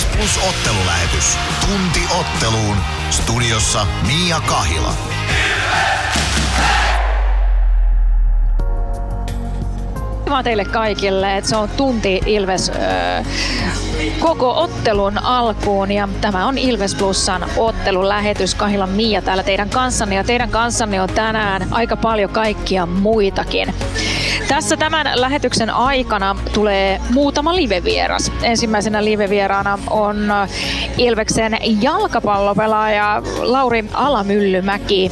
Ilves Plus ottelulähetys. Tunti otteluun. Studiossa Mia Kahila. Mä teille kaikille, että se on tunti Ilves öö, koko ottelun alkuun ja tämä on Ilves Plusan ottelun lähetys. Kahila Mia täällä teidän kanssanne ja teidän kanssanne on tänään aika paljon kaikkia muitakin. Tässä tämän lähetyksen aikana tulee muutama livevieras. Ensimmäisenä livevieraana on Ilveksen jalkapallopelaaja Lauri Alamyllymäki.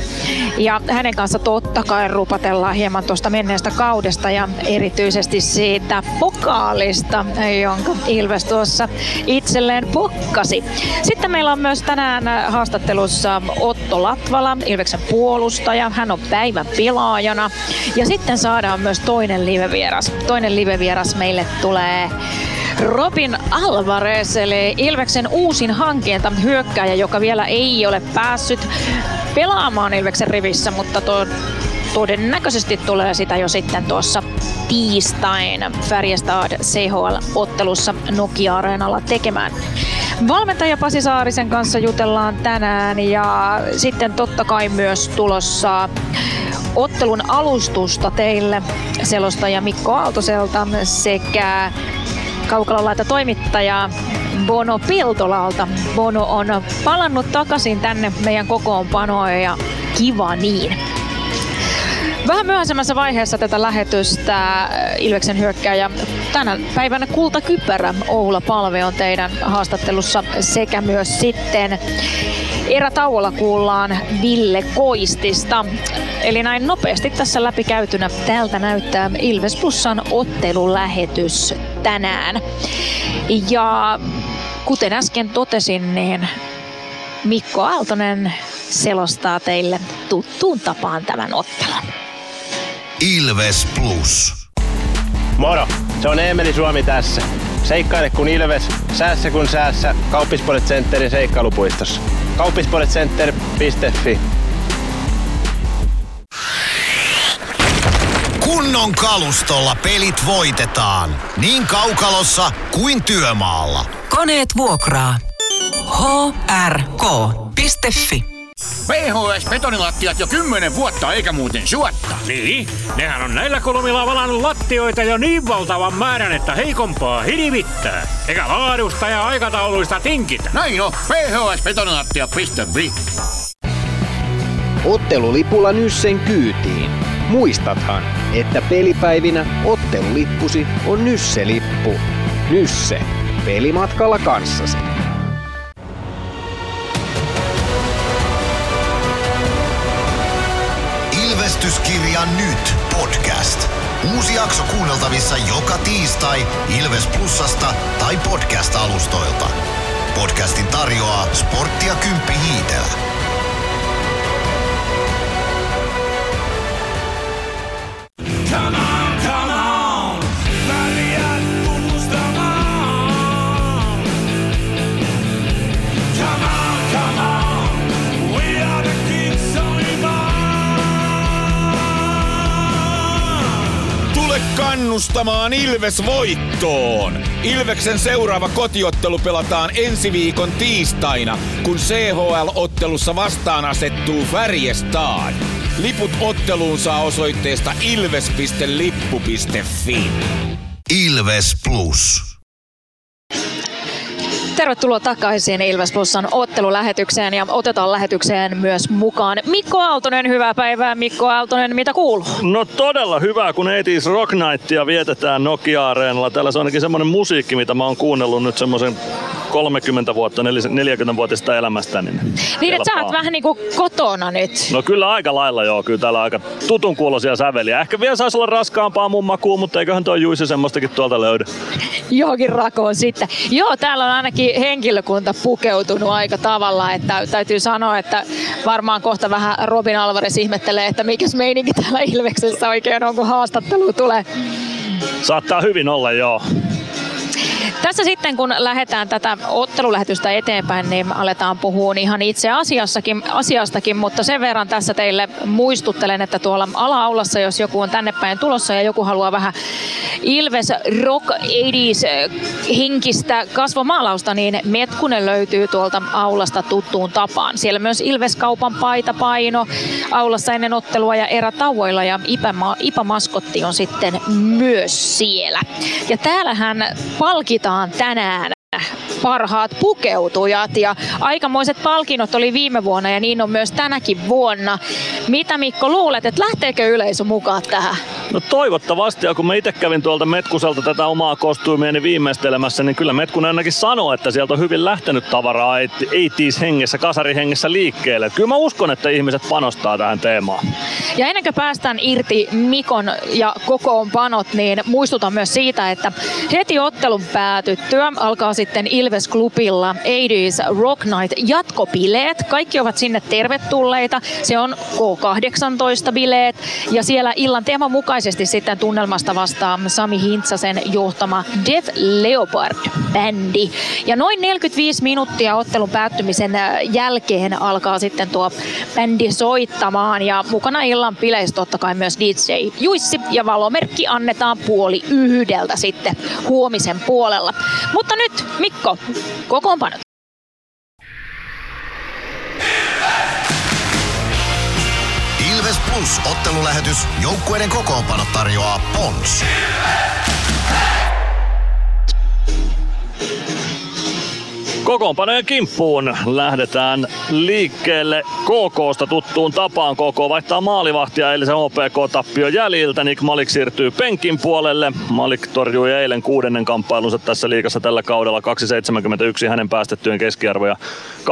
Ja hänen kanssa totta kai rupatellaan hieman tuosta menneestä kaudesta ja erityisesti siitä pokaalista, jonka Ilves tuossa itselleen pokkasi. Sitten meillä on myös tänään haastattelussa Otto Latvala, Ilveksen puolustaja. Hän on päivän pelaajana. Ja sitten saadaan myös toinen livevieras. Toinen livevieras meille tulee Robin Alvarez, eli Ilveksen uusin hankinta hyökkääjä, joka vielä ei ole päässyt pelaamaan Ilveksen rivissä, mutta to, todennäköisesti tulee sitä jo sitten tuossa tiistain Färjestad CHL-ottelussa Nokia-areenalla tekemään. Valmentaja Pasi Saarisen kanssa jutellaan tänään ja sitten totta kai myös tulossa ottelun alustusta teille selostaja Mikko Aaltoselta sekä kaukalolaita toimittaja Bono Piltolalta. Bono on palannut takaisin tänne meidän kokoonpanoon ja kiva niin. Vähän myöhäisemmässä vaiheessa tätä lähetystä Ilveksen hyökkääjä tänä päivänä kultakypärä Oula Palve on teidän haastattelussa sekä myös sitten erätauolla kuullaan Ville Koistista. Eli näin nopeasti tässä läpikäytynä täältä näyttää Ilves Plusan ottelulähetys tänään. Ja kuten äsken totesin, niin Mikko Aaltonen selostaa teille tuttuun tapaan tämän ottelun. Ilves Plus. Moro, se on Eemeli Suomi tässä. Seikkaile kun Ilves, säässä kun säässä. Kauppispoilet Centerin seikkailupuistossa. Kauppispoiletcenter.fi Kunnon kalustolla pelit voitetaan. Niin kaukalossa kuin työmaalla. Koneet vuokraa. hrk.fi VHS-betonilattiat jo kymmenen vuotta eikä muuten suotta. Niin, nehän on näillä kolmilla valannut lattioita jo niin valtavan määrän, että heikompaa hirvittää. Eikä laadusta ja aikatauluista tinkitä. Näin on, vhsbetonilattia.fi Ottelulipulla Nyssen kyytiin. Muistathan, että pelipäivinä ottelulippusi on Nysse-lippu. Nysse. Pelimatkalla kanssasi. Ilvestyskirja nyt podcast. Uusi jakso kuunneltavissa joka tiistai Ilves Plusasta tai podcast-alustoilta. Podcastin tarjoaa sporttia Kymppi Hiitellä. Kannustamaan Ilves voittoon! Ilveksen seuraava kotiottelu pelataan ensi viikon tiistaina, kun CHL-ottelussa vastaan asettuu Färjestad. Liput otteluun saa osoitteesta ilves.lippu.fi. Ilves Plus. Tervetuloa takaisin Ilves Plusan ottelulähetykseen ja otetaan lähetykseen myös mukaan Mikko Aaltonen. Hyvää päivää Mikko Aaltonen, mitä kuuluu? No todella hyvä, kun Eitis Rock Nightia vietetään Nokia-areenalla. Täällä se on ainakin semmoinen musiikki, mitä mä oon kuunnellut nyt semmoisen 30 vuotta, 40 vuotista elämästä. Niin, Niin, että sä oot vähän niinku kotona nyt. No kyllä aika lailla joo, kyllä täällä aika tutun kuulosia säveliä. Ehkä vielä saisi olla raskaampaa mun makuun, mutta eiköhän toi Juisi semmoistakin tuolta löydy. Johonkin rakoon sitten. Joo, täällä on ainakin henkilökunta pukeutunut aika tavalla, että täytyy sanoa, että varmaan kohta vähän Robin Alvarez ihmettelee, että mikäs meininki täällä Ilveksessä oikein on, kun haastattelu tulee. Saattaa hyvin olla joo. Tässä sitten kun lähdetään tätä ottelulähetystä eteenpäin, niin aletaan puhua ihan itse asiassakin, asiastakin, mutta sen verran tässä teille muistuttelen, että tuolla ala-aulassa, jos joku on tänne päin tulossa ja joku haluaa vähän Ilves Rock 80s henkistä kasvomaalausta, niin Metkunen löytyy tuolta aulasta tuttuun tapaan. Siellä myös Ilves-kaupan paita paino aulassa ennen ottelua ja erätauoilla ja IPA-maskotti on sitten myös siellä. Ja täällähän palkitaan tänään parhaat pukeutujat ja aikamoiset palkinnot oli viime vuonna ja niin on myös tänäkin vuonna. Mitä Mikko luulet, että lähteekö yleisö mukaan tähän? No toivottavasti, ja kun mä itse kävin tuolta Metkuselta tätä omaa kostuumieni viimeistelemässä, niin kyllä Metkunen ainakin sanoo, että sieltä on hyvin lähtenyt tavaraa 80 hengessä, kasarihengessä liikkeelle. Kyllä mä uskon, että ihmiset panostaa tähän teemaan. Ja ennen kuin päästään irti Mikon ja kokoonpanot, niin muistutan myös siitä, että heti ottelun päätyttyä alkaa sitten Ilves Klubilla 80s Rock Night jatkobileet. Kaikki ovat sinne tervetulleita. Se on K18-bileet ja siellä illan teeman mukaisesti sitten tunnelmasta vastaa Sami Hintsasen johtama Def Leopard-bändi. Ja noin 45 minuuttia ottelun päättymisen jälkeen alkaa sitten tuo bändi soittamaan ja mukana illan bileissä totta kai myös DJ Juissi ja valomerkki annetaan puoli yhdeltä sitten huomisen puolella. Mutta nyt Mikko, kokoonpanot. Ilves Plus ottelulähetys. Joukkueiden kokoonpano tarjoaa Pons. Kokoonpanojen kimppuun lähdetään liikkeelle KKsta tuttuun tapaan. KK vaihtaa maalivahtia eilisen OPK-tappio jäljiltä. Nick Malik siirtyy penkin puolelle. Malik torjui eilen kuudennen kamppailunsa tässä liikassa tällä kaudella 2,71 hänen päästettyjen keskiarvoja. 88,5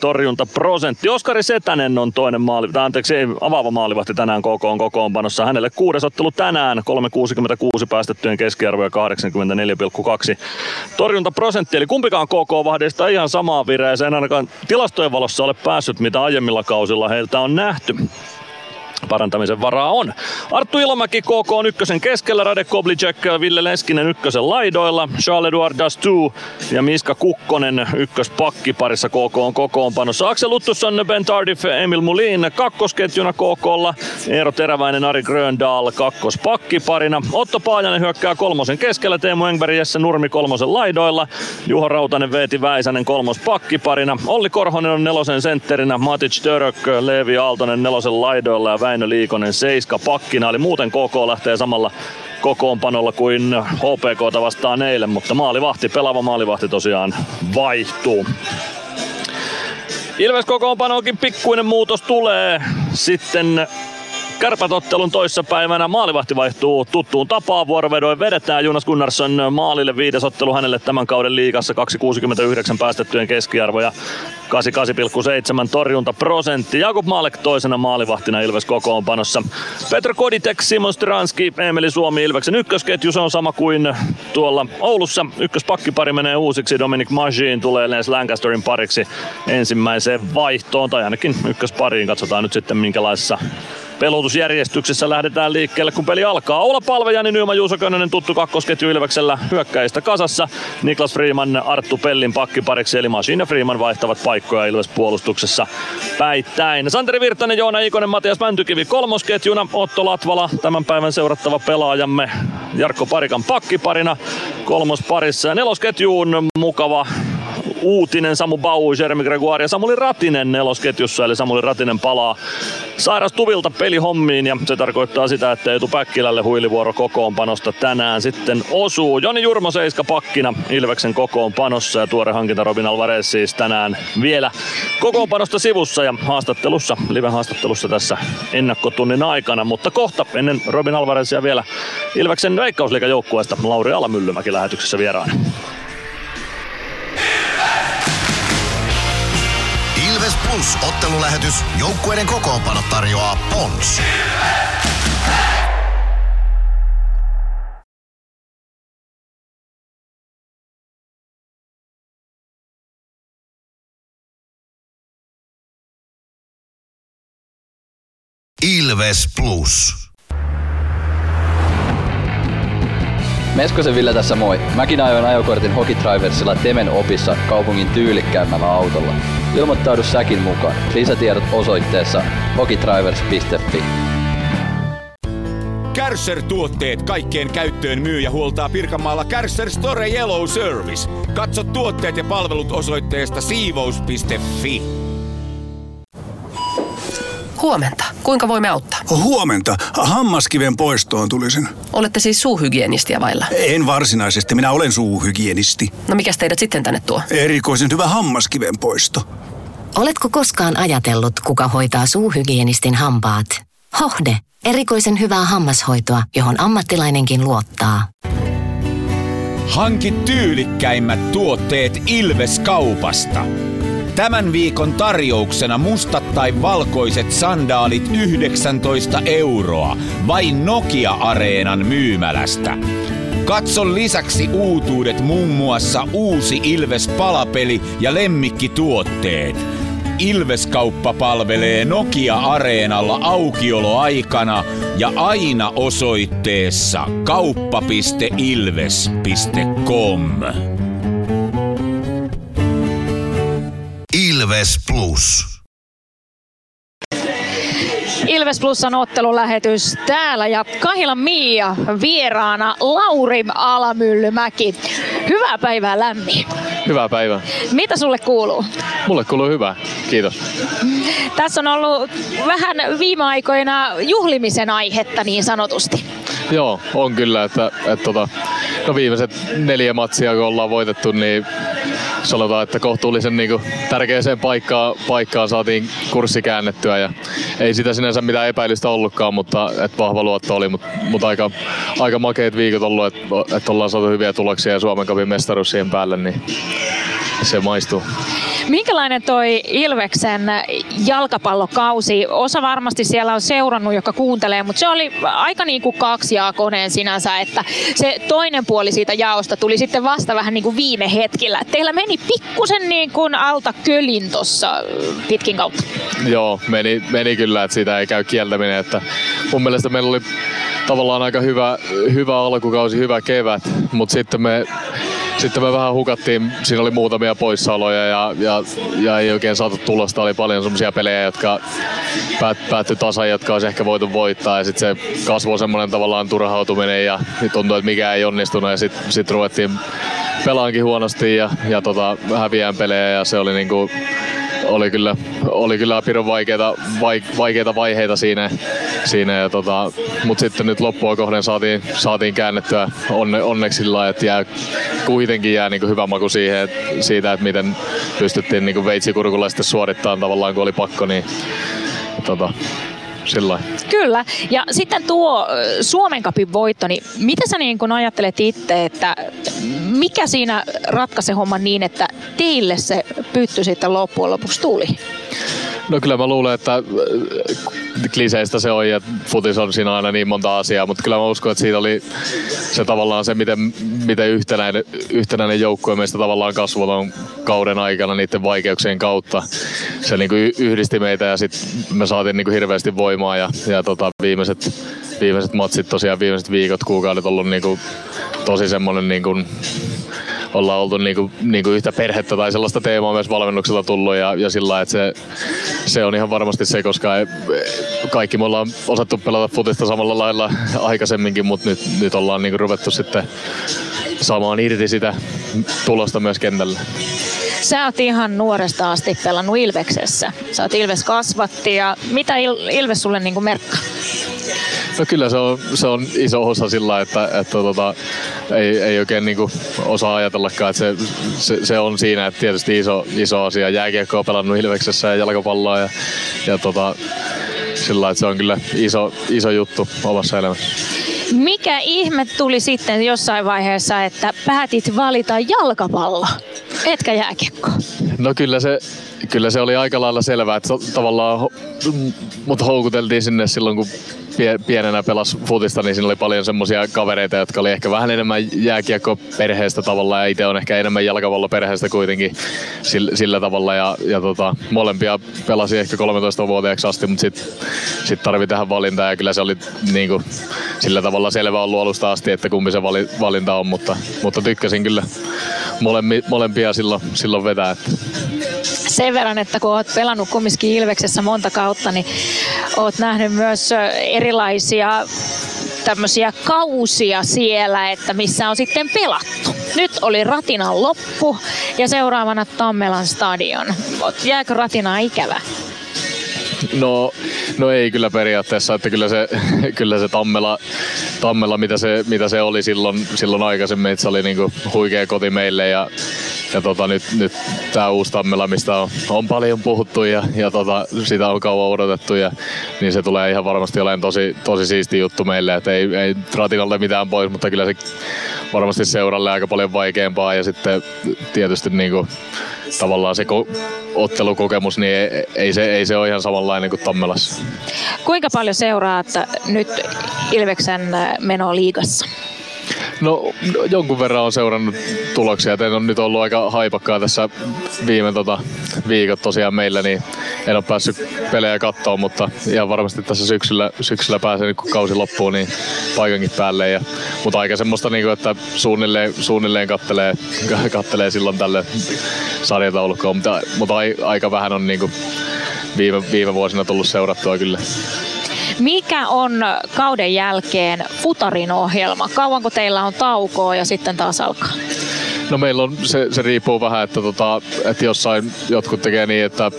torjuntaprosentti. Oskari Setänen on toinen maali, tai anteeksi, ei, avaava maalivahti tänään KK on kokoonpanossa. Hänelle kuudes ottelu tänään, 3,66 päästettyjen keskiarvoja 84,2 torjuntaprosentti. Eli kumpikaan KK-vahdeista ihan samaa vireeseen ainakaan tilastojen valossa ole päässyt, mitä aiemmilla kausilla heiltä on nähty parantamisen varaa on. Arttu Ilomäki KK on ykkösen keskellä, Rade Koblicek, Ville Leskinen ykkösen laidoilla, Charles-Edouard Dastu ja Miska Kukkonen ykköspakki parissa KK on kokoonpanossa. Axel Luttusson, Ben Tardif, Emil Mulin kakkosketjuna KKlla, Eero Teräväinen, Ari Gröndal kakkospakki parina. Otto Paajanen hyökkää kolmosen keskellä, Teemu Engberg, Jesse Nurmi kolmosen laidoilla, Juho Rautanen, Veeti Väisänen kolmospakki parina. Olli Korhonen on nelosen sentterinä, Matic Török, Leevi Aaltonen nelosen laidoilla ja Väinö Liikonen seiska pakkina. Eli muuten KK lähtee samalla kokoonpanolla kuin HPK vastaan eilen, mutta maalivahti, pelaava maalivahti tosiaan vaihtuu. Ilves kokoonpanoonkin pikkuinen muutos tulee sitten Kärpätottelun toissapäivänä maalivahti vaihtuu tuttuun tapaan. Vuorovedoin vedetään Jonas Gunnarsson maalille viides ottelu hänelle tämän kauden liigassa 2,69 päästettyjen keskiarvoja 88,7 torjuntaprosentti. Jakub Maalek toisena maalivahtina Ilves kokoonpanossa. Petro Koditek, Simon Stranski, Emeli Suomi Ilveksen ykkösketju. Se on sama kuin tuolla Oulussa. Ykköspakkipari menee uusiksi. Dominic Magin tulee Lens Lancasterin pariksi ensimmäiseen vaihtoon. Tai ainakin ykköspariin. Katsotaan nyt sitten minkälaisessa pelutusjärjestyksessä lähdetään liikkeelle, kun peli alkaa. Oula Palve, Jani Nyoma, Juuso Könönen, tuttu kakkosketju Ilveksellä hyökkäistä kasassa. Niklas Freeman, Arttu Pellin pakkipariksi, eli Machine ja Freeman vaihtavat paikkoja Ilves puolustuksessa päittäin. Santeri Virtanen, Joona Ikonen, Matias Mäntykivi kolmosketjuna, Otto Latvala, tämän päivän seurattava pelaajamme Jarkko Parikan pakkiparina kolmosparissa ja nelosketjuun mukava uutinen Samu Bau, Jeremy Gregoire ja Samuli Ratinen nelosketjussa, eli Samuli Ratinen palaa sairastuvilta pelihommiin ja se tarkoittaa sitä, että Eetu Päkkilälle huilivuoro kokoonpanosta tänään sitten osuu. Joni Jurmo Seiska pakkina Ilveksen kokoonpanossa ja tuore hankinta Robin Alvarez siis tänään vielä kokoonpanosta sivussa ja haastattelussa, live-haastattelussa tässä ennakkotunnin aikana, mutta kohta ennen Robin Alvarezia vielä Ilveksen veikkausliikajoukkueesta Lauri Alamyllymäki lähetyksessä vieraana. Ilves Plus ottelulähetys. Joukkueiden kokoonpano tarjoaa Pons. Ilves Plus. Meskosen Ville tässä moi. Mäkin ajoin ajokortin Hokitriversilla Temen opissa kaupungin tyylikkäämmällä autolla. Ilmoittaudu säkin mukaan. Lisätiedot osoitteessa hokitrivers.fi. Kärsser-tuotteet kaikkeen käyttöön myy ja huoltaa Pirkanmaalla Kärsser Store Yellow Service. Katso tuotteet ja palvelut osoitteesta siivous.fi. Huomenta. Kuinka voimme auttaa? Huomenta. Hammaskiven poistoon tulisin. Olette siis suuhygienistiä vailla? En varsinaisesti, minä olen suuhygienisti. No mikäs teidät sitten tänne tuo? Erikoisen hyvä hammaskiven poisto. Oletko koskaan ajatellut, kuka hoitaa suuhygienistin hampaat? Hohde. Erikoisen hyvää hammashoitoa, johon ammattilainenkin luottaa. Hanki tyylikkäimmät tuotteet Ilves-kaupasta. Tämän viikon tarjouksena mustat tai valkoiset sandaalit 19 euroa vain Nokia-areenan myymälästä. Katso lisäksi uutuudet muun muassa uusi Ilves palapeli ja lemmikkituotteet. Ilveskauppa palvelee Nokia-areenalla aukioloaikana ja aina osoitteessa kauppa.ilves.com. Ilves Plus. Ilves Plusan ottelulähetys täällä ja Kahilan Miia vieraana Lauri Alamyllymäki. Hyvää päivää lämmin. Hyvää päivää. Mitä sulle kuuluu? Mulle kuuluu hyvää. Kiitos. Tässä on ollut vähän viime aikoina juhlimisen aihetta niin sanotusti. Joo, on kyllä. Että, että tota, no viimeiset neljä matsia, kun ollaan voitettu, niin sanotaan, että kohtuullisen niin kuin, tärkeäseen paikkaan, paikkaan saatiin kurssi käännettyä ja ei sitä sinänsä mitään epäilystä ollutkaan, mutta et vahva luotto oli, mutta, mutta aika, aika makeat viikot ollut, että, että ollaan saatu hyviä tuloksia ja Suomen kapin mestaruus siihen päälle, niin se maistuu. Minkälainen toi Ilveksen jalkapallokausi? Osa varmasti siellä on seurannut, joka kuuntelee, mutta se oli aika niin kuin kaksijakoinen sinänsä, että se toinen puoli siitä jaosta tuli sitten vasta vähän niin kuin viime hetkillä. Teillä meni pikkusen niin kuin alta kölin tuossa pitkin kautta. Joo, meni, meni kyllä, että siitä ei käy kieltäminen. Että mun mielestä meillä oli tavallaan aika hyvä, hyvä alkukausi, hyvä kevät, mutta sitten me sitten me vähän hukattiin, siinä oli muutamia poissaoloja ja, ja, ja ei oikein saatu tulosta. Oli paljon semmoisia pelejä, jotka päät, päättyi tasan, jotka olisi ehkä voitu voittaa. Ja sitten se kasvoi semmoinen tavallaan turhautuminen ja tuntui, että mikään ei onnistunut. Ja sitten sit ruvettiin pelaankin huonosti ja, ja tota, häviään pelejä ja se oli niinku, oli kyllä, oli kyllä pirun vaikeita, vaikeita vaiheita siinä, siinä ja tota, mutta sitten nyt loppua kohden saatiin, saatiin käännettyä onne, onneksi sillä että jää, kuitenkin jää niin hyvä maku siihen, et, siitä, että miten pystyttiin niin veitsikurkulla suorittamaan tavallaan kun oli pakko, niin tota, sillä Kyllä. Ja sitten tuo Suomen kapin voitto, niin mitä sä niin kun ajattelet itse, että mikä siinä ratkaisi homman niin, että teille se pytty sitten loppujen lopuksi tuli? No kyllä mä luulen, että kliseistä se on ja futis on siinä aina niin monta asiaa, mutta kyllä mä uskon, että siitä oli se tavallaan se, miten, miten yhtenäinen, yhtenäinen joukkue meistä tavallaan kasvoi kauden aikana niiden vaikeuksien kautta. Se niin kuin yhdisti meitä ja sitten me saatiin niin kuin hirveästi voimaa ja, ja tota, viimeiset, viimeiset matsit tosiaan viimeiset viikot, kuukaudet ollut niin kuin tosi semmoinen niin kuin ollaan oltu niinku, niinku yhtä perhettä tai sellaista teemaa myös valmennuksella tullut ja, ja sillä että se, se, on ihan varmasti se, koska kaikki me ollaan osattu pelata futista samalla lailla aikaisemminkin, mutta nyt, nyt ollaan niinku ruvettu sitten saamaan irti sitä tulosta myös kentällä. Sä oot ihan nuoresta asti pelannut Ilveksessä. Sä oot Ilves kasvatti ja mitä Ilves sulle niinku merkkaa? No kyllä se on, se on iso osa sillä, että, että tota, ei, ei oikein niinku osaa ajatellakaan, että se, se, se, on siinä, että tietysti iso, iso asia. Jääkiekko on pelannut Ilveksessä ja jalkapalloa ja, ja tota, sillä että se on kyllä iso, iso juttu omassa elämässä. Mikä ihme tuli sitten jossain vaiheessa, että päätit valita jalkapallo, etkä jääkiekko? No kyllä se, kyllä se oli aika lailla selvää, että tavallaan mut houkuteltiin sinne silloin, kun pienenä pelas futista, niin siinä oli paljon semmoisia kavereita, jotka oli ehkä vähän enemmän jääkiekko perheestä tavallaan ja itse on ehkä enemmän jalkapallo perheestä kuitenkin sillä, sillä tavalla ja, ja tota, molempia pelasi ehkä 13-vuotiaaksi asti, mutta sitten sit tarvi tähän valintaa ja kyllä se oli niin kuin, sillä tavalla selvä ollut alusta asti, että kumpi se vali, valinta on, mutta, mutta tykkäsin kyllä molempia silloin, silloin vetää. Että. Sen verran, että kun olet pelannut kumminkin Ilveksessä monta kautta, niin olet nähnyt myös erilaisia tämmöisiä kausia siellä, että missä on sitten pelattu. Nyt oli Ratinan loppu ja seuraavana Tammelan stadion. Jääkö Ratinaa ikävä? No, no ei kyllä periaatteessa, että kyllä se, kyllä se Tammela, Tammela mitä, se, mitä se oli silloin, silloin aikaisemmin, että se oli niinku huikea koti meille ja, ja tota, nyt, nyt tämä uusi Tammela, mistä on, on paljon puhuttu ja, ja tota, sitä on kauan odotettu, ja, niin se tulee ihan varmasti olemaan tosi, tosi siisti juttu meille, että ei, ei Ratinalle mitään pois, mutta kyllä se varmasti seuralle aika paljon vaikeampaa ja sitten tietysti niinku, tavallaan se ko- ottelukokemus, niin ei, ei, se, ei se ole ihan samanlainen kuin Tammelassa. Kuinka paljon seuraat nyt Ilveksen menoa liigassa? No jonkun verran on seurannut tuloksia. En ole nyt ollut aika haipakkaa tässä viime tota, viikot tosiaan meillä, niin en ole päässyt pelejä katsoa, mutta ihan varmasti tässä syksyllä, syksyllä pääsee, nyt kun kausi loppuu, niin paikankin päälle. Ja, mutta aika semmoista, niin kuin, että suunnilleen, suunnilleen kattelee, kattelee silloin tälle sarjataulukkoon, mutta, mutta ai, aika vähän on niin kuin, viime, viime vuosina tullut seurattua kyllä. Mikä on kauden jälkeen Futarin ohjelma? Kauanko teillä on taukoa ja sitten taas alkaa? No meillä on, se, se riippuu vähän, että, tota, että jossain jotkut tekee niin, että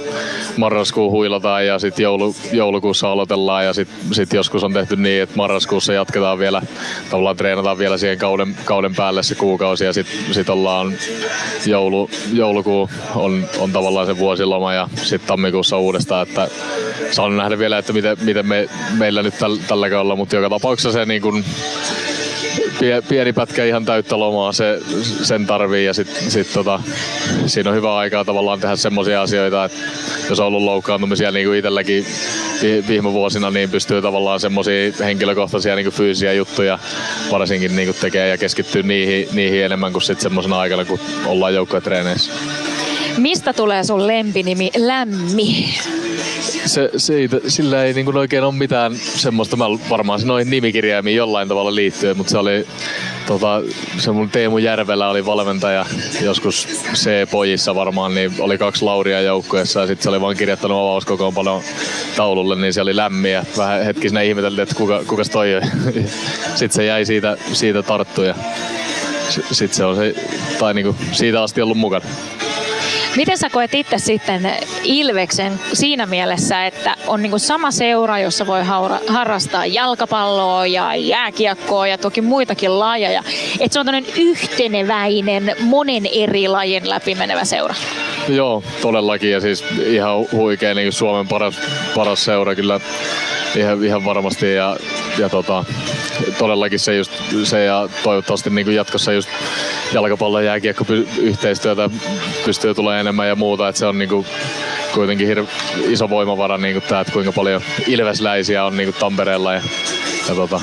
marraskuun huilataan ja sitten joulu, joulukuussa aloitellaan ja sitten sit joskus on tehty niin, että marraskuussa jatketaan vielä, tavallaan treenataan vielä siihen kauden, kauden päälle se kuukausi ja sitten sit ollaan joulu, joulukuu on, on tavallaan se vuosiloma ja sitten tammikuussa uudestaan, että saan nähdä vielä, että miten, miten me, meillä nyt täl, tällä kaudella, mutta joka tapauksessa se niin kun, pie- pieni pätkä ihan täyttä lomaa se, sen tarvii ja sitten sit tota, siinä on hyvä aikaa tavallaan tehdä semmoisia asioita, että jos on ollut loukkaantumisia niin kuin itselläkin vi- viime vuosina, niin pystyy tavallaan semmoisia henkilökohtaisia niin kuin fyysisiä juttuja varsinkin niin kuin tekee ja keskittyy niihin, niihin enemmän kuin sitten semmoisena aikana, kun ollaan joukkuetreeneissä. Mistä tulee sun lempinimi Lämmi? se, siitä, sillä ei niin oikein ole mitään semmoista, mä varmaan se noihin nimikirjaimiin jollain tavalla liittyen, mutta se oli tota, se mun Teemu Järvelä oli valmentaja joskus C-pojissa varmaan, niin oli kaksi Lauria joukkueessa ja sitten se oli vaan kirjoittanut avauskokoonpanon taululle, niin se oli lämmiä. Vähän hetki sinne ihmeteltiin, että kuka, kukas toi sitten se jäi siitä, siitä tarttu ja sitten se on se, tai niinku siitä asti ollut mukana. Miten sä koet itse sitten Ilveksen siinä mielessä, että on niinku sama seura, jossa voi haura, harrastaa jalkapalloa ja jääkiekkoa ja toki muitakin lajeja. Että se on tämmöinen yhteneväinen, monen eri lajin läpimenevä seura. Joo, todellakin ja siis ihan huikea niin Suomen paras, paras seura kyllä ihan, ihan varmasti ja, ja tota, todellakin se, just, se ja toivottavasti niin jatkossa just jalkapallo ja jääkiekko yhteistyötä pystyy tulemaan enemmän ja muuta, että se on niin kuin kuitenkin hir- iso voimavara niin kuin tämä, että kuinka paljon ilvesläisiä on niin kuin Tampereella ja, ja tota,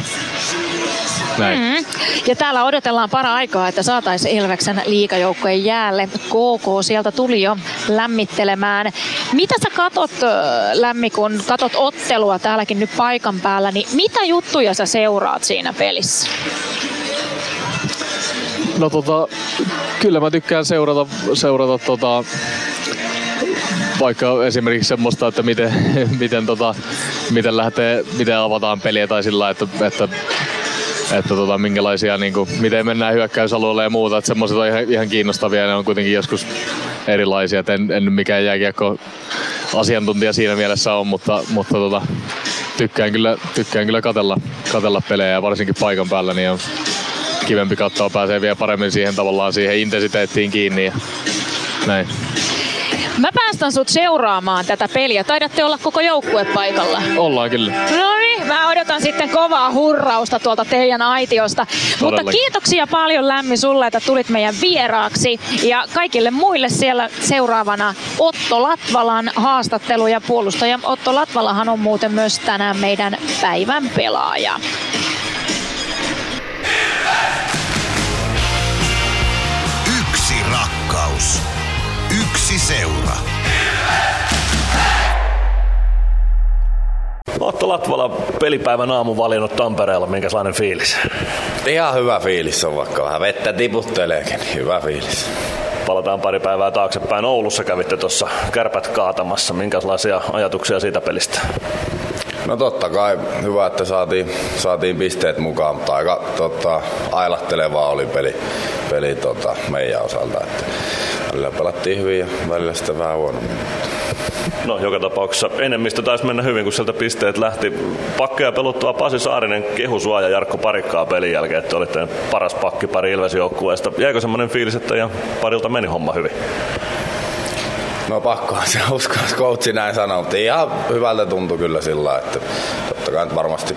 näin. Mm. Ja täällä odotellaan para aikaa, että saataisiin Ilveksen liikajoukkojen jäälle. KK sieltä tuli jo lämmittelemään. Mitä sä katot, Lämmi, kun katot ottelua täälläkin nyt paikan päällä, niin mitä juttuja sä seuraat siinä pelissä? No tota, kyllä mä tykkään seurata, seurata tota, vaikka esimerkiksi semmoista, että miten, miten, tota, miten, lähtee, miten avataan peliä tai sillä että, että että tota, minkälaisia, niin kuin, miten mennään hyökkäysalueelle ja muuta. Että semmoiset on ihan, ihan kiinnostavia ne on kuitenkin joskus erilaisia. Et en, en mikään jääkiekko asiantuntija siinä mielessä on, mutta, mutta tota, tykkään kyllä, tykkään kyllä katella, katella pelejä ja varsinkin paikan päällä niin on kivempi katsoa, pääsee vielä paremmin siihen tavallaan siihen intensiteettiin kiinni ja näin. Mä päästän sut seuraamaan tätä peliä. Taidatte olla koko joukkue paikalla. Ollaan kyllä. No niin, mä odotan sitten kovaa hurrausta tuolta teidän aitiosta. Mutta Todellakin. kiitoksia paljon Lämmi sulle, että tulit meidän vieraaksi. Ja kaikille muille siellä seuraavana Otto Latvalan haastattelu ja puolustaja Otto Latvalahan on muuten myös tänään meidän päivän pelaaja. Yksi rakkaus. Yksi seura. Otto Latvala pelipäivän aamu valinnut Tampereella, minkälainen fiilis? Ihan hyvä fiilis on, vaikka vähän vettä tiputteleekin, niin hyvä fiilis. Palataan pari päivää taaksepäin. Oulussa kävitte tuossa kärpät kaatamassa. Minkälaisia ajatuksia siitä pelistä? No totta kai hyvä, että saatiin, saatiin pisteet mukaan, mutta aika tota, ailahtelevaa oli peli, peli tota, meidän osalta. Että välillä pelattiin hyvin ja välillä sitten vähän huonommin. No, joka tapauksessa enemmistö taisi mennä hyvin, kun sieltä pisteet lähti. Pakkeja peluttua Pasi Saarinen kehu sua ja Jarkko Parikkaa pelin jälkeen, että olitte paras pakkipari Ilves-joukkueesta. Jäikö semmoinen fiilis, että ja parilta meni homma hyvin? No pakkohan se uskoa, jos coachi näin sanoo, mutta ihan hyvältä tuntui kyllä sillä että totta kai nyt varmasti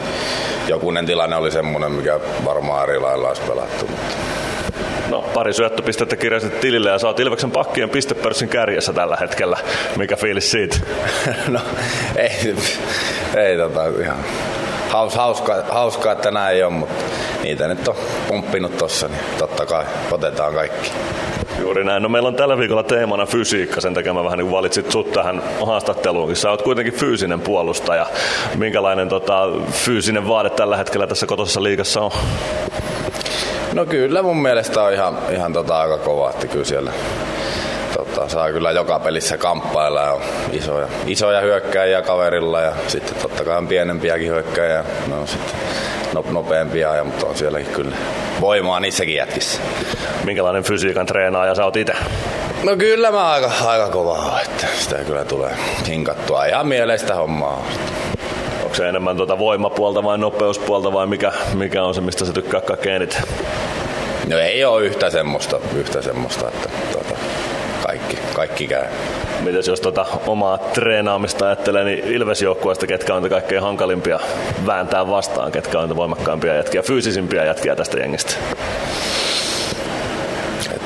jokunen tilanne oli semmoinen, mikä varmaan eri lailla olisi pelattu. Mutta No, pari syöttöpistettä kirjasit tilille ja saat Ilveksen pakkien pistepörssin kärjessä tällä hetkellä. Mikä fiilis siitä? no, ei, ei tota, ihan haus, hauska, hauskaa, että näin on, mutta niitä nyt on pumppinut tossa, niin totta kai otetaan kaikki. Juuri näin. No meillä on tällä viikolla teemana fysiikka, sen takia mä vähän niin valitsit sut tähän haastatteluunkin. Sä oot kuitenkin fyysinen puolustaja. Minkälainen tota, fyysinen vaade tällä hetkellä tässä kotosessa liigassa on? No kyllä mun mielestä on ihan, ihan tota aika kova, että kyllä siellä tota, saa kyllä joka pelissä kamppailla ja on isoja, isoja hyökkäjiä kaverilla ja sitten totta kai on pienempiäkin hyökkäjiä, ne on sitten no, nopeampia, ja, mutta on sielläkin kyllä voimaa niissäkin jätkissä. Minkälainen fysiikan treenaaja sä oot itse? No kyllä mä aika, aika kova oon, että sitä kyllä tulee hinkattua. Ihan mieleistä hommaa. Onko se enemmän tuota voimapuolta vai nopeuspuolta vai mikä, mikä on se, mistä sä tykkää kaikkein eniten? No ei ole yhtä semmoista, yhtä semmoista että tota, kaikki, kaikki käy. Mites jos tota omaa treenaamista ajattelee, niin Ilves-joukkueesta ketkä on kaikkein hankalimpia vääntää vastaan, ketkä on niitä voimakkaampia jätkiä, fyysisimpiä jätkiä tästä jengistä?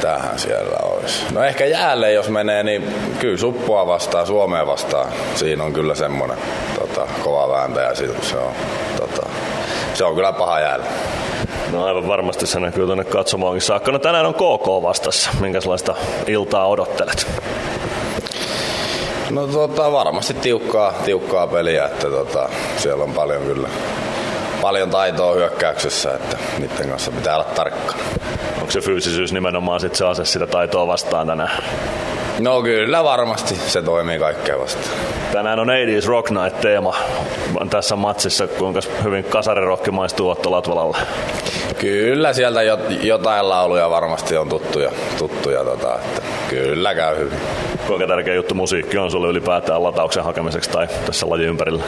Tähän siellä olisi. No ehkä jäälle jos menee, niin kyllä suppua vastaan, Suomea vastaan. Siinä on kyllä semmoinen tota, kova vääntäjä. Se on, tota, se on kyllä paha jäällä. No aivan varmasti se näkyy tuonne katsomaankin saakka. No tänään on KK vastassa. Minkälaista iltaa odottelet? No tota, varmasti tiukkaa, tiukkaa peliä, että tota, siellä on paljon kyllä paljon taitoa hyökkäyksessä, että niiden kanssa pitää olla tarkka. Onko se fyysisyys nimenomaan sit se ase sitä taitoa vastaan tänään? No kyllä varmasti se toimii kaikkea vastaan. Tänään on 80s Rock Night teema tässä matsissa. Kuinka hyvin kasarirokki maistuu Otto Latvalalle? Kyllä sieltä jotain lauluja varmasti on tuttuja, tuttuja tota, että kyllä käy hyvin. Kuinka tärkeä juttu musiikki on sulle ylipäätään latauksen hakemiseksi tai tässä lajin ympärillä?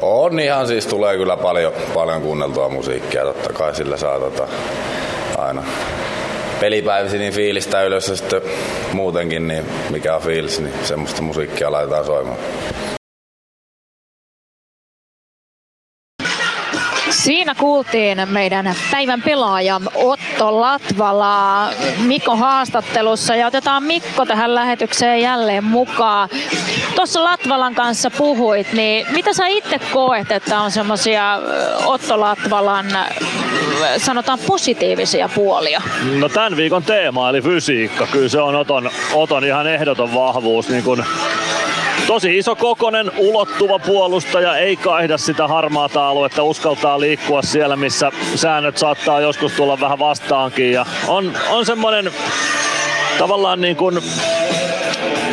On ihan siis, tulee kyllä paljon, paljon kuunneltua musiikkia, totta kai sillä saa tota, aina pelipäivisin niin fiilistä ylös ja sitten muutenkin, niin mikä on fiilis, niin semmoista musiikkia laitetaan soimaan. Siinä kuultiin meidän päivän pelaaja Otto Latvala Mikko haastattelussa ja otetaan Mikko tähän lähetykseen jälleen mukaan. Tuossa Latvalan kanssa puhuit, niin mitä sä itse koet, että on semmoisia Otto Latvalan sanotaan positiivisia puolia? No tämän viikon teema eli fysiikka, kyllä se on Oton, Oton ihan ehdoton vahvuus. Niin kun tosi iso kokonen, ulottuva puolustaja, ei kaihda sitä harmaata aluetta, uskaltaa liikkua siellä, missä säännöt saattaa joskus tulla vähän vastaankin. Ja on, on semmoinen tavallaan niin kuin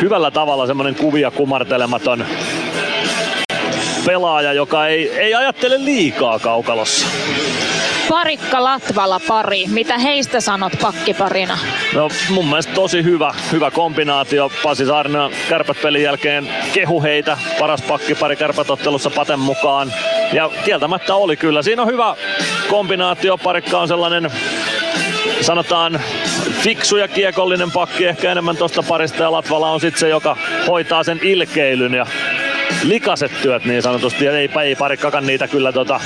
hyvällä tavalla semmoinen kuvia kumartelematon pelaaja, joka ei, ei ajattele liikaa kaukalossa. Parikka Latvala pari. Mitä heistä sanot pakkiparina? No mun mielestä tosi hyvä, hyvä kombinaatio. Pasi Saarinen kärpät pelin jälkeen kehu heitä. Paras pakkipari kärpätottelussa Paten mukaan. Ja kieltämättä oli kyllä. Siinä on hyvä kombinaatio. Parikka on sellainen sanotaan fiksu ja kiekollinen pakki ehkä enemmän tuosta parista ja Latvala on sitten se, joka hoitaa sen ilkeilyn ja likaset työt niin sanotusti. Ja ei, ei parikkakaan niitä kyllä tota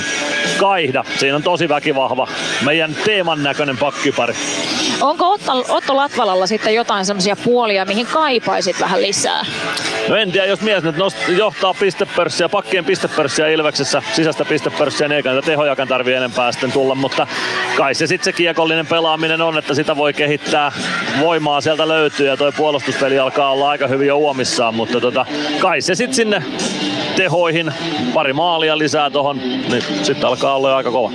kaihda. Siinä on tosi väkivahva meidän teeman näköinen pakkipari. Onko Otto, Otto Latvalalla sitten jotain semmoisia puolia, mihin kaipaisit vähän lisää? No en tiedä, jos mies nyt nost- johtaa pistepörssiä, pakkien pistepörssiä Ilveksessä, sisäistä pistepörssiä, niin eikä niitä tehojakaan tarvii enempää sitten tulla, mutta kai se sitten se kiekollinen pelaaminen on, että sitä voi kehittää, voimaa sieltä löytyy ja toi puolustuspeli alkaa olla aika hyvin jo uomissaan, mutta tota, kai se sitten sinne tehoihin, pari maalia lisää tohon, niin sitten alkaa olla jo aika kova.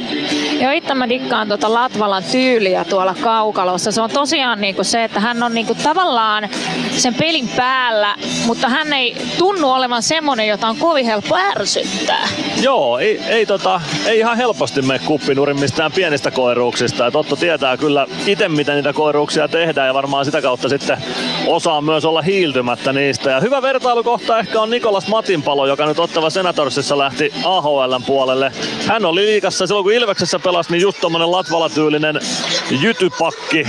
Joo, itse mä dikkaan tuota Latvalan tyyliä tuolla kaukalossa. Se on tosiaan niinku se, että hän on niinku tavallaan sen pelin päällä, mutta hän ei tunnu olevan semmonen, jota on kovin helppo ärsyttää. Joo, ei, ei, tota, ei ihan helposti mene kuppinurin mistään pienistä koiruuksista. Et Otto tietää kyllä itse, miten niitä koiruuksia tehdään ja varmaan sitä kautta sitten osaa myös olla hiiltymättä niistä. Ja hyvä vertailukohta ehkä on Nikolas Matinpalo, joka nyt Ottava Senatorsissa lähti AHLn puolelle. Hän oli liikassa silloin, kun Ilveksessä pelasi, niin just tommonen Latvala-tyylinen jytypakki,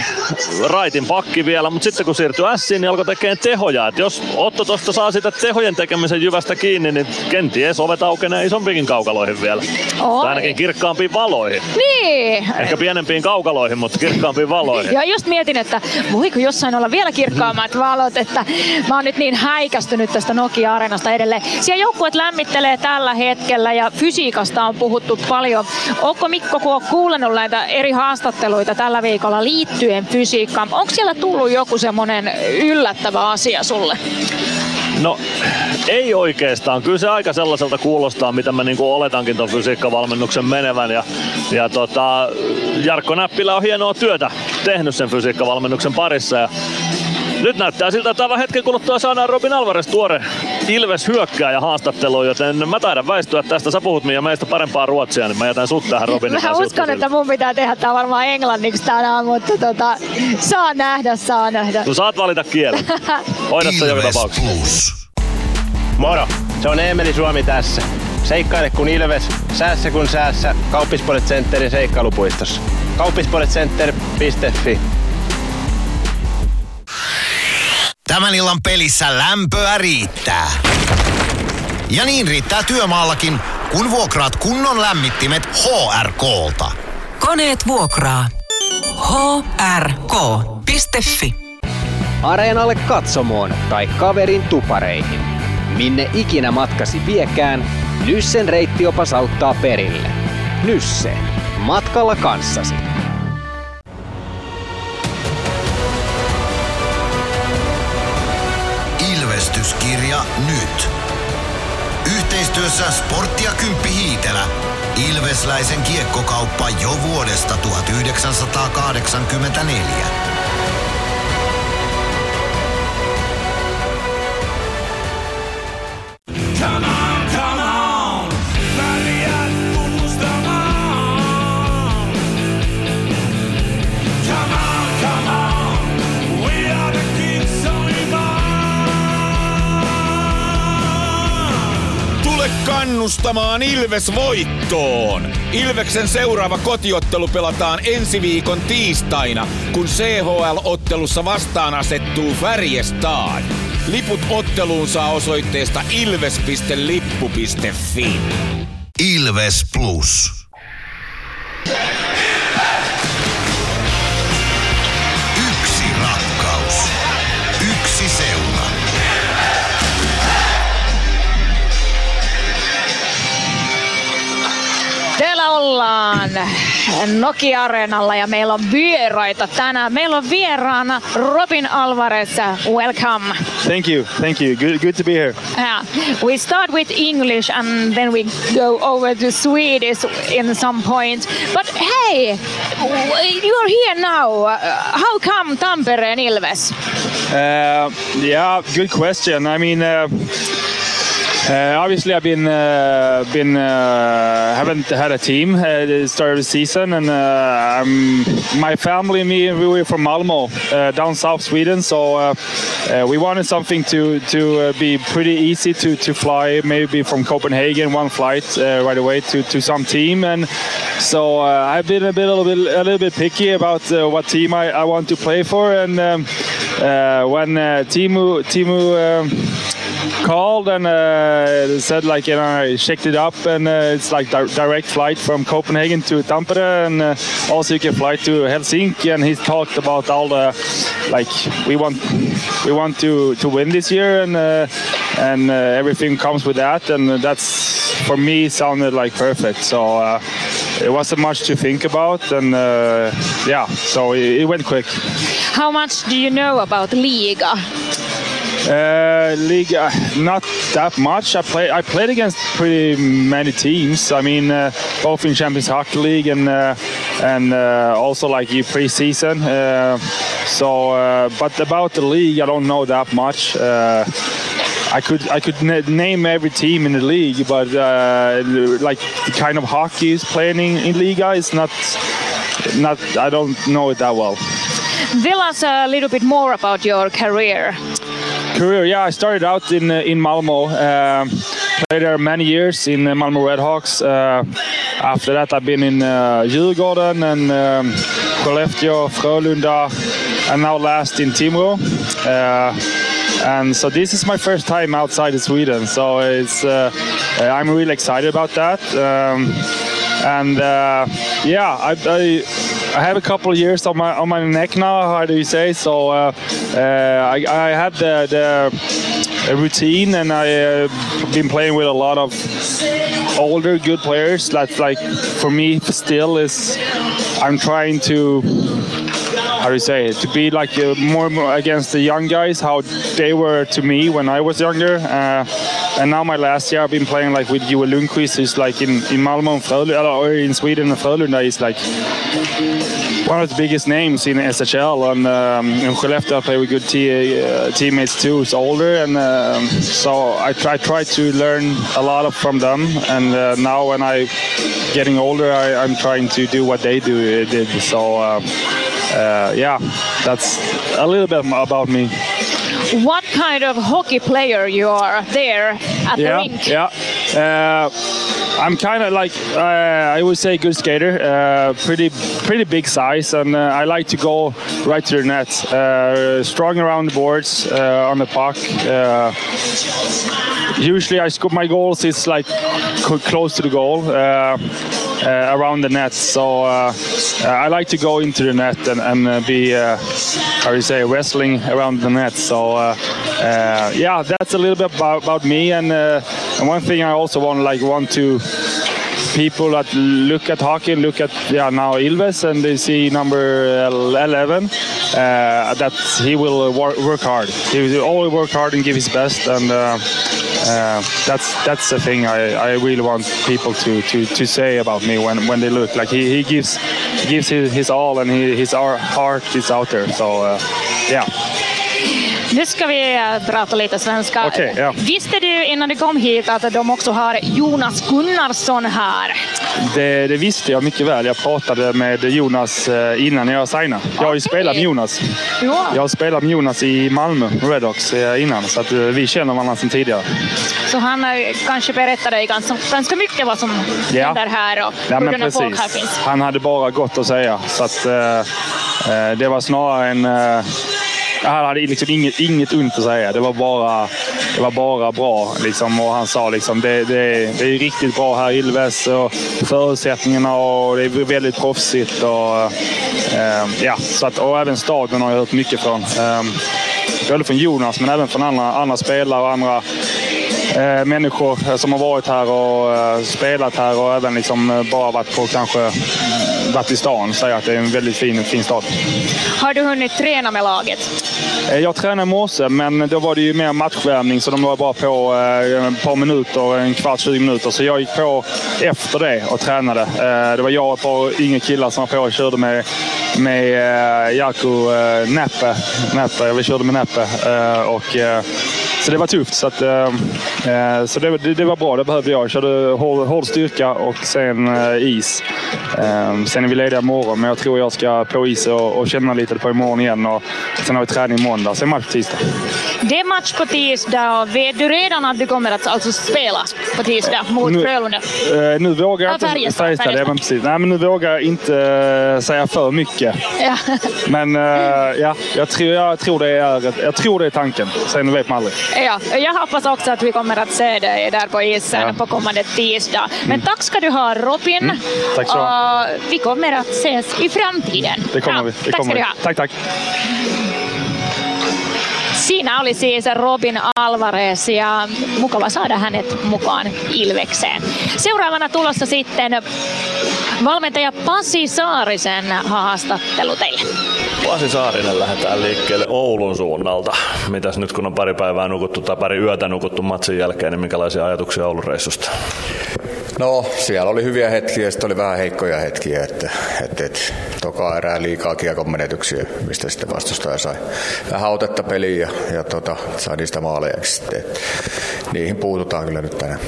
raitin pakki vielä, mutta sitten kun siirtyi Siin, niin alkoi tekemään tehoja. Et jos Otto tosta saa sitä tehojen tekemisen jyvästä kiinni, niin kenties ovet aukenee isompiin kaukaloihin vielä. Oi. Tai ainakin kirkkaampiin valoihin. Niin! Ehkä pienempiin kaukaloihin, mutta kirkkaampiin valoihin. Ja just mietin, että voiko jossain olla vielä kirkkaammat valot, että mä oon nyt niin häikästynyt tästä Nokia-areenasta edelleen. Siellä joukkueet lämmittelee tällä hetkellä ja fysiikasta on puhuttu paljon. Onko Mikko, kun on kuulenut näitä eri haastatteluita tällä viikolla liittyen fysiikkaan, onko siellä tullut joku semmoinen yllättävä asia sulle? No ei oikeastaan. Kyllä se aika sellaiselta kuulostaa, mitä mä niinku oletankin ton fysiikkavalmennuksen menevän. Ja, ja tota, Jarkko Näppilä on hienoa työtä tehnyt sen fysiikkavalmennuksen parissa. Ja nyt näyttää siltä, että aivan hetken kuluttua saadaan Robin Alvarez tuore Ilves hyökkääjä haastatteluun, joten mä taidan väistyä tästä. Sä puhut Mia meistä parempaa ruotsia, niin mä jätän sut tähän Robinin Mä uskon, että mun pitää tehdä tää varmaan englanniksi tänään, mutta tota, saa nähdä, saa nähdä. Sun saat valita kielen. Hoida se joka tapauksessa. Moro, se on Eemeli Suomi tässä. Seikkaile kun Ilves, säässä kun säässä. Kauppispoilet Centerin seikkailupuistossa. Kauppispoiletcenter.fi Tämän illan pelissä lämpöä riittää. Ja niin riittää työmaallakin, kun vuokraat kunnon lämmittimet HRKlta. Koneet vuokraa. hrk.fi Areenalle katsomoon tai kaverin tupareihin. Minne ikinä matkasi viekään, Nyssen reittiopas auttaa perille. Nysse. Matkalla kanssasi. Ilvestyskirja nyt. Yhteistyössä Sporttia Kymppi Hiitelä. Ilvesläisen kiekkokauppa jo vuodesta 1984. kannustamaan Ilves voittoon! Ilveksen seuraava kotiottelu pelataan ensi viikon tiistaina, kun CHL-ottelussa vastaan asettuu Färjestad. Liput otteluun saa osoitteesta ilves.lippu.fi. Ilves Plus. Yksi Nokia-areenalla ja meillä on vieraita tänään. Meillä on vieraana Robin Alvarez. Welcome. Thank you, thank you. Good, good to be here. Yeah. We start with English and then we go over to Swedish in some point. But hey, you're here now. Uh, How come Tampere and Ilves? Uh, yeah, good question. I mean, uh, uh, obviously, I've been uh, been uh, haven't had a team at the start of the season, and uh, my family and me we were from Malmo, uh, down south Sweden. So uh, uh, we wanted something to to uh, be pretty easy to to fly, maybe from Copenhagen, one flight uh, right away to to some team, and so uh, I've been a bit a little bit a little bit picky about uh, what team I, I want to play for, and um, uh, when uh, Timu Timu. Um, called and uh, said like you know I checked it up and uh, it's like di- direct flight from Copenhagen to Tampere and uh, also you can fly to Helsinki. And he talked about all the like we want we want to to win this year and uh, and uh, everything comes with that. And that's for me sounded like perfect. So uh, it wasn't much to think about and yeah so it, it went quick. How much do you know about Liga? Uh, league, uh, not that much. I play. I played against pretty many teams. I mean, uh, both in Champions Hockey League and uh, and uh, also like you preseason. Uh, so, but about the league, I don't know that much. I could I could na- name every team in the league, but like the kind of hockey is playing in, in Liga is not not. I don't know it that well. Tell us a little bit more about your career. Career, yeah, I started out in uh, in Malmo. Um, played there many years in uh, Malmo Redhawks. Uh, after that, I've been in uh, and um, Frölunda, and now last in Timrå. Uh, and so this is my first time outside of Sweden. So it's uh, I'm really excited about that. Um, and uh, yeah, I, I I have a couple of years on my on my neck now. How do you say? So uh, uh, I, I had the, the routine, and I uh, been playing with a lot of older good players. That's like for me still is I'm trying to how do you say it? To be like uh, more, more against the young guys how they were to me when I was younger. Uh, and now my last year I've been playing like with Joel Lundqvist who's like in, in Malmö and Frölunda, or in Sweden and Frölunda. Is like one of the biggest names in SHL and um, in Skellefteå I play with good uh, teammates too who's older. And um, so I try, try to learn a lot of from them. And uh, now when I getting older I, I'm trying to do what they do did. So uh, uh, yeah that's a little bit about me What kind of hockey player you are there at the yeah, rink? Yeah. Uh, I'm kind of like uh, I would say good skater, uh, pretty pretty big size, and uh, I like to go right to the net, uh, strong around the boards uh, on the puck. Uh, usually, I score my goals It's like close to the goal. Uh, around the net, so uh, uh, I like to go into the net and, and uh, be, uh, how do you say, wrestling around the net. So yeah, that's a little bit about, about me. And, and one thing I also want, like, want to people that look at hockey look at yeah now Ilves and they see number 11 uh, that he will wor- work hard. He will always work hard and give his best and. Uh, uh, that's that's the thing I, I really want people to, to, to say about me when, when they look like he, he gives gives his, his all and he, his heart is out there so uh, yeah Nu ska vi eh, prata lite svenska. Okej, ja. Visste du innan du kom hit att de också har Jonas Gunnarsson här? det, det visste jag mycket väl. Jag pratade med Jonas eh, innan jag signade. Jag har ju spelat med Jonas. Ja. Jag har spelat med Jonas i Malmö, Redhawks, eh, innan. Så att vi känner varandra sedan tidigare. Så han kanske berättar dig ganska, ganska mycket vad som Ja. händer här och Ja, hur den folk här finns. Han hade bara gott att säga. Så att, eh, det var snarare en... Eh, han hade liksom inget, inget ont att säga. Det var bara, det var bara bra. Liksom. Och han sa liksom det, det, det är riktigt bra här i Ilves. Och förutsättningarna och det är väldigt proffsigt. Och, eh, ja, så att, och även staden har jag hört mycket från. Eh, både från Jonas men även från andra, andra spelare och andra eh, människor som har varit här och eh, spelat här och även liksom eh, bara varit på kanske varit i stan säger att det är en väldigt fin, fin stad. Har du hunnit träna med laget? Eh, Jag tränade i morse, men då var det ju mer matchvärmning så de var bara på eh, ett par minuter, en kvart, 20 minuter. Så jag gick på efter det och tränade. Eh, Det var jag och ett par yngre killar som var på och körde med, med eh, Näppe. Näppe. Vi körde med Näppe. Och, så det var tufft. Så, att, eh, eh, så det, det, det var bra, det behövde jag. Jag körde hård, hård styrka och sen eh, is. Eh, Sen är vi lediga imorgon, men jag tror jag ska på is och, och känna lite på imorgon igen. Och sen har vi träning måndag, sen match på tisdag. Det är match på tisdag vet du redan att du kommer att alltså spela på tisdag mot Nu- Frölunda? Eh, nu vågar jag Ja, inte... Färjestad, Färjestad, ja, men precis. Nej, men nu vågar jag inte eh, säga för mycket. Ja. Men ja, jag tror, jag, tror det är, jag tror det är tanken. Sen vet man aldrig. Ja, jag hoppas också att vi kommer att se dig där på isen Ja. på kommande tisdag. Men tack ska du ha Robin. Mm. Tack så. Och vi kommer att ses i framtiden. Det kommer Bra. vi. Det tack kommer ska vi. du ha. Tack, tack. Siinä oli siis Robin Alvarez ja mukava saada hänet mukaan Ilvekseen. Seuraavana tulossa sitten valmentaja Pasi Saarisen haastattelu teille. Pasi Saarinen lähdetään liikkeelle Oulun suunnalta. Mitäs nyt kun on pari päivää nukuttu tai pari yötä nukuttu matsin jälkeen, niin minkälaisia ajatuksia Oulun reissusta? No, siellä oli hyviä hetkiä ja sitten oli vähän heikkoja hetkiä, että, että, että toka erää liikaa kiekon menetyksiä, mistä sitten vastustaja sai vähän otetta peliin ja, ja tota, sai niistä maalejaksi sitten. että Niihin puututaan kyllä nyt tänään.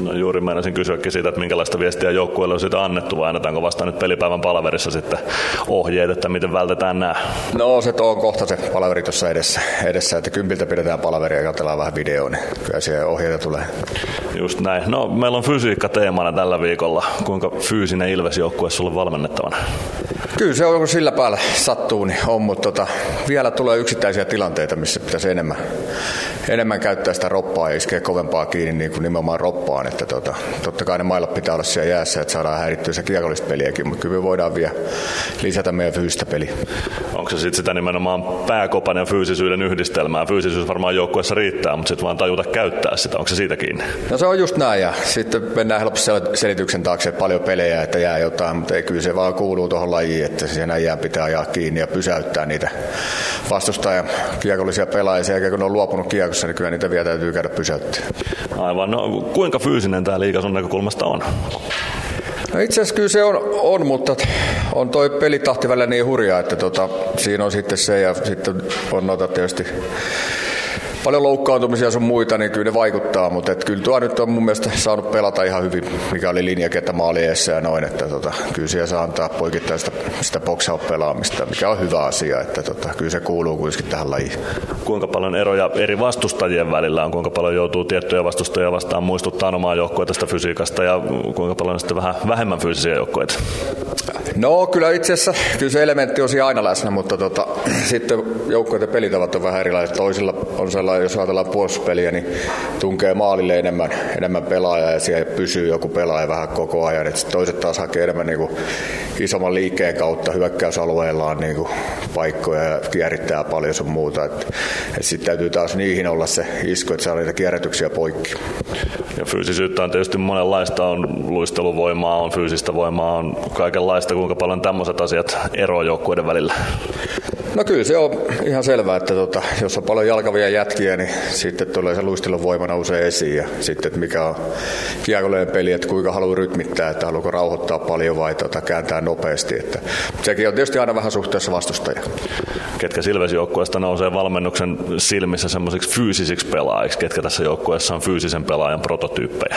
No juuri meinasin kysyäkin siitä, että minkälaista viestiä joukkueelle on siitä annettu vai annetaanko vasta nyt pelipäivän palaverissa sitten ohjeet, että miten vältetään nämä? No se on kohta se palaveri tuossa edessä, edessä, että kympiltä pidetään palaveria ja katsellaan vähän videoa, niin kyllä siellä ohjeita tulee. Just näin. No meillä on fysiikka teemana tällä viikolla. Kuinka fyysinen Ilves-joukkue sulle valmennettavana? Kyllä se on, kun sillä päällä sattuu, niin on, mutta tota, vielä tulee yksittäisiä tilanteita, missä pitäisi enemmän, enemmän käyttää sitä roppaa ja iskeä kovempaa kiinni niin kuin nimenomaan roppaan. Että tota, totta kai ne mailat pitää olla siellä jäässä, että saadaan häirittyä se kiekollista peliäkin, mutta kyllä me voidaan vielä lisätä meidän fyysistä peliä. Onko se sitten sitä nimenomaan pääkopan ja fyysisyyden yhdistelmää? Fyysisyys varmaan joukkueessa riittää, mutta sitten vaan tajuta käyttää sitä. Onko se siitä kiinni? No se on just näin ja sitten mennään helposti sel- selityksen taakse, että paljon pelejä, että jää jotain, mutta ei kyllä se vaan kuuluu tuohon lajiin, että siihen äijää pitää ajaa kiinni ja pysäyttää niitä vastustajan kiekollisia pelaajia. Sen jälkeen kun ne on luopunut kiekossa, niin kyllä niitä vielä täytyy käydä pysäyttää. Aivan. No, kuinka fyysinen tämä liiga sun näkökulmasta on? No itse asiassa kyllä se on, on mutta on toi pelitahti välillä niin hurjaa, että tota, siinä on sitten se ja sitten on noita tietysti paljon loukkaantumisia sun muita, niin kyllä ne vaikuttaa, mutta et kyllä tuo nyt on mun mielestä saanut pelata ihan hyvin, mikä oli linjakenttä maali eessä ja noin, että tota, kyllä siellä saa antaa poikittaista sitä boxaus-pelaamista, mikä on hyvä asia, että tota, kyllä se kuuluu kuitenkin tähän lajiin. Kuinka paljon eroja eri vastustajien välillä on? Kuinka paljon joutuu tiettyjä vastustajia vastaan muistuttaa omaa joukkoa tästä fysiikasta ja kuinka paljon on sitten vähän vähemmän fyysisiä joukkoita? No kyllä itse asiassa kyllä se elementti on siinä aina läsnä, mutta tota, sitten joukkueiden pelitavat on vähän erilaiset. Toisilla on sellainen, jos ajatellaan puolustuspeliä, niin tunkee maalille enemmän, enemmän pelaajaa ja siellä pysyy joku pelaaja vähän koko ajan. Et toiset taas hakee enemmän niin kuin isomman liikkeen kautta hyökkäysalueellaan niin kuin paikkoja ja kierrittää paljon sun muuta. Sitten täytyy taas niihin olla se isku, että saa niitä kierrätyksiä poikki. Ja fyysisyyttä on tietysti monenlaista, on luisteluvoimaa, on fyysistä voimaa, on kaikenlaista. Kuinka paljon tämmöiset asiat eroavat joukkueiden välillä? No kyllä se on ihan selvää, että tota, jos on paljon jalkavia jätkiä, niin sitten tulee se luistelun voima nousee esiin. Ja sitten, että mikä on kiekollinen peli, että kuinka haluaa rytmittää, että haluaako rauhoittaa paljon vai tota, kääntää nopeasti. Että, sekin on tietysti aina vähän suhteessa vastustaja. Ketkä Silves-joukkueesta nousee valmennuksen silmissä semmoisiksi fyysisiksi pelaajiksi? Ketkä tässä joukkueessa on fyysisen pelaajan prototyyppejä?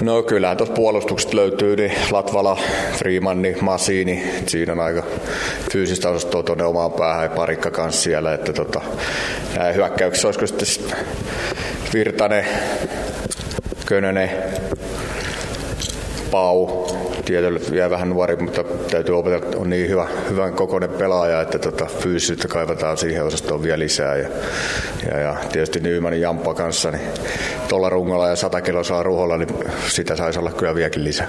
No kyllähän tuossa puolustuksesta löytyy niin Latvala, Freemanni, Masini. Siinä on aika fyysistä osastoa tuonne omaan päähän ja parikka kanssa siellä. Että tota, näin hyökkäyksissä olisiko sitten Virtanen, Könönen, Pau, tietyllä vielä vähän nuori, mutta täytyy opetella, on niin hyvä, hyvän kokoinen pelaaja, että tota, fyysisyyttä kaivataan siihen osastoon vielä lisää. Ja, ja, ja tietysti Nymanin Jamppa kanssa, niin tuolla rungolla ja 100 kiloa saa ruholla, niin sitä saisi olla kyllä vieläkin lisää.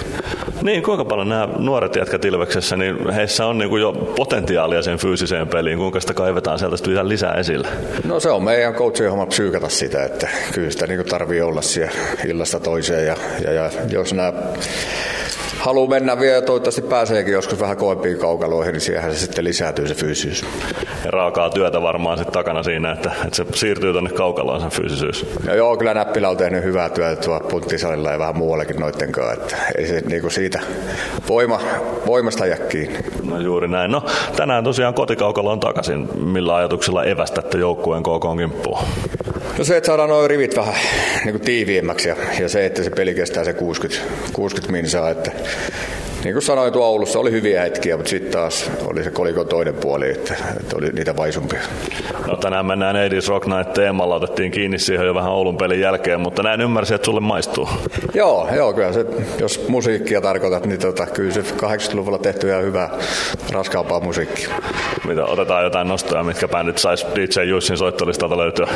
Niin, kuinka paljon nämä nuoret jätkät Ilveksessä, niin heissä on niin kuin jo potentiaalia sen fyysiseen peliin. Kuinka sitä kaivetaan sieltä sitten lisää esille? No se on meidän coachien homma psyykata sitä, että kyllä sitä niin tarvii olla siellä illasta toiseen. Ja, ja, ja jos nämä haluaa mennä vielä ja toivottavasti pääseekin joskus vähän kovempiin kaukaloihin, niin siihen se sitten lisääntyy se fyysisyys. Ja raakaa työtä varmaan sitten takana siinä, että, että se siirtyy tuonne kaukaloon sen fyysisyys. No joo, kyllä Näppilä on tehnyt hyvää työtä tuolla punttisalilla ja vähän muuallakin noitten kanssa, että ei se niinku siitä voima, voimasta jää kiinni. No juuri näin. No tänään tosiaan kotikaukalo on takaisin. Millä ajatuksilla evästätte joukkueen KK kimppuun? No se, että saadaan nuo rivit vähän niin kuin tiiviimmäksi ja, ja, se, että se peli kestää se 60, 60 minsaa, että niin kuin sanoin, tuo Oulussa oli hyviä hetkiä, mutta sitten taas oli se kolikon toinen puoli, että, että oli niitä vaisumpia. No, tänään mennään Edis Rock Night teemalla, otettiin kiinni siihen jo vähän Oulun pelin jälkeen, mutta näin ymmärsin, että sulle maistuu. Joo, joo, kyllä se, jos musiikkia tarkoitat, niin tota, kyllä se 80-luvulla tehty ihan hyvää, raskaampaa musiikkia. Mitä, otetaan jotain nostoja, mitkä bändit sais DJ Jussin soittolistalta löytyä?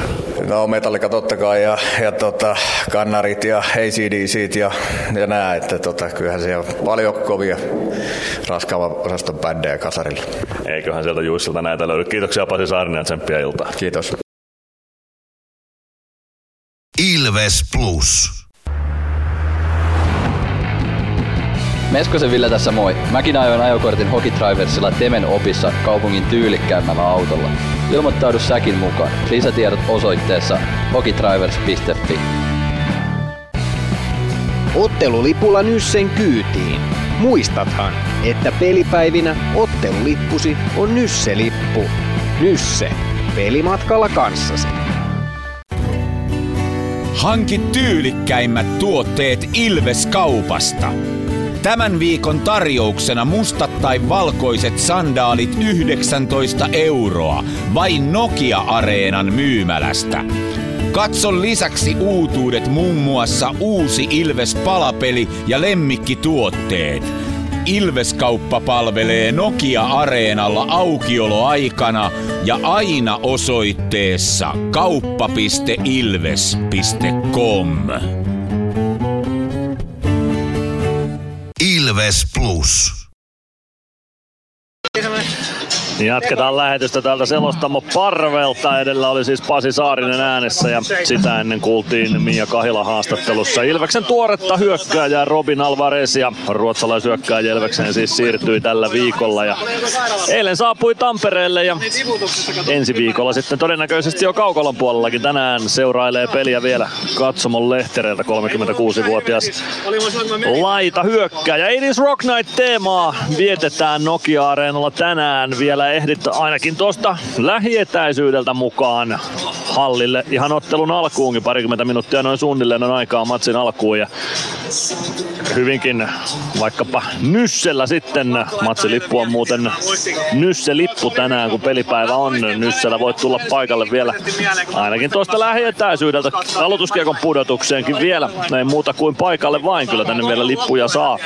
No Metallica totta kai ja, ja tota, Kannarit ja ACDC ja, ja nää, että tota, kyllähän siellä on paljon kovia raskaamman osaston bändejä kasarilla. Eiköhän sieltä Jussilta näitä löydy. Kiitoksia Pasi Saarinen ja tsemppiä iltaa. Kiitos. Ilves Plus. Meskosen Ville tässä moi. Mäkin ajoin ajokortin Hokitriversilla Temen opissa kaupungin tyylikkäämmällä autolla. Ilmoittaudu säkin mukaan. Lisätiedot osoitteessa hokitrivers.fi. Ottelulipulla Nyssen kyytiin. Muistathan, että pelipäivinä ottelulippusi on Nysse-lippu. Nysse. Pelimatkalla kanssasi. Hanki tyylikkäimmät tuotteet Ilves-kaupasta. Tämän viikon tarjouksena mustat tai valkoiset sandaalit 19 euroa vain Nokia-areenan myymälästä. Katso lisäksi uutuudet muun muassa uusi Ilves palapeli ja lemmikkituotteet. Ilveskauppa palvelee Nokia-areenalla aukioloaikana ja aina osoitteessa kauppa.ilves.com. Ilves Plus. Jatketaan lähetystä täältä selostamo Parvelta. Edellä oli siis Pasi Saarinen äänessä ja sitä ennen kuultiin Mia Kahila haastattelussa. Ilveksen tuoretta hyökkääjää Robin Alvarezia. Ruotsalaisyökkääjä Ilvekseen siis siirtyi tällä viikolla ja eilen saapui Tampereelle ja ensi viikolla sitten todennäköisesti jo Kaukolon puolellakin tänään seurailee peliä vielä katsomon lehtereiltä 36-vuotias laita hyökkääjä. Edis Rock Night teemaa vietetään Nokia-areenalla tänään ehdit ainakin tuosta lähietäisyydeltä mukaan hallille ihan ottelun alkuunkin. Parikymmentä minuuttia noin suunnilleen on aikaa matsin alkuun ja hyvinkin vaikkapa Nyssellä sitten. Matsilippu on muuten Nysse-lippu tänään, kun pelipäivä on. Nyssellä voit tulla paikalle vielä ainakin tuosta lähietäisyydeltä aloituskiekon pudotukseenkin vielä. Ei muuta kuin paikalle vain, kyllä tänne vielä lippuja saa.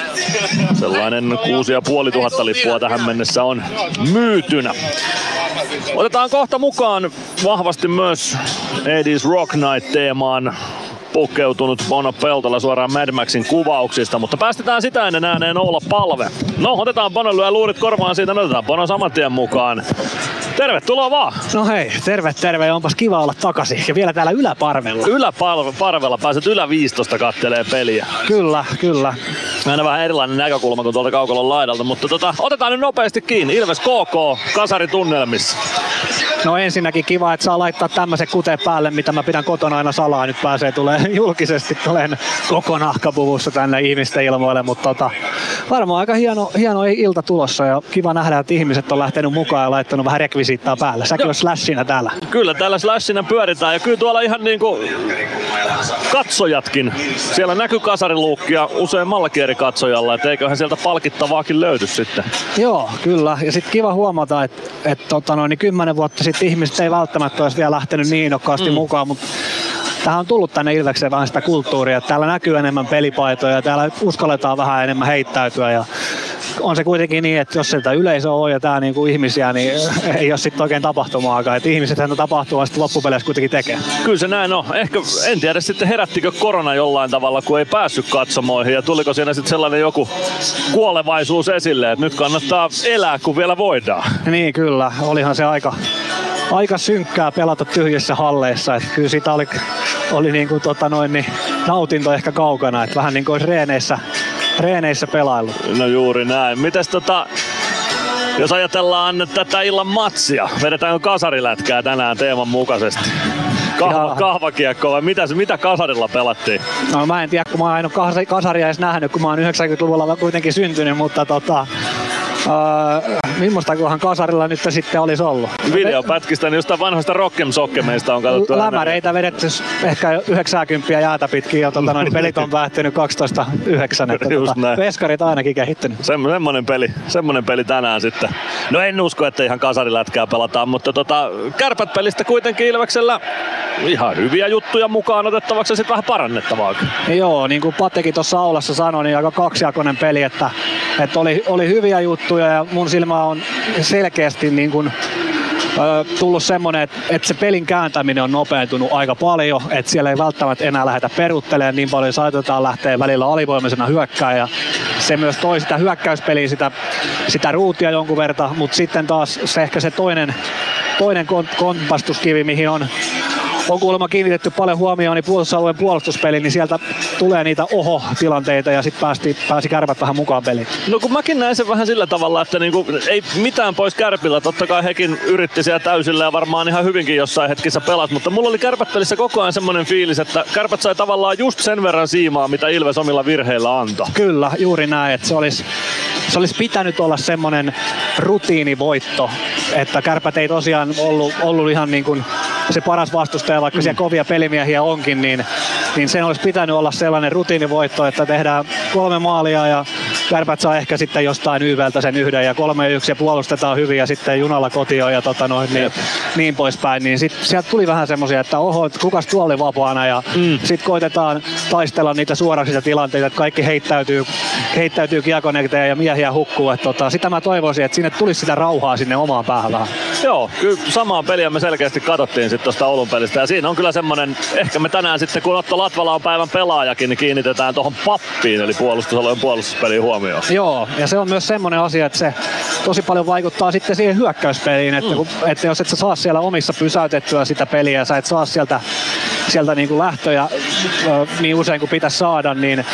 Sellainen 6500 lippua tähän mennessä on myytynä. Otetaan kohta mukaan vahvasti myös Edis Rock Night teemaan pukeutunut Bono Peltola suoraan Mad Maxin kuvauksista, mutta päästetään sitä ennen ääneen olla palve. No, otetaan Bono lyö luurit korvaan siitä, otetaan Bono saman tien mukaan. Tervetuloa vaan! No hei, terve terve, onpas kiva olla takaisin. Ja vielä täällä yläparvella. Yläparvella pääset ylä 15 kattelee peliä. Kyllä, kyllä. Aina vähän erilainen näkökulma kuin tuolta Kaukolon laidalta, mutta tota, otetaan nyt nopeasti kiinni. Ilves KK, kasaritunnelmissa. No ensinnäkin kiva, että saa laittaa tämmöisen kuteen päälle, mitä mä pidän kotona aina salaa. Nyt pääsee tulee julkisesti tulen koko nahkapuvussa tänne ihmisten ilmoille, mutta tota, varmaan aika hieno, hieno ilta tulossa ja kiva nähdä, että ihmiset on lähtenyt mukaan ja laittanut vähän rekvisiittaa päälle. Säkin on slashina täällä. Kyllä, täällä slashina pyöritään ja kyllä tuolla ihan niinku katsojatkin. Siellä näkyy kasariluukkia useammallakin eri katsojalla, että eiköhän sieltä palkittavaakin löydy sitten. Joo, kyllä. Ja sitten kiva huomata, että et, tota noin, niin kymmenen vuotta sitten ihmiset ei välttämättä olisi vielä lähtenyt niin innokkaasti mm. mukaan, mutta tähän on tullut tänne Ilvekseen vähän sitä kulttuuria, että täällä näkyy enemmän pelipaitoja ja täällä uskalletaan vähän enemmän heittäytyä ja on se kuitenkin niin, että jos sieltä yleisö on ja tää niinku ihmisiä, niin ei ole sitten oikein tapahtumaakaan. Että ihmiset hän tapahtumaa sitten loppupeleissä kuitenkin tekee. Kyllä se näin on. Ehkä en tiedä sitten herättikö korona jollain tavalla, kun ei päässyt katsomoihin ja tuliko siinä sitten sellainen joku kuolevaisuus esille, että nyt kannattaa elää, kun vielä voidaan. Niin kyllä, olihan se aika, aika synkkää pelata tyhjissä halleissa. Että kyllä siitä oli, oli niin kuin, tota noin, niin nautinto ehkä kaukana, että vähän niin kuin olisi reeneissä, reeneissä pelaillut. No juuri näin. Mites tota, jos ajatellaan tätä illan matsia, vedetäänkö kasarilätkää tänään teeman mukaisesti? Kahva, kahvakiekko vai mitä, mitä kasarilla pelattiin? No mä en tiedä, kun mä ole kasaria edes nähnyt, kun mä oon 90-luvulla kuitenkin syntynyt, mutta tota, Öö, Mimmostakohan kasarilla nyt sitten olisi ollut? Videopätkistä, niin jostain vanhoista Rock'em Sokkemeista on katsottu. Lämäreitä vedetty ehkä 90 jäätä pitkin ja tota, noin, pelit on päättynyt 12-9. Että, Just tota, näin. veskarit ainakin kehittynyt. Sem- semmonen peli, semmonen peli tänään sitten. No en usko, että ihan kasarilätkää pelataan, mutta tota, kärpät pelistä kuitenkin Ilveksellä ihan hyviä juttuja mukaan otettavaksi ja sitten vähän parannettavaa. Joo, niin kuin Patekin tuossa aulassa sanoi, niin aika kaksijakoinen peli, että, että oli, oli hyviä juttuja ja mun silmä on selkeästi niin kuin, tullut semmoinen, että, että se pelin kääntäminen on nopeutunut aika paljon, että siellä ei välttämättä enää lähdetä peruuttelemaan niin paljon, saitetaan lähteä välillä alivoimaisena hyökkää ja se myös toi sitä hyökkäyspeliä, sitä, sitä ruutia jonkun verran, mutta sitten taas se ehkä se toinen, toinen kompastuskivi, mihin on on kuulemma kiinnitetty paljon huomioon niin puolustusalueen puolustuspeli, niin sieltä tulee niitä oho-tilanteita ja sitten pääsi, pääsi kärpät vähän mukaan peliin. No kun mäkin näin sen vähän sillä tavalla, että niinku, ei mitään pois kärpillä. Totta kai hekin yritti siellä täysillä ja varmaan ihan hyvinkin jossain hetkissä pelat, mutta mulla oli kärpät pelissä koko ajan semmoinen fiilis, että kärpät sai tavallaan just sen verran siimaa, mitä Ilves omilla virheillä antoi. Kyllä, juuri näin, että se olisi, se olisi pitänyt olla semmoinen rutiinivoitto, että kärpät ei tosiaan ollut, ollut ihan niin kuin se paras vastustaja, vaikka mm. siellä kovia pelimiehiä onkin, niin, niin sen olisi pitänyt olla sellainen rutiinivoitto, että tehdään kolme maalia ja kärpät saa ehkä sitten jostain YVltä sen yhden ja kolme yksi ja puolustetaan hyvin ja sitten junalla kotioon ja tota noin, niin, niin poispäin. Niin sit sieltä tuli vähän semmoisia, että oho, kukas tuolla oli vapaana ja mm. sitten koitetaan taistella niitä suoraisia tilanteita, että kaikki heittäytyy, heittäytyy kiekon ja miehiä hukkuu. Että tota, sitä mä toivoisin, että sinne tulisi sitä rauhaa sinne omaan päähän vähän. Joo, kyllä samaa peliä me selkeästi katsottiin sitten tuosta Oulun pelistä. Ja siinä on kyllä semmonen, ehkä me tänään sitten kun Otto Latvala on päivän pelaajakin, niin kiinnitetään tuohon pappiin, eli puolustusalueen puolustuspeliin huomioon. Joo, ja se on myös semmoinen asia, että se tosi paljon vaikuttaa sitten siihen hyökkäyspeliin, että, Mm. kun, että jos et sä saa siellä omissa pysäytettyä sitä peliä, sä et saa sieltä, sieltä niin kuin lähtöjä niin usein kuin pitäisi saada, niin,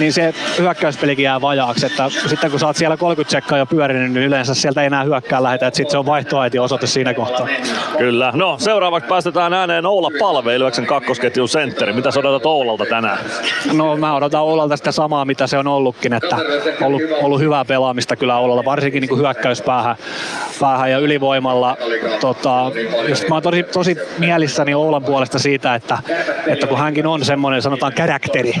niin se hyökkäyspelikin jää vajaaksi. Että sitten kun sä oot siellä 30 sekkaa jo pyörinyt, niin yleensä sieltä ei enää hyökkää lähetä, että sitten se on vaihtoaition osoite siinä kohtaa. Kyllä. No seuraavaksi päästetään ääneen Oula Palve, Ilveksen kakkosketjun sentteri. Mitä sä odotat Oulalta tänään? No mä odotan Oulalta sitä samaa, mitä se on ollutkin, että ollut, ollut hyvää pelaamista kyllä Oulalla, varsinkin niin hyökkäyspäähän päähän ja ylivoimalla. Tota, just mä oon tosi, tosi mielissäni Oulan puolesta siitä, että, että kun hänkin on semmoinen sanotaan karakteri,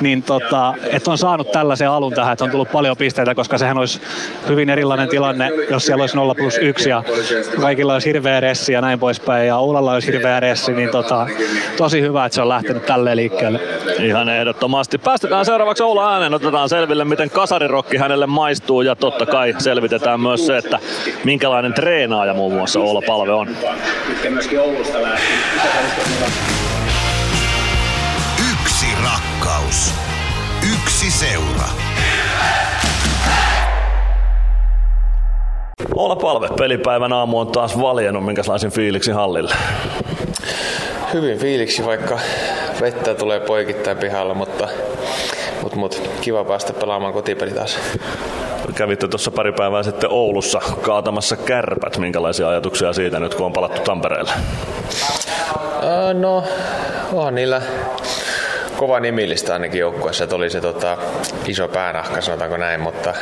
niin tota, että on saanut tällaisen alun tähän, että on tullut paljon pisteitä, koska sehän olisi hyvin erilainen tilanne, jos siellä olisi 0 plus 1 ja kaikilla olisi hirveä ressi ja näin poispäin ja Oulalla olisi hirveä ressi, niin tota, tosi hyvä, että se on lähtenyt tälleen liikkeelle. Ihan ehdottomasti. Päästetään seuraavaksi Oula ääneen, otetaan selville, miten kasarirokki hänelle maistuu ja totta kai selvitetään myös se, että minkälainen treenaaja muun muassa Oula Palve on. Yksi rakkaus. Yksi seura. Oula Palve, pelipäivän aamu on taas valjennut, minkälaisen fiiliksi hallille. Hyvin fiiliksi, vaikka vettä tulee poikittain pihalla, mutta, mutta, mutta kiva päästä pelaamaan kotipeli taas. Kävitte tuossa pari päivää sitten Oulussa kaatamassa kärpät. Minkälaisia ajatuksia siitä nyt, kun on palattu Tampereelle? Ää, no, onhan niillä kova nimillistä ainakin joukkueessa, että oli se tota, iso päänahka, sanotaanko näin, mutta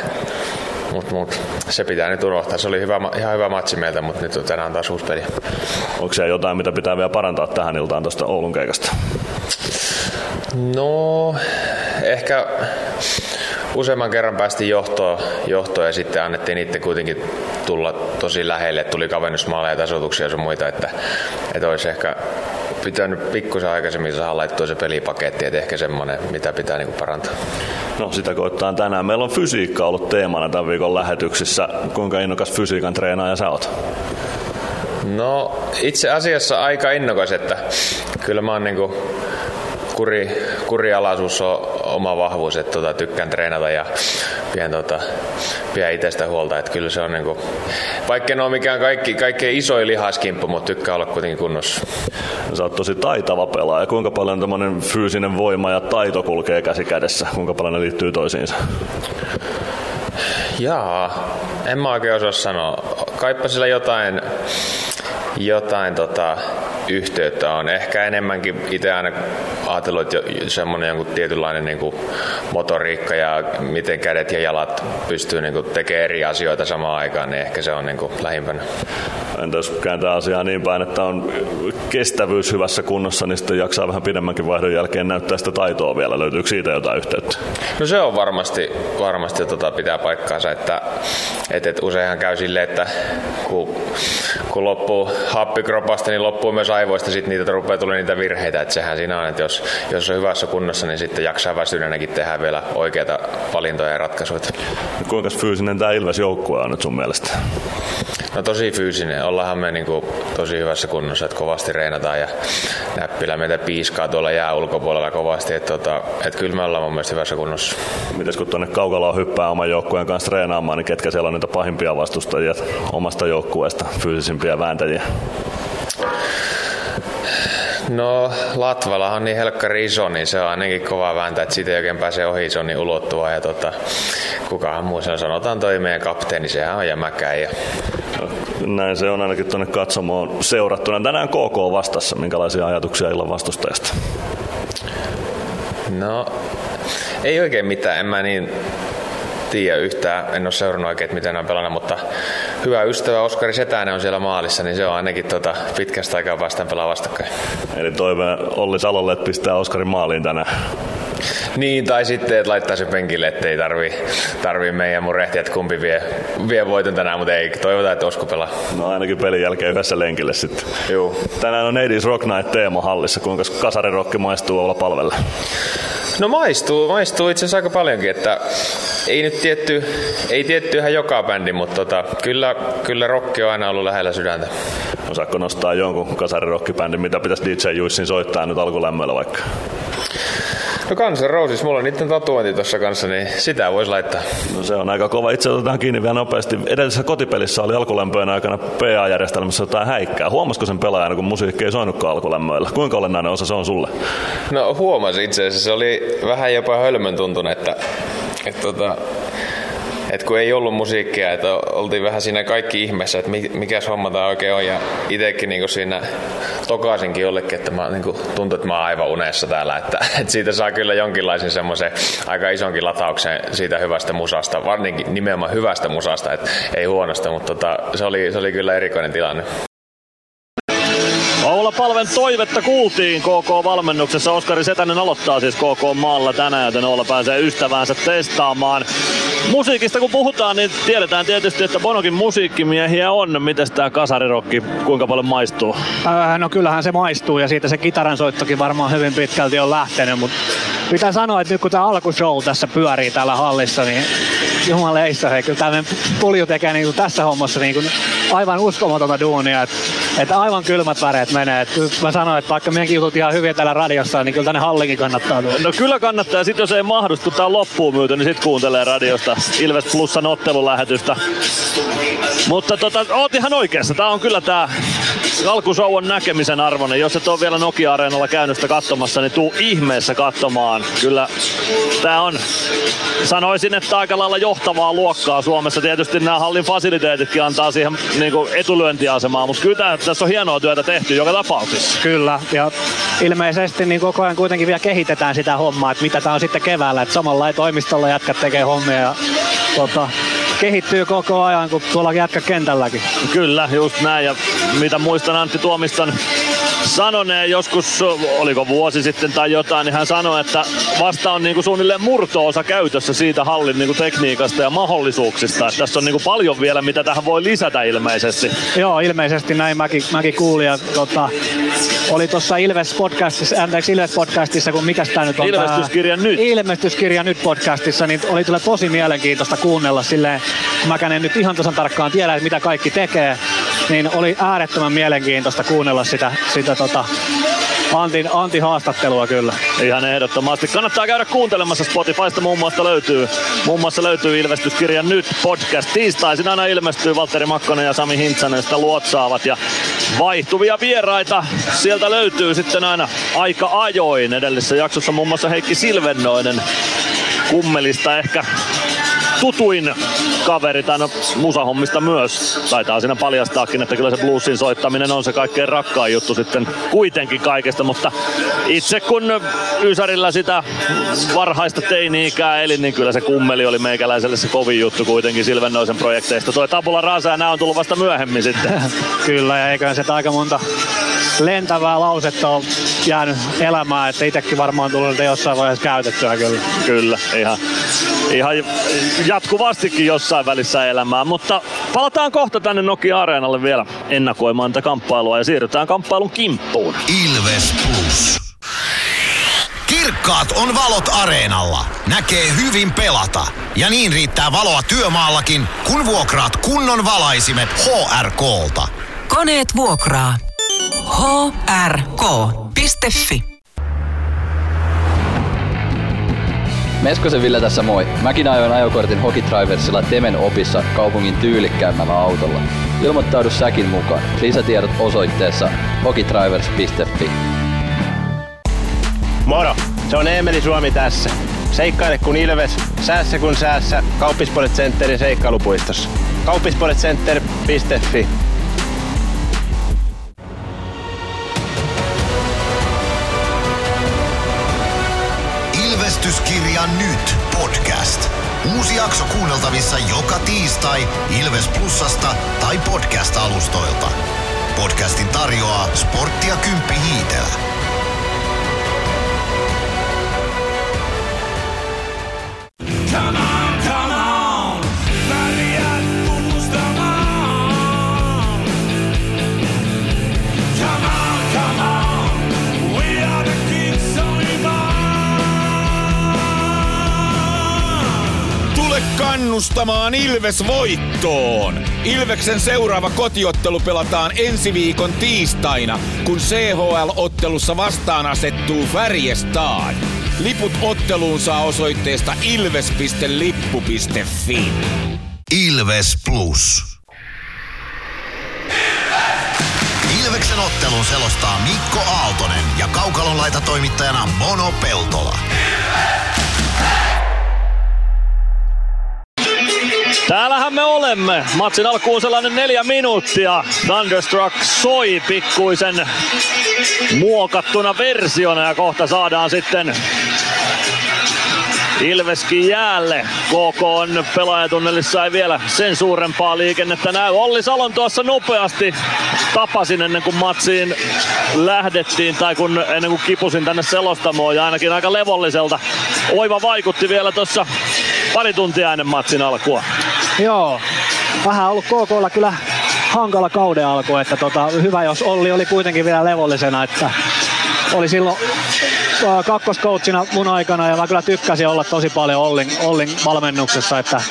mut, mut, se pitää nyt unohtaa. Se oli hyvä, ihan hyvä matsi meiltä, mutta nyt on tänään taas uusi peli. Onko siellä jotain, mitä pitää vielä parantaa tähän iltaan tuosta Oulun keikasta? No, ehkä useamman kerran päästiin johtoon, johtoon ja sitten annettiin niiden kuitenkin tulla tosi lähelle. Tuli kavennusmaaleja ja tasoituksia ja sun muita, että, että olisi ehkä pitänyt pikkusen aikaisemmin saada laittua se pelipaketti, että ehkä semmoinen, mitä pitää niinku parantaa. No sitä koittaa tänään. Meillä on fysiikka ollut teemana tämän viikon lähetyksissä. Kuinka innokas fysiikan treenaaja sä oot? No itse asiassa aika innokas, että kyllä mä oon niinku kuri, kurialaisuus on oma vahvuus, että tota, tykkään treenata ja pidän, tota, pidän itsestä huolta, että kyllä se on niinku, vaikka en ole mikään kaikki, kaikkein isoin lihaskimppu, mutta tykkää olla kuitenkin kunnossa. Sä oot tosi taitava pelaaja. Kuinka paljon tämmöinen fyysinen voima ja taito kulkee käsi kädessä? Kuinka paljon ne liittyy toisiinsa? Jaa, en mä oikein osaa sanoa. Kaippa sillä jotain, jotain tota, yhteyttä on. Ehkä enemmänkin itse aina ajatellut, että semmoinen jonkun tietynlainen niin kuin motoriikka ja miten kädet ja jalat pystyy niin kuin tekemään eri asioita samaan aikaan, niin ehkä se on niin kuin lähimpänä. Entä jos kääntää asiaa niin päin, että on kestävyys hyvässä kunnossa, niin sitten jaksaa vähän pidemmänkin vaihdon jälkeen näyttää sitä taitoa vielä. Löytyykö siitä jotain yhteyttä? No se on varmasti, varmasti tota, pitää paikkaansa, että et, et useinhan käy silleen, että kun, kun loppuu happikropasta, niin loppuu myös aivoista, sitten niitä rupeaa tulemaan niitä virheitä. Et sehän siinä on, että jos, jos on hyvässä kunnossa, niin sitten jaksaa väsyneenäkin tehdä vielä oikeita valintoja ja ratkaisuja. Kuinka fyysinen tämä Ilves-joukkue on nyt sun mielestä? No tosi fyysinen. Ollaanhan me niinku tosi hyvässä kunnossa, että kovasti reenataan ja näppilä meitä piiskaa tuolla jää ulkopuolella kovasti. Että tota, et kyllä me ollaan mun mielestä hyvässä kunnossa. Mites kun tuonne kaukaloon hyppää oman joukkueen kanssa treenaamaan, niin ketkä siellä on niitä pahimpia vastustajia omasta joukkueesta, fyysisimpiä vääntäjiä? No Latvalahan on niin helkkari iso, niin se on ainakin kova vääntää, että siitä ei oikein pääse ohi iso niin ulottua. Ja tota, kukahan muu sen sanotaan toi meidän kapteeni, sehän on jämäkä. Ja... Näin se on ainakin tuonne katsomoon seurattuna. Tänään KK vastassa. Minkälaisia ajatuksia illan vastustajasta? No, ei oikein mitään. En mä niin tiedä yhtään. En ole seurannut oikein, että miten ne on pelannut, mutta hyvä ystävä Oskari Setänen on siellä maalissa, niin se on ainakin tota pitkästä aikaa vastaan pelaa vastakkain. Eli toive Olli Salolle, että pistää Oskarin maaliin tänään. Niin, tai sitten, että laittaa se penkille, ettei tarvi, tarvi meidän murehtia, että kumpi vie, vie voiton tänään, mutta ei, toivotaan, että Osku pelaa. No ainakin pelin jälkeen yhdessä lenkille sitten. Joo. Tänään on 80's Rock Night teema hallissa. Kuinka kasarirokki maistuu olla palvella? No maistuu, maistuu itse asiassa aika paljonkin, että ei nyt tietty, ei tietty ihan joka bändi, mutta tota, kyllä, kyllä rokki on aina ollut lähellä sydäntä. Osaatko nostaa jonkun kasarirokkibändin, mitä pitäisi DJ Juissin soittaa nyt alkulämmöllä vaikka? No Guns Roses, mulla on niiden tatuointi tuossa kanssa, niin sitä voisi laittaa. No se on aika kova. Itse otetaan kiinni vielä nopeasti. Edellisessä kotipelissä oli alkulämpöön aikana PA-järjestelmässä jotain häikkää. Huomasiko sen pelaajana, kun musiikki ei soinutkaan alkulämmöillä? Kuinka olennainen osa se on sulle? No huomasin itse asiassa, se oli vähän jopa hölmön tuntunut, että, että tota, et kun ei ollut musiikkia, että oltiin vähän siinä kaikki ihmeessä, että mikä homma tämä oikein on. Ja itsekin niin siinä tokaisinkin jollekin, että mä niin tuntuu, että mä oon aivan unessa täällä. Että, että siitä saa kyllä jonkinlaisen semmoisen aika isonkin latauksen siitä hyvästä musasta, varsinkin nimenomaan hyvästä musasta, että ei huonosta, mutta tota, se, oli, se oli kyllä erikoinen tilanne. Oula Palven toivetta kuultiin KK-valmennuksessa. Oskari Setänen aloittaa siis KK-maalla tänään, joten Oula pääsee ystävänsä testaamaan. Musiikista kun puhutaan, niin tiedetään tietysti, että Bonokin musiikkimiehiä on. Miten tämä kasarirokki, kuinka paljon maistuu? Äh, no kyllähän se maistuu ja siitä se kitaran soittokin varmaan hyvin pitkälti on lähtenyt, mutta pitää sanoa, että nyt kun tämä alkushow tässä pyörii täällä hallissa, niin jumaleissa, hei, kyllä tämä pulju tekee niin kuin tässä hommassa niin kuin aivan uskomatonta duunia, että, että aivan kylmät väreet menee. Että mä sanoin, että vaikka meidänkin jutut ihan hyviä täällä radiossa, niin kyllä tänne hallikin kannattaa tulla. No kyllä kannattaa, ja sit jos ei mahdollista, kun tää loppuun myyty, niin sit kuuntelee radiosta Ilves Plusan ottelulähetystä. Mutta tota, oot ihan oikeassa, tää on kyllä tää alkushow on näkemisen arvoinen. Jos et ole vielä Nokia-areenalla käynyt sitä katsomassa, niin tuu ihmeessä katsomaan. Kyllä tää on, sanoisin, että aika lailla johtavaa luokkaa Suomessa. Tietysti nämä hallin fasiliteetitkin antaa siihen niin kuin etulyöntiasemaa, mutta kyllä tää, tässä on hienoa työtä tehty joka tapauksessa. Kyllä, ja ilmeisesti niin koko ajan kuitenkin vielä kehitetään sitä hommaa, että mitä tää on sitten keväällä. Että samalla toimistolla jätkät tekee hommia ja tota, kehittyy koko ajan, kun tuolla jätkä kentälläkin. Kyllä, just näin. Ja mitä muistan Antti Tuomiston sanoneen joskus, oliko vuosi sitten tai jotain, niin hän sanoi, että vasta on niinku suunnilleen murto-osa käytössä siitä hallin niinku tekniikasta ja mahdollisuuksista. Että tässä on niinku paljon vielä, mitä tähän voi lisätä ilmeisesti. Joo, ilmeisesti näin mäkin, mäkin kuulin. Ja, tota, oli tuossa Ilves podcastissa, anteeksi Ilves podcastissa, kun mikä tämä nyt on? Ilmestyskirja tää, nyt. Ilmestyskirja nyt podcastissa, niin oli kyllä tosi mielenkiintoista kuunnella silleen, mäkään en nyt ihan tasan tarkkaan tiedä, että mitä kaikki tekee, niin oli äärettömän mielenkiintoista kuunnella sitä, sitä tota, Antin, Antin haastattelua kyllä. Ihan ehdottomasti. Kannattaa käydä kuuntelemassa Spotifysta muun muassa löytyy. Muun muassa löytyy ilmestyskirja Nyt podcast. Tiistaisin aina ilmestyy Valtteri Makkonen ja Sami Hintsanen sitä luotsaavat ja vaihtuvia vieraita sieltä löytyy sitten aina aika ajoin. Edellisessä jaksossa muun muassa Heikki Silvennoinen kummelista ehkä tutuin kaveri, tai no musahommista myös. Taitaa siinä paljastaakin, että kyllä se bluesin soittaminen on se kaikkein rakkain juttu sitten kuitenkin kaikesta, mutta itse kun Ysärillä sitä varhaista teini-ikää elin, niin kyllä se kummeli oli meikäläiselle se kovin juttu kuitenkin Silvennoisen projekteista. Toi Tabula Rasa ja nämä on tullut vasta myöhemmin sitten. Kyllä, ja eiköhän se aika monta lentävää lausetta on jäänyt elämään, että itsekin varmaan tullut jossain vaiheessa käytettyä kyllä. Kyllä, ihan, ihan jatkuvastikin jossain välissä elämää, mutta palataan kohta tänne Nokia-areenalle vielä ennakoimaan tätä kamppailua ja siirrytään kamppailun kimppuun. Ilves Plus. Kirkkaat on valot areenalla. Näkee hyvin pelata. Ja niin riittää valoa työmaallakin, kun vuokraat kunnon valaisimet HRKlta. Koneet vuokraa. hrk.fi Meskosen Ville tässä moi. Mäkin ajoin ajokortin Hokitriversilla Temen opissa kaupungin tyylikkäämmällä autolla. Ilmoittaudu säkin mukaan. Lisätiedot osoitteessa hokitrivers.fi. Moro! Se on Eemeli Suomi tässä. Seikkaile kun ilves, säässä kun säässä. Kauppispoilet Centerin seikkailupuistossa. Kauppispoiletcenter.fi Ilvestyskirja nyt podcast. Uusi jakso kuunneltavissa joka tiistai Ilves Plusasta tai podcast-alustoilta. Podcastin tarjoaa Sporttia Kymppi Hiitelä. Kannustamaan Ilves voittoon! Ilveksen seuraava kotiottelu pelataan ensi viikon tiistaina, kun CHL-ottelussa vastaan asettuu Färjestad. Liput otteluun saa osoitteesta ilves.lippu.fi. Ilves Plus. Ilveksen ottelun selostaa Mikko Aaltonen ja Kaukalon laita toimittajana Mono Peltola. Täällähän me olemme. Matsin alkuun sellainen neljä minuuttia. Thunderstruck soi pikkuisen muokattuna versiona ja kohta saadaan sitten Ilveskin jäälle. KK on pelaajatunnelissa ei vielä sen suurempaa liikennettä näy. Olli Salon tuossa nopeasti tapasin ennen kuin matsiin lähdettiin tai kun ennen kuin kipusin tänne selostamoon ja ainakin aika levolliselta. Oiva vaikutti vielä tuossa pari tuntia ennen matsin alkua. Joo, vähän ollut KKlla kyllä hankala kauden alku, että tota, hyvä jos Olli oli kuitenkin vielä levollisena, että oli silloin äh, mun aikana ja mä kyllä tykkäsin olla tosi paljon Ollin, Ollin valmennuksessa, että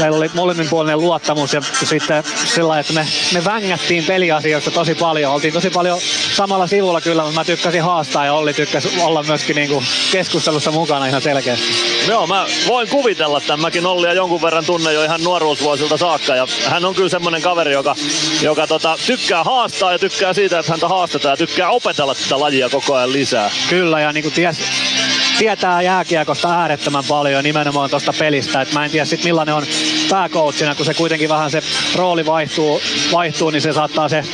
meillä oli molemminpuolinen luottamus ja sitten sillä että me, me vängättiin peliasioista tosi paljon. Oltiin tosi paljon samalla sivulla kyllä, mutta mä tykkäsin haastaa ja Olli tykkäsi olla myöskin niinku keskustelussa mukana ihan selkeästi. Joo, mä voin kuvitella tämän. Mäkin Ollia jonkun verran tunne jo ihan nuoruusvuosilta saakka. Ja hän on kyllä semmonen kaveri, joka, joka tota, tykkää haastaa ja tykkää siitä, että häntä haastetaan ja tykkää opetella tätä lajia koko ajan lisää. Kyllä ja niinku ties, tietää jääkiekosta äärettömän paljon nimenomaan tuosta pelistä. Et mä en tiedä sit millainen on pääcoachina, kun se kuitenkin vähän se rooli vaihtuu, vaihtuu niin se saattaa se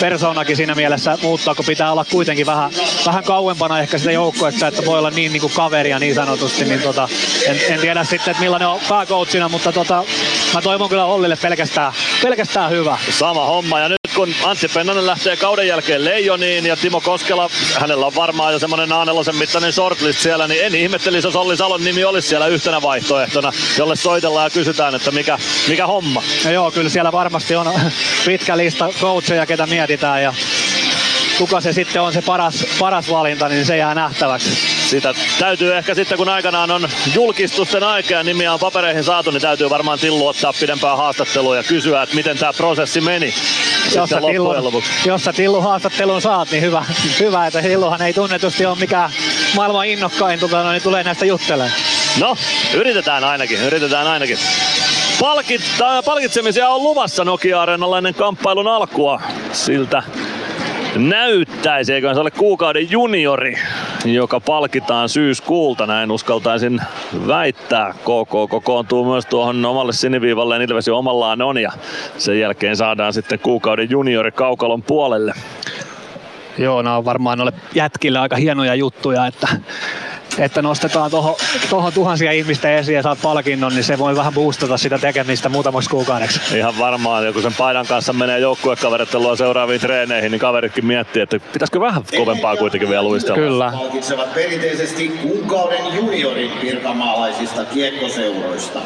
persoonakin siinä mielessä muuttua, kun pitää olla kuitenkin vähän, vähän kauempana ehkä sitä joukkoista, että voi olla niin, niin kuin kaveria niin sanotusti. Niin tota, en, en, tiedä sitten, että millainen on pääcoachina, mutta tota, mä toivon kyllä Ollille pelkästään, pelkästään hyvä. Sama homma ja nyt kun Antti Pennanen lähtee kauden jälkeen Leijoniin ja Timo Koskela, hänellä on varmaan jo semmonen a mittainen shortlist siellä, niin en ihmettelisi, jos Olli Salon nimi olisi siellä yhtenä vaihtoehtona, jolle soitellaan ja kysytään, että mikä, mikä homma. Ja joo, kyllä siellä varmasti on pitkä lista coacheja, ketä mietitään ja kuka se sitten on se paras, paras valinta, niin se jää nähtäväksi. Sitä täytyy ehkä sitten, kun aikanaan on julkistusten aika ja nimiä on papereihin saatu, niin täytyy varmaan Tillu ottaa pidempää haastattelua ja kysyä, että miten tämä prosessi meni. Jos sä, tillu, jos sä Tillu haastattelun saat, niin hyvä, hyvä että Tilluhan ei tunnetusti ole mikään maailman innokkain, tota, niin tulee näistä juttelemaan. No, yritetään ainakin, yritetään ainakin. Palkit, palkitsemisia on luvassa Nokia-areenalla ennen kamppailun alkua. Siltä näyttäisi, eikö se ole kuukauden juniori joka palkitaan syyskuulta, näin uskaltaisin väittää. KK kokoontuu myös tuohon omalle siniviivalle, Ilves jo omallaan on ja sen jälkeen saadaan sitten kuukauden juniori kaukalon puolelle. Joo, nämä on varmaan noille jätkille aika hienoja juttuja, että että nostetaan tuohon toho tuhansia ihmistä esiin ja saat palkinnon, niin se voi vähän boostata sitä tekemistä muutamaksi kuukaudeksi. Ihan varmaan, joku sen paidan kanssa menee joukkuekaverittelua seuraaviin treeneihin, niin kaveritkin miettii, että pitäisikö vähän kovempaa kuitenkin vielä luistella. Kyllä. Palkitsevat perinteisesti kuukauden juniorin pirkanmaalaisista kiekkoseuroista.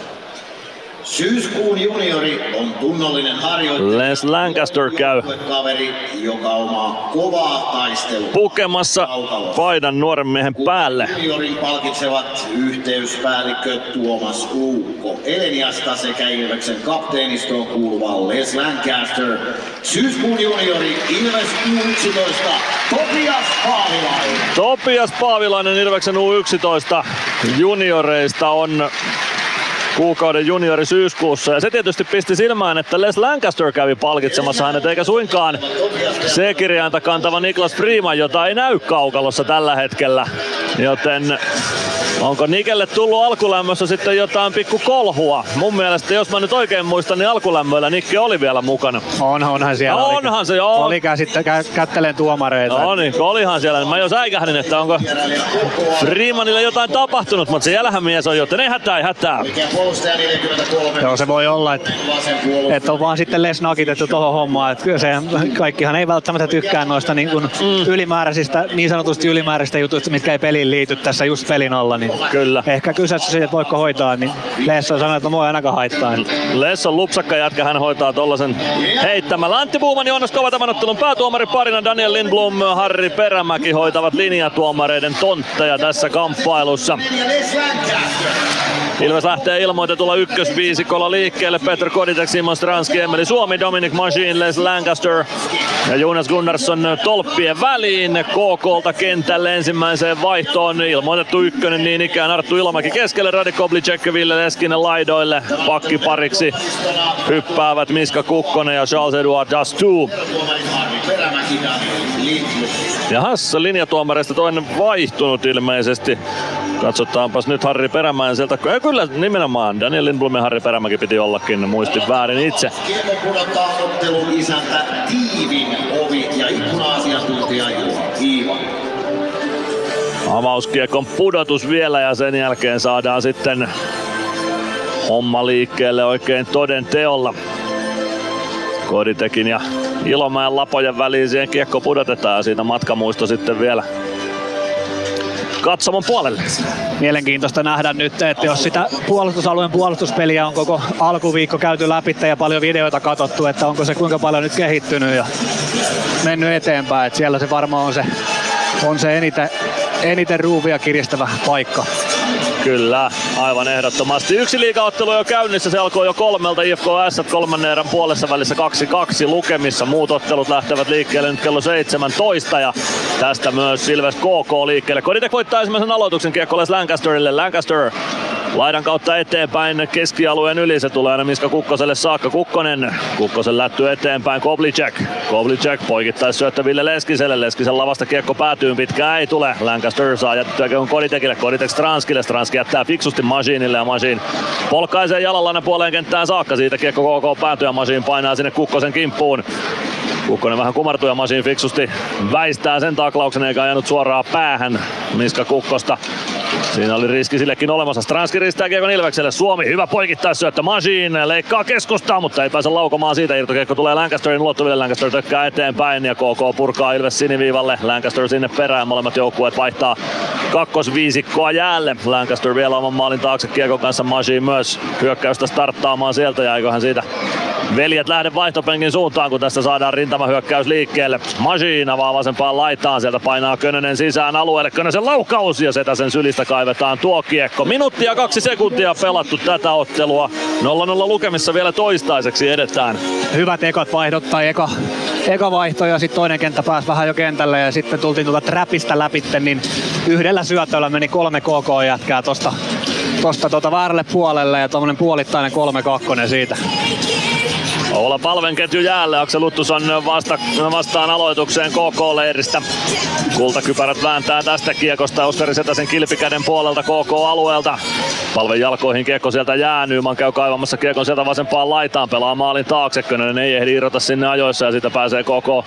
Syyskuun juniori on tunnollinen harjoittelija. Les Lancaster käy Kaveri, joka omaa kovaa taistelua. pukemassa paidan nuoren miehen päälle. Juniorin palkitsevat yhteyspäällikkö Tuomas Uukko Eleniasta sekä Ilveksen kapteenistoon kuuluva Les Lancaster. Syyskuun juniori Ilves U11 Topias Paavilainen. Topias Paavilainen Ilveksen U11 junioreista on kuukauden juniori syyskuussa. Ja se tietysti pisti silmään, että Les Lancaster kävi palkitsemassa hänet, eikä suinkaan C-kirjainta kantava Niklas Freeman, jota ei näy kaukalossa tällä hetkellä. Joten Onko Nikelle tullut alkulämmössä sitten jotain pikku kolhua? Mun mielestä, jos mä nyt oikein muistan, niin alkulämmöllä Nikke oli vielä mukana. On, onhan siellä. No, onhan se, joo. Oli sitten kä- kättelen tuomareita. No niin, olihan siellä. Mä jo säikähdin, että onko Freemanille jotain tapahtunut, mutta siellähän mies on, joten ei hätää, ei hätää. Joo, se voi olla, että, että on vaan sitten les nakitettu tuohon hommaan. Että kyllä se, kaikkihan ei välttämättä tykkää noista niin kuin mm. ylimääräisistä, niin sanotusti ylimääräisistä jutuista, mitkä ei peliin liity tässä just pelin alla. Niin Kyllä. Ehkä kyseessä siitä, että voiko hoitaa, niin Lessa sanoi, että mua ei ainakaan haittaa. Les on lupsakka jätkä, hän hoitaa tollasen heittämällä. Antti Buuman Joonas Kova tämän ottelun päätuomari parina Daniel Lindblom, Harri Perämäki hoitavat linjatuomareiden tontteja tässä kamppailussa. Ilves lähtee ilmoitetulla ykkösviisikolla liikkeelle. Petr Koditek, Simon Stranski, Emeli Suomi, Dominic Machine, Les Lancaster ja Jonas Gunnarsson tolppien väliin. KKlta kentälle ensimmäiseen vaihtoon. Ilmoitettu ykkönen niin ikään Arttu Ilomäki keskelle, Radek Oblicek, Ville Leskinen laidoille. Pakkipariksi hyppäävät Miska Kukkonen ja Charles Edouard Dastu. Ja Hassa linjatuomareista toinen vaihtunut ilmeisesti. Katsotaanpas nyt Harri Perämäen sieltä. Ja kyllä nimenomaan Daniel Lindblom ja Harri Perämäki piti ollakin. Muistin väärin itse. Kiekko pudottaa ottelun isäntä Tiivin ovi ja ikkuna-asiantuntija Kiiva. Avauskiekon pudotus vielä ja sen jälkeen saadaan sitten homma liikkeelle oikein toden teolla. Koditekin ja Ilomäen lapojen väliin siihen kiekko pudotetaan ja siitä matkamuisto sitten vielä katsomon puolelle. Mielenkiintoista nähdä nyt, että jos sitä puolustusalueen puolustuspeliä on koko alkuviikko käyty läpi ja paljon videoita katsottu, että onko se kuinka paljon nyt kehittynyt ja mennyt eteenpäin. Että siellä se varmaan on se, on se eniten, eniten ruuvia kiristävä paikka. Kyllä, aivan ehdottomasti. Yksi liigaottelu jo käynnissä, se alkoi jo kolmelta IFK S kolmannen erän puolessa välissä 2-2 lukemissa. Muut ottelut lähtevät liikkeelle nyt kello 17 ja tästä myös Silves KK liikkeelle. Koditek voittaa ensimmäisen aloituksen kiekkoles Lancasterille. Lancaster laidan kautta eteenpäin keskialueen yli. Se tulee aina Miska Kukkoselle saakka. Kukkonen, Kukkosen lätty eteenpäin. Koblicek, Koblicek poikittais syöttö Ville Leskiselle. Leskisen lavasta kiekko päätyy pitkään ei tule. Lancaster saa kiekon Koditekille. Koditek Stranskille. Stranski jättää fiksusti Masinille ja Masin polkaisee jalalla puoleen kenttään saakka. Siitä kiekko KK päätyy ja Masin painaa sinne Kukkosen kimppuun. Kukkonen vähän kumartuu ja Masin fiksusti väistää sen taklauksen eikä ajanut suoraan päähän Miska Kukkosta. Siinä oli riski sillekin olemassa. Stranski ristää kiekon Ilvekselle. Suomi hyvä poikittaisyöttö. Machine leikkaa keskustaa, mutta ei pääse laukomaan siitä. Irtokiekko tulee Lancasterin ulottuville. Lancaster tökkää eteenpäin ja KK purkaa Ilves siniviivalle. Lancaster sinne perään. Molemmat joukkueet vaihtaa kakkosviisikkoa jäälle. Lancaster vielä oman maalin taakse kiekon kanssa. Machine myös hyökkäystä starttaamaan sieltä ja eiköhän siitä veljet lähde vaihtopenkin suuntaan, kun tässä saadaan rintamahyökkäys liikkeelle. Machine avaa vasempaan laitaan, sieltä painaa Könönen sisään alueelle. Könösen laukaus ja Setäsen sylistä kaivetaan tuo kiekko. Minuutti ja kaksi sekuntia pelattu tätä ottelua. 0-0 lukemissa vielä toistaiseksi edetään. Hyvät ekat vaihdot tai eka, eka vaihto ja sitten toinen kenttä pääsi vähän jo kentälle ja sitten tultiin tuolta trapista läpitte, niin yhdellä syötöllä meni kolme KK jätkää tosta, tosta tota väärälle puolelle ja tuommoinen puolittainen 3-2 siitä. Oula Palven ketju jäälle. Aksel Uttusson vasta, vastaan aloitukseen KK-leiristä. Kultakypärät vääntää tästä kiekosta Oskari Setäsen kilpikäden puolelta KK-alueelta. Palven jalkoihin kiekko sieltä jää. Nyman käy kaivamassa kiekon sieltä vasempaan laitaan. Pelaa maalin taakse. Könönen ei ehdi irrota sinne ajoissa ja siitä pääsee KK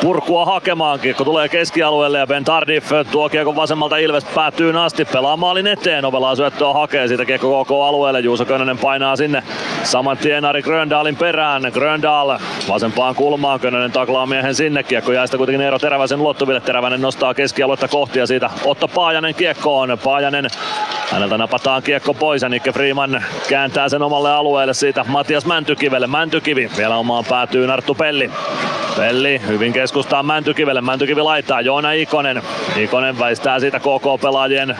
purkua hakemaan. Kiekko tulee keskialueelle ja Ben Tardif tuo kiekon vasemmalta Ilves päätyy asti. Pelaa maalin eteen. Ovelaa syöttöä hakee siitä kiekko KK alueelle. Juuso Könönen painaa sinne saman tien Ari Gröndalin perään. Gröndal vasempaan kulmaan. Könönen taklaa miehen sinne. Kiekko jää sitä kuitenkin Eero Teräväisen ulottuville. Teräväinen nostaa keskialuetta kohti ja siitä Otto Paajanen kiekkoon. Paajanen Häneltä napataan kiekko pois ja Nikke Freeman kääntää sen omalle alueelle siitä Matias Mäntykivelle. Mäntykivi vielä omaan päätyy Narttu Pelli. Pelli hyvin keskustaa Mäntykivelle. Mäntykivi laittaa Joona Ikonen. Ikonen väistää siitä KK-pelaajien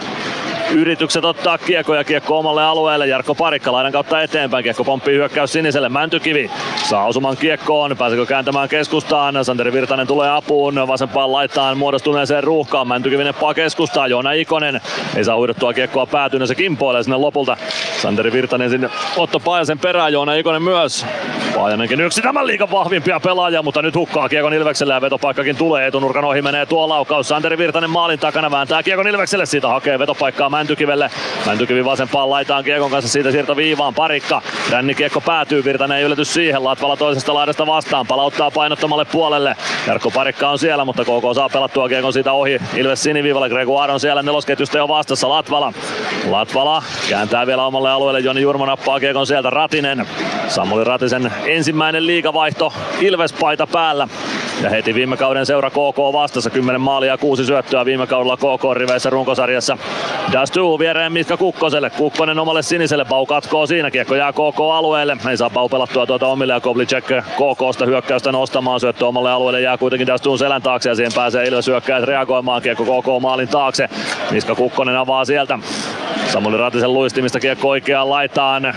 yritykset ottaa kiekko ja kiekko omalle alueelle. Jarkko Parikka laidan kautta eteenpäin. Kiekko pomppii hyökkäys siniselle. Mäntykivi saa osuman kiekkoon. Pääsekö kääntämään keskustaan? Santeri Virtanen tulee apuun. Vasempaan laittaan muodostuneeseen ruuhkaan. Mäntykivi neppaa keskustaa. Joona Ikonen ei saa huidettua kiekkoa päätyyn. Se kimpoilee sinne lopulta. Santeri Virtanen sinne Otto Paajasen perään. Joona Ikonen myös. Paajanenkin yksi tämän liikan vahvimpia pelaajia, mutta nyt hukkaa Kiekon Ilvekselle ja vetopaikkakin tulee. Etunurkan ohi menee tuo laukaus. Santeri Virtanen maalin takana vääntää Kiekon Ilvekselle. Siitä hakee vetopaikkaa Mäntykivelle. Mäntykivi vasempaan laitaan Kiekon kanssa siitä siirto viivaan. Parikka. Ränni Kiekko päätyy. Virtanen ei ylety siihen. Latvala toisesta laidasta vastaan. Palauttaa painottomalle puolelle. Jarkko Parikka on siellä, mutta KK saa pelattua Kiekon siitä ohi. Ilves siniviivalle. Gregoire on siellä nelosketjusta jo vastassa. Latvala. Latvala kääntää vielä omalle alueelle. Joni Jurmo nappaa Kiekon sieltä. Ratinen. Samuli Ratisen ensimmäinen liigavaihto Ilves-paita päällä. Ja heti viime kauden seura KK vastassa 10 maalia ja 6 syöttöä viime kaudella KK-riveissä runkosarjassa. Dastu viereen Mitka Kukkoselle. Kukkonen omalle siniselle. Pau katkoo siinä. Kiekko jää KK-alueelle. Ei saa Pau pelattua tuota omille ja Koblicek KKsta hyökkäystä nostamaan. Syöttö omalle alueelle jää kuitenkin Dastuun selän taakse ja siihen pääsee Ilves hyökkäys reagoimaan. Kiekko KK maalin taakse. Miska Kukkonen avaa sieltä. Samuli Ratisen luistimista kiekko oikeaan laitaan.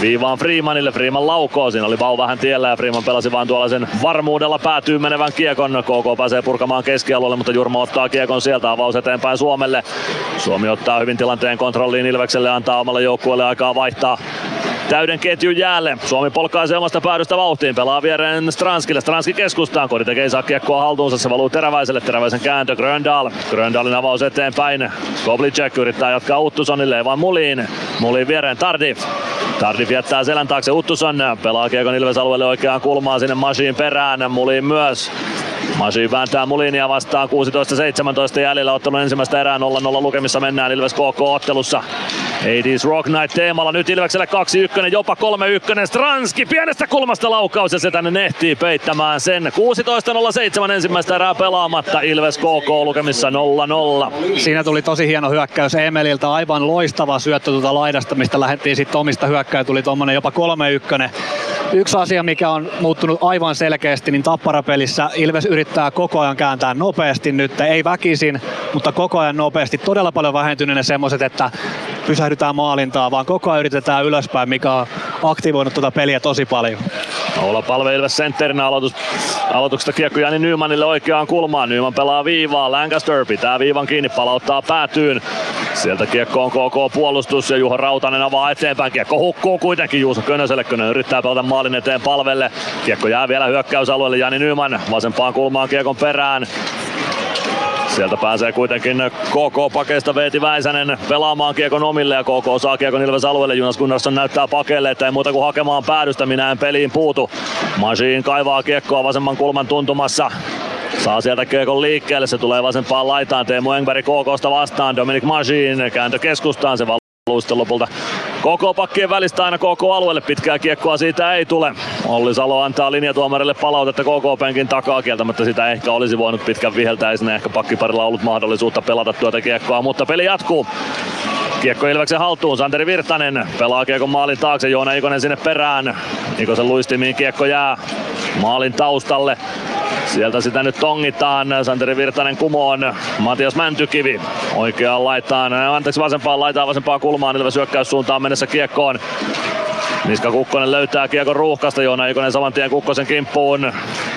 Viivaan Freemanille. Freeman laukoo. Siinä oli Bau vähän tiellä ja Freeman pelasi vain tuollaisen varmuudella päätyy menevän kiekon. KK pääsee purkamaan keskialueelle, mutta Jurmo ottaa kiekon sieltä. Avaus eteenpäin Suomelle. Suomi ottaa hyvin tilanteen kontrolliin Ilvekselle antaa omalle joukkueelle aikaa vaihtaa täyden ketjun jäälle. Suomi polkaisee omasta päädystä vauhtiin. Pelaa viereen Stranskille. Stranski keskustaan. Kodi tekee saa kiekkoa haltuunsa. Se valuu Teräväiselle. Teräväisen kääntö Gröndal. Gröndalin avaus eteenpäin. Koblicek yrittää jatkaa Uttusonille. Vaan Muliin. Muliin viereen Tardif. Tardif jättää selän taakse Uttuson. Pelaa kiekon Ilves alueelle oikeaan kulmaan sinne Masiin perään. Muliin myös. Masi vääntää Mulinia vastaan 16-17 jäljellä ottelun ensimmäistä erää 0-0 lukemissa mennään Ilves KK-ottelussa. 80s Rock Night teemalla nyt Ilvekselle 2-1, jopa 3-1. Stranski pienestä kulmasta laukaus ja se tänne ehtii peittämään sen. 16-07 ensimmäistä erää pelaamatta Ilves KK lukemissa 0-0. Siinä tuli tosi hieno hyökkäys Emeliltä, aivan loistava syöttö tuota laidasta, mistä lähdettiin sitten omista hyökkäyä, tuli tuommoinen jopa 3-1. Yksi asia, mikä on muuttunut aivan selkeästi, niin tapparapelissä Ilves yrittää koko ajan kääntää nopeasti nyt, ei väkisin, mutta koko ajan nopeasti. Todella paljon vähentynyt ne semmoiset, että pysähdytään maalintaa, vaan koko ajan yritetään ylöspäin, mikä on aktivoinut tuota peliä tosi paljon. Oula Palve Ilves sentterinä aloitus, aloituksesta kiekko Jani Nymanille oikeaan kulmaan. Nyman pelaa viivaa, Lancaster pitää viivan kiinni, palauttaa päätyyn. Sieltä kiekko on KK puolustus ja Juho Rautanen avaa eteenpäin. Kiekko hukkuu kuitenkin Juuso Könöselle. Könönen yrittää pelata maalin eteen palvelle. Kiekko jää vielä hyökkäysalueelle Jani Nyman vasempaan kulmaan kiekon perään. Sieltä pääsee kuitenkin KK-pakeista Veeti Väisänen pelaamaan kiekon omille ja KK saa kiekon Ilves alueelle. Jonas Gunnarsson näyttää pakeille, että ei muuta kuin hakemaan päädystä. Minä en peliin puutu. Masiin kaivaa kiekkoa vasemman kulman tuntumassa. Saa sieltä kiekon liikkeelle, se tulee vasempaan laitaan. Teemu Engberg KKsta vastaan. Dominic Masiin kääntö keskustaan, se sitten lopulta koko pakkien välistä aina koko alueelle. Pitkää kiekkoa siitä ei tule. Olli Salo antaa linjatuomarille palautetta KK-penkin takaa kieltämättä sitä ehkä olisi voinut pitkän viheltää. Ei sinne ehkä pakkiparilla ollut mahdollisuutta pelata tuota kiekkoa, mutta peli jatkuu. Kiekko Ilveksen haltuun, Santeri Virtanen pelaa kiekon maalin taakse, Joona Ikonen sinne perään. Ikosen luistimiin kiekko jää maalin taustalle. Sieltä sitä nyt tongitaan. Santeri Virtanen kumoon. Matias Mäntykivi oikeaan laitaan. Anteeksi vasempaan laitaan vasempaan kulmaan. Ilves hyökkäyssuuntaan mennessä kiekkoon. Miska Kukkonen löytää kiekon ruuhkasta. Joona Ikonen saman tien Kukkosen kimppuun.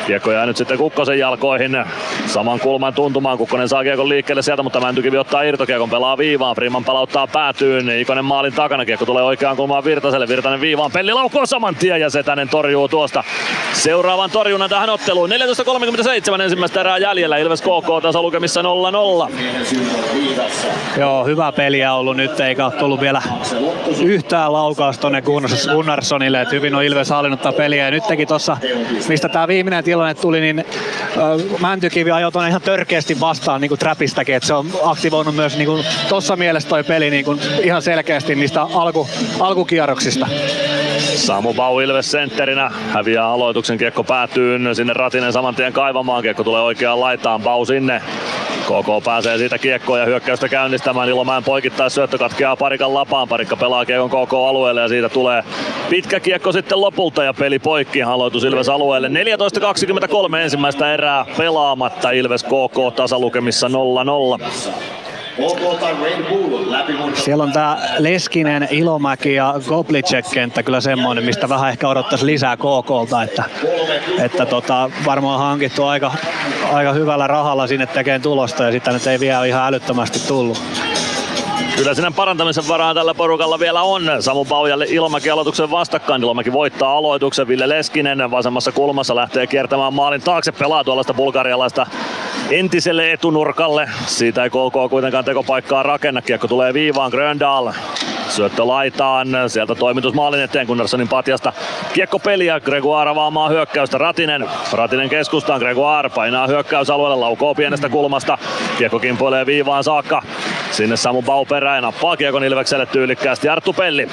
Kiekko jää nyt sitten Kukkosen jalkoihin. Saman kulman tuntumaan. Kukkonen saa kiekon liikkeelle sieltä, mutta Mäntykivi ottaa irtokiekon, pelaa viivaan. Freeman palauttaa päätyyn. Ikonen maalin takana. Kiekko tulee oikeaan kulmaan Virtaselle. Virtanen viivaan. Pelli laukkoo saman tien ja Setänen torjuu tuosta seuraavan torjunnan tähän otteluun. 14.37 ensimmäistä erää jäljellä. Ilves KK tasa lukemissa 0-0. Joo, hyvä peliä ollut nyt, eikä ole tullut vielä yhtään laukausta tonne Gunnarssonille, että hyvin on Ilves hallinnut peliä. Ja nyt teki tossa, mistä tämä viimeinen tilanne tuli, niin äh, Mäntykivi ajoi tuonne ihan törkeästi vastaan niin kuin trapistäkin, että se on aktivoinut myös niin kuin, tossa mielessä toi peli niin kuin, ihan selkeästi niistä alku, alkukierroksista. Samu Bau Ilves sentterinä häviää aloituksen, kiekko päätyy sinne Ratinen saman tien kaivamaan, kiekko tulee oikeaan laitaan, Bau sinne. KK pääsee siitä kiekkoa ja hyökkäystä käynnistämään. Ilomäen poikittais syöttö katkeaa parikan lapaan. Parikka pelaa kiekon KK-alueelle ja siitä tulee pitkä kiekko sitten lopulta ja peli poikki. Aloitus Ilves alueelle. 14.23 ensimmäistä erää pelaamatta. Ilves KK tasalukemissa 0-0. Siellä on tää Leskinen, Ilomäki ja Goblicek kenttä kyllä semmoinen, mistä vähän ehkä odottaisi lisää KKlta, että, että tota, varmaan hankittu aika, aika hyvällä rahalla sinne tekemään tulosta ja sitten nyt ei vielä ihan älyttömästi tullut. Kyllä sinne parantamisen varaa tällä porukalla vielä on. Samu Bau ja Ilomäki aloituksen vastakkain. Ilomäki voittaa aloituksen. Ville Leskinen vasemmassa kulmassa lähtee kiertämään maalin taakse. Pelaa tuollaista bulgarialaista entiselle etunurkalle. Siitä ei KK kuitenkaan tekopaikkaa rakenna. Kiekko tulee viivaan Gröndal. Syöttö laitaan. Sieltä toimitus maalin eteen Gunnarssonin patjasta. Kiekko peliä. Gregoire avaamaan hyökkäystä. Ratinen. Ratinen keskustaan. Gregoire painaa hyökkäysalueelle. Laukoo pienestä kulmasta. Kiekko kimpoilee viivaan saakka. Sinne Samu Bau perään. Nappaa Kiekon Ilvekselle tyylikkäästi Arttu Pelli.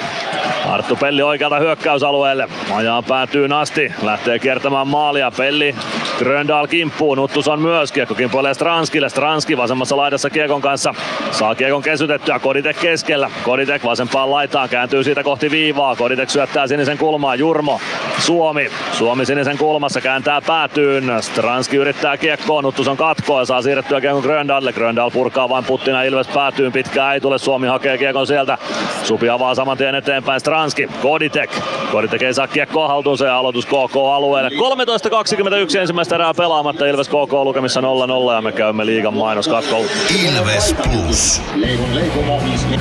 Arttu Pelli oikealta hyökkäysalueelle. Ajaa päätyy asti. Lähtee kiertämään maalia. Pelli Gröndal kimppuu. Nuttuson myös. Kiekko kimpoilee Stranskille. Stranski vasemmassa laidassa Kiekon kanssa. Saa Kiekon kesytettyä. Koditek keskellä. Koditek vasempaan laitaan. Kääntyy siitä kohti viivaa. Koditek syöttää sinisen kulmaan. Jurmo. Suomi. Suomi sinisen kulmassa. Kääntää päätyyn. Stranski yrittää kiekkoon. Nuttuson katkoa ja saa siirrettyä Kiekon Gröndalle. Gröndal purkaa vain puttina Ilves päätyyn. Pitkää ei tule. Suomi hakee Kiekon sieltä. Supi avaa saman tien eteenpäin. Stranski. Koditek. Koditek ei saa kiekkoa haltuunsa ja aloitus KK-alueelle. 13.21 ensimmäistä erää pelaamatta. Ilves KK lukemissa 0-0 ja me käymme liigan mainoskatkolla. Ilves Plus.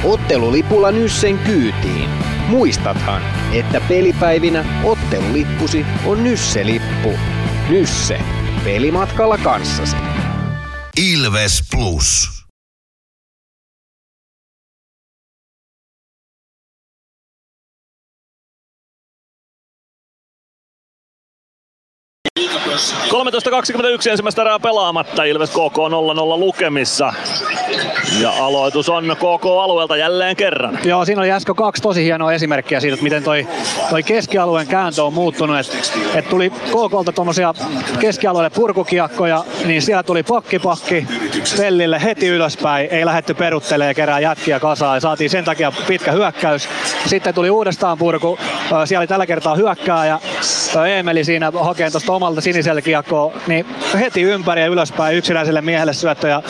Ottelulipulla Nyssen kyytiin. Muistathan, että pelipäivinä ottelulippusi on Nysse-lippu. Nysse. Pelimatkalla kanssasi. Ilves Plus. 13.21 ensimmäistä erää pelaamatta. Ilves KK 0-0 lukemissa. Ja aloitus on KK-alueelta jälleen kerran. Joo, siinä oli äsken kaksi tosi hienoa esimerkkiä siitä, että miten toi, toi keskialueen kääntö on muuttunut. Että et tuli KKlta tuommoisia keskialueelle purkukiekkoja, niin siellä tuli pakkipakki Pellille heti ylöspäin. Ei lähetty peruttelee kerää jätkiä kasaan ja saatiin sen takia pitkä hyökkäys. Sitten tuli uudestaan purku. Siellä oli tällä kertaa hyökkääjä Eemeli siinä hakeen tuosta omalta sinisellä kiekkoa, niin heti ympäri ja ylöspäin yksinäiselle miehelle syöttö ja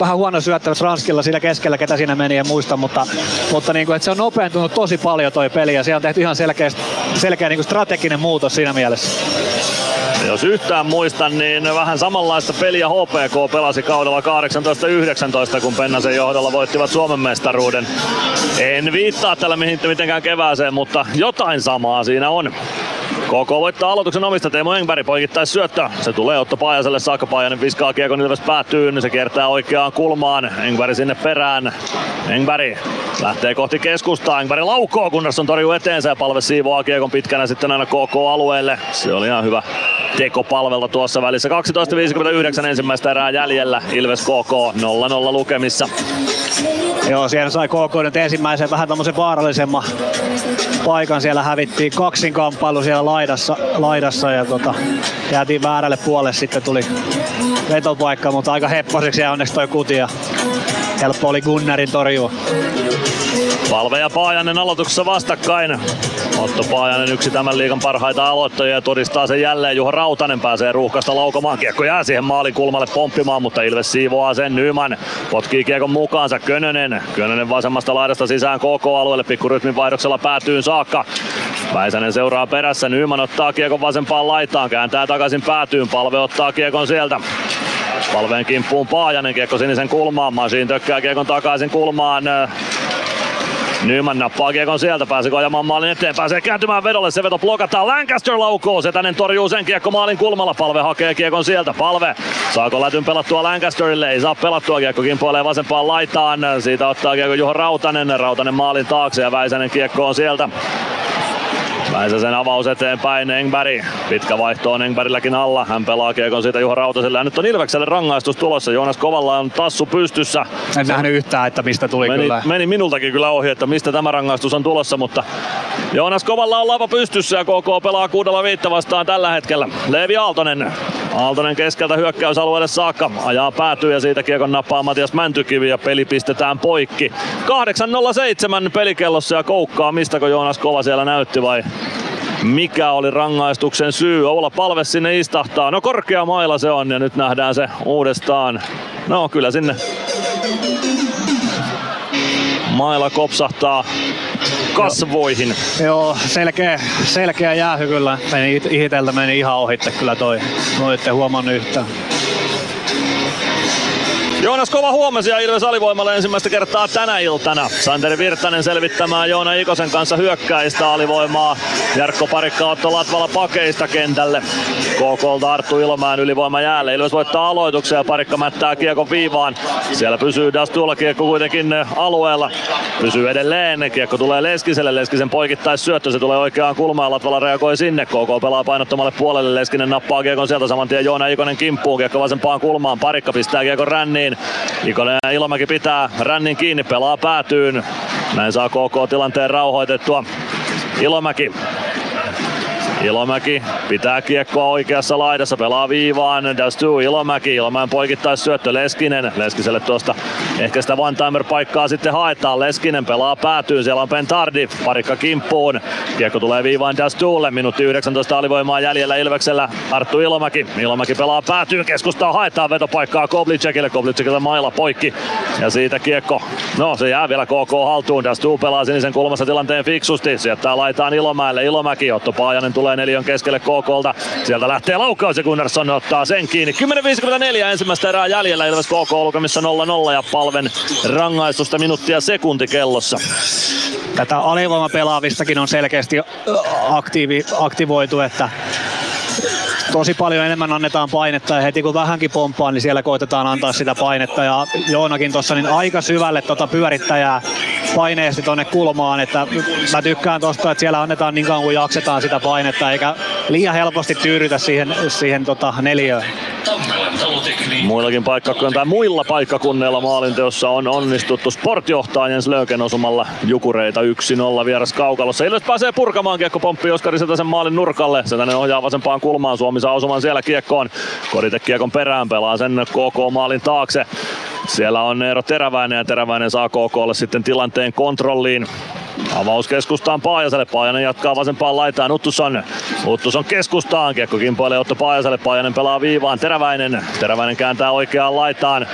vähän huono syöttävyys Ranskilla siinä keskellä, ketä siinä meni, en muista, mutta, mutta niin kuin, että se on nopeentunut tosi paljon toi peli ja siellä on tehty ihan selkeä, selkeä niin kuin strateginen muutos siinä mielessä. Jos yhtään muistan, niin vähän samanlaista peliä HPK pelasi kaudella 18-19, kun Pennasen johdolla voittivat Suomen mestaruuden. En viittaa tällä mitenkään kevääseen, mutta jotain samaa siinä on. KK voittaa aloituksen omista Teemu Engberg poikittais syöttö. Se tulee Otto Paajaselle saakka. Paajanen viskaa kiekon Ilves päätyy, niin se kiertää oikeaan kulmaan. Engberg sinne perään. Engberg lähtee kohti keskustaa. Engberg laukoo, kunnes on torjuu eteensä ja palve siivoaa kiekon pitkänä sitten aina KK-alueelle. Se oli ihan hyvä tekopalvelta tuossa välissä. 12.59 ensimmäistä erää jäljellä. Ilves KK 0-0 lukemissa. Joo, siellä sai KK nyt ensimmäisen vähän tämmöisen vaarallisemman paikan. Siellä hävittiin kaksin kamppailu siellä laidassa, laidassa ja tota, jäätiin väärälle puolelle. Sitten tuli vetopaikka, mutta aika hepposeksi ja onneksi toi kuti ja helppo oli Gunnarin torjua. Palve ja Paajanen aloituksessa vastakkain. Otto Paajanen yksi tämän liigan parhaita aloittajia ja todistaa sen jälleen. Juha Rautanen pääsee ruuhkasta laukomaan. Kiekko jää siihen maalin kulmalle pomppimaan, mutta Ilves siivoaa sen. Nyman potkii kiekon mukaansa. Könönen. Könönen vasemmasta laidasta sisään KK-alueelle. Pikkurytmin vaihdoksella päätyyn saakka. Väisänen seuraa perässä, Nyman ottaa kiekon vasempaan laitaan, kääntää takaisin päätyyn, palve ottaa kiekon sieltä. Palveen kimppuun Paajanen, kiekko sinisen kulmaan, Masiin tökkää kiekon takaisin kulmaan. Nyman nappaa kiekon sieltä, pääsee ajamaan maalin eteen, pääsee kääntymään vedolle, se veto blokataan, Lancaster laukoo, Setänen torjuu sen kiekko maalin kulmalla, Palve hakee kiekon sieltä, Palve. Saako lätyn pelattua Lancasterille, ei saa pelattua, kiekko kimpoilee vasempaan laitaan, siitä ottaa kiekko Juho Rautanen, Rautanen maalin taakse ja Väisänen kiekko on sieltä. Väisäsen avaus eteenpäin, Engberg. Pitkä vaihto on Engbergilläkin alla. Hän pelaa kiekon siitä Juho Rautaselle. Ja nyt on Ilvekselle rangaistus tulossa. Joonas Kovalla on tassu pystyssä. En nähnyt yhtään, että mistä tuli meni, kyllä. Meni minultakin kyllä ohi, että mistä tämä rangaistus on tulossa, mutta Joonas Kovalla on lava pystyssä ja KK pelaa kuudella viittä vastaan tällä hetkellä. Leevi Aaltonen. Aaltonen keskeltä hyökkäysalueelle saakka. Ajaa päätyy ja siitä kiekon nappaa Matias Mäntykivi ja peli pistetään poikki. 8.07 pelikellossa ja koukkaa. Mistäkö Joonas Kova siellä näytti vai mikä oli rangaistuksen syy. Oula Palve sinne istahtaa. No korkea maila se on ja nyt nähdään se uudestaan. No kyllä sinne maila kopsahtaa kasvoihin. Joo, selkeä, selkeä jäähy kyllä. Meni it- ihiteltä meni ihan ohitte kyllä toi. No ette huomannut yhtään. Joonas Kova huomasi ja Ilves alivoimalle ensimmäistä kertaa tänä iltana. Santeri Virtanen selvittämään Joona Ikosen kanssa hyökkäistä alivoimaa. Jarkko Parikka otto Latvala pakeista kentälle. KKlta Arttu Ilmaan ylivoima jäälle. Ilves voittaa aloituksen ja Parikka mättää kiekon viivaan. Siellä pysyy Dastulla kiekko kuitenkin alueella. Pysyy edelleen. Kiekko tulee Leskiselle. Leskisen poikittais syöttö. Se tulee oikeaan kulmaan. Latvala reagoi sinne. KK pelaa painottomalle puolelle. Leskinen nappaa kiekon sieltä saman tien Joona Ikonen kimppuun. Kiekko vasempaan kulmaan. Parikka pistää kiekon ränniin. Ikonen ja Ilomäki pitää rännin kiinni. Pelaa päätyyn. Näin saa KK tilanteen rauhoitettua. Ilomäki Ilomäki pitää kiekkoa oikeassa laidassa, pelaa viivaan, Dastu Ilomäki, Ilomäen poikittais syöttö Leskinen, Leskiselle tuosta ehkä sitä one-timer paikkaa sitten haetaan, Leskinen pelaa päätyy, siellä on Pentardi, parikka kimppuun, kiekko tulee viivaan Dastulle, minuutti 19 alivoimaa jäljellä Ilveksellä, Arttu Ilomäki, Ilomäki pelaa päätyy, keskustaa haetaan vetopaikkaa Koblicekille, Koblicekille maila poikki ja siitä kiekko, no se jää vielä KK haltuun, Dastu pelaa sinisen kulmassa tilanteen fiksusti, sieltä laitaan Ilomäelle, Ilomäki, Otto Paajanen tulee neliön keskelle KKlta. Sieltä lähtee laukkaus ja Gunnarsson ottaa sen kiinni. 10.54 ensimmäistä erää jäljellä Ilves KK lukemissa 0-0 ja palven rangaistusta minuuttia sekunti kellossa. Tätä alivoimapelaavistakin on selkeästi aktiivi, aktivoitu, että tosi paljon enemmän annetaan painetta ja heti kun vähänkin pomppaa, niin siellä koitetaan antaa sitä painetta. Ja Joonakin tuossa niin aika syvälle tota pyörittäjää paineesti tonne kulmaan, että mä tykkään tosta, että siellä annetaan niin kauan kuin jaksetaan sitä painetta, eikä liian helposti tyydytä siihen, siihen tota neliöön. Muillakin paikkakunnilla tai muilla paikkakunnilla maalinteossa on onnistuttu. Sport johtaa Jens Löken osumalla Jukureita 1-0 vieras kaukalossa. Ilves pääsee purkamaan kiekko pomppii Oskari Setäsen maalin nurkalle. Setänen ohjaa vasempaan kulmaan. Suomi saa osuman siellä kiekkoon. Korite kiekon perään pelaa sen KK maalin taakse. Siellä on Eero Teräväinen ja Teräväinen saa KKlle sitten tilanteen kontrolliin. Avaus keskustaan Paajaselle. Paajanen jatkaa vasempaan laitaan. Uttusson. Uttusson keskustaan. Kiekko kimpoilee Otto Paajaselle. Paajanen pelaa viivaan. Teräväinen. Teräväinen kääntää oikeaan laitaan.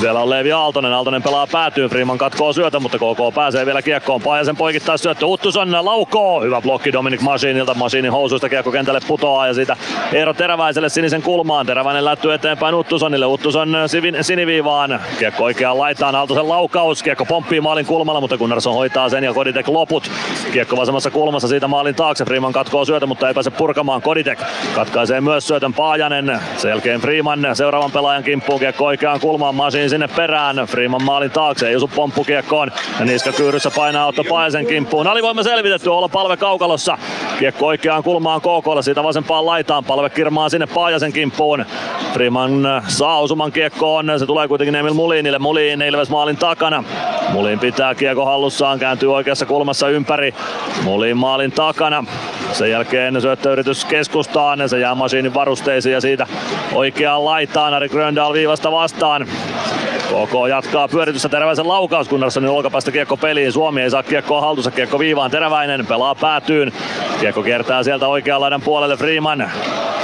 Siellä on Leevi Aaltonen. Aaltonen pelaa päätyyn. Freeman katkoo syötä, mutta KK pääsee vielä kiekkoon. Paajasen poikittaa syöttö. Uttusson laukoo. Hyvä blokki Dominic Masinilta. Masinin housuista kiekko kentälle putoaa ja siitä Eero Teräväiselle sinisen kulmaan. Teräväinen lättyy eteenpäin Uttusonille. Uttuson sivin, siniviivaan. Kiekko oikeaan laitaan. Aaltosen laukaus. Kiekko pomppii maalin kulmalla, mutta Gunnarsson hoitaa sen ja Koditek loput. Kiekko vasemmassa kulmassa siitä maalin taakse. Freeman katkoo syötä, mutta ei pääse purkamaan. Koditek katkaisee myös syötön Paajanen. Sen jälkeen Freeman seuraavan pelaajan kimppuun. Kiekko oikeaan kulmaan. Masin sinne perään. Freeman maalin taakse. Ei osu pomppukiekkoon. Ja niska kyyryssä painaa Otto Paajasen kimppuun. Alivoima selvitetty. Olla palve kaukalossa. Kiekko oikeaan kulmaan KKlle. Siitä vasempaan laitaan. Palve kirmaa sinne Paajasen kimppuun. Freeman saa osuman kiekkoon. Se tulee kuitenkin Emil Mulinille. Mulin Ilves maalin takana. Mulin pitää kiekko hallussaan. Kääntyy oikeassa kulmassa ympäri. Mulin maalin takana. Sen jälkeen syöttöyritys keskustaan. Se jää masiinin varusteisiin ja siitä oikeaan laitaan. Ari Gröndal viivasta vastaan. KK jatkaa pyöritystä Teräväisen laukaus Gunnarssonin olkapäästä kiekko peliin. Suomi ei saa kiekkoa haltuunsa, kiekko viivaan. Teräväinen pelaa päätyyn. Kiekko kiertää sieltä oikean laidan puolelle Freeman.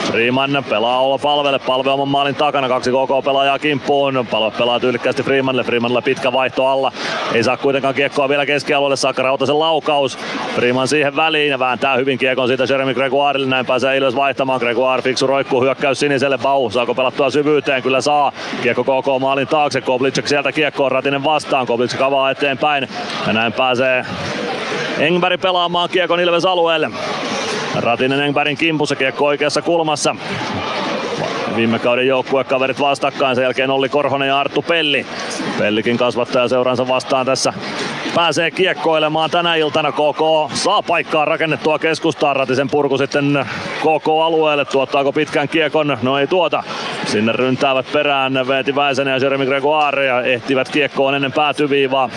Freeman pelaa olla palvelle, palve oman maalin takana, kaksi KK pelaajaa kimppuun, palve pelaa tyylikkäästi Freemanille, Freemanilla pitkä vaihto alla, ei saa kuitenkaan kiekkoa vielä keskialueelle, saakka Rautasen laukaus, Freeman siihen väliin. Ja vääntää hyvin kiekon siitä Jeremy Gregoirille, näin pääsee Ilves vaihtamaan, Gregoire fiksu roikkuu, hyökkäys siniselle, Bau, saako pelattua syvyyteen, kyllä saa, kiekko KK maalin taakse, Koblicek sieltä kiekkoon, Ratinen vastaan, Koblicek avaa eteenpäin ja näin pääsee Engberg pelaamaan kiekon Ilves alueelle. Ratinen Engbergin kimpussa kiekko oikeassa kulmassa. Viime kauden joukkuekaverit vastakkain, sen jälkeen Olli Korhonen ja Arttu Pelli. Pellikin kasvattaja seuransa vastaan tässä pääsee kiekkoilemaan tänä iltana. KK saa paikkaa rakennettua keskustaan. Ratisen purku sitten KK-alueelle. Tuottaako pitkän kiekon? No ei tuota. Sinne ryntäävät perään Veeti Väisänen ja Jeremy Gregoire ja ehtivät kiekkoon ennen päätyviivaa.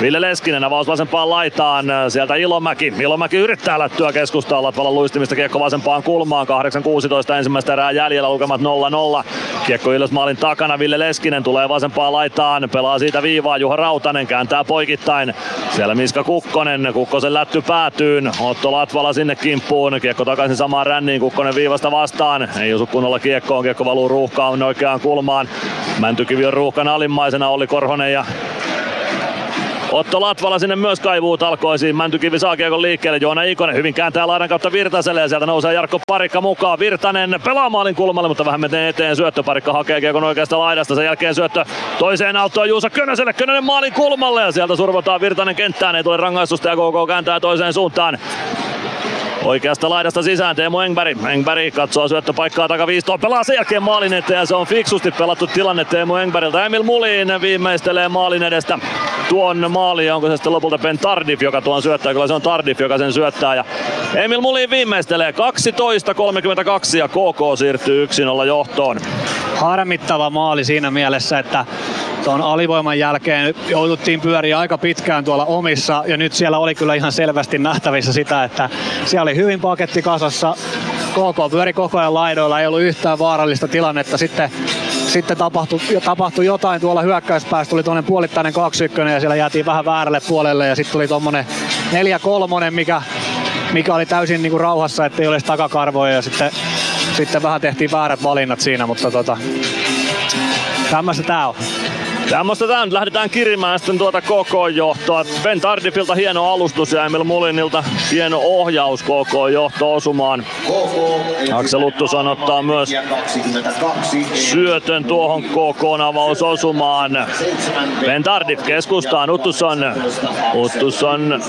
Ville Leskinen avaus vasempaan laitaan. Sieltä Ilomäki. Ilomäki yrittää lättyä keskustaan. Latvalan luistimista kiekko vasempaan kulmaan. 8-16 ensimmäistä erää jäljellä lukemat 0-0. Kiekko Ilves maalin takana. Ville Leskinen tulee vasempaan laitaan. Pelaa siitä viivaa. Juha Rautanen kääntää poikittain. Siellä Miska Kukkonen. Kukkosen lätty päätyyn. Otto Latvala sinne kimppuun. Kiekko takaisin samaan ränniin. Kukkonen viivasta vastaan. Ei osu kunnolla kiekkoon. Kiekko valuu ruuhkaan oikeaan kulmaan. Mäntykivi on ruuhkan alimmaisena. Oli Korhonen ja Otto Latvala sinne myös kaivuu talkoisiin. Mäntykivi saa kiekon liikkeelle. Joona Ikonen hyvin kääntää laidan kautta Virtaselle ja sieltä nousee Jarkko Parikka mukaan. Virtanen pelaa maalin kulmalle, mutta vähän menee eteen syöttö. Parikka hakee kiekon oikeasta laidasta. Sen jälkeen syöttö toiseen auttoon Juuso Könöselle. Könönen maalin kulmalle ja sieltä survotaan Virtanen kenttään. Ei tule rangaistusta ja KK kääntää toiseen suuntaan. Oikeasta laidasta sisään Teemu Engberg. Engberg katsoo syöttöpaikkaa takaviistoon. Pelaa sen jälkeen maalin eteen ja se on fiksusti pelattu tilanne Teemu Engbergiltä. Emil Mulin viimeistelee maalin edestä tuon maali. Onko se sitten lopulta Ben Tardif, joka tuon syöttää? Kyllä se on Tardif, joka sen syöttää. Ja Emil Mulin viimeistelee 12.32 ja KK siirtyy 1-0 johtoon. Harmittava maali siinä mielessä, että tuon alivoiman jälkeen jouduttiin pyöriä aika pitkään tuolla omissa ja nyt siellä oli kyllä ihan selvästi nähtävissä sitä, että siellä oli hyvin paketti kasassa. KK pyöri koko ajan laidoilla, ei ollut yhtään vaarallista tilannetta. Sitten, sitten tapahtui, tapahtui jotain tuolla hyökkäyspäässä, tuli tuonne puolittainen 2 ja siellä jäätiin vähän väärälle puolelle ja sitten tuli tuommoinen 4-3, mikä, mikä oli täysin niinku rauhassa, ettei olisi takakarvoja ja sitten, sitten vähän tehtiin väärät valinnat siinä, mutta tota, tämmöistä tää on. Tämmöstä tää nyt lähdetään kirimään sitten tuota KK-johtoa. Ben Tardifilta hieno alustus ja Emil Mulinilta hieno ohjaus KK-johto osumaan. Aksel Uttuson ottaa myös syötön tuohon KK-avaus osumaan. Ben Tardif keskustaan Uttuson. Uttuson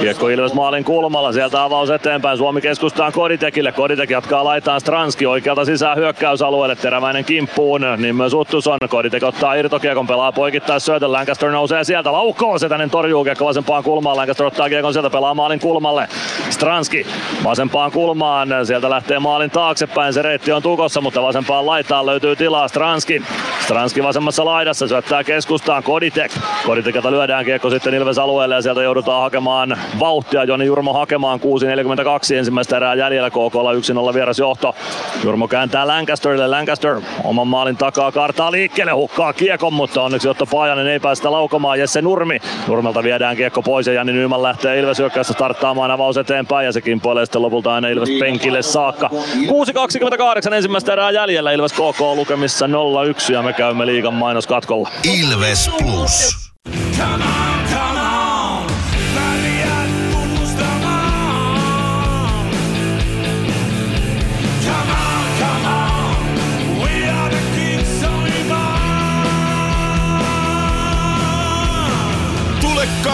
Kiekko Ilves maalin kulmalla, sieltä avaus eteenpäin, Suomi keskustaan Koditekille, Koditek jatkaa laitaan Stranski oikealta sisään hyökkäysalueelle, teräväinen kimppuun, niin myös Uttuson, Koditek ottaa irtokiekon, pelaa poikittais syötön, Lancaster nousee sieltä, laukoo se tänne torjuu kiekko vasempaan kulmaan, Lancaster ottaa kiekon sieltä, pelaa maalin kulmalle, Stranski vasempaan kulmaan, sieltä lähtee maalin taaksepäin, se reitti on tukossa, mutta vasempaan laitaan löytyy tilaa, Stranski, Stranski vasemmassa laidassa, syöttää keskustaan, Koditek, Koditekelta lyödään kiekko sitten Ilves alueelle ja sieltä joudutaan hakemaan vauhtia. Joni Jurmo hakemaan 6.42 ensimmäistä erää jäljellä KKlla 1-0 vieras johto. Jurmo kääntää Lancasterille. Lancaster oman maalin takaa kartaa liikkeelle, hukkaa kiekon, mutta onneksi Otto Paajanen ei päästä laukomaan. Jesse Nurmi. Nurmelta viedään kiekko pois ja Jani Nyman lähtee Ilves hyökkäystä starttaamaan avaus eteenpäin ja se kimpoilee sitten lopulta aina Ilves penkille saakka. 6.28 ensimmäistä erää jäljellä Ilves KK lukemissa 0-1 ja me käymme liigan mainoskatkolla. Ilves Plus. Come on, come on,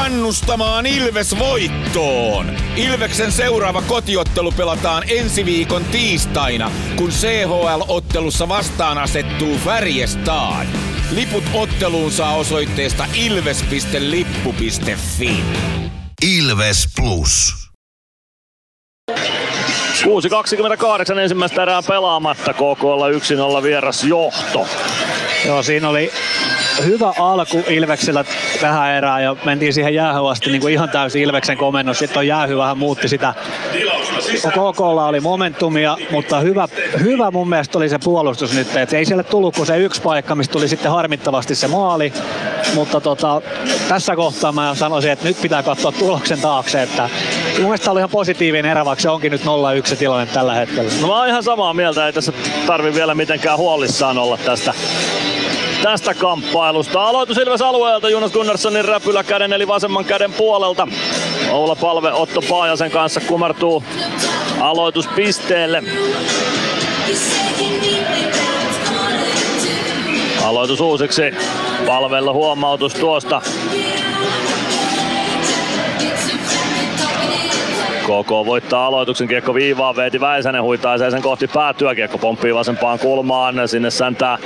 kannustamaan Ilves voittoon! Ilveksen seuraava kotiottelu pelataan ensi viikon tiistaina, kun CHL-ottelussa vastaan asettuu Färjestad. Liput otteluun saa osoitteesta ilves.lippu.fi. Ilves Plus. 6.28 ensimmäistä erää pelaamatta, KKlla 1-0 vieras johto. Joo, siinä oli hyvä alku Ilveksellä tähän erään ja mentiin siihen jäähyyn asti niin kuin ihan täysin Ilveksen komennus. Sitten on jäähy vähän muutti sitä. KKlla oli momentumia, mutta hyvä, hyvä mun mielestä oli se puolustus nyt. Et ei siellä tullut kuin se yksi paikka, mistä tuli sitten harmittavasti se maali. Mutta tota, tässä kohtaa mä sanoisin, että nyt pitää katsoa tuloksen taakse, että mun mielestä oli ihan positiivinen erä, vaikka se onkin nyt 0-1 tilanne tällä hetkellä. No mä oon ihan samaa mieltä, ei tässä tarvi vielä mitenkään huolissaan olla tästä tästä kamppailusta. Aloitus Ilves alueelta Jonas Gunnarssonin räpylä käden eli vasemman käden puolelta. Oula Palve Otto Paajasen kanssa kumartuu aloituspisteelle. Aloitus uusiksi. Palvella huomautus tuosta. KK voittaa aloituksen, kiekko viivaa, Veeti Väisänen huitaisee sen kohti päätyä, kiekko pomppii vasempaan kulmaan, sinne säntää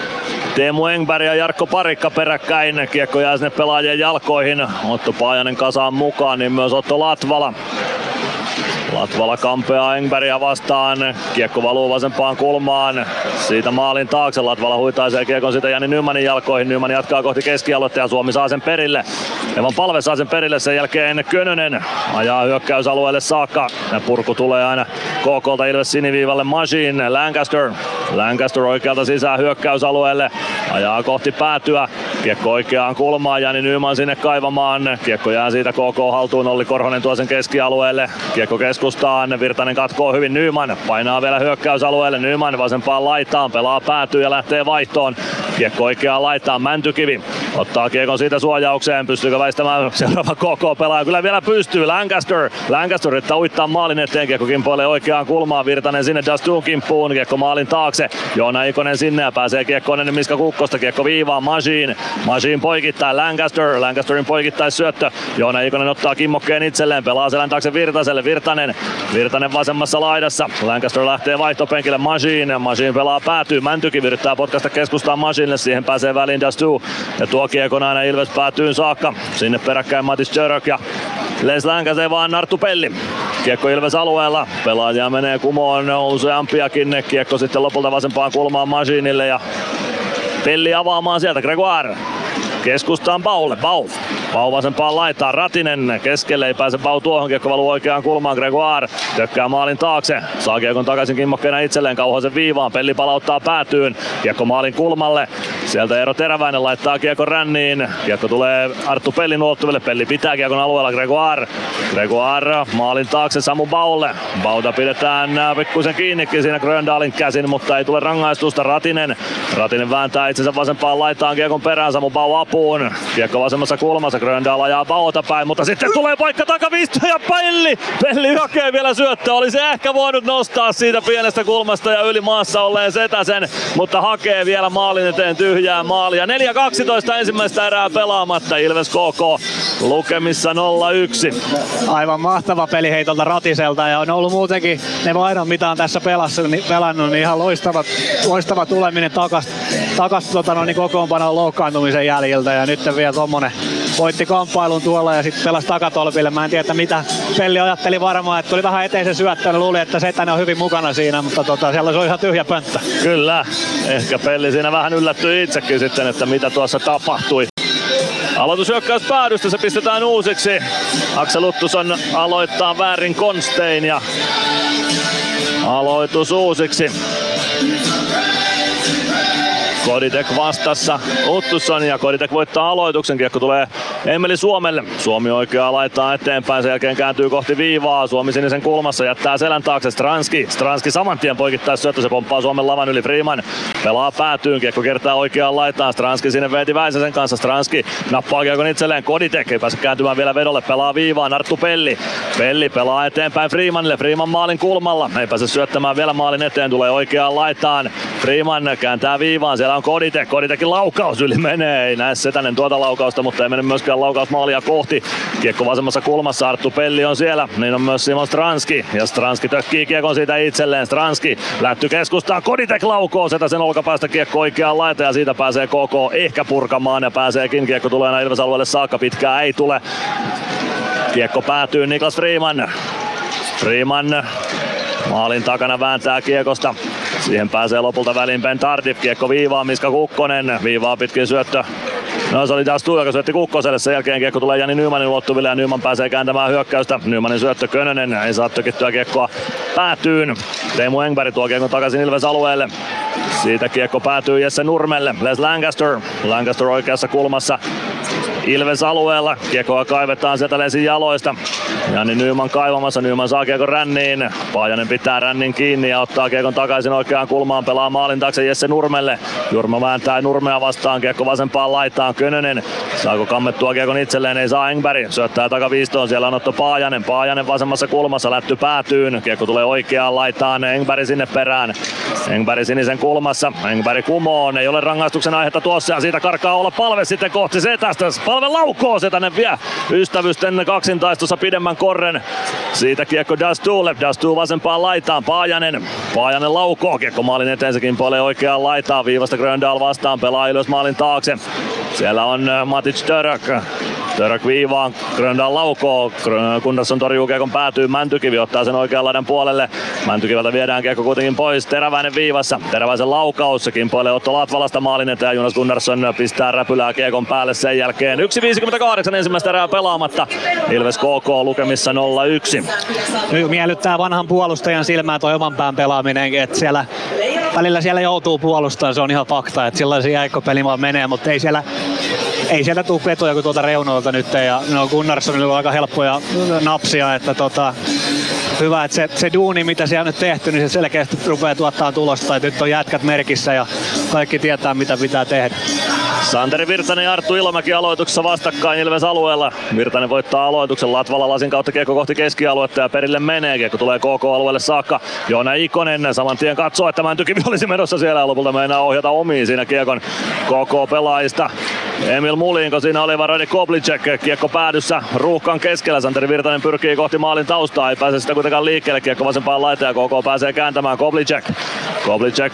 Teemu Engberg ja Jarkko Parikka peräkkäin, kiekko jää sinne pelaajien jalkoihin, Otto Paajanen kasaan mukaan, niin myös Otto Latvala. Latvala kampeaa Engbergia vastaan. Kiekko valuu vasempaan kulmaan. Siitä maalin taakse. Latvala huitaisee kiekon sitä Jani Nymanin jalkoihin. Nyman jatkaa kohti keskialuetta ja Suomi saa sen perille. Evan Palve saa sen perille. Sen jälkeen Könönen ajaa hyökkäysalueelle saakka. Ja purku tulee aina KKlta Ilves siniviivalle Machine. Lancaster. Lancaster oikealta sisään hyökkäysalueelle. Ajaa kohti päätyä. Kiekko oikeaan kulmaan. Jani Nyman sinne kaivamaan. Kiekko jää siitä KK haltuun. Olli Korhonen tuo sen keskialueelle. Kiekko keskustaan. Virtanen katkoo hyvin Nyman. Painaa vielä hyökkäysalueelle. Nyman vasempaan laitaan. Pelaa päätyy ja lähtee vaihtoon. Kiekko oikeaan laitaan. Mäntykivi ottaa kiekon siitä suojaukseen. Pystyykö väistämään seuraava KK pelaaja? Kyllä vielä pystyy. Lancaster. Lancaster yrittää uittaa maalin eteen. Kiekko kimpoilee oikeaan kulmaan. Virtanen sinne Dustun kimppuun. Kiekko maalin taakse. Joona Ikonen sinne ja pääsee kiekkoon ennen Miska Kukkosta. Kiekko viivaan. Machine. Machine poikittaa Lancaster. Lancasterin poikittais syöttö. Joona Ikonen ottaa kimmokkeen itselleen. Pelaa selän taakse Virtaselle. Virtanen. Virtanen vasemmassa laidassa. Lancaster lähtee vaihtopenkille Machine. Machine pelaa päätyy. Mäntykin yrittää potkasta keskustaan Machinelle. Siihen pääsee väliin Dastu. Ja tuo kiekon aina Ilves päätyyn saakka. Sinne peräkkäin Matis Jörök ja Les Lankäsee vaan Narttu Pelli. Kiekko Ilves alueella. Pelaaja menee kumoon useampiakin. Kiekko sitten lopulta vasempaan kulmaan Machinille ja Pelli avaamaan sieltä Gregoire. Keskustaan Paulle. Pau. Pau vasempaan laittaa Ratinen. Keskelle ei pääse Pau tuohon. Kiekko valuu oikeaan kulmaan. Gregoire tökkää maalin taakse. Saa kiekon takaisin kimmokkeena itselleen. Kauhasen viivaan. Pelli palauttaa päätyyn. Kiekko maalin kulmalle. Sieltä Eero Teräväinen laittaa kiekko ränniin. Kiekko tulee Arttu Pellin ulottuville. Pelli pitää kiekon alueella Gregoire. Gregoire maalin taakse Samu Baulle. Bauta pidetään pikkuisen kiinnikin siinä Gröndalin käsin, mutta ei tule rangaistusta. Ratinen. Ratinen vääntää itsensä vasempaan laitaan kiekon perään. Samu Bau apuun. Kiekko vasemmassa kulmassa. Gröndal ajaa Bauta päin, mutta sitten tulee paikka takavisto ja Pelli. Pelli hakee vielä syöttöä. Olisi ehkä voinut nostaa siitä pienestä kulmasta ja yli maassa olleen Setäsen, mutta hakee vielä maalin eteen tyhjää maalia. 4-12 ensimmäistä erää pelaamatta. Ilves KK lukemissa 0-1. Aivan mahtava peli heitolta Ratiselta ja on ollut muutenkin ne vaihdot, mitä on tässä pelassa, niin, pelannut, niin ihan loistava, loistava tuleminen takas, takas tota, no, niin kokoonpanon loukkaantumisen jäljiltä ja nyt vielä tommonen voitti kamppailun tuolla ja sitten pelasi takatolpille. Mä en tiedä mitä Pelli ajatteli varmaan, että tuli vähän eteisen syöttö. Luuli, että Setänen on hyvin mukana siinä, mutta tota, siellä se oli ihan tyhjä pönttö. Kyllä, ehkä Pelli siinä vähän yllättyi itsekin sitten, että mitä tuossa tapahtui. Aloitushyökkäys päädystä, se pistetään uusiksi. Aksel Uttuson aloittaa väärin konstein ja aloitus uusiksi. Koditek vastassa Uttusson ja Koditek voittaa aloituksen. Kiekko tulee Emeli Suomelle. Suomi oikeaa laittaa eteenpäin, sen jälkeen kääntyy kohti viivaa. Suomi sinisen kulmassa jättää selän taakse Stranski. Stranski saman tien poikittaa syöttö, se pomppaa Suomen lavan yli Freeman. Pelaa päätyyn, kiekko kertaa oikeaan laitaan. Stranski sinne Veeti Väisäsen kanssa. Stranski nappaa kiekon itselleen. Koditek ei pääse kääntymään vielä vedolle. Pelaa viivaan. Arttu Pelli. Pelli pelaa eteenpäin Freemanille. Freeman maalin kulmalla. Ei pääse syöttämään vielä maalin eteen. Tulee oikeaan laitaan. Freeman kääntää viivaan. Siellä on Koditek. Koditekin laukaus yli menee. Ei näe Setänen tuota laukausta, mutta ei mene myöskään laukaus maalia kohti. Kiekko vasemmassa kulmassa. Arttu Pelli on siellä. Niin on myös Simon Stranski. Ja Stranski tökkii kiekon siitä itselleen. Stranski lähty keskustaan. Koditek laukoo Setäsen olkapäästä kiekko oikeaan laita ja siitä pääsee KK ehkä purkamaan ja pääseekin. Kiekko tulee aina Ilves saakka. Pitkää ei tule. Kiekko päätyy Niklas Freeman. Freeman Maalin takana vääntää kiekosta. Siihen pääsee lopulta väliin Ben Tardif. Kiekko viivaa Miska Kukkonen. Viivaa pitkin syöttö. No se oli taas Tuu, joka syötti Kukkoselle. Sen jälkeen kiekko tulee Jani Nymanin ulottuville ja Nyman pääsee kääntämään hyökkäystä. Nymanin syöttö Könönen. Ei saa tökittyä kiekkoa päätyyn. Teemu Engberg tuo kiekko takaisin Ilves alueelle. Siitä kiekko päätyy Jesse Nurmelle. Les Lancaster. Lancaster oikeassa kulmassa. Ilves alueella. Kiekoa kaivetaan sieltä Lesin jaloista. Jani Nyman kaivamassa. Nyman saa kiekon ränniin. Paajanen pitää rännin kiinni ja ottaa kiekon takaisin oikeaan kulmaan. Pelaa maalin taakse Jesse Nurmelle. Jurma vääntää Nurmea vastaan. Kiekko vasempaan laitaan. Könönen. Saako kammettua kiekon itselleen? Ei saa Engberg. Syöttää takaviistoon. Siellä on Otto Paajanen. Paajanen vasemmassa kulmassa. Lätty päätyyn. Kiekko tulee oikeaan laitaan. Engberg sinne perään. Engberg sinisen kulmassa. Engberg kumoon. Ei ole rangaistuksen aihetta tuossa ja siitä karkaa olla palve sitten kohti Setästä. Palve laukoo se tänne vie ystävysten kaksintaistossa pidemmän korren. Siitä kiekko Dastuulle. Dastuu vasempaan laitaan. Paajanen. Paajanen laukoo. Kiekko maalin eteen sekin puolee oikeaan laitaan. Viivasta Gröndal vastaan. Pelaa ylös maalin taakse. Siellä on äh, Matic Török. Török viivaan, Gröndal laukoo, Gunnarsson torjuu kiekon päätyy, Mäntykivi ottaa sen oikean laidan puolelle. Mäntykiveltä viedään kiekko kuitenkin pois, Teräväinen viivassa, Teräväisen laukaus, kimpoilee Otto Latvalasta. Maalin eteen, Jonas Gunnarsson pistää räpylää kiekon päälle sen jälkeen. 1.58 ensimmäistä erää pelaamatta, Ilves KK lukemissa 0-1. Nyt miellyttää vanhan puolustajan silmää toi oman pään pelaaminen, että siellä välillä siellä joutuu puolustamaan, se on ihan fakta, että sellaisia jäikkopeli vaan menee, mutta ei siellä ei sieltä tule vetoja kuin tuolta reunoilta nyt ja no Gunnarssonilla on aika helppoja napsia, että tota, hyvä, että se, se duuni, mitä siellä on nyt tehty, niin se selkeästi rupeaa tuottaa tulosta. Että nyt on jätkät merkissä ja kaikki tietää, mitä pitää tehdä. Santeri Virtanen ja Arttu Ilomäki aloituksessa vastakkain Ilves alueella. Virtanen voittaa aloituksen Latvala lasin kautta kiekko kohti keskialuetta ja perille menee. Kiekko tulee KK-alueelle saakka. Joona Ikonen saman tien katsoo, että Mäntykivi olisi menossa siellä lopulta meinaa ohjata omiin siinä kiekon KK-pelaajista. Emil Mulinko siinä oli Varadi Koblicek. Kiekko päädyssä ruuhkan keskellä. Santeri Virtanen pyrkii kohti maalin taustaa. Ei pääse sitä kuitenkaan liikkeelle. Kiekko vasempaan laitaan ja KK pääsee kääntämään Koblicek. Koblicek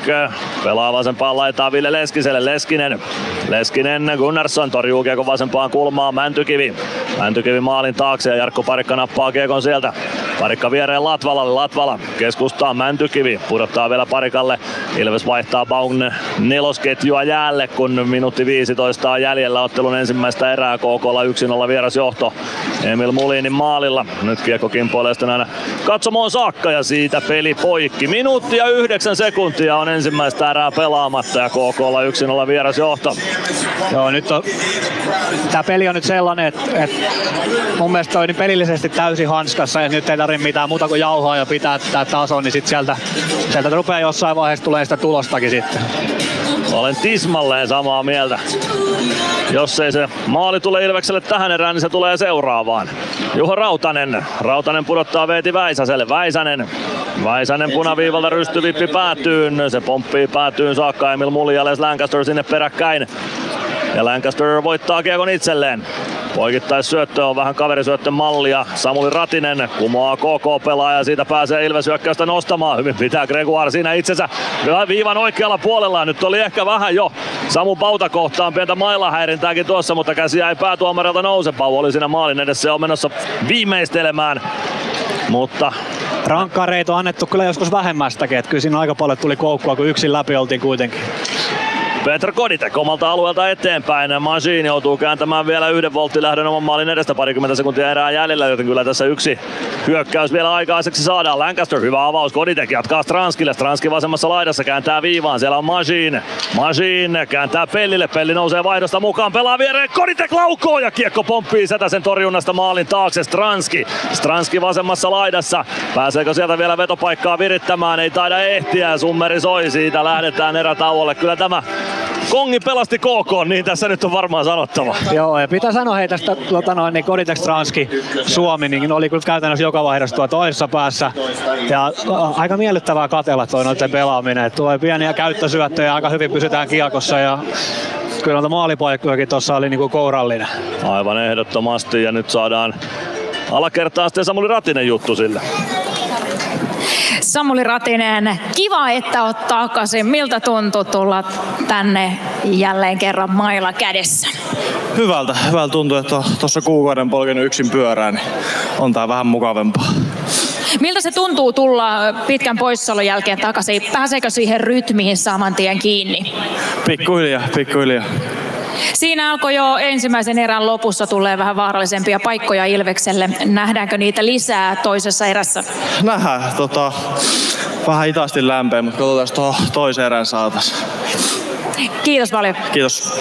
pelaa vasempaan laitaan Ville Leskiselle. Leskinen. Leskinen Gunnarsson torjuu kiekon vasempaan kulmaan. Mäntykivi. Mäntykivi maalin taakse ja Jarkko Parikka nappaa kiekon sieltä. Parikka viereen Latvalalle. Latvala keskustaa Mäntykivi. Pudottaa vielä Parikalle. Ilves vaihtaa Baun nelosketjua jäälle, kun minuutti 15 on jäljellä ottelun ensimmäistä erää. KKlla 1-0 vierasjohto Emil Mulinin maalilla. Nyt kiekko kimpoilee sitten aina katsomoon saakka ja siitä peli poikki. Minuutti ja yhdeksän sekuntia on ensimmäistä erää pelaamatta ja KKlla 1-0 vierasjohto. Joo, nyt on, tämä peli on nyt sellainen, että, että mun mielestä on niin pelillisesti täysin hanskassa ja nyt ei tarvitse mitään muuta kuin jauhaa ja pitää tämä taso, niin sit sieltä, sieltä rupeaa jossain vaiheessa tulee sitä tulostakin sitten. Olen tismalleen samaa mieltä. Jos ei se maali tule Ilvekselle tähän erään, niin se tulee seuraavaan. Juho Rautanen. Rautanen pudottaa Veeti Väisäselle. Väisänen. Väisänen punaviivalta rystyvippi päätyyn. Se pomppii päätyyn saakka Emil Muli ja Les Lancaster sinne peräkkäin. Ja Lancaster voittaa kiekon itselleen. Poikittais syöttö on vähän kaverisyöttö mallia. Samuli Ratinen kumoaa KK-pelaaja. Siitä pääsee Ilves hyökkäystä nostamaan. Hyvin pitää Gregoire siinä itsensä viivan oikealla puolella. Nyt oli ehkä vähän jo Samu Pauta kohtaan pientä mailahäirintääkin tuossa, mutta käsi jäi päätuomarilta nouse. Pau oli siinä maalin edessä on menossa viimeistelemään. Mutta Rankkareita on annettu kyllä joskus vähemmästäkin, että kyllä siinä aika paljon tuli koukkua, kun yksin läpi oltiin kuitenkin. Petr Koditek omalta alueelta eteenpäin. Machine joutuu kääntämään vielä yhden volttilähdön oman maalin edestä parikymmentä sekuntia erää jäljellä, joten kyllä tässä yksi hyökkäys vielä aikaiseksi saadaan. Lancaster, hyvä avaus. Koditek jatkaa Stranskille. Stranski vasemmassa laidassa kääntää viivaan. Siellä on Machine. Machine kääntää Pellille. Pelli nousee vaihdosta mukaan. Pelaa viereen. Koditek laukoo ja kiekko pomppii sen torjunnasta maalin taakse. Stranski. Stranski vasemmassa laidassa. Pääseekö sieltä vielä vetopaikkaa virittämään? Ei taida ehtiä. Summeri soi siitä. Lähdetään erätauolle. Kyllä tämä Kongi pelasti KK, niin tässä nyt on varmaan sanottava. Joo, ja pitää sanoa hei tästä tuota noin, niin Koditex Transki Suomi, niin oli kyllä käytännössä joka vaiheessa tuo toisessa päässä. Ja aika miellyttävää katella toi noiden pelaaminen. Tulee pieniä käyttösyöttöjä, aika hyvin pysytään kiekossa ja kyllä noita maalipaikkojakin tuossa oli niinku kourallinen. Aivan ehdottomasti ja nyt saadaan alakertaan sitten Samuli Ratinen juttu sille. Samuli Ratinen, kiva, että oot takaisin. Miltä tuntuu tulla tänne jälleen kerran mailla kädessä? Hyvältä. Hyvältä tuntuu, että tuossa kuukauden polkenut yksin pyörään, niin on tää vähän mukavempaa. Miltä se tuntuu tulla pitkän poissaolon jälkeen takaisin? Pääseekö siihen rytmiin saman tien kiinni? Pikkuhiljaa, pikkuhiljaa. Siinä alkoi jo ensimmäisen erän lopussa tulee vähän vaarallisempia paikkoja Ilvekselle. Nähdäänkö niitä lisää toisessa erässä? Nähdään. Tota, vähän hitaasti lämpeä, mutta katsotaan, tuohon toisen erän saatas. Kiitos paljon. Kiitos.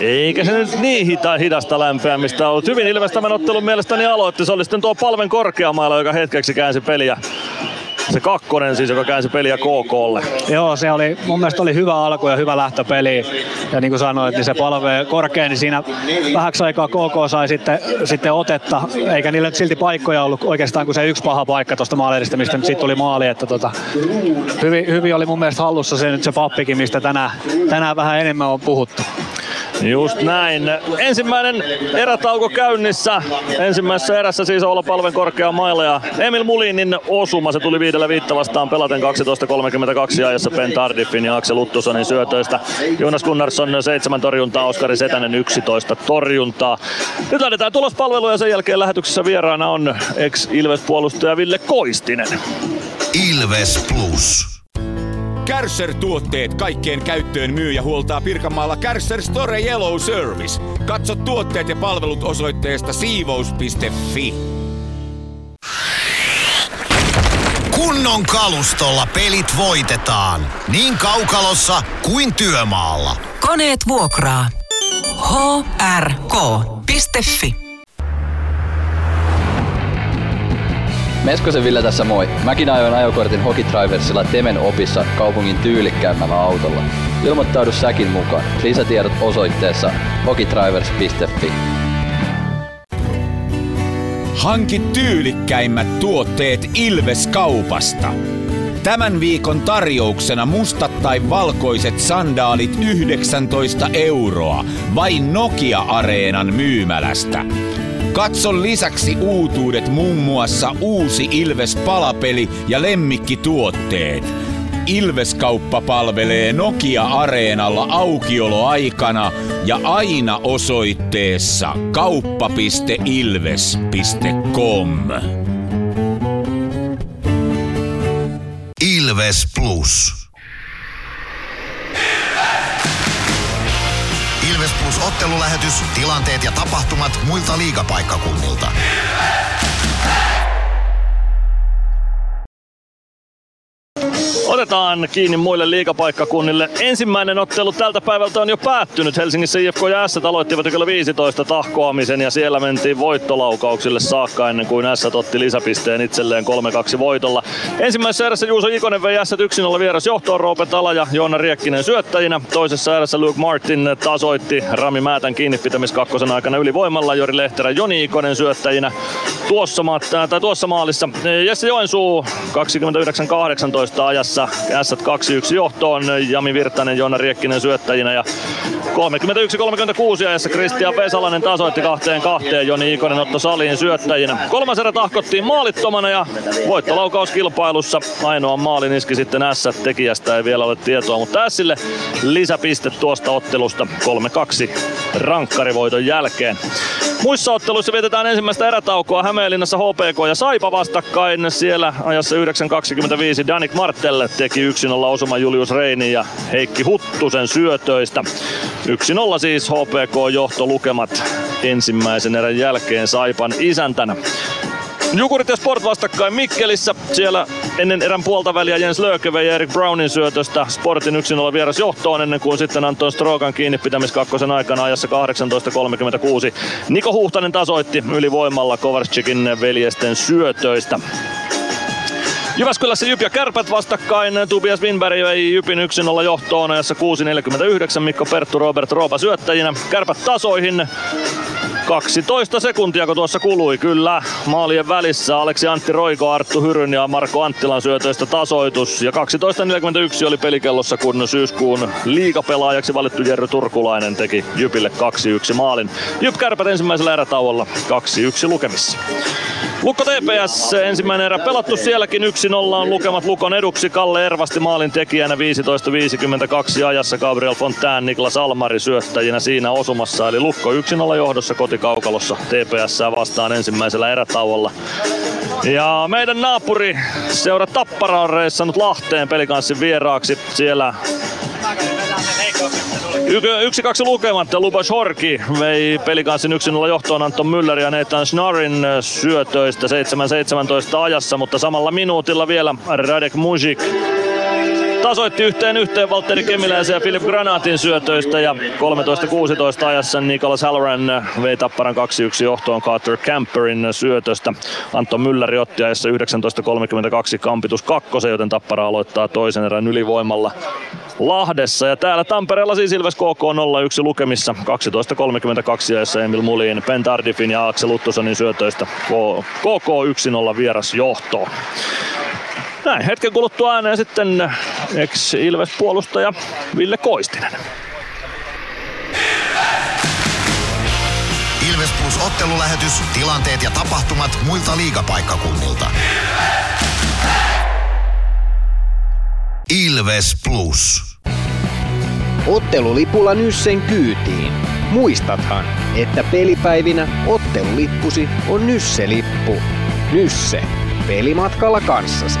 Eikä se nyt niin hita, hidasta lämpeämistä ollut. Hyvin Ilves tämän ottelun mielestäni aloitti. Se oli sitten tuo palven korkeamailla, joka hetkeksi käänsi peliä se kakkonen siis, joka käänsi peliä KKlle. Joo, se oli, mun mielestä oli hyvä alku ja hyvä lähtöpeli. Ja niin kuin sanoit, niin se palve korkea, niin siinä vähäksi aikaa KK sai sitten, sitten otetta, eikä niillä nyt silti paikkoja ollut oikeastaan kuin se yksi paha paikka tuosta maalieristä, mistä nyt sitten tuli maali. Että tota, hyvin, hyvin, oli mun mielestä hallussa se nyt se pappikin, mistä tänään, tänään vähän enemmän on puhuttu. Just näin. Ensimmäinen erätauko käynnissä. Ensimmäisessä erässä siis olla palven korkea mailla ja Emil Mulinin osuma. Se tuli viidellä viitta vastaan pelaten 12.32 ajassa Ben Tardiffin ja Axel Uttusonin syötöistä. Jonas Gunnarsson 7 torjuntaa, Oskari Setänen 11 torjuntaa. Nyt lähdetään tulospalveluun ja sen jälkeen lähetyksessä vieraana on ex-Ilves-puolustaja Ville Koistinen. Ilves Plus. Kärsser-tuotteet kaikkeen käyttöön myy ja huoltaa Pirkanmaalla Kärsser Store Yellow Service. Katso tuotteet ja palvelut osoitteesta siivous.fi. Kunnon kalustolla pelit voitetaan. Niin kaukalossa kuin työmaalla. Koneet vuokraa. hrk.fi Meskosen Ville tässä moi. Mäkin ajoin ajokortin Hokitriversilla Temen opissa kaupungin tyylikkäämmällä autolla. Ilmoittaudu säkin mukaan. Lisätiedot osoitteessa hokitrivers.fi. Hanki tyylikkäimmät tuotteet Ilves-kaupasta. Tämän viikon tarjouksena mustat tai valkoiset sandaalit 19 euroa vain Nokia-areenan myymälästä. Katso lisäksi uutuudet muun muassa uusi Ilves palapeli ja lemmikkituotteet. Ilveskauppa palvelee Nokia-areenalla aukioloaikana ja aina osoitteessa kauppa.ilves.com. Ilves Plus. Plus ottelulähetys, tilanteet ja tapahtumat muilta liigapaikkakunnilta. Otetaan kiinni muille liigapaikkakunnille. Ensimmäinen ottelu tältä päivältä on jo päättynyt. Helsingissä IFK ja S aloittivat kyllä 15 tahkoamisen ja siellä mentiin voittolaukauksille saakka ennen kuin S otti lisäpisteen itselleen 3-2 voitolla. Ensimmäisessä erässä Juuso Ikonen vei S 1-0 vieras johtoon Roope Tala ja Joona Riekkinen syöttäjinä. Toisessa erässä Luke Martin tasoitti Rami Määtän kiinnipitämis kakkosen aikana ylivoimalla Jori Lehterä Joni Ikonen syöttäjinä. Tuossa, ma- tai tuossa maalissa Jesse Joensuu 29-18 ajassa S 2-1 johtoon. Jami Virtanen, Joona Riekkinen syöttäjinä ja 31-36 ajassa Kristian Vesalainen tasoitti kahteen kahteen. Joni Ikonen otto saliin syöttäjinä. Kolmas erä tahkottiin maalittomana ja voittolaukauskilpailussa ainoa maalin iski sitten S tekijästä ei vielä ole tietoa, mutta Sille lisäpiste tuosta ottelusta 3-2 rankkarivoiton jälkeen. Muissa otteluissa vietetään ensimmäistä erätaukoa Hämeenlinnassa HPK ja Saipa vastakkain. Siellä ajassa 9.25 Danik Martelle teki 1-0 osuma Julius Reini ja Heikki Huttusen syötöistä. 1-0 siis HPK johtolukemat ensimmäisen erän jälkeen Saipan isäntänä. Jukurit ja Sport vastakkain Mikkelissä. Siellä ennen erän puolta väliä Jens Lööke ja Erik Brownin syötöstä Sportin 1-0 vieras johtoon ennen kuin sitten Anton Strogan kiinni pitämis kakkosen aikana ajassa 18.36. Niko Huhtanen tasoitti ylivoimalla Kovarschikin veljesten syötöistä. Jyväskylässä Jyp ja Kärpät vastakkain. Tobias Winberg vei Jypin 1-0 johtoon ajassa 6.49. Mikko Perttu Robert Roopa syöttäjinä. Kärpät tasoihin. 12 sekuntia, kun tuossa kului, kyllä. Maalien välissä Aleksi Antti Roiko, Arttu Hyryn ja Marko Anttilan syötöistä tasoitus. Ja 12.41 oli pelikellossa, kun syyskuun liigapelaajaksi valittu Jerry Turkulainen teki Jypille 2-1 maalin. Jyp Kärpät ensimmäisellä erätauolla 2-1 lukemissa. Lukko TPS ensimmäinen erä pelattu sielläkin 1-0 on lukemat Lukon eduksi. Kalle Ervasti maalin tekijänä 15.52 ajassa Gabriel Fontaine, Niklas Almari syöttäjinä siinä osumassa. Eli Lukko 1-0 johdossa kotikaukalossa TPS vastaan ensimmäisellä erätauolla. Ja meidän naapuri seura Tappara on reissannut Lahteen pelikanssin vieraaksi. Siellä Yksi kaksi lukemat Lubas Horki vei pelikanssin 1-0 johtoon Anton Müller ja Nathan Schnarin syötöistä 7-17 ajassa, mutta samalla minuutilla vielä Radek Mujik tasoitti yhteen yhteen Valtteri Kemiläisen ja Philip Granatin syötöistä ja 13-16 ajassa Nicholas Halloran vei Tapparan 2-1 johtoon Carter Camperin syötöstä. Antto Mylläri otti ajassa 19.32 kampitus kakkosen, joten Tappara aloittaa toisen erän ylivoimalla Lahdessa. Ja täällä Tampereella siis Ilves KK 0-1 lukemissa 12.32 ajassa Emil Mulin, Ben Tardifin ja Aksel Uttosonin syötöistä KK 1-0 vieras johtoon. Näin hetken kuluttua ääneen sitten ex-Ilves-puolustaja Ville Koistinen. Ilves Plus ottelulähetys, tilanteet ja tapahtumat muilta liigapaikkakunnilta. Ilves Plus. Ottelulipulla Nyssen kyytiin. Muistathan, että pelipäivinä ottelulippusi on Nysse-lippu. Nysse. Pelimatkalla kanssasi.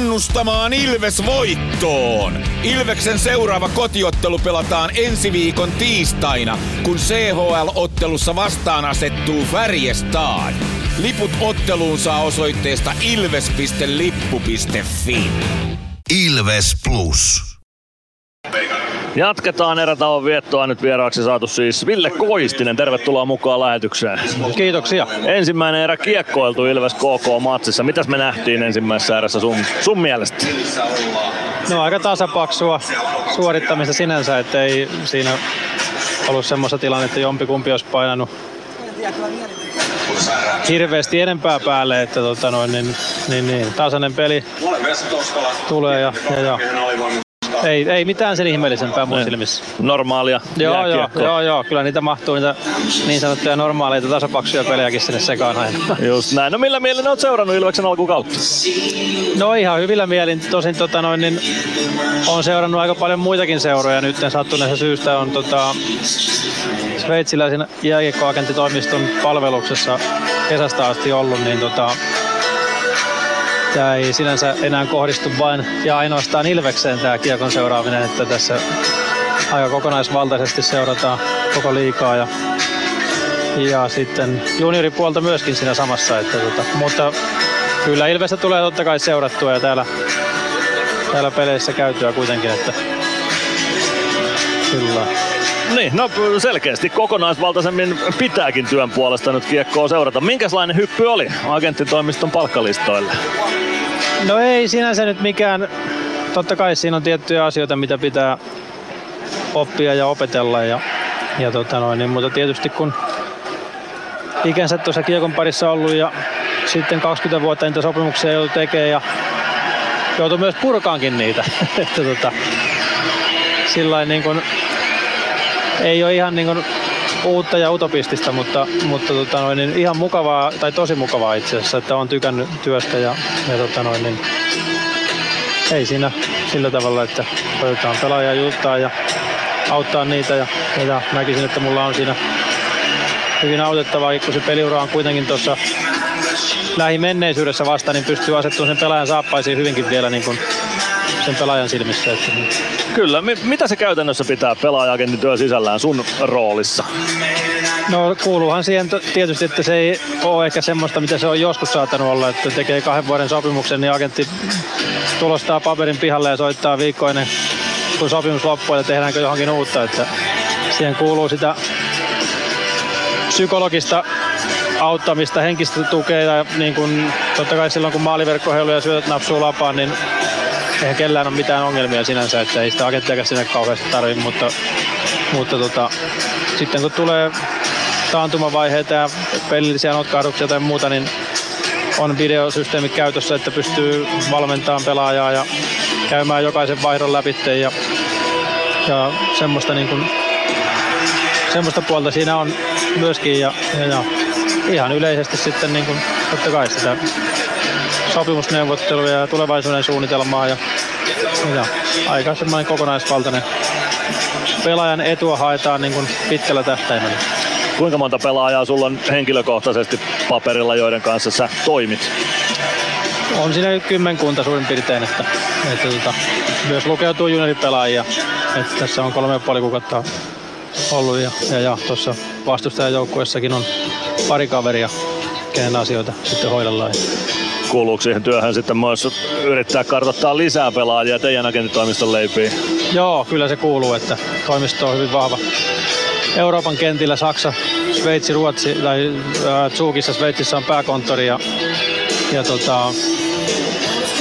Kannustamaan Ilves voittoon! Ilveksen seuraava kotiottelu pelataan ensi viikon tiistaina, kun CHL-ottelussa vastaan asettuu Färjestad. Liput otteluun saa osoitteesta ilves.lippu.fi. Ilves Plus. Jatketaan erätauon viettoa nyt vieraaksi saatu siis Ville Koistinen. Tervetuloa mukaan lähetykseen. Kiitoksia. Ensimmäinen erä kiekkoiltu Ilves KK-matsissa. Mitäs me nähtiin ensimmäisessä erässä sun, sun mielestä? No aika tasapaksua suorittamista sinänsä, että ei siinä ollut semmoista tilannetta, että jompikumpi olisi painanut hirveästi enempää päälle, että tota noin, niin, niin, niin, tasainen peli tulee ja, ja, ja ei, ei mitään sen ihmeellisempää mun silmissä. Normaalia Joo, joo, joo, joo, kyllä niitä mahtuu niitä niin sanottuja normaaleita tasapaksuja pelejäkin sinne sekaan aina. Just näin. No millä mielin oot seurannut Ilveksen alkukautta? No ihan hyvillä mielin. Tosin tota noin, niin on seurannut aika paljon muitakin seuroja. Nyt sattuneesta syystä on tota, sveitsiläisen jääkiekkoagenttitoimiston palveluksessa kesästä asti ollut, niin tota, tämä ei sinänsä enää kohdistu vain ja ainoastaan Ilvekseen tämä kiekon seuraaminen, että tässä aika kokonaisvaltaisesti seurataan koko liikaa ja, ja sitten junioripuolta myöskin siinä samassa, että tota, mutta kyllä Ilvestä tulee totta kai seurattua ja täällä, täällä peleissä käytyä kuitenkin, että kyllä. Niin, no selkeästi kokonaisvaltaisemmin pitääkin työn puolesta nyt kiekkoa seurata. Minkälainen hyppy oli agenttitoimiston palkkalistoille? No ei sinänsä nyt mikään, totta kai siinä on tiettyjä asioita, mitä pitää oppia ja opetella, ja, ja tota noin, niin, mutta tietysti kun ikänsä tuossa kiekon parissa ollut ja sitten 20 vuotta niitä sopimuksia joutui tekemään ja joutui myös purkaankin niitä. että tota, sillain niin kuin, ei ole ihan niin kuin uutta ja utopistista, mutta, mutta tota noin, niin ihan mukavaa, tai tosi mukavaa itse asiassa, että on tykännyt työstä ja, ja tota noin, niin ei siinä sillä tavalla, että koetaan pelaajia juttaa ja auttaa niitä ja, ja näkisin, että mulla on siinä hyvin autettavaa, kun se peliura on kuitenkin tuossa lähimenneisyydessä vasta, niin pystyy asettumaan sen pelaajan saappaisiin hyvinkin vielä niin kuin sen pelaajan silmissä. Että, Kyllä, mi- mitä se käytännössä pitää pelaaja-agentin työ sisällään sun roolissa? No kuuluuhan siihen to- tietysti, että se ei ole ehkä semmoista, mitä se on joskus saattanut olla, että tekee kahden vuoden sopimuksen, niin agentti tulostaa paperin pihalle ja soittaa viikkoinen, kun sopimus loppuu ja tehdäänkö johonkin uutta. Että siihen kuuluu sitä psykologista auttamista, henkistä tukea ja niin kun, totta kai silloin kun maaliverkkoheilu ja syötöt napsuu lapaan, niin eihän kellään ole mitään ongelmia sinänsä, että ei sitä agenttiakaan sinne kauheasti tarvitse, mutta, mutta tota, sitten kun tulee taantumavaiheita ja pelillisiä notkahduksia tai muuta, niin on videosysteemi käytössä, että pystyy valmentamaan pelaajaa ja käymään jokaisen vaihdon läpi ja, ja semmoista, niin kuin, semmoista puolta siinä on myöskin ja, ja, ja ihan yleisesti sitten niin kuin, totta kai sitä sopimusneuvotteluja ja tulevaisuuden suunnitelmaa ja, ja aika semmoinen kokonaisvaltainen pelaajan etua haetaan niin kuin pitkällä tähtäimellä. Kuinka monta pelaajaa sulla on henkilökohtaisesti paperilla, joiden kanssa sä toimit? On siinä kymmenkunta suurin piirtein, että, että tota, myös lukeutuu junioripelaajia. Että tässä on kolme ja puoli kuukautta ollut ja, ja, ja tuossa vastustajajoukkuessakin on pari kaveria, kenen asioita sitten hoidellaan. Kuuluuko siihen työhön sitten myös yrittää kartoittaa lisää pelaajia teidän agentitoimiston leipiin? Joo, kyllä se kuuluu, että toimisto on hyvin vahva. Euroopan kentillä Saksa, Sveitsi, Ruotsi tai äh, Zugissa Sveitsissä on pääkonttori ja, ja tota,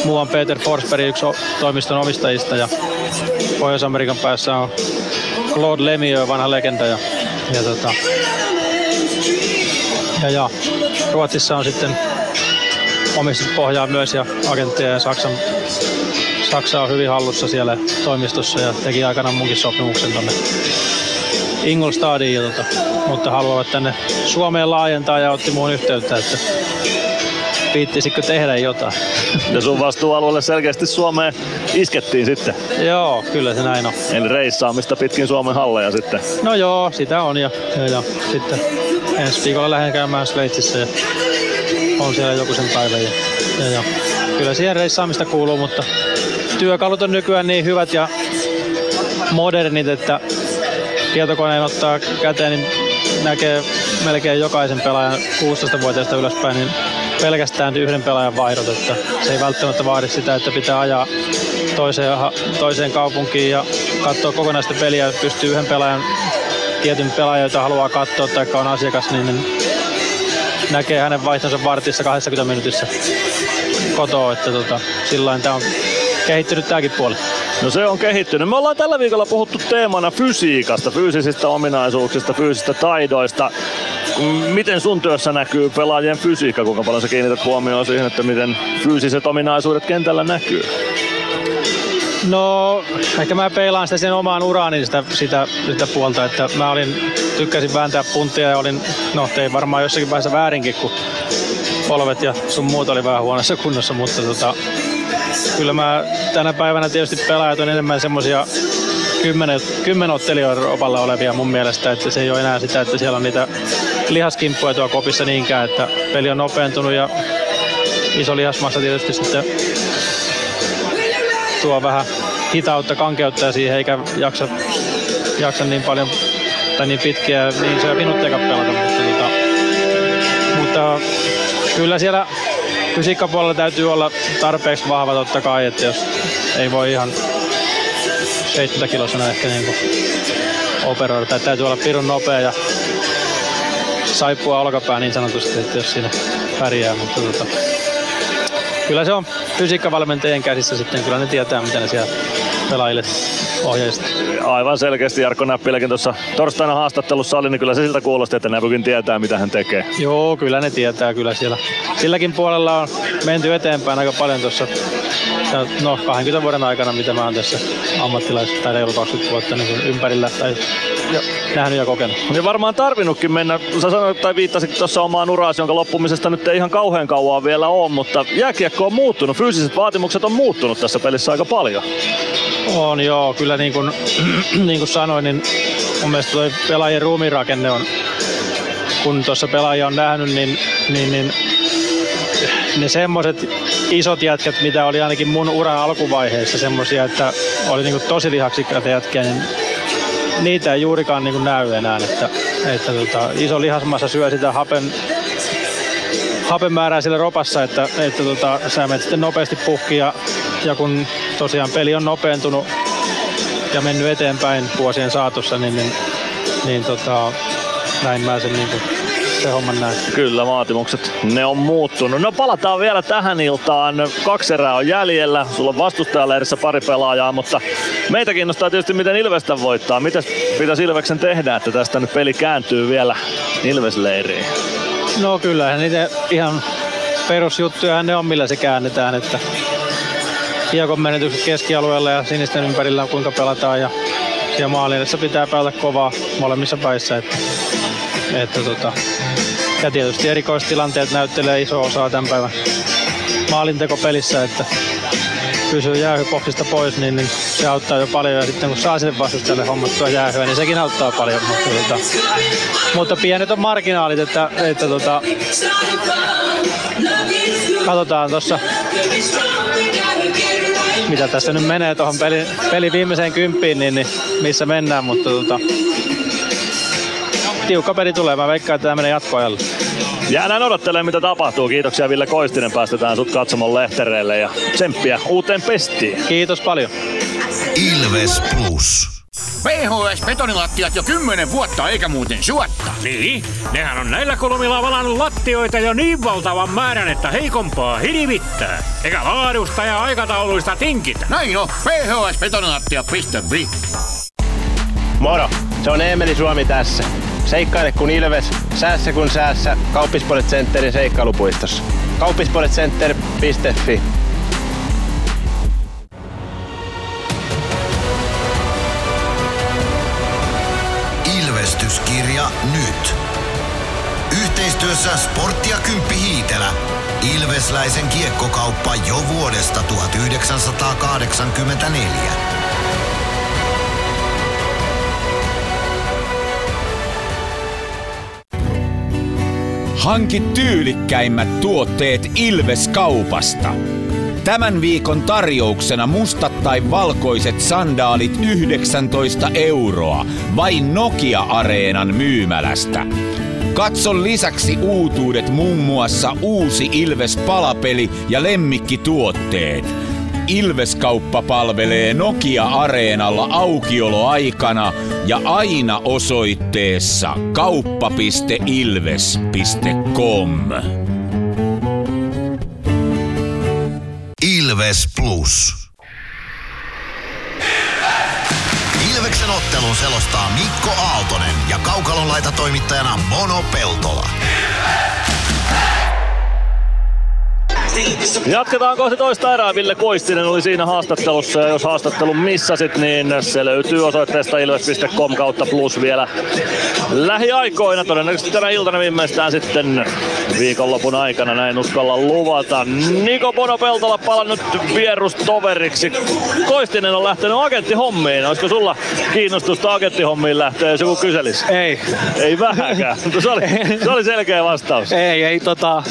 muu on Peter Forsberg, yksi toimiston omistajista ja Pohjois-Amerikan päässä on Claude Lemieux, vanha legenda ja, ja, tota, ja, ja Ruotsissa on sitten omistuspohjaa myös ja agentteja ja Saksan, Saksa on hyvin hallussa siellä toimistossa ja teki aikanaan munkin sopimuksen tonne Ingolstadiin, tota, mutta haluavat tänne Suomeen laajentaa ja otti muun yhteyttä, että viittisikö tehdä jotain. Ja sun vastuualueelle selkeästi Suomeen iskettiin sitten. Joo, kyllä se näin on. Eli reissaamista pitkin Suomen halleja sitten. No joo, sitä on ja, ja, ja sitten ensi viikolla lähden käymään Sveitsissä ja on siellä joku sen päivän. Ja, ja, ja. Kyllä siihen reissaamista kuuluu, mutta työkalut on nykyään niin hyvät ja modernit, että tietokoneen ottaa käteen, niin näkee melkein jokaisen pelaajan 16-vuotiaasta ylöspäin, niin pelkästään yhden pelaajan vaihdot, että se ei välttämättä vaadi sitä, että pitää ajaa toiseen, toiseen kaupunkiin ja katsoa kokonaista peliä, pystyy yhden pelaajan, tietyn pelaajan, jota haluaa katsoa tai on asiakas, niin, niin näkee hänen vaihtonsa vartissa 20 minuutissa kotoa, että tota, sillä tämä on kehittynyt tämäkin puoli. No se on kehittynyt. Me ollaan tällä viikolla puhuttu teemana fysiikasta, fyysisistä ominaisuuksista, fyysisistä taidoista. Miten sun työssä näkyy pelaajien fysiikka? Kuinka paljon sä kiinnität huomioon siihen, että miten fyysiset ominaisuudet kentällä näkyy? No, ehkä mä peilaan sitä sen omaan uraani sitä, sitä, sitä puolta, että mä olin, tykkäsin vääntää punttia ja olin, no tein varmaan jossakin vaiheessa väärinkin, kun polvet ja sun muut oli vähän huonossa kunnossa, mutta tota, kyllä mä tänä päivänä tietysti pelaajat on enemmän semmosia kymmenen, kymmenottelijoiden opalla olevia mun mielestä, että se ei ole enää sitä, että siellä on niitä lihaskimppuja tuo kopissa niinkään, että peli on nopeentunut ja iso lihasmassa tietysti sitten tuo vähän hitautta, kankeutta siihen, eikä jaksa, jaksa niin paljon tai niin pitkiä niin isoja minuutteja pelata, mutta, tota, mutta kyllä siellä fysiikkapuolella täytyy olla tarpeeksi vahva totta kai, että jos ei voi ihan 70 kilosena ehkä niin kuin operoida, tai täytyy olla pirun nopea ja saippua olkapää niin sanotusti, että jos siinä pärjää, mutta tota, kyllä se on fysiikkavalmentajien käsissä sitten, kyllä ne tietää mitä ne siellä pelaajille ohjeista. Aivan selkeästi Jarkko Näppiläkin tuossa torstaina haastattelussa oli, niin kyllä se siltä kuulosti, että Näpykin tietää mitä hän tekee. Joo, kyllä ne tietää kyllä siellä. Silläkin puolella on menty eteenpäin aika paljon tuossa no, 20 vuoden aikana, mitä mä oon tässä ammattilaisessa tai reilu 20 vuotta niin ympärillä tai jo, nähnyt ja kokenut. Ja varmaan tarvinnutkin mennä, sä sanoit tai viittasit tuossa omaan uraasi, jonka loppumisesta nyt ei ihan kauhean kauan vielä ole, mutta jääkiekko on muuttunut, fyysiset vaatimukset on muuttunut tässä pelissä aika paljon. On joo, kyllä niin kuin, niin kuin sanoin, niin mun mielestä toi pelaajien ruumirakenne on, kun tuossa pelaajia on nähnyt, niin, niin, niin ne semmoset isot jätkät, mitä oli ainakin mun uran alkuvaiheessa, semmosia, että oli niinku tosi lihaksikkaita jätkiä, niin niitä ei juurikaan niinku näy enää. Että, että tota, iso lihasmassa syö sitä hapen, hapen määrää siellä ropassa, että, että tota, sä menet sitten nopeasti puhki ja, ja kun tosiaan peli on nopeentunut ja mennyt eteenpäin vuosien saatossa, niin, niin, niin tota, näin mä sen niin se homman näin. Kyllä, vaatimukset, ne on muuttunut. No palataan vielä tähän iltaan. Kaksi erää on jäljellä. Sulla on vastustajaleirissä pari pelaajaa, mutta meitä kiinnostaa tietysti, miten Ilvestä voittaa. Mitä pitäisi Ilveksen tehdä, että tästä nyt peli kääntyy vielä Ilvesleiriin? No kyllähän niitä ihan perusjuttuja ne on, millä se käännetään, että kiekon menetykset keskialueella ja sinisten ympärillä kuinka pelataan ja, ja maalin edessä pitää pelata kovaa molemmissa päissä. Että Että tota, ja tietysti erikoistilanteet näyttelee iso osaa tämän päivän maalintekopelissä, että pysyy jäähyboksista pois, niin, niin, se auttaa jo paljon. Ja sitten kun saa sinne vastustajalle hommattua jäähyä, niin sekin auttaa paljon. Mutta, tota, mutta pienet on marginaalit, että, että tota, katsotaan tuossa mitä tässä nyt menee tuohon pelin, pelin viimeiseen kymppiin, niin, niin missä mennään, mutta tota, tiukka peli tulee. Mä veikkaan, että tämä menee jatkoajalle. Jäädään odottelemaan, mitä tapahtuu. Kiitoksia Ville Koistinen. Päästetään sut katsomon lehtereille ja tsemppiä uuteen pestiin. Kiitos paljon. Ilves Plus. PHS betonilattiat jo kymmenen vuotta eikä muuten suotta. Niin, nehän on näillä kolmilla valannut lattioita jo niin valtavan määrän, että heikompaa hirvittää. Eikä laadusta ja aikatauluista tinkitä. Näin on, phsbetonilattia.fi. Moro, se on Eemeli Suomi tässä. Seikkaile kun ilves, säässä kun säässä. Kauppispoilet Centerin seikkailupuistossa. Kauppispoiletcenter.fi Ilvestyskirja nyt. Yhteistyössä Sporttia Kymppi Hiitelä. Ilvesläisen kiekkokauppa jo vuodesta 1984. Hanki tyylikkäimmät tuotteet Ilves-kaupasta. Tämän viikon tarjouksena mustat tai valkoiset sandaalit 19 euroa vain Nokia-areenan myymälästä. Katso lisäksi uutuudet muun muassa uusi Ilves palapeli ja lemmikkituotteet. Ilveskauppa palvelee Nokia-areenalla aukioloaikana ja aina osoitteessa kauppa.ilves.com. Ilves Plus. Ilveksen ottelun selostaa Mikko Aaltonen ja Kaukalon laitatoimittajana Mono Peltola. Jatketaan kohti toista erää. Ville Koistinen oli siinä haastattelussa ja jos haastattelun missasit, niin se löytyy osoitteesta ilves.com kautta plus vielä lähiaikoina. Todennäköisesti tänä iltana viimeistään sitten viikonlopun aikana näin uskalla luvata. Niko Bonopeltola palannut vierustoveriksi. Koistinen on lähtenyt agenttihommiin. Olisiko sulla kiinnostusta agenttihommiin lähteä, jos joku kyselisi? Ei. Ei vähäkään. se, oli, se oli selkeä vastaus. Ei, ei tota,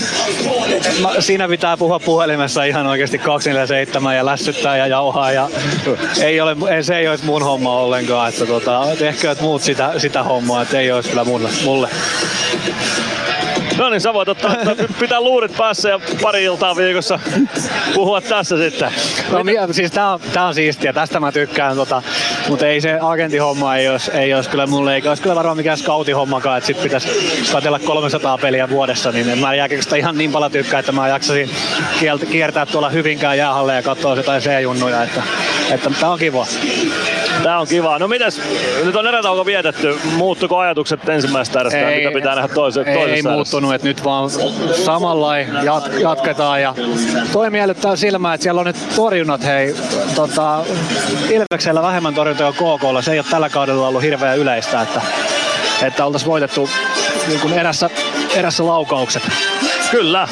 mä, siinä pitää puhua puhelimessa ihan oikeasti 247 ja lässyttää ja jauhaa ja ei ole, ei, se ei olisi mun homma ollenkaan, että tota, tehkööt muut sitä, sitä hommaa, että ei olisi kyllä mulle. mulle. No niin, sä voit ottaa, pitää luurit päässä ja pari iltaa viikossa puhua tässä sitten. No mi- siis tää on, tää on siistiä, tästä mä tykkään, tota, mutta ei se agentihomma ei olisi, ei olisi kyllä mulle, eikä olisi kyllä varmaan mikään scoutihommakaan, että sit pitäisi katsella 300 peliä vuodessa, niin en mä jääkiekosta ihan niin paljon tykkää, että mä jaksasin kieltä, kiertää tuolla Hyvinkään jäähalle ja katsoa jotain C-junnuja, että, että tää on kiva. Tää on kiva. No mitäs, nyt on erätauko vietetty. Muuttuko ajatukset ensimmäisestä erästä, mitä pitää nähdä toise, ei, toisessa ei muuttunut, että nyt vaan samalla jat, jatketaan. Ja toi miellyttää silmää, että siellä on nyt torjunnat. Hei, tota, Ilveksellä vähemmän torjuntoja KKlla. Se ei ole tällä kaudella ollut hirveän yleistä, että, että oltaisiin voitettu niin kuin erässä, erässä laukaukset. Kyllä.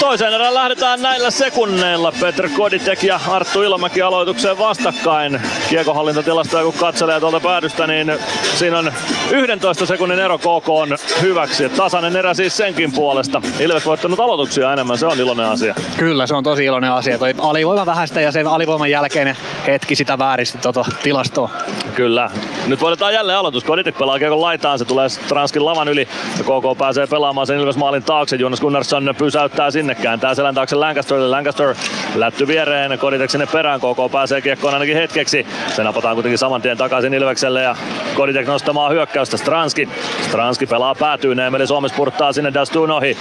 Toiseen erään lähdetään näillä sekunneilla. Petr Koditek ja Arttu Ilomäki aloitukseen vastakkain. Kiekohallintatilastoja kun katselee tuolta päädystä, niin siinä on 11 sekunnin ero KK on hyväksi. Tasainen erä siis senkin puolesta. Ilves voittanut aloituksia enemmän, se on iloinen asia. Kyllä, se on tosi iloinen asia. Toi alivoima vähäistä ja sen alivoiman jälkeinen hetki sitä vääristi tota tilastoa. Kyllä. Nyt voitetaan jälleen aloitus. Koditek pelaa kiekon laitaan, se tulee Transkin lavan yli ja KK pääsee pelaamaan sen Ilves maalin taakse. Jonas Gunnarsson pysäyttää sinne, kääntää selän taakse Lancasterille. Lancaster lätty viereen, Koditek sinne perään. KK pääsee kiekkoon ainakin hetkeksi. Se napataan kuitenkin saman tien takaisin Ilvekselle ja Koditek nostamaan hyökkäystä. Stranski. Stranski pelaa päätyy, Neemeli Suomessa purttaa sinne Dastun ohi.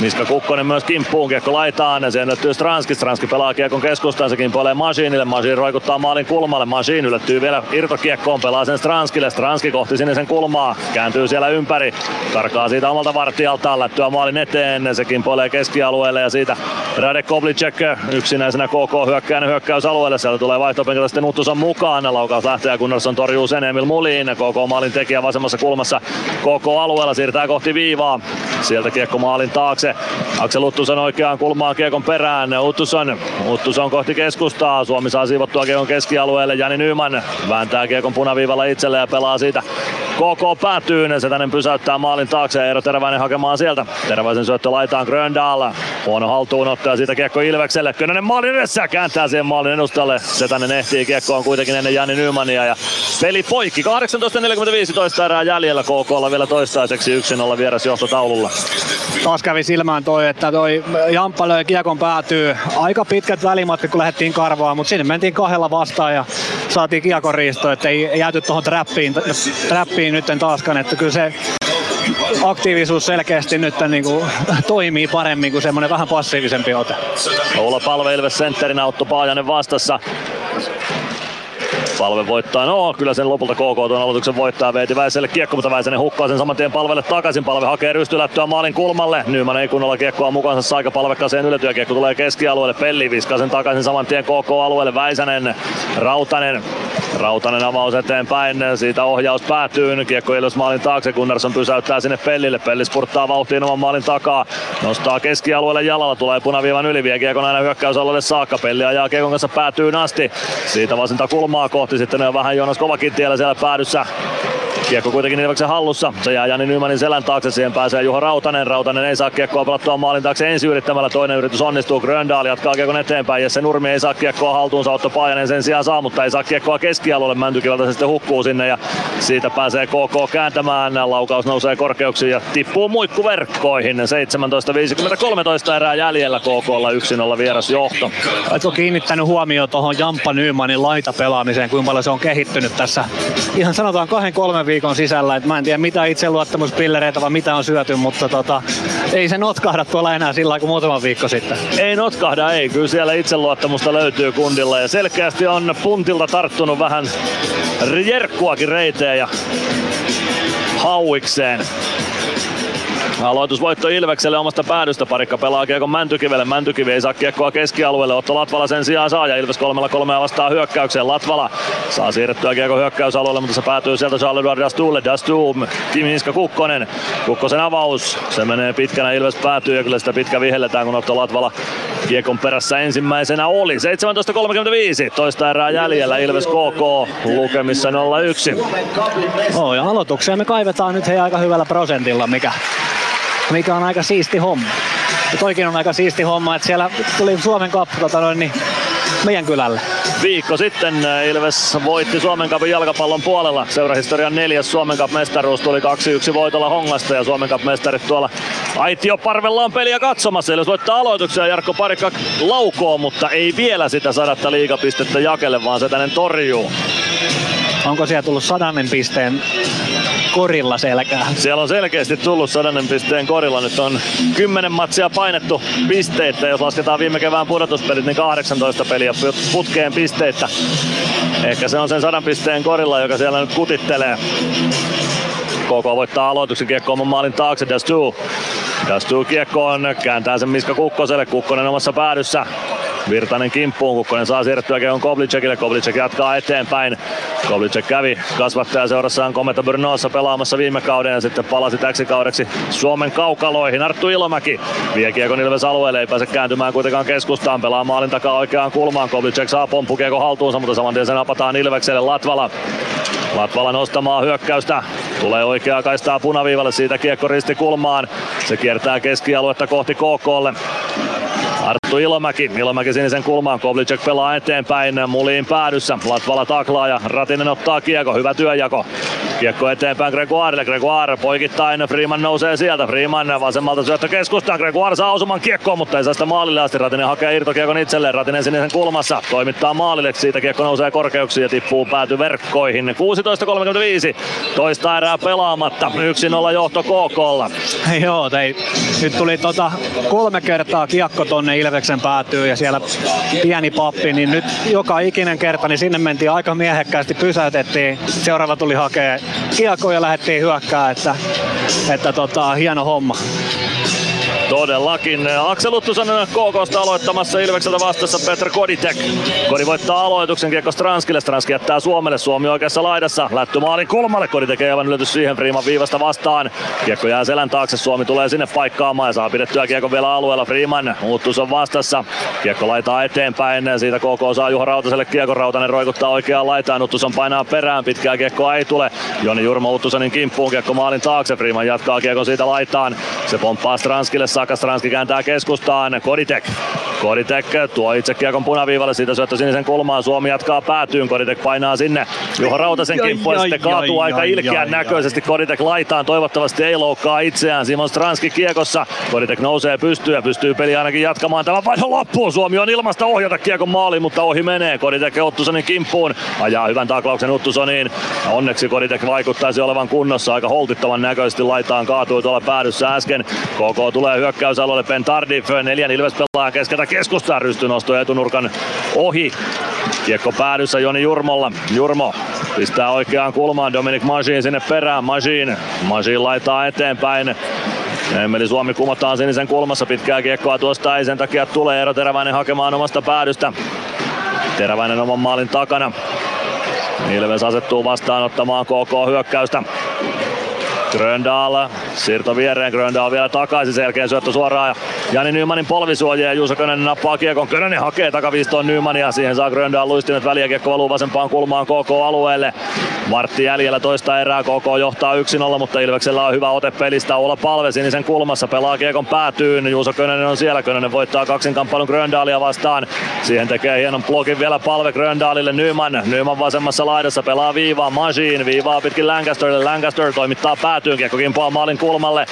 Miska Kukkonen myös kimppuun, kiekko laitaan, se löytyy Stranski, Stranski pelaa kiekon keskustaan, se kimpoilee Masiinille, Masiin roikuttaa maalin kulmalle, Masiin yllättyy vielä irtokiekkoon, pelaa sen Stranskille, Stranski kohti sinisen kulmaa, kääntyy siellä ympäri, karkaa siitä omalta vartijaltaan, lättyä maalin eteen, se kimpoilee keskialueelle ja siitä Radek Koblicek yksinäisenä KK hyökkäinen hyökkäysalueelle, siellä tulee vaihtopenkiltä sitten Uttuson mukaan, laukaus lähtee ja Gunnarsson torjuu sen Emil Muliin, KK maalin tekijä vasemmassa kulmassa KK alueella siirtää kohti viivaa, sieltä kiekko maalin taakse, Aksel Uttuson oikeaan kulmaan kiekon perään. Uttuson, Uttuson kohti keskustaa. Suomi saa siivottua kiekon keskialueelle. Jani Nyman vääntää kiekon punaviivalla itselle ja pelaa siitä KK päätyyn. Setänen pysäyttää maalin taakse ja Eero Teräväinen hakemaan sieltä. Teräväisen syöttö laitaan Gröndal. Huono haltuunotto ja siitä kiekko Ilvekselle. Könönen maalin edessä kääntää siihen maalin edustalle. Setänen ehtii kiekkoon kuitenkin ennen Jani Nymania ja peli poikki. 18.45 erää jäljellä KKlla vielä toistaiseksi 1-0 vieras johtotaululla. Taas kävi silmään toi, että toi Jamppa löi kiekon päätyy. Aika pitkät välimatkat kun lähdettiin karvaan, mutta sinne mentiin kahdella vastaan ja saatiin kiekon riisto, että ei jääty tuohon trappiin, trappiin nyt taaskaan, että kyllä se aktiivisuus selkeästi nyt niin kuin, toimii paremmin kuin semmoinen vähän passiivisempi ote. Oula Palve Ilves sentterin Autto Paajanen vastassa. Palve voittaa, no kyllä sen lopulta KK tuon aloituksen voittaa. Veeti Väiselle kiekko, mutta Väisänen hukkaa sen saman tien palvelle takaisin. Palve hakee rystylättöä maalin kulmalle. Nyman ei kunnolla kiekkoa mukaansa. Aika palvekkaaseen ylityökiekko tulee keskialueelle. Pelli viskaa sen takaisin saman tien KK-alueelle. Väisänen, Rautanen. Rautanen avaus eteenpäin, siitä ohjaus päätyy, kiekko Ilves maalin taakse, Gunnarsson pysäyttää sinne Pellille, Pelli spurttaa vauhtiin oman maalin takaa, nostaa keskialueelle jalalla, tulee punaviivan yli, vie kiekon aina hyökkäysalueelle saakka, Pelli ajaa kiekon kanssa päätyy asti, siitä vasenta kulmaa kohti, sitten on vähän Joonas Kovakin tiellä siellä päädyssä, Kiekko kuitenkin Ilveksen hallussa. Se jää Jani Nymanin selän taakse. Siihen pääsee Juho Rautanen. Rautanen ei saa kiekkoa pelattua maalin taakse ensi yrittämällä. Toinen yritys onnistuu. Gröndal jatkaa kiekon eteenpäin. Jesse Nurmi ei saa kiekkoa haltuunsa. Otto Paajanen sen sijaan saa, mutta ei saa kiekkoa keskialueelle. Mäntykiveltä se sitten hukkuu sinne ja siitä pääsee KK kääntämään. Laukaus nousee korkeuksiin ja tippuu muikkuverkkoihin. 17.53 erää jäljellä KKlla 1-0 vieras johto. Oletko kiinnittänyt huomioon tuohon Jamppa Nymanin laitapelaamiseen, kuinka paljon se on kehittynyt tässä ihan sanotaan kahden kolmen viikon sisällä. Et mä en tiedä mitä itseluottamuspillereitä vai mitä on syöty, mutta tota, ei se notkahda tuolla enää sillä kuin muutama viikko sitten. Ei notkahda, ei. Kyllä siellä itseluottamusta löytyy kundilla ja selkeästi on puntilta tarttunut vähän jerkkuakin reiteen ja hauikseen. Aloitusvoitto Ilvekselle omasta päädystä. Parikka pelaa kiekon Mäntykivelle. Mäntykivi ei saa kiekkoa keskialueelle. Otto Latvala sen sijaan saa ja Ilves kolmella kolmea vastaa hyökkäykseen. Latvala saa siirrettyä kiekko hyökkäysalueelle, mutta se päätyy sieltä Charles Dastuulle. Dastu, Kimi Niska Kukkonen. Kukkosen avaus. Se menee pitkänä. Ilves päätyy ja kyllä sitä pitkä vihelletään, kun Otto Latvala kiekon perässä ensimmäisenä oli. 17.35. Toista erää jäljellä. Ilves KK lukemissa 0-1. Oh, ja aloitukseen me kaivetaan nyt hei aika hyvällä prosentilla, mikä mikä on aika siisti homma. Ja toikin on aika siisti homma, että siellä tuli Suomen Cup tota noin, niin meidän kylälle. Viikko sitten Ilves voitti Suomen Cupin jalkapallon puolella. Seurahistorian neljäs Suomen Cup-mestaruus tuli 2-1 voitolla Hongasta ja Suomen Cup-mestarit tuolla Aitio-parvella on peliä katsomassa. Ilves voittaa aloituksia Jarkko Parikka laukoo, mutta ei vielä sitä sadatta liigapistettä jakelle, vaan se tänne torjuu. Onko siellä tullut sadannen pisteen korilla selkää. Siellä on selkeästi tullut sadannen pisteen korilla. Nyt on 10 matsia painettu pisteitä. Jos lasketaan viime kevään pudotuspelit, niin 18 peliä putkeen pisteitä. Ehkä se on sen sadan pisteen korilla, joka siellä nyt kutittelee. KK voittaa aloituksen kiekko oman maalin taakse. Dastu. Dastu kiekkoon, kääntää sen Miska Kukkoselle. Kukkonen omassa päädyssä. Virtanen kimppuun, Kukkonen saa siirrettyä Kevon Koblicekille, Koblicek jatkaa eteenpäin. Koblicek kävi kasvattaja seurassaan Kometa Brnossa pelaamassa viime kauden ja sitten palasi täksi kaudeksi Suomen kaukaloihin. Arttu Ilomäki vie Kiekon Ilves alueelle, ei pääse kääntymään kuitenkaan keskustaan, pelaa maalin takaa oikeaan kulmaan. Koblicek saa pomppukiekko haltuunsa, mutta saman tien sen napataan Ilvekselle Latvala. Latvala nostamaan hyökkäystä. Tulee oikeaa kaistaa punaviivalle, siitä kiekko risti kulmaan. Se kiertää keskialuetta kohti KKlle. Art- Arttu Ilomäki. Ilomäki sinisen kulmaan. Kovlicek pelaa eteenpäin. Muliin päädyssä. Latvala taklaa ja Ratinen ottaa kiekko. Hyvä työjako. Kiekko eteenpäin Gregoirelle. Gregoire poikittain. Freeman nousee sieltä. Freeman vasemmalta syöttö keskustaan. Gregoire saa osuman kiekkoon, mutta ei saa sitä maalille asti. Ratinen hakee irtokiekon itselleen. Ratinen sinisen kulmassa. Toimittaa maalille. Siitä kiekko nousee korkeuksiin ja tippuu pääty verkkoihin. 16.35. Toista erää pelaamatta. 1-0 johto KKlla. Joo, ei. nyt tuli tota kolme kertaa kiekko tonne Ilveksen päätyy ja siellä pieni pappi, niin nyt joka ikinen kerta, niin sinne mentiin aika miehekkäästi, pysäytettiin. Seuraava tuli hakee kiekko ja lähdettiin hyökkää, että, että tota, hieno homma. Todellakin. Aksel Uttusonen KKsta aloittamassa Ilvekseltä vastassa Petr Koditek. Kodi voittaa aloituksen kiekko Stranskille. Stranski jättää Suomelle. Suomi oikeassa laidassa. Lätty maalin kulmalle. Kodi tekee aivan siihen Freeman viivasta vastaan. Kiekko jää selän taakse. Suomi tulee sinne paikkaamaan ja saa pidettyä kiekko vielä alueella. Freeman Uttus on vastassa. Kiekko laitaa eteenpäin. Siitä KK saa Juha Rautaselle kiekko. Rautanen roikuttaa oikeaan laitaan. Uttuson painaa perään. Pitkää kiekkoa ei tule. Joni Jurmo Uttusonin kimppuun. Kiekko maalin taakse. Freeman jatkaa kiekko siitä laitaan. Se pomppaa Stranskille saakka. Stranski kääntää keskustaan. Koditek. Koditek tuo itse kiekon punaviivalle, siitä syöttö sinisen kulmaan, Suomi jatkaa päätyyn, Koditek painaa sinne. Juha Rautasen kimppuun ja sitten kaatuu aika ilkeän näköisesti, Koditek laitaan, toivottavasti ei loukkaa itseään, Simon Stranski kiekossa, Koditek nousee pystyyn ja pystyy peli ainakin jatkamaan. Tämän vaihdon loppuun, Suomi on ilmasta ohjata kiekon maaliin, mutta ohi menee, Koditek Uttusonin kimppuun, ajaa hyvän taklauksen Uttusoniin, ja onneksi Koditek vaikuttaisi olevan kunnossa, aika holtittoman näköisesti laitaan kaatui tuolla päädyssä äsken, KK tulee hyökkäysalueelle, Ben Tardif, neljän Ilves pelaa keskeltä keskustaa, rystynosto etunurkan ohi. Kiekko päädyssä Joni Jurmolla. Jurmo pistää oikeaan kulmaan Dominic Majin sinne perään. Majin, Majin laittaa eteenpäin. Emeli Suomi kumotaan sinisen kulmassa. Pitkää kiekkoa tuosta ei sen takia tulee Eero Teräväinen hakemaan omasta päädystä. Teräväinen oman maalin takana. Ilves asettuu vastaanottamaan KK hyökkäystä. Gröndal, siirto viereen, Gröndal vielä takaisin, selkeä syöttö suoraan ja Jani Nymanin polvisuoja ja Juuso Könönen nappaa kiekon. Könönen hakee takaviistoon Nymania, siihen saa Gröndal luistimet väliä, kiekko valuu vasempaan kulmaan KK-alueelle. Vartti jäljellä toista erää, KK johtaa 1-0, mutta Ilveksellä on hyvä ote pelistä. Olla palve sinisen kulmassa, pelaa kiekon päätyyn. Juuso Könönen on siellä, Könönen voittaa kaksinkamppailun Gröndalia vastaan. Siihen tekee hienon blogin vielä palve Gröndalille Nyman. Nyman vasemmassa laidassa pelaa viivaa Majin, viivaa pitkin Lancasterille. Lancaster toimittaa päätyyn, kiekko kimpoaa maalin kulmalle.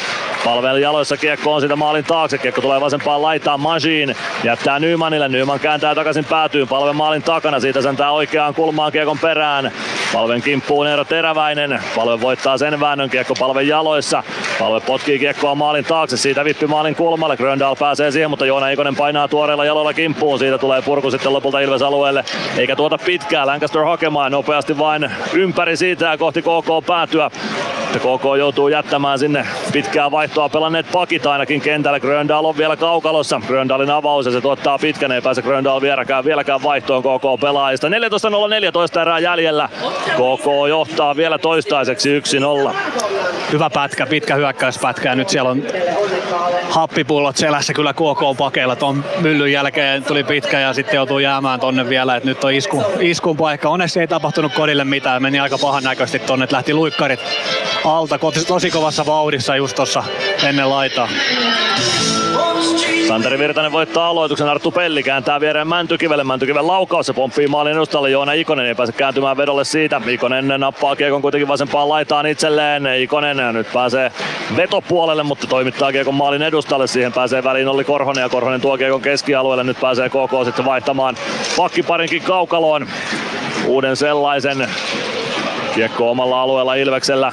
Palveen jaloissa kiekko on siitä maalin taakse, kiekko tulee vasempaan laitaan Majin. Jättää Nymanille, Nyman kääntää takaisin päätyyn, palve maalin takana, siitä sentää oikeaan kulmaan kiekon perään. Palven kimppuun Eero Teräväinen, palve voittaa sen väännön, kiekko palven jaloissa. Palve potkii kiekkoa maalin taakse, siitä vippi maalin kulmalle, Gröndal pääsee siihen, mutta Joona Ikonen painaa tuoreilla jaloilla kimppuun, siitä tulee purku sitten lopulta Ilves alueelle. Eikä tuota pitkää, Lancaster hakemaan nopeasti vain ympäri siitä ja kohti KK päätyä. Että KK joutuu jättämään sinne pitkää vaihtoa pelanneet pakit ainakin kentällä. Gröndal on vielä kaukalossa. Gröndalin avaus ja se tuottaa pitkän. Ei pääse Gröndal vieläkään, vieläkään vaihtoon KK pelaajista. 14.04 erää jäljellä. KK johtaa vielä toistaiseksi 1-0. Hyvä pätkä, pitkä hyökkäyspätkä nyt siellä on happipullot selässä kyllä KK pakeilla. Ton myllyn jälkeen tuli pitkä ja sitten joutuu jäämään tonne vielä, että nyt on isku, iskun paikka. Onneksi ei tapahtunut kodille mitään, meni aika pahan näköisesti tonne, lähti luikkarit alta tosi kovassa vauhdissa just tossa ennen laitaa. Santeri Virtanen voittaa aloituksen, Arttu Pelli kääntää viereen Mäntykivelle, Mäntykiven laukaus, se pomppii maalin edustalle, Joona Ikonen ei pääse kääntymään vedolle siitä, Ikonen nappaa kiekon kuitenkin vasempaan laitaan itselleen, Ikonen nyt pääsee vetopuolelle, mutta toimittaa kiekon maalin edustalle, siihen pääsee väliin Olli Korhonen ja Korhonen tuo kiekon keskialueelle, nyt pääsee KK sitten vaihtamaan pakkiparinkin kaukaloon, uuden sellaisen, kiekko omalla alueella Ilveksellä,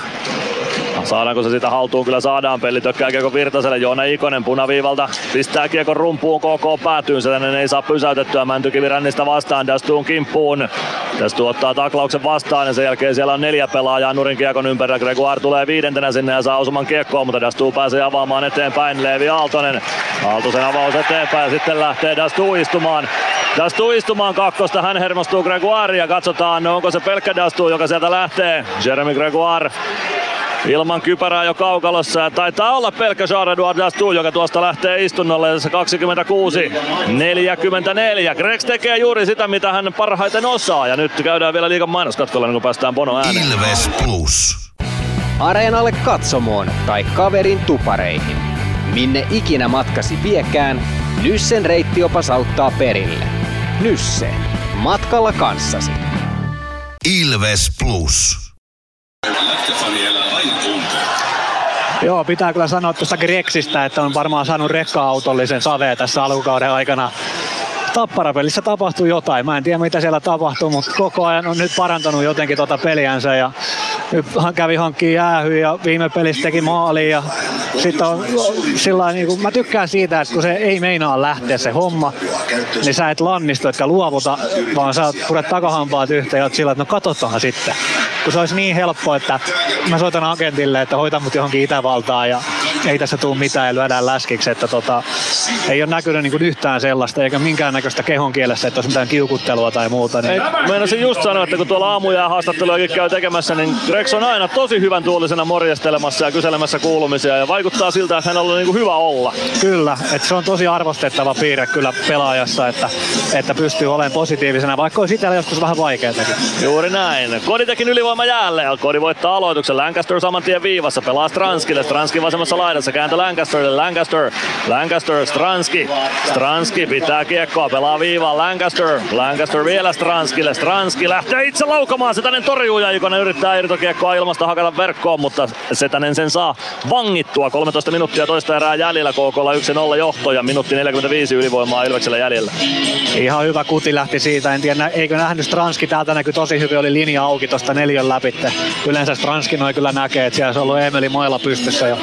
Saadaanko se sitä haltuun? Kyllä saadaan. Pelli tökkää kiekko Virtaselle. Joona Ikonen punaviivalta pistää kiekon rumpuun KK päätyyn. Sellainen ei saa pysäytettyä Mäntykivi rännistä vastaan. Dastuun kimppuun. Dastu ottaa taklauksen vastaan ja sen jälkeen siellä on neljä pelaajaa nurin kiekon ympärillä. Gregoire tulee viidentenä sinne ja saa osuman kiekkoon, mutta Dastu pääsee avaamaan eteenpäin. Leevi Aaltonen. Aaltosen avaus eteenpäin ja sitten lähtee Dastu istumaan. Dastu istumaan kakkosta, hän hermostuu Gregoire ja katsotaan onko se pelkkä Dastu, joka sieltä lähtee. Jeremy Gregoire ilman kypärää jo kaukalossa. Ja taitaa olla pelkkä Jean-Edouard Dastu, joka tuosta lähtee istunnolle. Se 26 44. Grex tekee juuri sitä, mitä hän parhaiten osaa. Ja nyt käydään vielä liikan mainoskatkolla, niin kun päästään Bono ääneen. Ilves Plus. Areenalle katsomoon tai kaverin tupareihin. Minne ikinä matkasi viekään, Nyssen reittiopas auttaa perille. Nysse. Matkalla kanssasi. Ilves Plus. Joo, pitää kyllä sanoa tuosta Greksistä, että on varmaan saanut rekka-autollisen saveen tässä alkukauden aikana. Tapparapelissä tapahtui jotain. Mä en tiedä mitä siellä tapahtuu, mutta koko ajan on nyt parantanut jotenkin tuota peliänsä ja nyt kävi hankkiin jäähy ja viime pelissä teki maali ja sitten on sillä niin kuin, mä tykkään siitä, että kun se ei meinaa lähteä se homma, niin sä et lannistu, etkä luovuta, vaan sä puret takahampaat yhteen ja oot sillä, että no katsotaan sitten. Kun se olisi niin helppo, että mä soitan agentille, että hoita mut johonkin Itävaltaan ja ei tässä tule mitään ja lyödään läskiksi, että tota, ei ole näkynyt niin yhtään sellaista eikä minkäännäköistä kehon kielessä, että olisi mitään kiukuttelua tai muuta. Niin... Meinasin just sanoa, että kun tuolla aamuja haastatteluakin käy tekemässä, niin Grex on aina tosi hyvän tuulisena morjestelemassa ja kyselemässä kuulumisia ja vaikuttaa siltä, että hänellä on niin kuin hyvä olla. Kyllä, että se on tosi arvostettava piirre kyllä pelaajassa, että, että pystyy olemaan positiivisena, vaikka olisi itsellä joskus vähän vaikeatakin. Juuri näin. Koditekin ylivoima jälleen. Kodi voittaa aloituksen. Lancaster saman tien viivassa. Pelaa Stranskille. Stranski vasemmassa laidassa. Kääntö Lancasterille. Lancaster. Lancaster. Stranski. Stranski pitää kiekkoa. Pelaa viivaan. Lancaster. Lancaster vielä Stranskille. Stranski lähtee itse laukamaan. Setänen torjuu ja Ikonen yrittää irtokiekkoa ilmasta hakata verkkoon, mutta Setänen sen saa vangittua. 13 minuuttia toista erää jäljellä. KKlla 1-0 johto ja minuutti 45 ylivoimaa Ilveksellä jäljellä. Ihan hyvä kuti lähti siitä. En tiedä, eikö nähnyt Stranski täältä näkyy tosi hyvin. Oli linja auki tuosta neljön läpi. Yleensä Stranski noin kyllä näkee, että siellä on ollut Emeli Moilla pystyssä jo.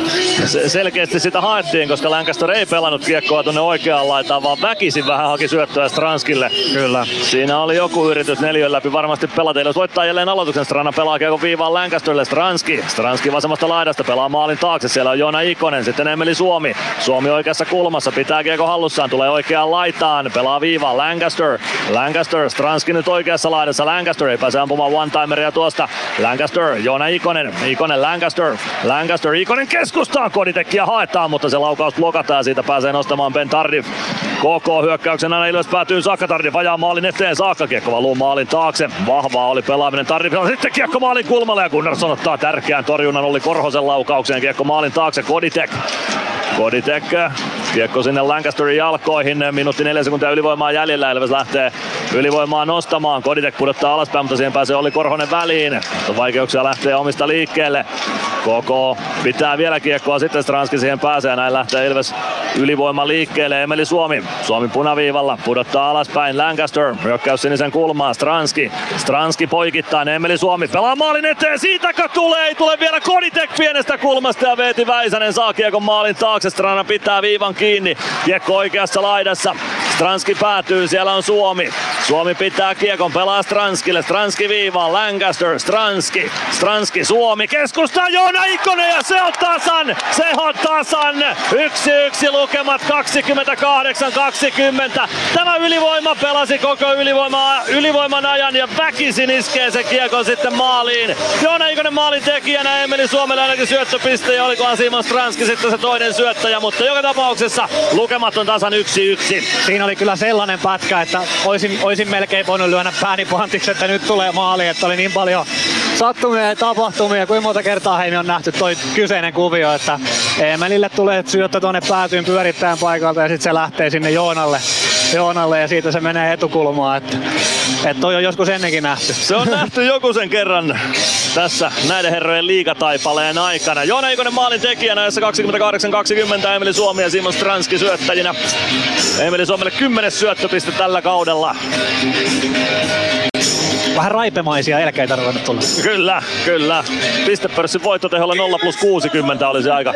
Se- selkeästi sitä haettiin, koska Lancaster ei pelannut kiekkoa tuonne oikeaan laitaan, vaan väkisin vähän haki syöttöä Stranskille. Kyllä. Siinä oli joku yritys neljön läpi varmasti pelata. Jos voittaa jälleen aloituksen, Strana pelaa kiekon viivaan Lancasterille. Stranski. Stranski vasemmasta laidasta pelaa maalin taakse. Siellä on Joona Ikonen, sitten Emeli Suomi. Suomi oikeassa kulmassa, pitää kiekko hallussaan, tulee oikeaan laitaan, pelaa viivaan Lancaster. Lancaster, Stranski nyt oikeassa laidassa. Lancaster ei pääse ampumaan one-timeria tuosta. Lancaster, Joona Ikonen, Ikonen Lancaster, Lancaster, Ikonen keskustaan, koditekkiä haetaan, mutta se laukaus blokataan siitä pääsee nostamaan Ben Tardif. KK hyökkäyksen aina ylös päätyy saakka Tardif ajaa maalin eteen saakka, kiekko valuu maalin taakse. Vahvaa oli pelaaminen Tardif, sitten kiekko maalin kulmalle ja Gunnarsson ottaa tärkeän torjunnan, oli Korhosen laukaukseen, kiekko maalin taakse, Koditek. Koditek, kiekko sinne Lancasterin jalkoihin, minuutti neljä sekuntia ylivoimaa jäljellä, Ilves lähtee ylivoimaa nostamaan. Koditek pudottaa alaspäin, mutta siihen pääsee oli Korhonen väliin. Mutta vaikeuksia lähtee omista liikkeelle. Koko pitää vielä kiekkoa, sitten Stranski siihen pääsee. Näin lähtee Ilves ylivoima liikkeelle. Emeli Suomi, Suomi punaviivalla, pudottaa alaspäin. Lancaster, hyökkäys sinisen kulmaan, Stranski, Stranski poikittain, Emeli Suomi pelaa maalin eteen, siitä tulee, ei tule vielä Koditek pienestä kulmasta ja Veeti Väisänen saa kiekon maalin taakse, Strana pitää viivan kiinni, kiekko oikeassa laidassa, Stranski päätyy, siellä on Suomi, Suomi pitää kiekon, pelaa Stranskille, Stranski viivaan, Lancaster, Stranski, Stranski, Suomi, keskustaa Joona Ikonen ja se on tasan, se on tasan, yksi yksi lukemat 28-20. Tämä ylivoima pelasi koko ylivoima, ylivoiman ajan ja väkisin iskee se kiekon sitten maaliin. Joona Ikonen maalin tekijänä, Emeli Suomelle ainakin syöttöpiste ja olikohan Simon Stranski sitten se toinen syöttäjä, mutta joka tapauksessa lukemat on tasan yksi yksi. Siinä oli kyllä sellainen pätkä, että olisin, olisin melkein voinut lyödä pääni pantiksi, että nyt tulee maali, että oli niin paljon sattumia ja tapahtumia, kuinka monta kertaa heimi on nähty toi kyseinen kuvio, että Emelille tulee syöttö tuonne päätyyn pyörittäjän paikalta ja sitten se lähtee sinne Joonalle, Joonalle ja siitä se menee etukulmaan, että, että toi on joskus ennenkin nähty. Se on nähty joku sen kerran tässä näiden herrojen liigataipaleen aikana. Joona Ikonen maalin tekijänä, jossa 28-20 Emeli Suomi ja Simon Stranski syöttäjinä. Emeli Suomelle 10 syöttöpiste tällä kaudella. Vähän raipemaisia elkeitä ruvennut tulla. Kyllä, kyllä. Pistepörssin voittoteholla 0 plus 60 olisi aika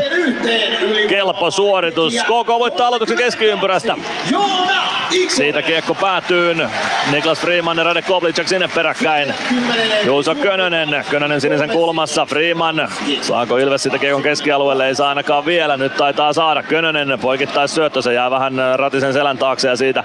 kelpo suoritus. KK voittaa aloituksen keskiympyrästä. Siitä kiekko päätyy. Niklas Freeman ja Rade Koblicek sinne peräkkäin. Juuso Könönen. Könönen sinisen kulmassa. Freeman. Saako Ilves sitä kiekon keskialueelle? Ei saa ainakaan vielä. Nyt taitaa saada. Könönen poikittais syöttö. Se jää vähän Ratisen selän taakse ja siitä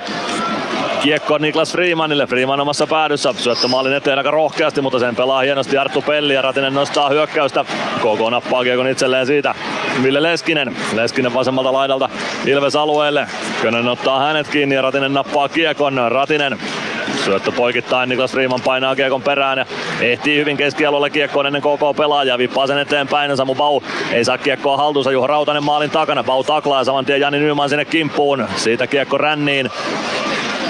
Kiekko Niklas Freemanille. Freeman omassa päädyssä. Syöttö maalin eteen aika rohkeasti, mutta sen pelaa hienosti Arttu Pelli ja Ratinen nostaa hyökkäystä. KK nappaa kiekon itselleen siitä. Ville Leskinen. Leskinen vasemmalta laidalta Ilves alueelle. Könönen ottaa hänet kiinni ja Ratinen nappaa kiekon. Ratinen Syöttö poikittain, Niklas Riiman painaa kiekon perään ja ehtii hyvin keskialueelle kiekkoon ennen KK pelaajaa. Vippaa sen eteenpäin Samu Bau ei saa kiekkoa haltuunsa. Juha Rautanen maalin takana. Bau taklaa ja saman tien Jani Nyman sinne kimppuun. Siitä kiekko ränniin.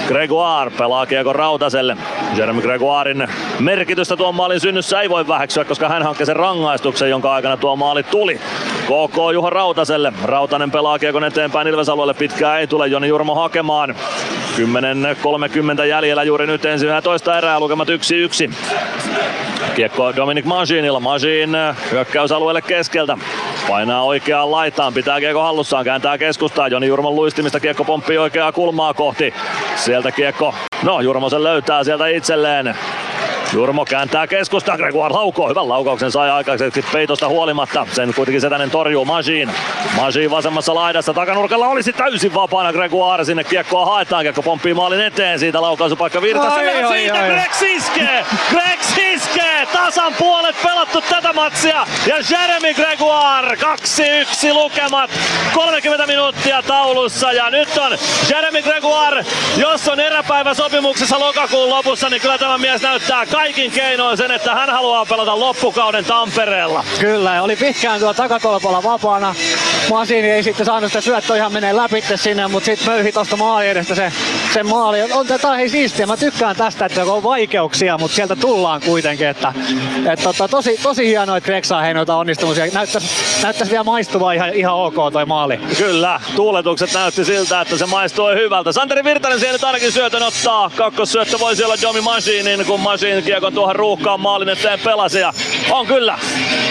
Gregoire pelaa kiekon Rautaselle. Jeremy Gregoirin merkitystä tuon maalin synnyssä ei voi väheksyä, koska hän hankki sen rangaistuksen, jonka aikana tuo maali tuli. KK Juha Rautaselle. Rautanen pelaa kiekon eteenpäin Ilves-alueelle. Pitkää ei tule Joni Jurmo hakemaan. 10.30 jäljellä juuri nyt ensimmäinen toista erää, lukemat 1-1. Kiekko Dominic Maginilla. Magin hyökkäysalueelle keskeltä. Painaa oikeaan laitaan, pitää kiekko hallussaan, kääntää keskustaa. Joni Jurmon luistimista kiekko pomppii oikeaa kulmaa kohti. Sieltä kiekko, no Jurmo sen löytää sieltä itselleen. Jurmo kääntää keskustaan, Gregoire laukoo, hyvän laukauksen sai aikaiseksi peitosta huolimatta. Sen kuitenkin Setänen torjuu. Majin. Majin vasemmassa laidassa, takanurkalla olisi täysin vapaana. Gregoire, sinne kiekkoa haetaan, kiekko pomppii maalin eteen, siitä laukaisupaikka Virtasen Ai, ai, siitä ai. Greg iskee, Greg iskee, tasan puolet pelattu tätä matsia. Ja Jeremy Gregoire 2-1 lukemat, 30 minuuttia taulussa. Ja nyt on Jeremy Gregoire, jos on eräpäivä sopimuksessa lokakuun lopussa, niin kyllä tämä mies näyttää kaikin keinoin sen, että hän haluaa pelata loppukauden Tampereella. Kyllä, ja oli pitkään tuo takatolpalla vapaana. Masini ei sitten saanut sitä syöttöä ihan menee läpi sinne, mutta sitten möyhi tuosta maali edestä se, se maali. On tätä hei siistiä, mä tykkään tästä, että on vaikeuksia, mutta sieltä tullaan kuitenkin. Että, et, tota, tosi, tosi hienoa, että Greg saa hei noita onnistumisia. Näyttäisi, näyttäisi vielä maistuvaa ihan, ihan ok toi maali. Kyllä, tuuletukset näytti siltä, että se maistui hyvältä. Santeri Virtanen siihen nyt ainakin syötön ottaa. Kakkossyöttö voisi olla Domi Machinin, kun Machine kiekon tuohon ruuhkaan maalin eteen pelasi. Ja on kyllä,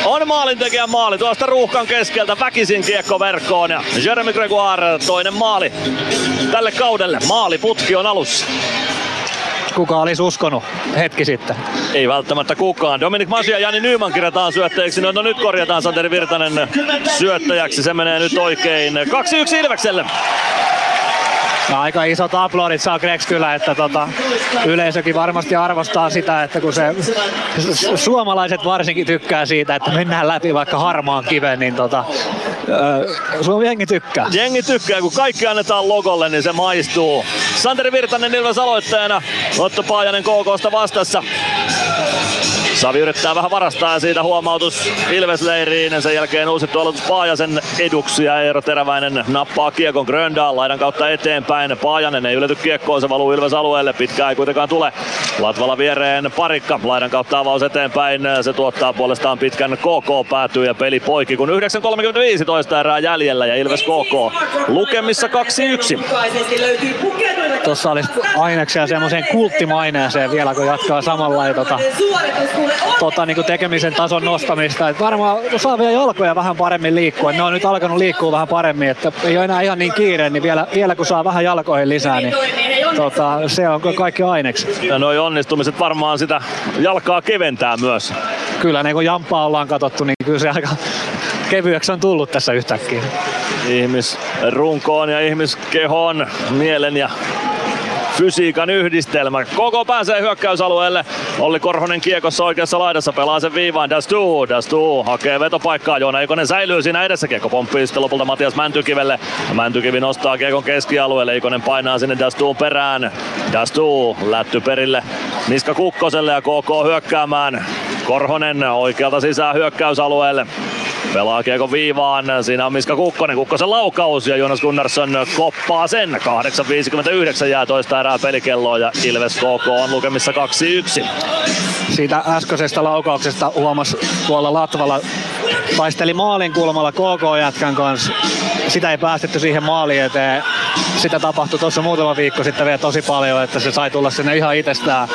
on maalintekijän maali tuosta ruuhkan keskeltä väkisin kiekko verkkoon. Ja Jeremy Gregoire toinen maali tälle kaudelle. Maaliputki on alussa. Kuka olisi uskonut hetki sitten? Ei välttämättä kukaan. Dominik Masia ja Jani Nyman kirjataan syöttäjiksi. No, no nyt korjataan Santeri Virtanen syöttäjäksi. Se menee nyt oikein. 2-1 Ilvekselle. Ja aika isot aplodit saa Gregs kyllä, että tota, yleisökin varmasti arvostaa sitä, että kun se su- suomalaiset varsinkin tykkää siitä, että mennään läpi vaikka harmaan kiven, niin tota, Suomi jengi tykkää. Jengi tykkää, kun kaikki annetaan logolle, niin se maistuu. Santeri Virtanen Ilves aloittajana, Otto Paajanen KKsta vastassa. Savi yrittää vähän varastaa ja siitä huomautus Ilvesleiriin. Sen jälkeen uusittu aloitus Paajasen eduksi ja Eero Teräväinen nappaa kiekon Gröndal laidan kautta eteenpäin. Paajanen ei ylety kiekkoon, se valuu Ilves alueelle. Pitkä ei kuitenkaan tule. Latvala viereen parikka. Laidan kautta avaus eteenpäin. Se tuottaa puolestaan pitkän KK päätyy ja peli poikki. Kun 9.35 toista erää jäljellä ja Ilves KK lukemissa 2-1. Tuossa olisi aineksia semmoiseen kulttimaineeseen vielä, kun jatkaa samalla ja tota, tota, niin kuin tekemisen tason nostamista. Et varmaan saa vielä jalkoja vähän paremmin liikkua. Ne on nyt alkanut liikkua vähän paremmin, että ei ole enää ihan niin kiire, niin vielä, vielä kun saa vähän jalkoihin lisää, niin tota, se on kaikki aineksi. Ja noi onnistumiset varmaan sitä jalkaa keventää myös. Kyllä niin kun jamppaa ollaan katsottu, niin kyllä se aika kevyeksi on tullut tässä yhtäkkiä. Ihmisrunkoon ja ihmiskehoon, mielen ja fysiikan yhdistelmä. Koko pääsee hyökkäysalueelle. Olli Korhonen kiekossa oikeassa laidassa pelaa sen viivaan. Dastu, Dastu hakee vetopaikkaa. Joona Eikonen säilyy siinä edessä. Kiekko pomppii sitten lopulta Matias Mäntykivelle. Mäntykivi nostaa kiekon keskialueelle. Eikonen painaa sinne Dastuun perään. Dastu lätty perille Niska Kukkoselle ja KK hyökkäämään. Korhonen oikealta sisään hyökkäysalueelle. Pelaa kiekon viivaan. Siinä on Miska Kukkonen. Kukkosen laukaus ja Jonas Gunnarsson koppaa sen. 8.59 jää toista erää pelikelloa ja Ilves KK on lukemissa 2-1. Siitä äskeisestä laukauksesta huomasi tuolla Latvala taisteli maalin kulmalla KK-jätkän kanssa. Sitä ei päästetty siihen maaliin eteen. Sitä tapahtui tuossa muutama viikko sitten vielä tosi paljon, että se sai tulla sinne ihan itsestään.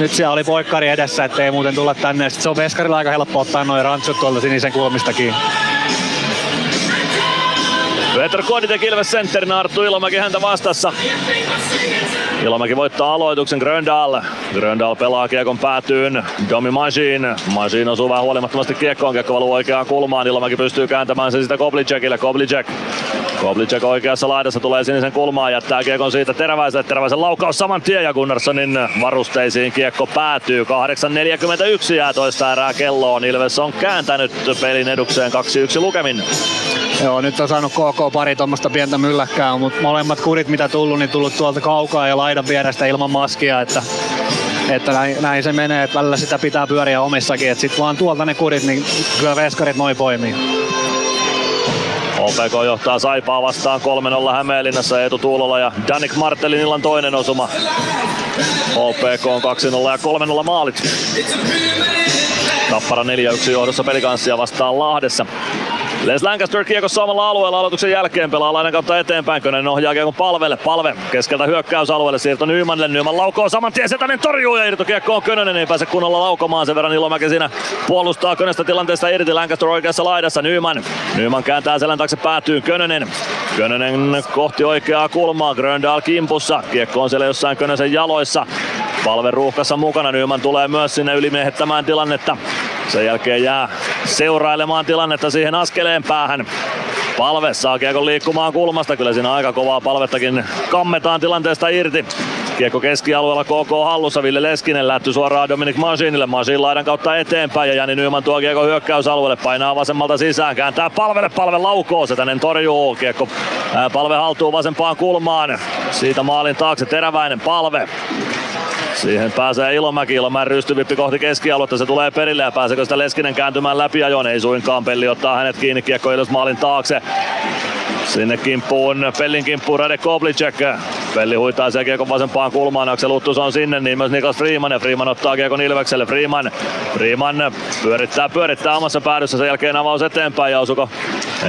Nyt siellä oli poikkari edessä, ettei muuten tulla tänne. Sitten se on Veskarilla aika helppo ottaa noin rantsut tuolta sinisen kulmistakin. aqui. Petr Koditek Ilves sentterin Arttu Ilomäki häntä vastassa. Ilomäki voittaa aloituksen Gröndal. Gröndal pelaa kiekon päätyyn. Domi Majin. Majin osuu vähän huolimattomasti kiekkoon. Kiekko valuu oikeaan kulmaan. Ilomäki pystyy kääntämään sen sitä Koblicekille. Koblicek Koblicek oikeassa laidassa tulee sinisen kulmaan, jättää kiekon siitä Teräväiselle. Teräväisen laukaus saman tien ja Gunnarssonin varusteisiin kiekko päätyy. 8.41 jää toista erää kelloon. Ilves on kääntänyt pelin edukseen 2-1 lukemin. Joo, nyt on saanut KK pari tuommoista pientä mylläkkää, mutta molemmat kurit mitä tullut, niin tullut tuolta kaukaa ja laidan vierestä ilman maskia, että että näin, näin, se menee, että välillä sitä pitää pyöriä omissakin, että sit vaan tuolta ne kurit, niin kyllä veskarit noin poimii. OPK johtaa Saipaa vastaan 3-0 Hämeenlinnassa Eetu Tuulola ja Danik Martelin illan toinen osuma. OPK on 2-0 ja 3-0 maalit. Tappara 4-1 johdossa pelikanssia vastaan Lahdessa. Les Lancaster kiekossa samalla alueella aloituksen jälkeen pelaa lainan kautta eteenpäin. Könönen ohjaa kiekon palvelle. Palve keskeltä hyökkäysalueelle siirto Nymanille. Nyman laukoo saman tien Setänen torjuu ja irtokiekko on Könönen. Ei pääse kunnolla laukomaan. Sen verran Ilomäki siinä puolustaa Könöstä tilanteesta irti. Lancaster oikeassa laidassa. Nyman. Nyman kääntää selän taakse päätyy Könönen. Könönen kohti oikeaa kulmaa. Gröndal kimpussa. Kiekko on siellä jossain Könösen jaloissa. Palve ruuhkassa mukana. Nyman tulee myös sinne ylimiehettämään tilannetta. Sen jälkeen jää seurailemaan tilannetta siihen askeleen päähän. Palve saa kiekon liikkumaan kulmasta. Kyllä siinä aika kovaa palvettakin kammetaan tilanteesta irti. Kiekko keskialueella KK hallussa. Ville Leskinen lähty suoraan Dominic Masinille. Masin laidan kautta eteenpäin ja Jani Nyman tuo kiekko hyökkäysalueelle. Painaa vasemmalta sisään. Kääntää palvelle. Palve laukoo. Se tänne torjuu. Kiekko palve haltuu vasempaan kulmaan. Siitä maalin taakse teräväinen palve. Siihen pääsee Ilomäki, Ilomäen rystyvippi kohti keskialuetta, se tulee perille ja pääseekö sitä Leskinen kääntymään läpi ajoon, ei suinkaan Pelli ottaa hänet kiinni, kiekko maalin taakse. Sinne kimppuun, Pellin kimppuun Rade Koblicek. Pelli huitaa sen kiekon vasempaan kulmaan, Aksel Uttus on sinne, niin myös Niklas Freeman ja Freeman ottaa kiekon Ilvekselle. Freeman, Freeman pyörittää, pyörittää omassa päädyssä, sen jälkeen avaus eteenpäin ja osuko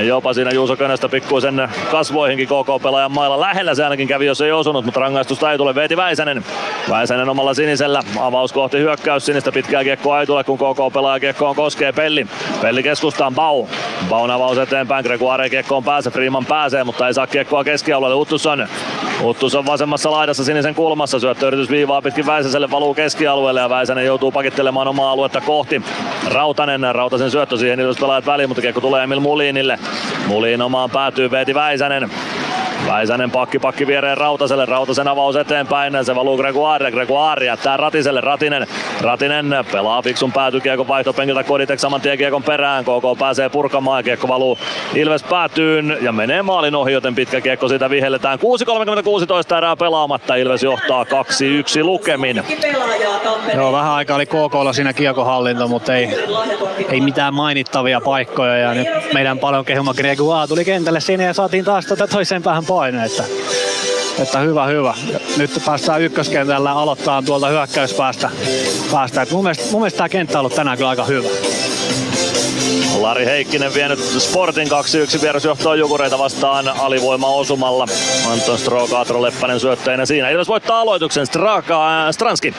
jopa siinä Juuso Könöstä pikkuisen kasvoihinkin KK-pelaajan mailla. Lähellä se ainakin kävi, jos ei osunut, mutta rangaistusta ei tule. Veeti Väisänen. Väisänen omalla sinisellä. Avaus kohti hyökkäys sinistä pitkää kiekkoa ei tule, kun KK-pelaaja kiekkoon koskee Pelli. Pelli keskustaan Bau. Baun avaus eteenpäin. Gregoire kiekkoon pääsee. Freeman pääsee, mutta ei saa kiekkoa keskialueelle. Uttusson. Uttusson vasemmassa laidassa sinisen kulmassa. Syöttöyritys viivaa pitkin Väisäselle valuu keskialueelle ja Väisänen joutuu pakittelemaan omaa aluetta kohti. Rautanen. Rautasen syöttö siihen pelaajat väliin, mutta kiekko tulee Emil Mulinille. Mulin omaan päätyy Veeti Väisänen. Väisänen pakki pakki viereen Rautaselle, Rautasen avaus eteenpäin, se valuu Gregoire, Gregoire jättää Ratiselle, Ratinen, Ratinen pelaa fiksun päätykiekon vaihtopenkiltä. Koditek saman tien kiekon perään, KK pääsee purkamaan, kiekko valuu. Ilves päätyyn ja menee maalin ohi, joten pitkä kiekko siitä vihelletään. 6.36 erää pelaamatta, Ilves johtaa 2-1 lukemin. Joo, vähän aikaa oli KKlla siinä kiekohallinto, mutta ei, ei mitään mainittavia paikkoja. Ja nyt meidän paljon kehuma Gregoire tuli kentälle sinne ja saatiin taas tätä toiseen päähän paine, että, että hyvä, hyvä. Nyt päästään ykköskentällä aloittaa tuolta hyökkäyspäästä. Päästä. Mun, mielestä, mun mielestä tämä kenttä on ollut tänään kyllä aika hyvä. Lari Heikkinen vienyt Sportin 2-1 vierasjohtoa Jukureita vastaan alivoima osumalla. Anton Strokaatro Leppänen syöttäjänä siinä. Ilves voittaa aloituksen Straka, äh, Stranski.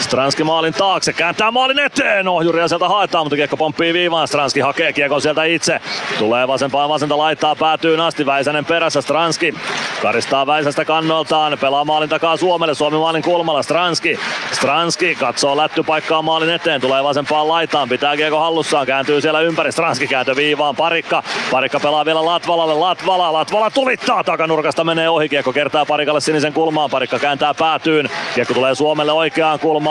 Stranski maalin taakse, kääntää maalin eteen. Ohjuria sieltä haetaan, mutta kiekko pomppii viivaan. Stranski hakee kiekon sieltä itse. Tulee vasempaan vasenta, laittaa päätyyn asti. Väisänen perässä, Stranski karistaa Väisästä kannoltaan. Pelaa maalin takaa Suomelle, Suomi maalin kulmalla. Stranski, Stranski katsoo lättypaikkaa maalin eteen. Tulee vasempaan laitaan, pitää kiekko hallussaan, kääntyy siellä ympäri. Stranski kääntö viivaan, Parikka. Parikka pelaa vielä Latvalalle, Latvala, Latvala tulittaa takanurkasta, menee ohi. Kiekko kertaa Parikalle sinisen kulmaan, Parikka kääntää päätyyn. Kiekko tulee Suomelle oikeaan kulmaan.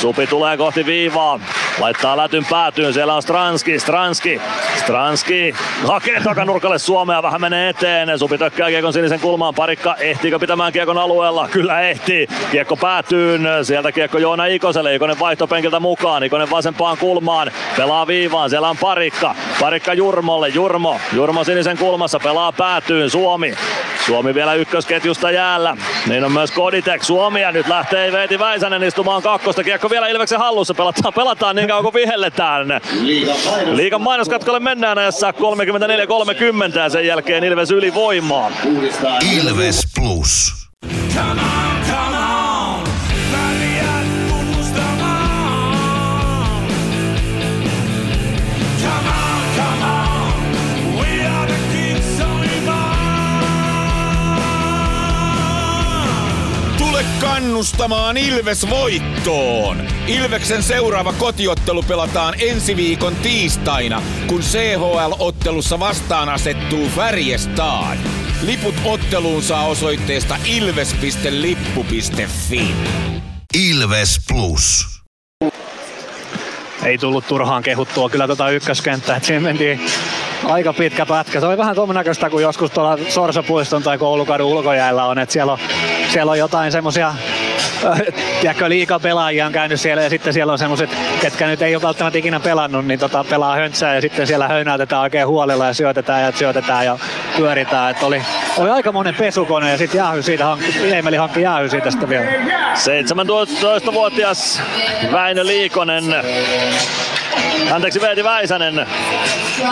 Supi tulee kohti viivaa. Laittaa lätyn päätyyn. Siellä on Stranski. Stranski. Stranski hakee takanurkalle Suomea. Vähän menee eteen. Supi tökkää kiekon sinisen kulmaan. Parikka ehtiikö pitämään kiekon alueella? Kyllä ehtii. Kiekko päätyyn. Sieltä kiekko Joona Ikoselle. Ikonen vaihtopenkiltä mukaan. Ikonen vasempaan kulmaan. Pelaa viivaan. Siellä on Parikka. Parikka Jurmolle. Jurmo. Jurmo sinisen kulmassa. Pelaa päätyyn. Suomi. Suomi vielä ykkösketjusta jäällä. Niin on myös Koditek. Suomi ja nyt lähtee Veeti Väisänen istumaan kakkosta. Kiekko vielä Ilveksen hallussa. Pelataan, pelataan niin kauan kuin vihelletään. Liikan mainoskatkolle mennään ajassa 34-30 ja sen jälkeen Ilves ylivoimaa. Ilves Plus. Come on, come on, kannustamaan Ilves voittoon. Ilveksen seuraava kotiottelu pelataan ensi viikon tiistaina, kun CHL-ottelussa vastaan asettuu Färjestad. Liput otteluun saa osoitteesta ilves.lippu.fi. Ilves Plus. Ei tullut turhaan kehuttua kyllä tota ykköskenttää, että siinä mentiin aika pitkä pätkä. Se oli vähän tuon näköistä kuin joskus tuolla Sorsapuiston tai Koulukadun ulkojäällä on, että siellä on, siellä on jotain semmosia tiedätkö, liikaa pelaajia on käynyt siellä ja sitten siellä on semmoiset, ketkä nyt ei ole välttämättä ikinä pelannut, niin tota, pelaa höntsää ja sitten siellä höynäytetään oikein huolella ja syötetään ja syötetään ja pyöritään. Et oli, oli aika monen pesukone ja sitten jäähy siitä, hankki, Eemeli hankki jäähy siitä sitten vielä. 17-vuotias Väinö Liikonen anteeksi Veeti Väisänen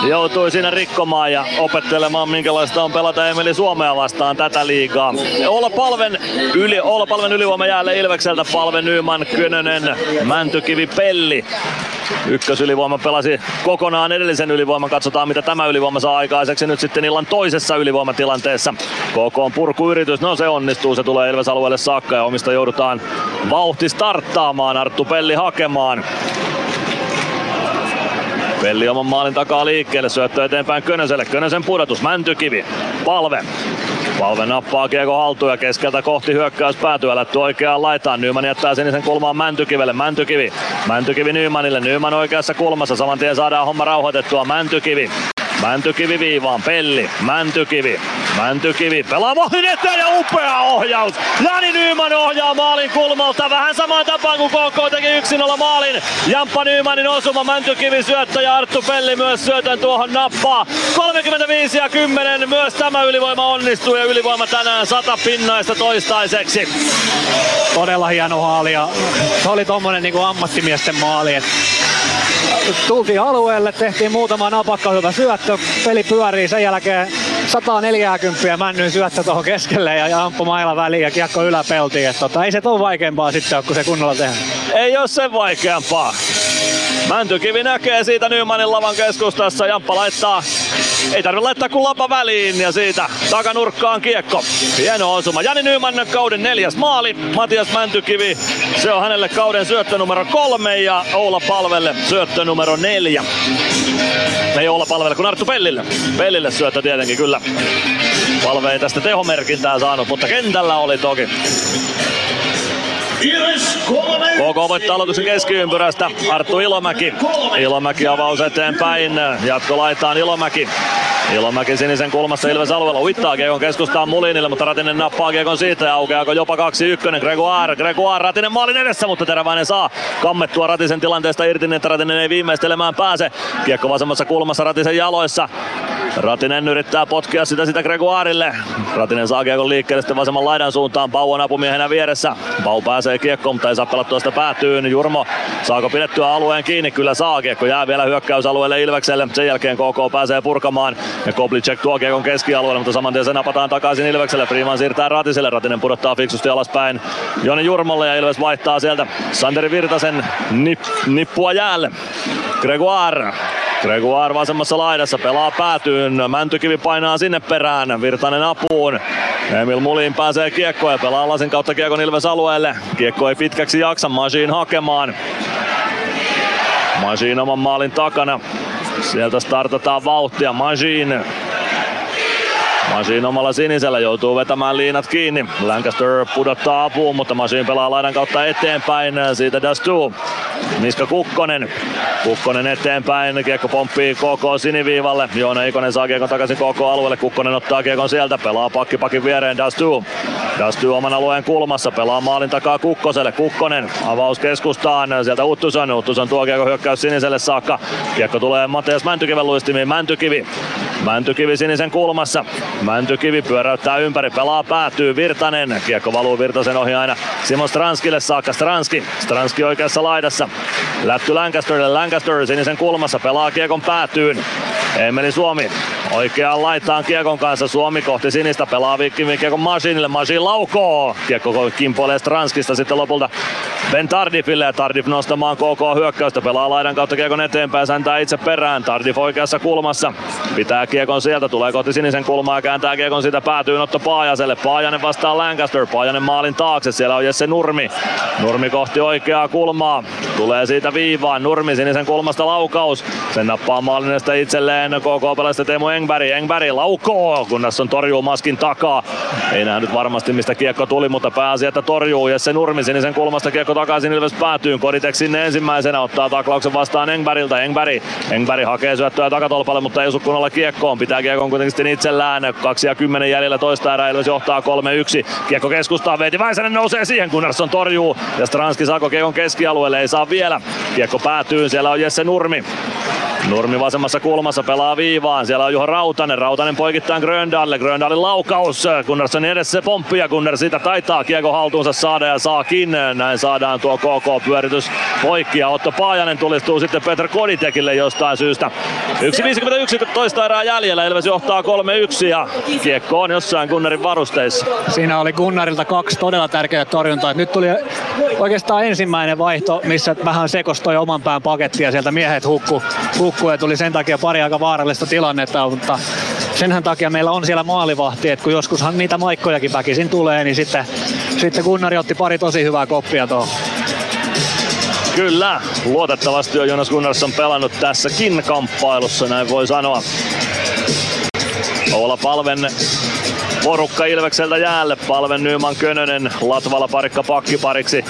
joutui siinä rikkomaan ja opettelemaan minkälaista on pelata Emeli Suomea vastaan tätä liigaa. Olla palven, yli, olla palven ylivoima jäälle Ilvekseltä palven Nyman, Könönen, Mäntykivi, Pelli. Ykkösylivoima pelasi kokonaan edellisen ylivoiman. Katsotaan mitä tämä ylivoima saa aikaiseksi nyt sitten illan toisessa ylivoimatilanteessa. KK on purkuyritys, no se onnistuu, se tulee Ilves alueelle saakka ja omista joudutaan vauhti starttaamaan, Arttu Pelli hakemaan. Pelli oman maalin takaa liikkeelle, syöttö eteenpäin Könöselle, Könösen pudotus, Mäntykivi, palve. Palve nappaa kiekko haltuun ja keskeltä kohti hyökkäys päätyy, älätty oikeaan laitaan. Nyman jättää sinisen kulmaan Mäntykivelle, Mäntykivi. Mäntykivi Nymanille, Nyman oikeassa kulmassa, saman tien saadaan homma rauhoitettua, Mäntykivi. Mäntykivi viivaan, Pelli, Mäntykivi, Mäntykivi pelaa maalin eteen ja upea ohjaus. Jani Nyman ohjaa maalin kulmalta vähän samaan tapaan kuin KK teki 1-0 maalin. Jamppa Nymanin osuma, Mäntykivi syöttö ja Arttu Pelli myös syötön tuohon nappaa. 35 ja 10 myös tämä ylivoima onnistuu ja ylivoima tänään 100 pinnaista toistaiseksi. Todella hieno haali ja se oli tommonen niinku ammattimiesten maali. Et tultiin alueelle, tehtiin muutama napakka hyvä syöttö, peli pyörii, sen jälkeen 140 männyn syöttö tuohon keskelle ja Jamppu maila väliin ja kiekko yläpeltiin. Tota, ei se ole vaikeampaa sitten, kun se kunnolla tehdään. Ei ole sen vaikeampaa. Mäntykivi näkee siitä Nymanin lavan keskustassa. Jamppa laittaa, ei tarvitse laittaa kuin lapa väliin ja siitä takanurkkaan kiekko. Hieno osuma. Jani Nyman kauden neljäs maali. Matias Mäntykivi, se on hänelle kauden syöttö numero kolme ja Oula Palvelle syöttö numero neljä. Ei Oula Palvelle kun Arttu Pellille. Pellille syöttö tietenkin kyllä. Palve ei tästä tehomerkintää saanut, mutta kentällä oli toki. KK voittaa aloituksen keskiympyrästä. Arttu Ilomäki. Ilomäki avaus eteenpäin. Jatko laitaan Ilomäki. Ilomäki sinisen kulmassa Ilves alueella uittaa Kiekon keskustaan Mulinille, mutta Ratinen nappaa Kiekon siitä ja aukeako jopa 2-1. Gregoire, Gregoire, Ratinen maalin edessä, mutta Teräväinen saa kammettua Ratisen tilanteesta irti, niin että Ratinen ei viimeistelemään pääse. Kiekko vasemmassa kulmassa Ratisen jaloissa. Ratinen yrittää potkia sitä sitä Gregoirille. Ratinen saa kiekon liikkeelle sitten vasemman laidan suuntaan. Pau on apumiehenä vieressä. Pau pääsee kiekkoon, mutta ei saa pelattua sitä päätyyn. Jurmo saako pidettyä alueen kiinni? Kyllä saa. Kiekko jää vielä hyökkäysalueelle Ilvekselle. Sen jälkeen KK pääsee purkamaan. Ja Koblicek tuo kiekon keskialueelle, mutta saman tien se napataan takaisin Ilvekselle. Freeman siirtää Ratiselle. Ratinen pudottaa fiksusti alaspäin Joni Jurmolle ja Ilves vaihtaa sieltä Santeri Virtasen nip- nippua jäälle. Gregoire Gregoire vasemmassa laidassa pelaa päätyyn. Mäntykivi painaa sinne perään. Virtanen apuun. Emil Mulin pääsee kiekkoon ja pelaa lasin kautta kiekon Ilves alueelle. Kiekko ei pitkäksi jaksa. Machine hakemaan. Machine oman maalin takana. Sieltä startataan vauhtia. Machine Machine omalla sinisellä joutuu vetämään liinat kiinni. Lancaster pudottaa apuun, mutta Machine pelaa laidan kautta eteenpäin. Siitä Dastu. Miska Kukkonen. Kukkonen eteenpäin. Kiekko pomppii KK siniviivalle. Joona Ikonen saa kiekon takaisin KK alueelle. Kukkonen ottaa kiekon sieltä. Pelaa pakki pakin viereen Dastu. Dastu oman alueen kulmassa. Pelaa maalin takaa Kukkoselle. Kukkonen avaus keskustaan. Sieltä Uttuson. Uttuson tuo kiekko hyökkäys siniselle saakka. Kiekko tulee Matias Mäntykiven luistimiin. Mäntykivi. Mäntykivi sinisen kulmassa. Mäntykivi pyöräyttää ympäri, pelaa päätyy Virtanen. Kiekko valuu Virtasen ohi aina Simon Stranskille saakka. Stranski, Stranski oikeassa laidassa. Lätty Lancasterille, Lancaster sinisen kulmassa, pelaa kiekon päätyyn. Emeli Suomi Oikeaan laitaan Kiekon kanssa Suomi kohti sinistä pelaa Vikkimi Kiekon Masinille. Masin laukoo. Kiekko kimpoilee Stranskista sitten lopulta Ben Tardifille Tardif nostamaan KK hyökkäystä. Pelaa laidan kautta Kiekon eteenpäin, säntää itse perään. Tardif oikeassa kulmassa. Pitää Kiekon sieltä, tulee kohti sinisen kulmaa kääntää Kiekon siitä päätyy Otto Paajaselle. Paajanen vastaa Lancaster. Paajanen maalin taakse, siellä on Jesse Nurmi. Nurmi kohti oikeaa kulmaa. Tulee siitä viivaan. Nurmi sinisen kulmasta laukaus. Sen nappaa maalinesta itselleen KK pelasta Teemu Engberg. Engberg laukoo, kunnes on torjuu maskin takaa. Ei nähnyt varmasti mistä kiekko tuli, mutta pääsi, että torjuu. Jesse Nurmi sinisen kulmasta kiekko takaisin Ilves päätyy. Koditek sinne ensimmäisenä ottaa taklauksen vastaan Engbergiltä. Engberg, Engberg hakee syöttöä takatolpalle, mutta ei osu kunnolla kiekkoon. Pitää kiekon kuitenkin itsellään. 2 ja 10 jäljellä toista erää Ilves johtaa 3-1. Kiekko keskustaa, Veeti Väisänen nousee siihen, Gunnarsson torjuu. Ja Stranski saako kiekon keskialueelle, ei saa vielä. Kiekko päätyy, siellä on Jesse Nurmi. Nurmi vasemmassa kulmassa pelaa viivaan. Siellä on Juho Rautanen. Rautanen poikittain Gröndalle. Gröndalin laukaus. Gunnarsson edessä pomppi ja Gunnar siitä taitaa kiekko haltuunsa saada ja saakin. Näin saadaan tuo KK-pyöritys poikki ja Otto Paajanen tulistuu sitten Petr Koditekille jostain syystä. 1.51 toista erää jäljellä. Ilves johtaa 3-1 ja kiekko on jossain Gunnarin varusteissa. Siinä oli Gunnarilta kaksi todella tärkeää torjuntaa. Nyt tuli oikeastaan ensimmäinen vaihto, missä vähän sekostoi oman pään pakettia. Sieltä miehet hukku, hukku ja tuli sen takia pari aika vaarallista tilannetta, mutta senhän takia meillä on siellä maalivahti, että kun joskushan niitä maikkojakin väkisin tulee, niin sitten, sitten Gunnari otti pari tosi hyvää koppia tuohon. Kyllä, luotettavasti on Jonas Gunnarsson pelannut tässäkin kamppailussa, näin voi sanoa. Oula Palven porukka Ilvekseltä jäälle. Palven Nyman Könönen Latvala parikka pakkipariksi.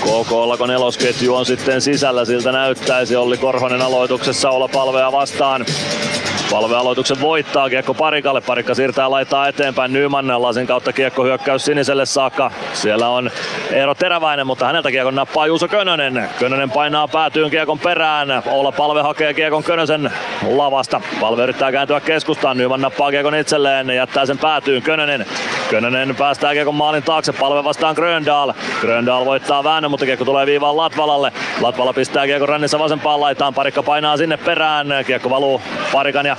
KK kun nelosketju on sitten sisällä, siltä näyttäisi. Olli Korhonen aloituksessa olla palvea vastaan. Palve aloituksen voittaa, kiekko parikalle, parikka siirtää laittaa eteenpäin Nyman, lasin kautta kiekko hyökkäys siniselle saakka. Siellä on Eero Teräväinen, mutta häneltä kiekon nappaa Juuso Könönen. Könönen painaa päätyyn kiekon perään, Olla Palve hakee kiekon Könösen lavasta. Palve yrittää kääntyä keskustaan, Nyman nappaa kiekon itselleen, jättää sen päätyyn Könönen. Könönen päästää kiekon maalin taakse, Palve vastaan Gröndal. Gröndal voittaa väännön, mutta kiekko tulee viivaan Latvalalle. Latvala pistää kiekon rannissa vasempaan laitaan, parikka painaa sinne perään, kiekko valuu parikan ja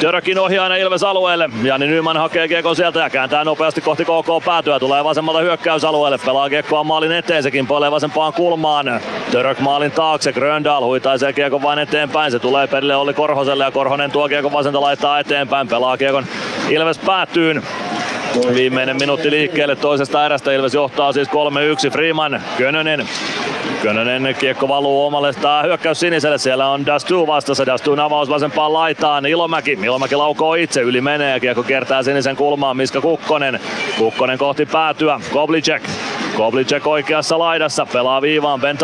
Törkin ohi aina Ilves alueelle. Jani Nyman hakee kiekon sieltä ja kääntää nopeasti kohti KK päätyä. Tulee vasemmalta hyökkäysalueelle. Pelaa kiekkoa maalin eteen. Se kimpoilee vasempaan kulmaan. Török maalin taakse. Gröndal huitaisee kiekon vain eteenpäin. Se tulee perille Olli Korhoselle ja Korhonen tuo kiekon vasenta laittaa eteenpäin. Pelaa kiekon Ilves päätyyn. Viimeinen minuutti liikkeelle toisesta erästä. Ilves johtaa siis 3-1. Freeman, Könönen, Könönen kiekko valuu omalle tää hyökkäys siniselle. Siellä on Dastu vastassa. Dastun avaus vasempaan laitaan. Ilomäki. Ilomäki laukoo itse. Yli menee ja kiekko kertaa sinisen kulmaan. Miska Kukkonen. Kukkonen kohti päätyä. Koblicek. Koblicek oikeassa laidassa. Pelaa viivaan Ben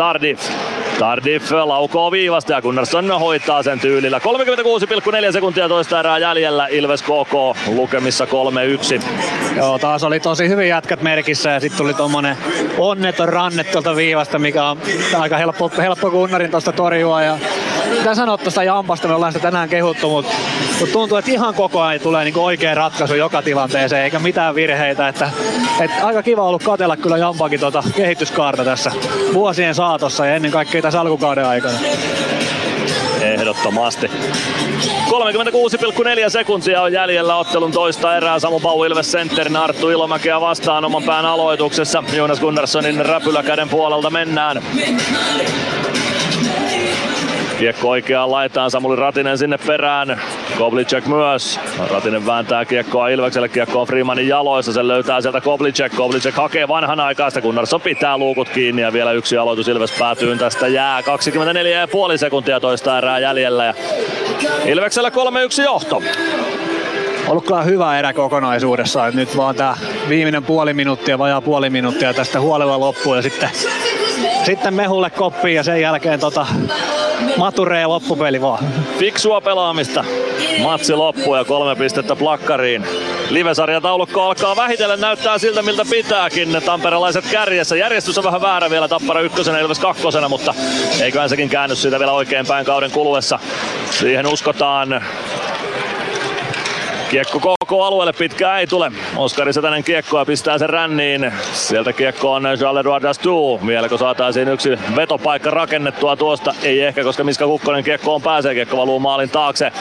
Tardif. Laukoo viivasta ja Gunnarsson hoitaa sen tyylillä. 36,4 sekuntia toista erää jäljellä. Ilves KK lukemissa 3-1. Joo, taas oli tosi hyvin jätkät merkissä ja sitten tuli tommonen onneton ranne tuolta viivasta, mikä on aika helppo, helppo Gunnarin tuosta torjua. Ja mitä sanoa tuosta Jampasta, me ollaan sitä tänään kehuttu, mutta mut tuntuu, että ihan koko ajan tulee niinku oikea ratkaisu joka tilanteeseen, eikä mitään virheitä. Että, et aika kiva ollut katella kyllä Jampakin tuota kehityskaarta tässä vuosien saatossa ja ennen kaikkea tässä alkukauden aikana. Ehdottomasti. 36,4 sekuntia on jäljellä ottelun toista erää. Samu Bau Ilves Centerin Arttu Ilomäkeä vastaan oman pään aloituksessa. Jonas Gunnarssonin räpyläkäden puolelta mennään. Kiekko oikeaan laitaan, Samuli Ratinen sinne perään. Koblicek myös. Ratinen vääntää kiekkoa Ilvekselle, kiekko on Freemanin jaloissa, sen löytää sieltä Koblicek. Koblicek hakee vanhan aikaista, Gunnarsson pitää luukut kiinni ja vielä yksi aloitus Ilves päätyy tästä jää. 24,5 sekuntia toista erää jäljellä ja Ilveksellä 3-1 johto ollut kyllä hyvä erä kokonaisuudessaan. Nyt vaan tää viimeinen puoli minuuttia, vajaa puoli minuuttia tästä huolella loppuun ja sitten, sitten mehulle koppiin ja sen jälkeen tota, maturee loppupeli vaan. Fiksua pelaamista. Matsi loppuu ja kolme pistettä plakkariin. Livesarjataulukko alkaa vähitellen näyttää siltä miltä pitääkin. Tamperelaiset kärjessä. Järjestys on vähän väärä vielä Tappara ykkösenä Ilves kakkosena, mutta eiköhän sekin käänny siitä vielä oikein päin kauden kuluessa. Siihen uskotaan. Kiekko KK-alueelle pitkään ei tule. Oskari Setänen kiekkoa pistää sen ränniin. Sieltä kiekko on Charles-Edouard Dastou. Vieläkö saataisiin yksi vetopaikka rakennettua tuosta? Ei ehkä, koska Miska Kukkonen kiekkoon pääsee. Kiekko valuu maalin taakse.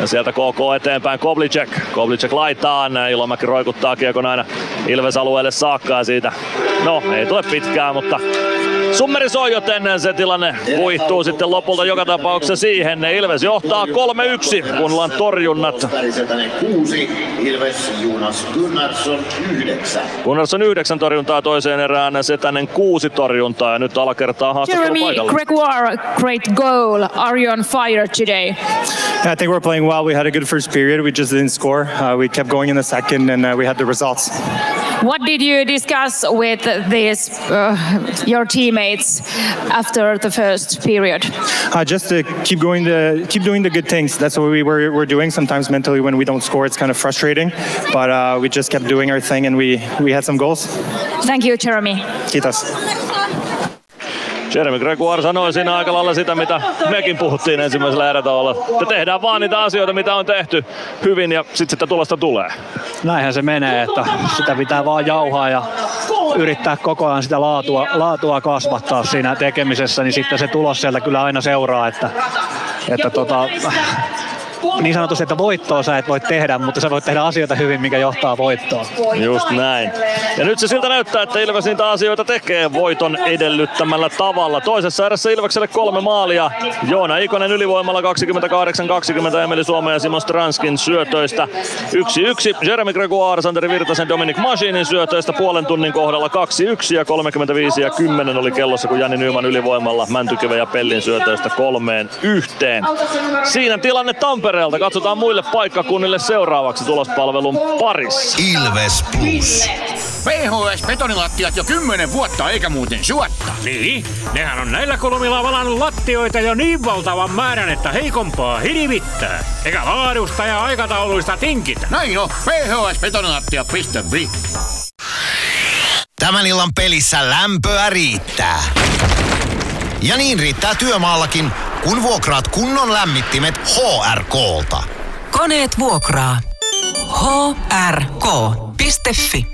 Ja sieltä KK eteenpäin Koblicek. Koblicek laitaan. Ilomäki roikuttaa kiekon aina Ilves-alueelle saakka ja siitä. No, ei tule pitkään, mutta summerisoi, joten se tilanne kuihtuu sitten lopulta joka tapauksessa siihen. Ilves johtaa 3-1, kun ollaan torjunnat. 6, Ilves Jonas Gunnarsson 9. Gunnarsson 9 torjuntaa toiseen erään, Setänen 6 torjuntaa ja nyt alakertaa haastattelu Jeremy paikalla. Gregoire, great goal. Are you on fire today? Yeah, I think we're playing well. We had a good first period. We just didn't score. Uh, we kept going in the second, and uh, we had the results. What did you discuss with this, uh, your teammates after the first period? Uh, just to keep going, to keep doing the good things. That's what we were, we're doing. Sometimes mentally, when we don't score, it's kind of frustrating. But uh, we just kept doing our thing, and we we had some goals. Thank you, Jeremy. Kiitos. Jeremy Gregoire sanoi siinä aika lailla sitä, mitä mekin puhuttiin ensimmäisellä erätauolla. Että tehdään vaan niitä asioita, mitä on tehty hyvin ja sitten sitä tulosta tulee. Näinhän se menee, että sitä pitää vaan jauhaa ja yrittää koko ajan sitä laatua, laatua kasvattaa siinä tekemisessä, niin sitten se tulos sieltä kyllä aina seuraa, että, että tota, niin sanotusti, että voittoa sä et voi tehdä, mutta sä voit tehdä asioita hyvin, mikä johtaa voittoon. Just näin. Ja nyt se siltä näyttää, että Ilves niitä asioita tekee voiton edellyttämällä tavalla. Toisessa erässä Ilvekselle kolme maalia. Joona Ikonen ylivoimalla 28-20 Emeli Suomen ja Simon Stranskin syötöistä. 1-1. Jeremy Gregoire, Santeri Virtasen, Dominic Machinin syötöistä puolen tunnin kohdalla 2-1 ja 35 ja 10 oli kellossa, kun Jani Nyman ylivoimalla Mäntykiven ja Pellin syötöistä kolmeen yhteen. Siinä tilanne Tampereelta. Katsotaan muille paikkakunnille seuraavaksi tulospalvelun parissa. Ilves Plus. PHS betonilattiat jo kymmenen vuotta eikä muuten suotta. Niin, nehän on näillä kolmilla valannut lattioita jo niin valtavan määrän, että heikompaa hirvittää. Eikä laadusta ja aikatauluista tinkitä. Näin on, phsbetonilattia.fi. Tämän illan pelissä lämpöä riittää. Ja niin riittää työmaallakin, kun vuokraat kunnon lämmittimet HRKlta. Koneet vuokraa. hrk.fi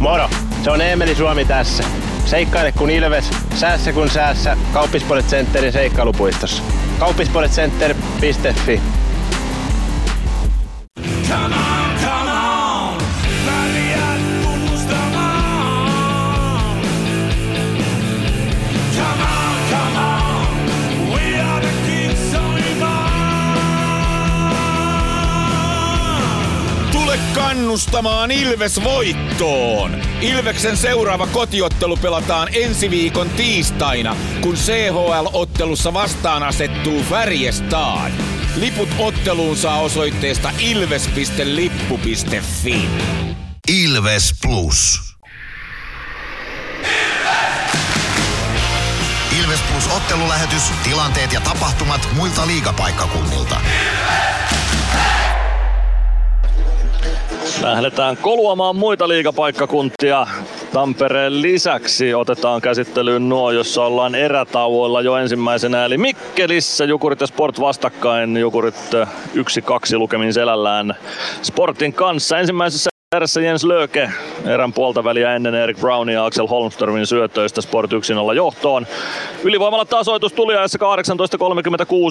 Moro, se on Eemeli Suomi tässä. Seikkaile kun Ilves, säässä kun säässä. Kauppispoilet Centerin seikkailupuistossa. Kauppispoiletcenter.fi Tule kannustamaan Ilves voittoon! Ilveksen seuraava kotiottelu pelataan ensi viikon tiistaina, kun CHL-ottelussa vastaan asettuu Färjestad. Liput otteluun saa osoitteesta ilves.lippu.fi. Ilves Plus. Ilves Plus ottelulähetys, tilanteet ja tapahtumat muilta liigapaikkakunnilta. Lähdetään koluamaan muita liigapaikkakuntia. Tampereen lisäksi otetaan käsittelyyn nuo, jossa ollaan erätauoilla jo ensimmäisenä. Eli Mikkelissä Jukurit ja Sport vastakkain. Jukurit 1-2 lukemin selällään Sportin kanssa. Ensimmäisessä erässä Jens Löke erän puolta väliä ennen Erik Brownin ja Axel Holmströmin syötöistä Sport 1-0 johtoon. Ylivoimalla tasoitus tuli ajassa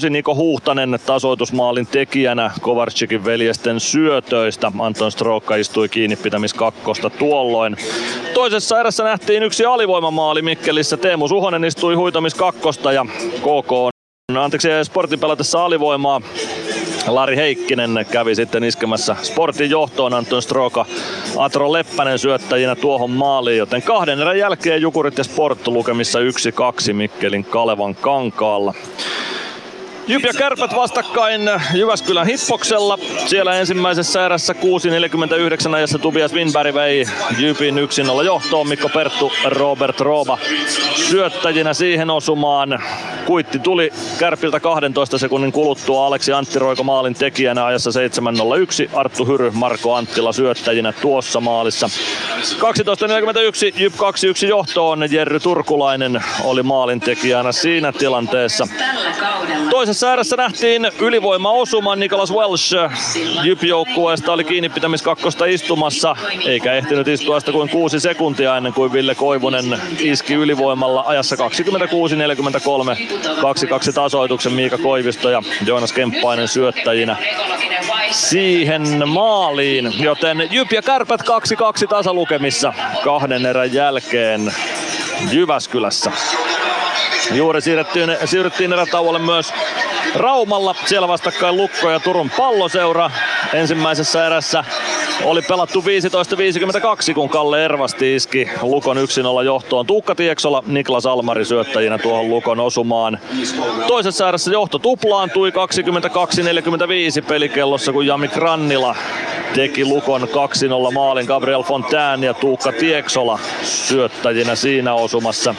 18.36 Niko Huhtanen tasoitusmaalin tekijänä Kovarczykin veljesten syötöistä. Anton Strokka istui kiinni pitämis kakkosta tuolloin. Toisessa erässä nähtiin yksi alivoimamaali Mikkelissä. Teemu Suhonen istui huitamis kakkosta ja KK on Anteeksi, Sportin pelatessa alivoimaa Lari Heikkinen kävi sitten iskemässä Sportin johtoon Anton Stroka Atro Leppänen syöttäjinä tuohon maaliin, joten kahden erän jälkeen Jukurit ja Sport lukemissa 1-2 Mikkelin Kalevan kankaalla. Jyp ja Kärpät vastakkain Jyväskylän Hippoksella. Siellä ensimmäisessä erässä 6.49 ajassa Tobias Winberg vei Jypin 1-0 johtoon. Mikko Perttu, Robert Rooba syöttäjinä siihen osumaan. Kuitti tuli Kärpiltä 12 sekunnin kuluttua Aleksi Antti Roiko maalin tekijänä ajassa 7.01. Arttu Hyry, Marko Anttila syöttäjinä tuossa maalissa. 12.41 Jyp 2-1 johtoon. Jerry Turkulainen oli maalin tekijänä siinä tilanteessa. Toisessa Ääressä nähtiin ylivoimaosuma Nicholas Welsh Jyp-joukkueesta oli kiinnipitämiskakkosta istumassa, eikä ehtinyt istua sitä kuin kuusi sekuntia ennen kuin Ville Koivunen iski ylivoimalla ajassa 26-43. 2-2 tasoituksen Miika Koivisto ja Joonas Kemppainen syöttäjinä siihen maaliin, joten Jyp ja Kärpät 2-2 tasalukemissa kahden erän jälkeen Jyväskylässä. Juuri siirrettiin, siirryttiin erätauolle myös Raumalla. Siellä vastakkain Lukko ja Turun palloseura. Ensimmäisessä erässä oli pelattu 15-52, kun Kalle Ervasti iski Lukon 1-0 johtoon. Tuukka Tieksola, Niklas Almari syöttäjinä tuohon Lukon osumaan. Toisessa erässä johto tuplaantui 22-45 pelikellossa, kun Jami Krannila teki Lukon 2-0 maalin Gabriel Fontaine ja Tuukka Tieksola syöttäjinä siinä osumassa.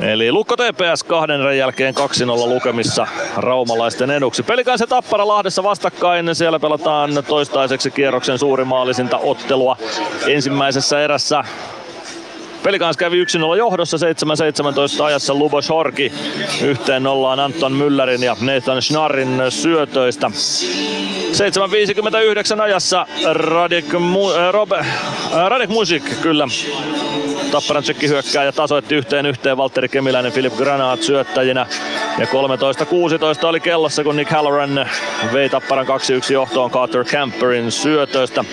Eli Lukko TPS kahden erän jälkeen 2-0 lukemissa raumalaisten eduksi. Pelikansa Tappara Lahdessa vastakkain. Siellä pelataan toistaiseksi kierroksen suurimaalisinta ottelua. Ensimmäisessä erässä Pelikans kävi 1-0 johdossa 7-17 ajassa Lubos Horki yhteen nollaan Anton Müllerin ja Nathan Schnarrin syötöistä. 7.59 ajassa Radek, Mu- äh, Robe, äh, Radek Musik kyllä Tapparan tsekki hyökkää ja tasoitti yhteen yhteen Valtteri Kemiläinen, Filip Granat syöttäjinä. Ja 13-16 oli kellossa, kun Nick Halloran vei Tapparan 2-1 johtoon Carter Camperin syötöistä.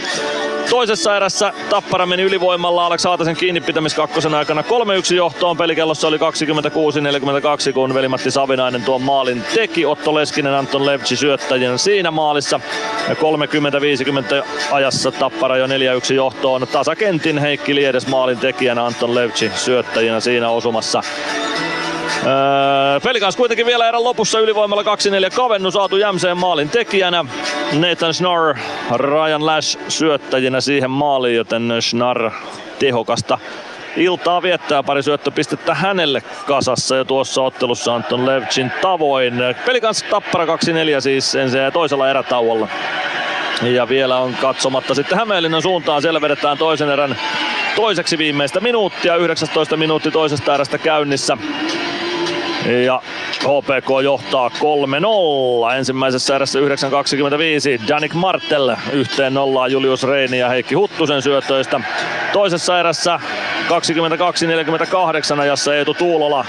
Toisessa erässä Tappara meni ylivoimalla Alex Haatasen kiinnipitämis kakkosen aikana 3-1 johtoon. Pelikellossa oli 26-42, kun Veli-Matti Savinainen tuon maalin teki. Otto Leskinen, Anton Levci syöttäjien siinä maalissa. Ja 30-50 ajassa Tappara jo 4-1 johtoon. Tasakentin Heikki Liedes maalin tekijänä, Anton Levci syöttäjinä siinä osumassa. Öö, Pelikans kuitenkin vielä erän lopussa ylivoimalla 2-4 kavennus saatu Jämseen maalin tekijänä. Nathan Schnar, Ryan Lash syöttäjinä siihen maaliin, joten Schnar tehokasta iltaa viettää pari syöttöpistettä hänelle kasassa ja tuossa ottelussa Anton Levchin tavoin. Pelikans Tappara 2-4 siis ensin ja toisella erätauolla. Ja vielä on katsomatta sitten Hämeenlinnan suuntaan. Siellä vedetään toisen erän toiseksi viimeistä minuuttia. 19 minuutti toisesta erästä käynnissä. Ja HPK johtaa 3-0. Ensimmäisessä erässä 9.25 Danik Martel yhteen nollaan Julius Reini ja Heikki Huttusen syötöistä. Toisessa erässä 22.48 ajassa Eetu Tuulola,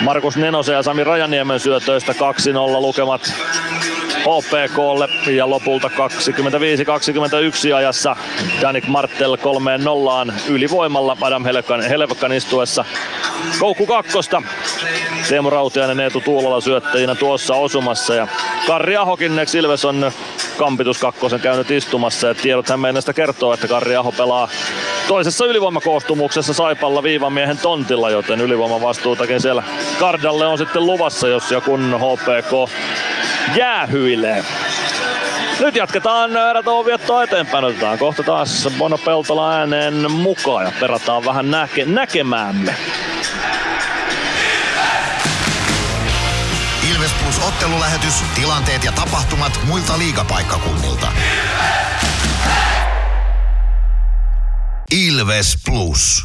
Markus Nenosen ja Sami Rajaniemen syötöistä 2-0 lukemat HPKlle ja lopulta 25-21 ajassa Danik Martel kolmeen nollaan ylivoimalla Adam Helkan, Helkan istuessa koukku kakkosta. Teemu Rautiainen Eetu Tuulola syöttäjinä tuossa osumassa ja Karri Ahokin Next Ilves on kampitus kakkosen käynyt istumassa ja tiedot Hämeenestä kertoo, että Karri Aho pelaa toisessa ylivoimakoostumuksessa Saipalla viivamiehen tontilla, joten ylivoimavastuutakin siellä Kardalle on sitten luvassa, jos ja kun HPK jäähyilee. Nyt jatketaan erätauon eteenpäin. Otetaan kohta taas Bono Peltola ääneen mukaan ja perataan vähän näke- näkemäämme. Ilves Plus ottelulähetys, tilanteet ja tapahtumat muilta liigapaikkakunnilta. Ilves Plus.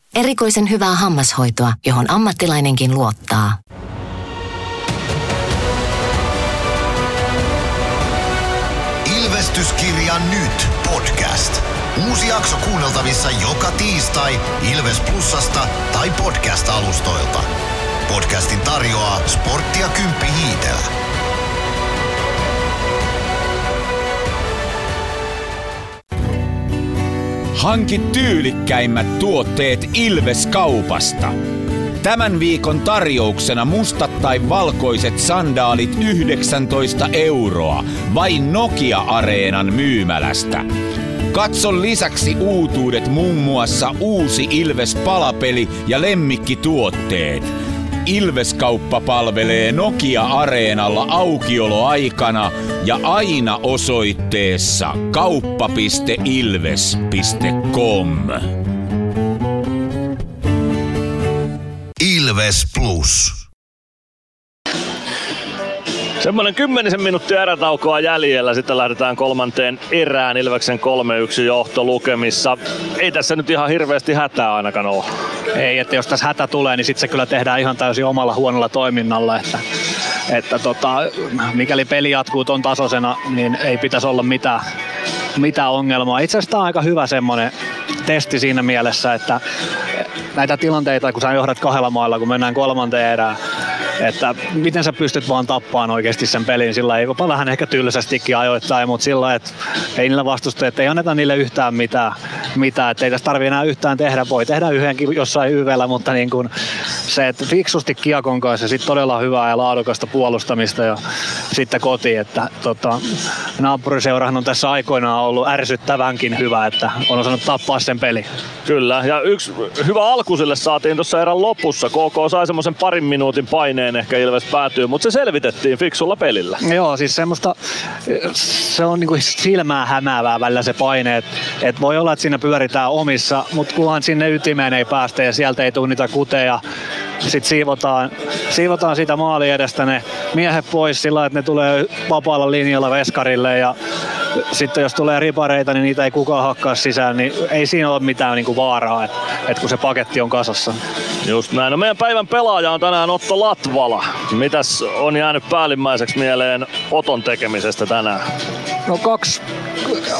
Erikoisen hyvää hammashoitoa, johon ammattilainenkin luottaa. Ilvestyskirja nyt podcast. Uusi jakso kuunneltavissa joka tiistai Ilves Plusasta tai podcast-alustoilta. Podcastin tarjoaa sporttia Kymppi Hiitellä. Hanki tyylikkäimmät tuotteet Ilves-kaupasta. Tämän viikon tarjouksena mustat tai valkoiset sandaalit 19 euroa vain Nokia-areenan myymälästä. Katso lisäksi uutuudet muun muassa uusi Ilves palapeli ja lemmikkituotteet. Ilveskauppa palvelee Nokia-areenalla aukioloaikana ja aina osoitteessa kauppa.ilves.com. Ilves Plus. Semmoinen kymmenisen minuuttia erätaukoa jäljellä, sitten lähdetään kolmanteen erään Ilveksen 3-1 johto lukemissa. Ei tässä nyt ihan hirveästi hätää ainakaan ole. Ei, että jos tässä hätä tulee, niin sitten se kyllä tehdään ihan täysin omalla huonolla toiminnalla. Että, että tota, mikäli peli jatkuu ton tasoisena, niin ei pitäisi olla mitään, mitään ongelmaa. Itse asiassa tämä on aika hyvä semmoinen testi siinä mielessä, että näitä tilanteita, kun sä johdat kahdella mailla, kun mennään kolmanteen erään, että miten sä pystyt vaan tappaan oikeasti sen pelin sillä ei jopa vähän ehkä tylsästikin ajoittain, mutta sillä että ei niillä vastustajat, ei anneta niille yhtään mitään, mitään että ei tässä tarvitse enää yhtään tehdä, voi tehdä yhdenkin jossain YVllä, mutta niin kuin se, että fiksusti kiekon kanssa sitten todella hyvää ja laadukasta puolustamista ja sitten kotiin, että tota, naapuriseurahan on tässä aikoinaan ollut ärsyttävänkin hyvä, että on osannut tappaa sen peli. Kyllä, ja yksi hyvä alku sille saatiin tuossa erän lopussa. KK sai semmoisen parin minuutin paineen ehkä Ilves päätyy, mutta se selvitettiin fiksulla pelillä. Joo, siis semmoista, se on niinku silmää hämäävää välillä se paine, että et voi olla, että siinä pyöritään omissa, mutta kunhan sinne ytimeen ei päästä ja sieltä ei tule niitä kuteja, sitten siivotaan, siivotaan siitä maali edestä ne miehet pois sillä, että ne tulee vapaalla linjalla veskarille ja sitten jos tulee ripareita, niin niitä ei kukaan hakkaa sisään, niin ei siinä ole mitään niinku vaaraa, että et kun se paketti on kasassa. Just näin. No meidän päivän pelaaja on tänään Otto Latvala. Mitäs on jäänyt päällimmäiseksi mieleen Oton tekemisestä tänään? No kaksi,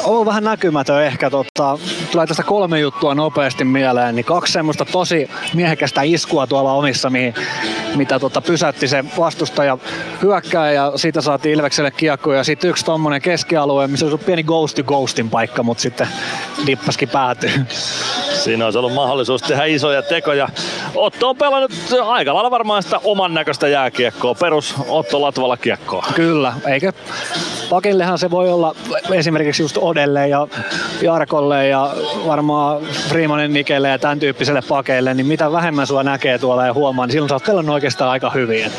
on vähän näkymätön ehkä. Tota, tulee tästä kolme juttua nopeasti mieleen, niin kaksi semmoista tosi miehekästä iskua tuolla omissa, mihin, mitä tota, pysäytti se vastustaja hyökkää ja siitä saatiin Ilvekselle kiekko ja sitten yksi tommonen keskialue, missä on pieni ghost to ghostin paikka, mutta sitten dippaskin päätyy. Siinä olisi ollut mahdollisuus tehdä isoja tekoja. Otto on pelannut aika lailla varmaan sitä oman näköistä jääkiekkoa, perus Otto Latvala kiekkoa. Kyllä, eikä pakillehan se voi olla esimerkiksi just Odelle ja Jarkolle ja varmaan Freemanin Nikelle ja tämän tyyppiselle pakeille, niin mitä vähemmän sua näkee tuolla ja huomaa, niin silloin sä oot pelannut oikeastaan aika hyvin.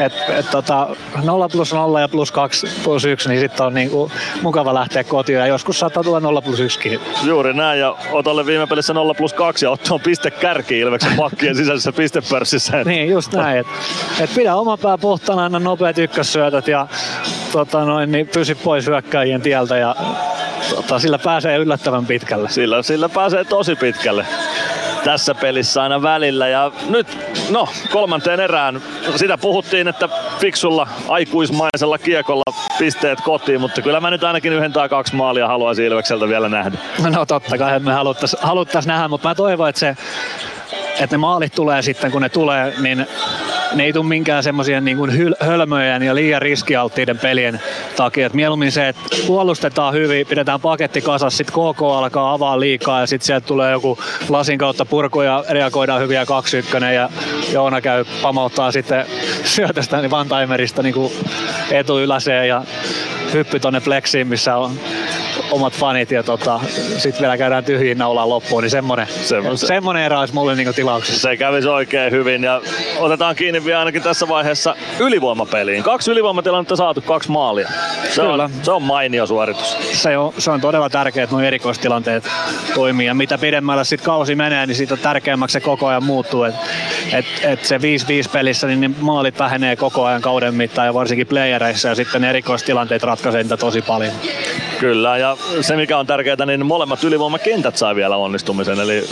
Et, et, tota, 0 plus 0 ja plus 2 plus 1, niin sitten on niinku mukava lähteä kotiin ja joskus saattaa tulla 0 plus 1 Juuri näin, ja Otolle viime pelissä 0 plus 2 ja Otto on piste kärki Ilveksen pakkien sisäisessä pistepörssissä. Niin, just näin. Et, et pidä oma pää puhtana, anna nopeat ykkössyötöt ja tota noin, niin pysy pois hyökkäjien tieltä ja tota, sillä pääsee yllättävän pitkälle. Sillä, sillä pääsee tosi pitkälle tässä pelissä aina välillä. Ja nyt, no, kolmanteen erään. Sitä puhuttiin, että fiksulla aikuismaisella kiekolla pisteet kotiin, mutta kyllä mä nyt ainakin yhden tai kaksi maalia haluaisin Ilvekseltä vielä nähdä. No totta kai me haluttais, haluttais nähdä, mutta mä toivon, että se että ne maalit tulee sitten, kun ne tulee, niin ne ei tule minkään semmoisia niin kuin hölmöjen ja liian riskialttiiden pelien takia. Et mieluummin se, että puolustetaan hyvin, pidetään paketti kasassa, sitten KK alkaa avaa liikaa ja sitten sieltä tulee joku lasin kautta purku ja reagoidaan hyviä 2 ja Joona käy pamauttaa sitten syötöstä niin Vantaimerista niin kuin etuyläseen ja hyppy tonne pleksiin, missä on omat fanit ja tota, sitten vielä käydään tyhjiin naulaan loppuun, niin semmonen, Semmonen- semmonen erä olisi mulle niinku tilauksessa. Se kävisi oikein hyvin ja otetaan kiinni vielä ainakin tässä vaiheessa ylivoimapeliin. Kaksi ylivoimatilannetta saatu, kaksi maalia. Se, Kyllä. on, se on mainio suoritus. Se on, se on todella tärkeää, että nuo erikoistilanteet toimii. Ja mitä pidemmällä sitten kausi menee, niin siitä tärkeämmäksi se koko ajan muuttuu. Et, et, et se 5-5 pelissä, niin ne maalit vähenee koko ajan kauden mittaan ja varsinkin playereissa. Ja sitten ne erikoistilanteet ratkaisee niitä tosi paljon. Kyllä, ja se mikä on tärkeää, niin molemmat ylivoimakentät sai vielä onnistumisen, eli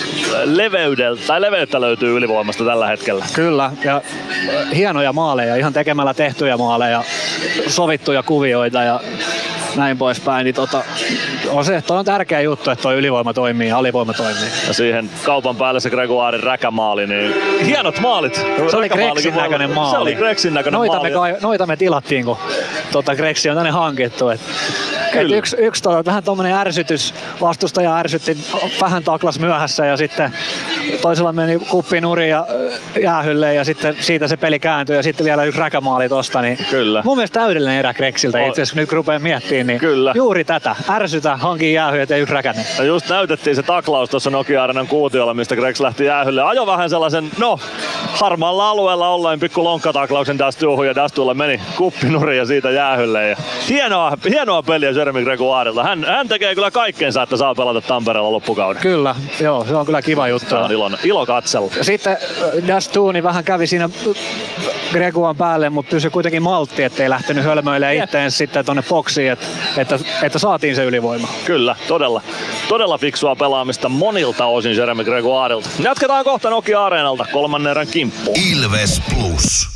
leveydeltä, tai leveyttä löytyy ylivoimasta tällä hetkellä. Kyllä, ja hienoja maaleja, ihan tekemällä tehtyjä maaleja, sovittuja kuvioita ja näin poispäin, niin tota, on se, toi on tärkeä juttu, että toi ylivoima toimii ja alivoima toimii. Ja siihen kaupan päälle se Gregoirin räkämaali, niin hienot maalit. Se oli Greksin näköinen maali. Se oli Greksin näköinen noita maali. Me, noita me tilattiin, kun tota Greksi on tänne hankittu. Et, et yksi, yksi tota, vähän tommonen ärsytys, vastustaja ärsytti, vähän taklas myöhässä ja sitten toisella meni kuppi nurin ja äh, jäähylle ja sitten siitä se peli kääntyi ja sitten vielä yksi räkämaali tosta. Niin Kyllä. Mun mielestä täydellinen erä Kreksiltä itse asiassa, nyt rupeaa miettimään, niin Kyllä. juuri tätä. Ärsytä, hankin jäähy ja tee yksi räkänen. Ja just näytettiin se taklaus tuossa Nokia Arenan kuutiolla, mistä Gregs lähti jäähylle. Ajo vähän sellaisen, no, harmaalla alueella olleen pikku lonkkataklauksen Dastuuhun ja Dastuulle meni kuppinuri ja siitä jäähylle. Ja hienoa, hienoa peliä Jeremy Gregoirilta. Hän, hän tekee kyllä kaikkensa, että saa pelata Tampereella loppukauden. Kyllä, joo, se on kyllä kiva juttu. Se on ilo, ilo katsella. Ja sitten äh, Dastuuni vähän kävi siinä Greguan päälle, mutta pysyi kuitenkin maltti, ettei lähtenyt hölmöilemään itteen sitten tonne boksiin, että, että, että saatiin se ylivoima. Kyllä, todella. Todella fiksua pelaamista monilta osin Jeremy Gregoirilta. Jatketaan kohta Nokia Areenalta kolmannen erän kimppuun. Ilves Plus.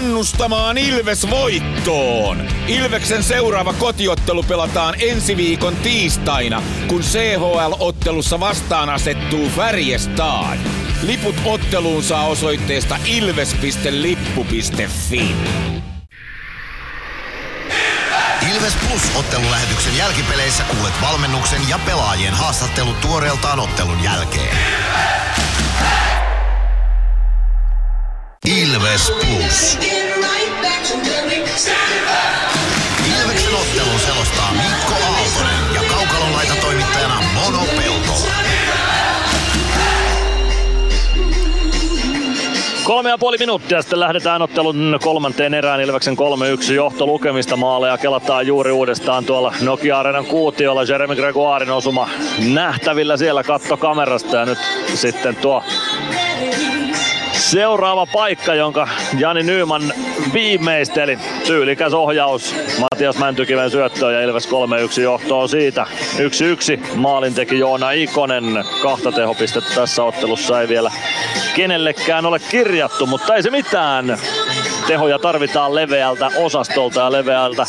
kannustamaan Ilves voittoon! Ilveksen seuraava kotiottelu pelataan ensi viikon tiistaina, kun CHL-ottelussa vastaan asettuu Färjestad. Liput otteluun saa osoitteesta ilves.lippu.fi. Ilves Plus ottelulähetyksen jälkipeleissä kuulet valmennuksen ja pelaajien haastattelut tuoreeltaan ottelun jälkeen. Ilves Plus. Ilveksen ottelun selostaa Mikko Aaltonen ja Kaukalon laita toimittajana Mono Peltola. Kolme ja puoli minuuttia sitten lähdetään ottelun kolmanteen erään Ilveksen 3-1 johtolukemista maaleja kelataan juuri uudestaan tuolla Nokia Arenan kuutiolla. Jeremy Gregoirin osuma nähtävillä siellä kattokamerasta ja nyt sitten tuo seuraava paikka, jonka Jani Nyman viimeisteli. Tyylikäs ohjaus Matias Mäntykiven syöttöön ja Ilves 3-1 johtoon siitä. 1-1 maalin teki Joona Ikonen. Kahta tehopistettä tässä ottelussa ei vielä kenellekään ole kirjattu, mutta ei se mitään. Tehoja tarvitaan leveältä osastolta ja leveältä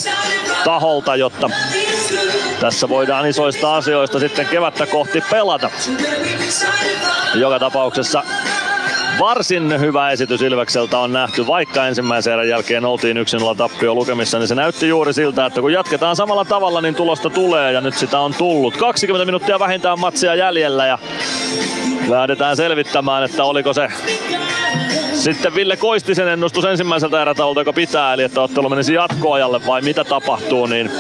taholta, jotta tässä voidaan isoista asioista sitten kevättä kohti pelata. Joka tapauksessa varsin hyvä esitys Ilvekseltä on nähty, vaikka ensimmäisen erän jälkeen oltiin 1-0 tappio lukemissa, niin se näytti juuri siltä, että kun jatketaan samalla tavalla, niin tulosta tulee ja nyt sitä on tullut. 20 minuuttia vähintään matsia jäljellä ja lähdetään selvittämään, että oliko se sitten Ville Koistisen ennustus ensimmäiseltä erätaulta, joka pitää, eli että ottelu menisi jatkoajalle vai mitä tapahtuu, niin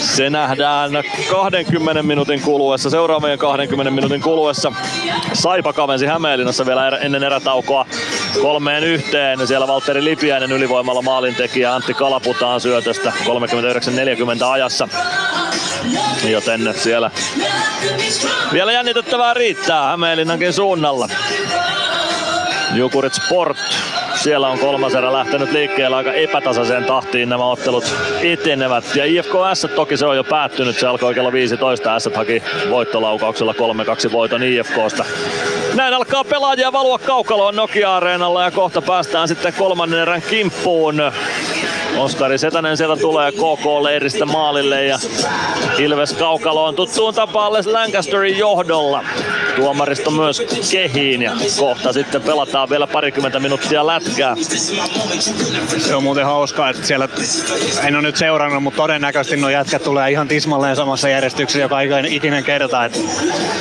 se nähdään 20 minuutin kuluessa, seuraavien 20 minuutin kuluessa. Saipa kavensi Hämeenlinnassa vielä erä, ennen erätaukoa kolmeen yhteen. Siellä Valtteri Lipiäinen ylivoimalla maalintekijä Antti Kalaputaan syötöstä 39-40 ajassa. Joten siellä vielä jännitettävää riittää Hämeenlinnankin suunnalla. Jukurit Sport. Siellä on kolmas erä lähtenyt liikkeelle aika epätasaiseen tahtiin nämä ottelut etenevät. Ja IFK S toki se on jo päättynyt, se alkoi kello 15. S haki voittolaukauksella 3-2 voiton IFKsta. Näin alkaa pelaajia valua kaukaloon Nokia-areenalla ja kohta päästään sitten kolmannen erän kimppuun. Oskari Setänen sieltä tulee KK-leiristä maalille ja Ilves Kaukaloon tuttuun tapaan Les Lancasterin johdolla. Tuomaristo myös kehiin ja kohta sitten pelataan vielä parikymmentä minuuttia lätkää. Se on muuten hauskaa, että siellä, en ole nyt seurannut, mutta todennäköisesti nuo jätkät tulee ihan tismalleen samassa järjestyksessä joka ikinen kerta. Että,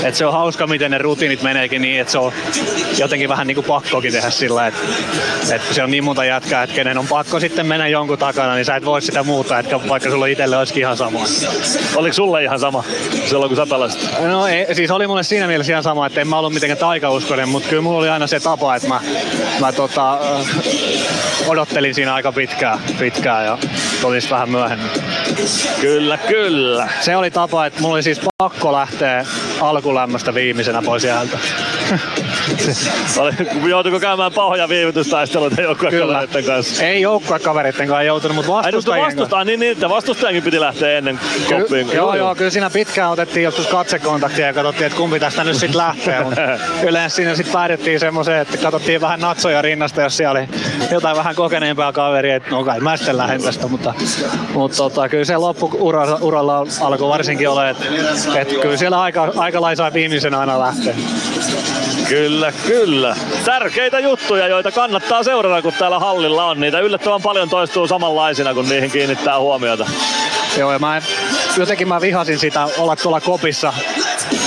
että se on hauska, miten ne rutiinit meneekin niin, että se on jotenkin vähän niin kuin pakkokin tehdä sillä, että, että se on niin monta jätkää, että kenen on pakko sitten mennä jonkun takana, niin sä et voi sitä muuta, että vaikka sulla itselle olisikin ihan sama. Oliko sulle ihan sama silloin, kun sä pelasit? No ei, siis oli mulle siinä mielessä ihan sama, että en mä ollut mitenkään taikauskoinen, mutta kyllä mulla oli aina se tapa, että mä, mä tota, äh, odottelin siinä aika pitkään, pitkään ja tulisi vähän myöhemmin. Kyllä, kyllä. Se oli tapa, että mulla oli siis pakko lähteä alkulämmöstä viimeisenä pois jäältä. Joutuiko käymään pahoja viivytystaisteluita joukkuekavereiden kanssa? Ei joukkuekavereiden kanssa joutunut, mutta vastustajien vastustaa, niin, niin, että vastustajankin piti lähteä ennen koppiin. Ky- joo, joo, kyllä siinä pitkään otettiin joskus katsekontaktia ja katsottiin, että kumpi tästä nyt sitten lähtee. Yleensä siinä sitten päädyttiin semmoiseen, että katsottiin vähän natsoja rinnasta, jos siellä oli jotain vähän kokeneempaa kaveria, että no kai mä sitten lähden tästä, mutta, mutta tota, kyllä se loppuuralla uralla alkoi varsinkin olla, että, että kyllä siellä aika, aika laisa viimeisen aina lähtee. Kyllä, kyllä. Tärkeitä juttuja, joita kannattaa seurata, kun täällä hallilla on. Niitä yllättävän paljon toistuu samanlaisina, kun niihin kiinnittää huomiota. Joo, ja mä jotenkin mä vihasin sitä olla tuolla kopissa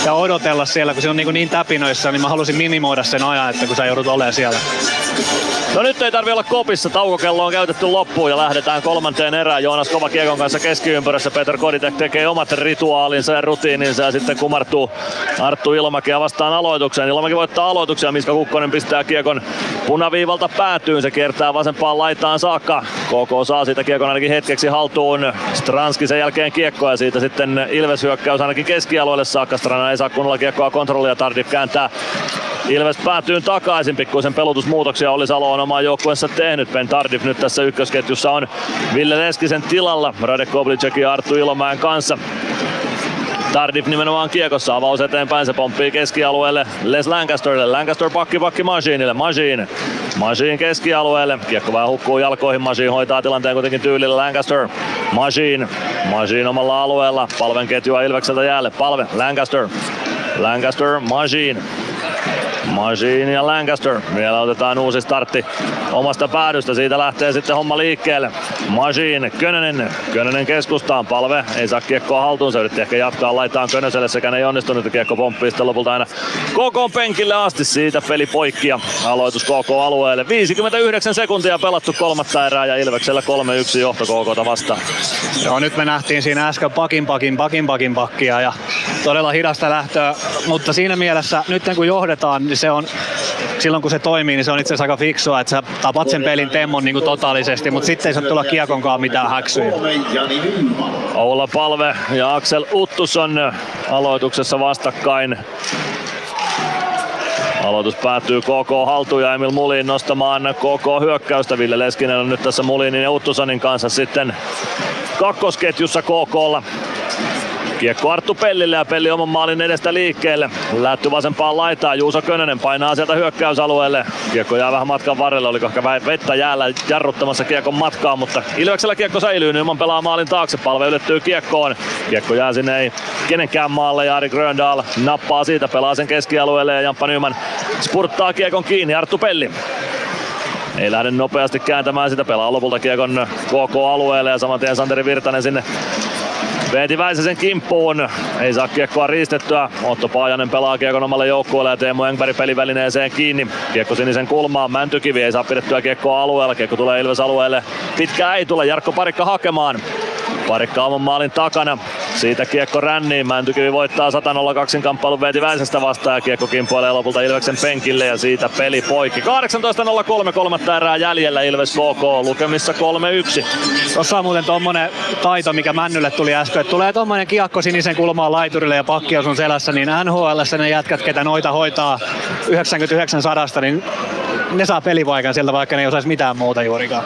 ja odotella siellä, kun se on niin, niin täpinöissä, niin mä halusin minimoida sen ajan, että kun sä joudut olemaan siellä. No nyt ei tarvi olla kopissa. Taukokello on käytetty loppuun ja lähdetään kolmanteen erään. Joonas Kova Kiekon kanssa keskiympyrässä. Peter Koditek tekee omat rituaalinsa ja rutiininsa ja sitten kumartuu Arttu Ilmakia vastaan aloitukseen. Ilmaki voittaa aloituksen ja Miska Kukkonen pistää Kiekon punaviivalta päätyyn. Se kiertää vasempaan laitaan saakka. KK saa siitä Kiekon ainakin hetkeksi haltuun. Stranski sen jälkeen kiekko ja siitä sitten Ilves hyökkäys ainakin keskialueelle saakka. Strana ei saa kunnolla kiekkoa kontrollia. Tardif kääntää Ilves päätyy takaisin, pikkuisen pelutusmuutoksia oli Salo on omaa joukkueensa tehnyt. Ben Tardif nyt tässä ykkösketjussa on Ville Leskisen tilalla. Radek Koblicek ja Arttu Ilomäen kanssa. Tardif nimenomaan kiekossa, avaus eteenpäin, se pomppii keskialueelle Les Lancasterille, Lancaster pakki pakki Machineille, Machine, Machine keskialueelle, kiekko vähän hukkuu jalkoihin, Machine hoitaa tilanteen kuitenkin tyylillä Lancaster, Machine, Machine omalla alueella, palven ketjua Ilvekseltä jäälle, palve, Lancaster, Lancaster, Machine, Machine ja Lancaster. Vielä otetaan uusi startti omasta päädystä. Siitä lähtee sitten homma liikkeelle. Machine, Könönen. Könönen keskustaan. Palve ei saa kiekkoa haltuun. Se yritti ehkä jatkaa. Laitaan Könöselle sekä ei onnistunut. Kiekko pomppii sitten lopulta aina KK penkille asti. Siitä peli poikki ja aloitus KK alueelle. 59 sekuntia pelattu kolmatta erää ja Ilveksellä 3-1 johto KK vastaan. Joo, nyt me nähtiin siinä äsken pakin pakin pakin pakin pakkia ja todella hidasta lähtöä, mutta siinä mielessä nyt kun johdetaan, niin se on silloin kun se toimii, niin se on itse asiassa aika fiksua, että sä tapat sen pelin temmon niin kuin totaalisesti, mutta sitten ei saa tulla kiekonkaan mitään häksyjä. Oula Palve ja Axel Uttusson aloituksessa vastakkain. Aloitus päättyy KK haltuun ja Emil Mulin nostamaan KK hyökkäystä. Ville Leskinen on nyt tässä Mulinin ja Uttusonin kanssa sitten kakkosketjussa KKlla. Kiekko Arttu Pellille ja Pelli oman maalin edestä liikkeelle. Lätty vasempaan laitaan. Juuso Könönen painaa sieltä hyökkäysalueelle. Kiekko jää vähän matkan varrelle. Oliko ehkä vettä jäällä jarruttamassa kiekon matkaa, mutta Ilveksellä kiekko säilyy. Nyman pelaa maalin taakse. Palve ylettyy kiekkoon. Kiekko jää sinne ei kenenkään maalle ja Ari Gröndal nappaa siitä. Pelaa sen keskialueelle ja Jamppa Nyman spurttaa kiekon kiinni. Arttu Pelli ei lähde nopeasti kääntämään sitä, pelaa lopulta kiekon KK-alueelle ja saman tien Santeri Virtanen sinne Veeti Väisäsen kimppuun. Ei saa kiekkoa riistettyä. Otto Paajanen pelaa kiekon omalle joukkueelle ja Teemu Engberg pelivälineeseen kiinni. Kiekko sinisen kulmaan. Mäntykivi ei saa pidettyä kiekkoa alueella. Kiekko tulee Ilves alueelle. Pitkää ei tule. Jarkko Parikka hakemaan. Parikka oman maalin takana. Siitä kiekko ränniin. Mäntykivi voittaa 102 kamppailun Veeti Väisästä vastaan ja kiekko kimpoilee lopulta Ilveksen penkille ja siitä peli poikki. 18.03 kolmatta erää jäljellä Ilves KK lukemissa 3-1. Tuossa on muuten tommonen taito, mikä Männylle tuli äsken, että tulee tommonen kiekko sinisen kulmaan laiturille ja pakki on sun selässä, niin NHL ne jätkät, ketä noita hoitaa 99 sadasta, niin ne saa pelipaikan sieltä, vaikka ne ei osaisi mitään muuta juurikaan.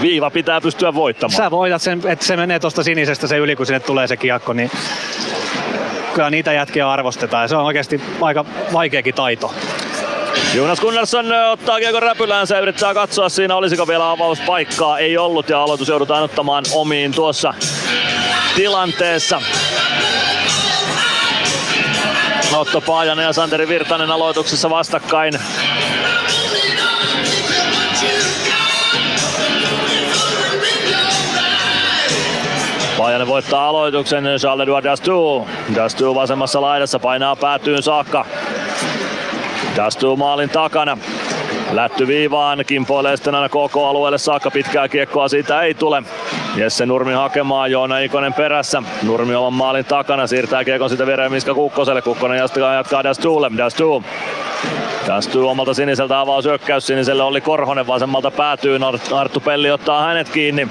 Viiva pitää pystyä voittamaan. Sä voitat sen, että se menee tuosta sinisestä se yli, kun sinne tulee se kiekko, niin kyllä niitä jätkiä arvostetaan ja se on oikeasti aika vaikeakin taito. Jonas Gunnarsson ottaa kiekon räpyläänsä ja yrittää katsoa siinä olisiko vielä avauspaikkaa. Ei ollut ja aloitus joudutaan ottamaan omiin tuossa tilanteessa. Otto Paajanen ja Santeri Virtanen aloituksessa vastakkain. Paajanen voittaa aloituksen, Charles-Edouard Dastu. Dastu vasemmassa laidassa painaa päätyyn saakka. Dastu maalin takana. Lätty viivaan, kimpoilee sitten aina KK-alueelle saakka pitkää kiekkoa, siitä ei tule. Jesse Nurmi hakemaan, Joona Ikonen perässä. Nurmi oman maalin takana, siirtää kiekon sitten viereen Miska Kukkoselle. Kukkonen jatkaa, jatkaa Dastuulle. Dastu. Dastu omalta siniseltä avaus hyökkäys siniselle oli Korhonen vasemmalta päätyy. Arttu Pelli ottaa hänet kiinni.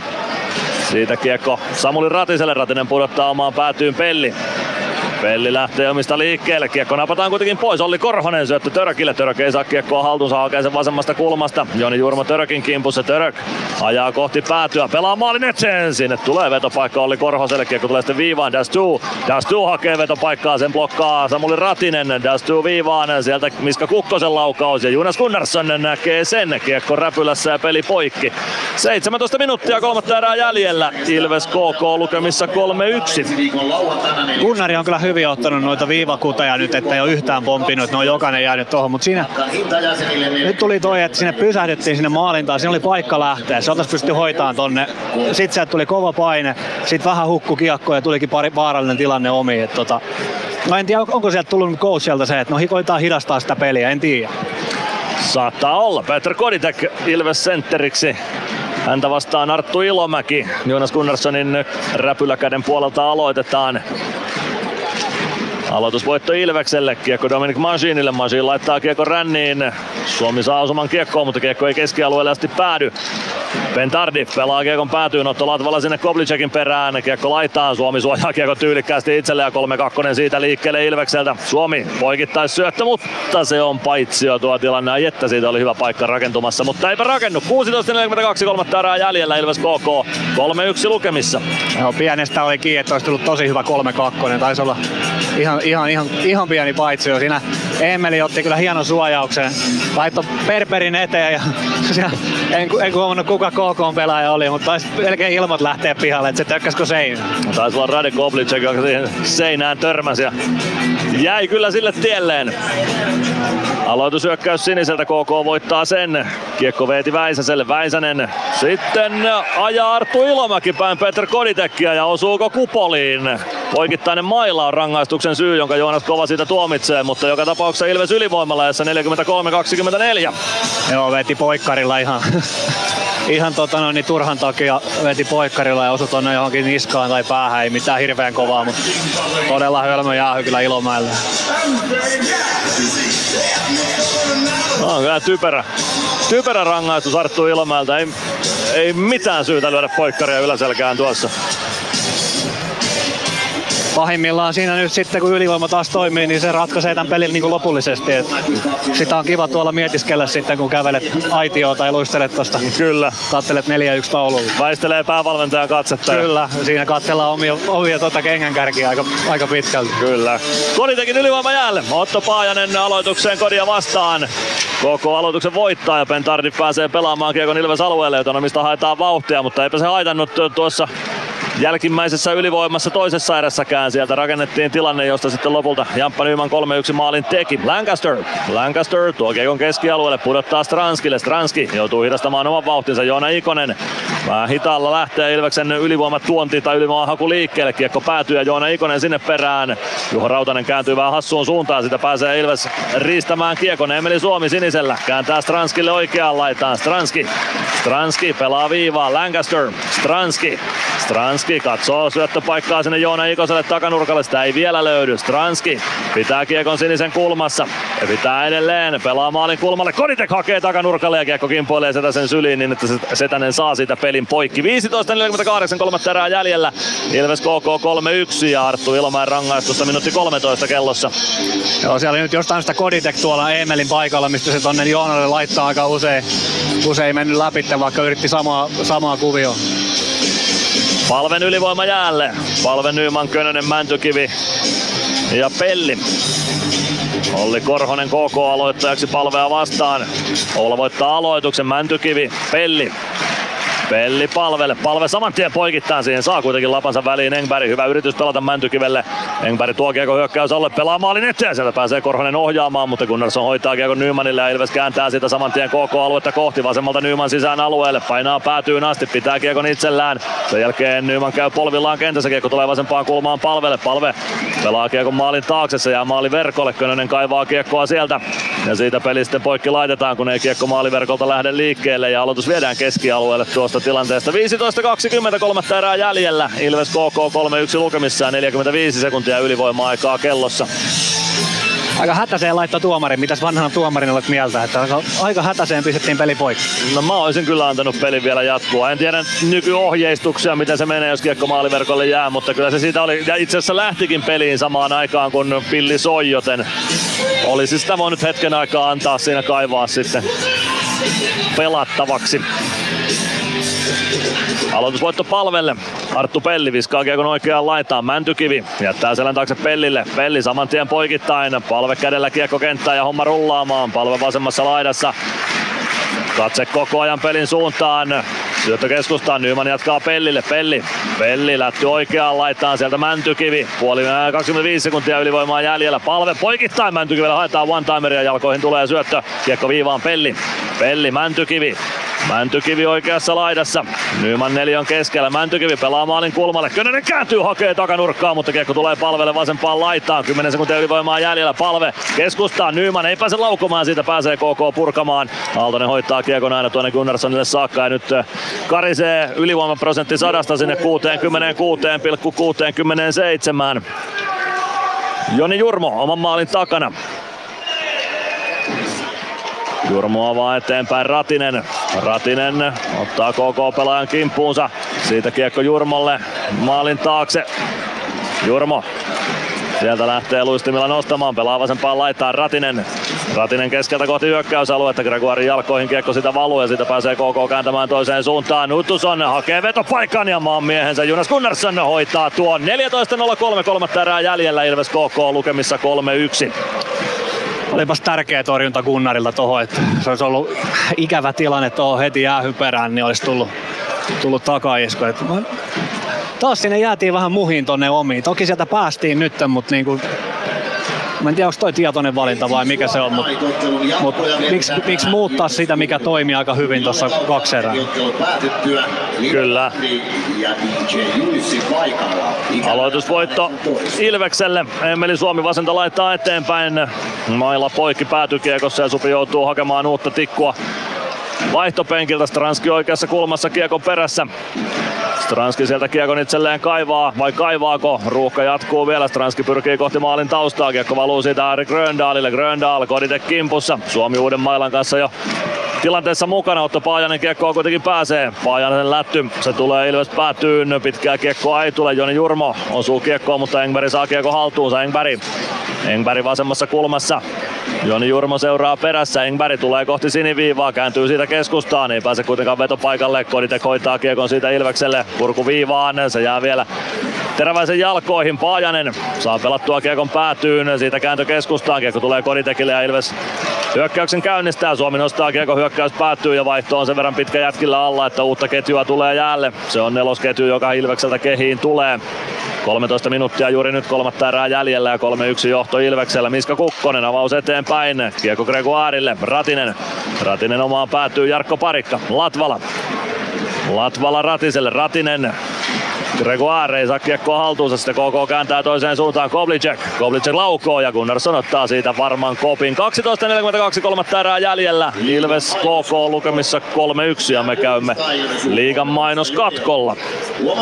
Siitä kiekko Samuli Ratiselle. Ratinen pudottaa omaan päätyyn Pelli. Pelli lähtee omista liikkeelle. Kiekko napataan kuitenkin pois. Olli Korhonen syöttö Törökille. Török ei saa kiekkoa haltuunsa hakee sen vasemmasta kulmasta. Joni Jurmo Törökin kimpussa. Török ajaa kohti päätyä. Pelaa maalin eteen. Sinne tulee vetopaikka Olli Korhoselle. Kiekko tulee sitten viivaan. Dastu. Dastu hakee vetopaikkaa. Sen blokkaa Samuli Ratinen. Dastu viivaan. Sieltä Miska Kukkosen laukaus. Ja Jonas Gunnarsson näkee sen. Kiekko räpylässä ja peli poikki. 17 minuuttia kolmatta erää jäljellä. Ilves KK lukemissa 3-1. Gunnari on kyllä hyvin ottanut noita viivakuteja nyt, että ei ole yhtään pompinut, ne on jokainen jäänyt tuohon, mutta siinä nyt tuli toi, että sinne pysähdyttiin sinne maalintaan, siinä oli paikka lähteä, se oltais pysty hoitaan tonne. Sitten sieltä tuli kova paine, sitten vähän hukku kiekko ja tulikin pari vaarallinen tilanne omiin. Tota, no en tiedä, onko sieltä tullut coachilta se, että no koitetaan hidastaa sitä peliä, en tiedä. Saattaa olla. Petr Koditek Ilves sentteriksi. Häntä vastaan Arttu Ilomäki. Jonas Gunnarssonin räpyläkäden puolelta aloitetaan. Aloitusvoitto Ilvekselle, kiekko Dominic Masinille, Masin laittaa kiekko ränniin. Suomi saa osuman kiekkoon, mutta kiekko ei keskialueelle asti päädy. Pentardi pelaa kiekon päätyyn, Otto Latvala sinne Koblicekin perään. Kiekko laittaa, Suomi suojaa kiekko tyylikkäästi itselle ja 3-2 siitä liikkeelle Ilvekseltä. Suomi poikittais syöttö, mutta se on paitsio tuo tilanne. Ai että siitä oli hyvä paikka rakentumassa, mutta eipä rakennu. 16.42 kolmatta erää jäljellä Ilves KK. 3-1 lukemissa. Joo, pienestä oli kiinni, että olisi tullut tosi hyvä 3-2. Taisi olla ihan, ihan, ihan, ihan pieni paitsio. Siinä Emeli otti kyllä hienon suojauksen. Laittoi Perperin eteen ja en, en huomannut kuka KK pelaaja oli, mutta taisi melkein ilmat lähteä pihalle, että se tökkäskö seinään. Taisi olla Rade Koblicek, joka siihen seinään törmäsi ja jäi kyllä sille tielleen. Aloitusyökkäys siniseltä KK voittaa sen. Kiekko veeti Väisäselle. Väisänen sitten ajaa Arttu Ilomäki päin Peter Koditekkiä ja osuuko kupoliin. Poikittainen maila on rangaistuksen syy, jonka Joonas Kova siitä tuomitsee, mutta joka tapauksessa Ilves ylivoimalla 43-24. Joo, veti poikkarilla ihan, ihan tota noin, niin turhan takia veti poikkarilla ja osui tonne johonkin niskaan tai päähän. Ei mitään hirveän kovaa, mutta todella hölmö jäähy kyllä Ilomäelle. No, on kyllä typerä, typerä rangaistus Arttu Ilomäeltä. Ei, ei mitään syytä lyödä poikkaria yläselkään tuossa pahimmillaan siinä nyt sitten kun ylivoima taas toimii, niin se ratkaisee tämän pelin niin kuin lopullisesti. Et sitä on kiva tuolla mietiskellä sitten, kun kävelet aitioon tai luistelet tosta. Kyllä. Kattelet 4-1 taululla. Väistelee päävalmentajan katsetta. Kyllä, siinä katsellaan omia, omia tuota kengänkärkiä aika, aika pitkälti. Kyllä. Koditekin ylivoima jäälle. Otto Paajanen aloitukseen kodia vastaan. Koko aloituksen voittaa ja Pentardi pääsee pelaamaan Kiekon Ilves alueelle, jota mistä haetaan vauhtia, mutta eipä se haitannut tuossa jälkimmäisessä ylivoimassa toisessa erässäkään. Sieltä rakennettiin tilanne, josta sitten lopulta Jamppa Nyman 3-1 maalin teki. Lancaster, Lancaster tuo Kiekon keskialueelle, pudottaa Stranskille. Stranski joutuu hidastamaan oman vauhtinsa. Joona Ikonen vähän hitaalla lähtee Ilveksen ylivoimat tuonti tai ylivoimahaku liikkeelle. Kiekko päätyy ja Joona Ikonen sinne perään. Juho Rautanen kääntyy vähän hassuun suuntaan. Sitä pääsee Ilves riistämään Kiekon. Emeli Suomi sinisellä. Kääntää Stranskille oikeaan laitaan. Stranski. Stranski pelaa viivaa. Lancaster. Stranski. Stranski katsoo syöttöpaikkaa sinne Joona Ikoselle takanurkalle. Sitä ei vielä löydy. Stranski pitää kiekon sinisen kulmassa. Ja pitää edelleen. Pelaa maalin kulmalle. Koditek hakee takanurkalle ja kiekko kimpoilee Setäsen syliin niin, että Setänen saa siitä pelin poikki. 15.48 kolmatta erää jäljellä. Ilves KK 3-1 ja Arttu Ilomäen rangaistusta minuutti 13 kellossa. Joo, siellä oli nyt jostain sitä Koditek tuolla Emelin paikalla, mistä se tonne Joonalle laittaa aika usein. Usein mennyt läpi, vaikka yritti samaa, samaa kuvioa. Palven ylivoima jäälle. Palven Nyman, Könönen, Mäntykivi ja Pelli. Olli Korhonen KK aloittajaksi palvea vastaan. Oula voittaa aloituksen, Mäntykivi, Pelli. Pelli palvelle. Palve saman tien poikittain siihen. Saa kuitenkin lapansa väliin Engberg. Hyvä yritys pelata Mäntykivelle. Engberg tuo kiekko hyökkäys alle. Pelaa maalin eteen. Sieltä pääsee Korhonen ohjaamaan, mutta Gunnarsson hoitaa kiekko Nymanille ja Ilves kääntää sitä saman tien KK-aluetta kohti. Vasemmalta Nyman sisään alueelle. Painaa päätyy asti. Pitää kiekon itsellään. Sen jälkeen Nyman käy polvillaan kentässä. Kiekko tulee vasempaan kulmaan palvelle. Palve pelaa kiekon maalin taakse. Se jää maali verkolle. Könönen kaivaa kiekkoa sieltä. Ja siitä peli sitten poikki laitetaan, kun ei kiekko maaliverkolta lähde liikkeelle. Ja aloitus viedään keskialueelle tuosta tilanteesta. 15.20 kolmatta erää jäljellä. Ilves KK 3-1 lukemissaan 45 sekuntia ylivoima-aikaa kellossa. aika hätäiseen laittoi tuomari. Mitäs vanhana tuomarina olet mieltä? Että aika, aika hätäiseen pistettiin peli poikki. No mä olisin kyllä antanut pelin vielä jatkua. En tiedä nykyohjeistuksia, miten se menee, jos kiekko maaliverkolle jää, mutta kyllä se siitä oli. Ja itse asiassa lähtikin peliin samaan aikaan, kun pilli soi, joten olisi sitä voinut hetken aikaa antaa siinä kaivaa sitten pelattavaksi. Aloitusvoitto palvelle. Arttu Pelli viskaa kiekon oikeaan laitaan. Mäntykivi jättää selän taakse Pellille. Pelli saman tien poikittain. Palve kädellä kiekko kenttään ja homma rullaamaan. Palve vasemmassa laidassa. Katse koko ajan pelin suuntaan. Syöttö keskustaan, Nyman jatkaa Pellille. Pelli, Pelli lätty oikeaan laitaan sieltä Mäntykivi. Puoli 25 sekuntia ylivoimaa jäljellä. Palve poikittain Mäntykivellä haetaan one-timeria. Jalkoihin tulee syöttö. Kiekko viivaan Pelli. Pelli, Mäntykivi. Mäntykivi oikeassa laidassa. Nyman neljän keskellä. Mäntykivi pelaa maalin kulmalle. Könönen kääntyy, hakee takanurkkaa, mutta kiekko tulee palvelle vasempaan laitaan. 10 sekuntia ylivoimaa jäljellä. Palve keskustaan. Nyman ei pääse laukomaan. Siitä pääsee KK purkamaan. Aaltonen hoitaa kiekon aina tuonne Gunnarssonille saakka. Ja nyt karisee ylivoimaprosentti sadasta sinne 66,67. Joni Jurmo oman maalin takana. Jurmo avaa eteenpäin Ratinen. Ratinen ottaa KK-pelaajan kimppuunsa. Siitä kiekko Jurmolle maalin taakse. Jurmo Sieltä lähtee luistimilla nostamaan, pelaa vasempaan laittaa Ratinen. Ratinen keskeltä kohti hyökkäysaluetta, Gregoirin jalkoihin kiekko sitä valuu ja siitä pääsee KK kääntämään toiseen suuntaan. Uttuson hakee vetopaikan ja maan miehensä Jonas Gunnarsson hoitaa tuon 14.03 kolmatta erää jäljellä Ilves KK lukemissa 3-1 olipas tärkeä torjunta Gunnarilta tuohon, että se olisi ollut ikävä tilanne tuohon heti jäähyperään, niin olisi tullut, tullut takaisku. Taas sinne jäätiin vähän muhiin tonne omiin. Toki sieltä päästiin nyt, mutta niinku, Mä en tiedä, onko toi tietoinen valinta vai mikä se on, mutta mut, miksi, miksi muuttaa sitä, mikä toimii aika hyvin tuossa kaksi erää? Kyllä. Aloitusvoitto Ilvekselle. Emeli Suomi vasenta laittaa eteenpäin. Maila poikki päätykiekossa ja Supi joutuu hakemaan uutta tikkua vaihtopenkiltä. Stranski oikeassa kulmassa kiekon perässä. Stranski sieltä kiekon itselleen kaivaa, vai kaivaako? Ruuhka jatkuu vielä, Stranski pyrkii kohti maalin taustaa, kiekko valuu siitä Ari Gröndalille, Gröndal Kodite kimpussa, Suomi uuden mailan kanssa jo tilanteessa mukana. Otto Paajanen kiekkoa kuitenkin pääsee. Paajanen lätty, se tulee Ilves päätyyn. Pitkää kiekkoa ei tule. Joni Jurmo osuu kiekkoon, mutta Engberg saa kiekko haltuunsa. Engberg, Engberg vasemmassa kulmassa. Joni Jurmo seuraa perässä. Engberg tulee kohti siniviivaa, kääntyy siitä keskustaan. Ei pääse kuitenkaan vetopaikalle. Koditek hoitaa kiekon siitä Ilvekselle. Purku viivaan, se jää vielä Teräväisen jalkoihin Paajanen saa pelattua kiekon päätyyn, siitä kääntö keskustaan, kiekko tulee Koditekille ja Ilves hyökkäyksen käynnistää. Suomi nostaa kiekko hyökkäys päättyy ja vaihto on sen verran pitkä jätkillä alla, että uutta ketjua tulee jäälle. Se on nelosketju, joka Ilvekseltä kehiin tulee. 13 minuuttia juuri nyt kolmatta erää jäljellä ja 3-1 johto Ilveksellä. Miska Kukkonen avaus eteenpäin. Kiekko Gregoirille. Ratinen. Ratinen omaan päätyy Jarkko Parikka. Latvala. Latvala Ratiselle. Ratinen Gregoire ei saa kiekkoa haltuunsa, sitten KK kääntää toiseen suuntaan Koblicek. Koblicek laukoo ja Gunnarsson ottaa siitä varman kopin. 12.42 kolmatta erää jäljellä. Ilves KK lukemissa 3-1 ja me käymme liigan mainos katkolla.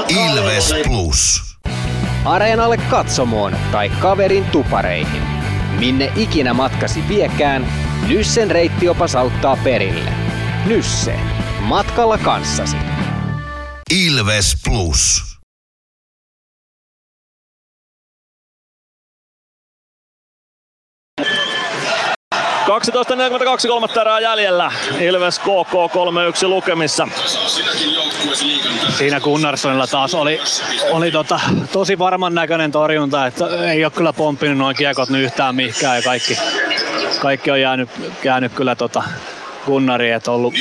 Ilves Plus. Areenalle katsomoon tai kaverin tupareihin. Minne ikinä matkasi viekään, Nyssen reittiopas auttaa perille. Nysse. Matkalla kanssasi. Ilves Plus. ...12.42 kolmatta erää jäljellä. Ilves KK 3-1 lukemissa. Siinä Gunnarssonilla taas oli, oli tota, tosi varman näköinen torjunta, että ei ole kyllä pomppinut noin kiekot nyt yhtään mihinkään ja kaikki, kaikki on jäänyt, jäänyt kyllä tota, Gunnari, että on ollut,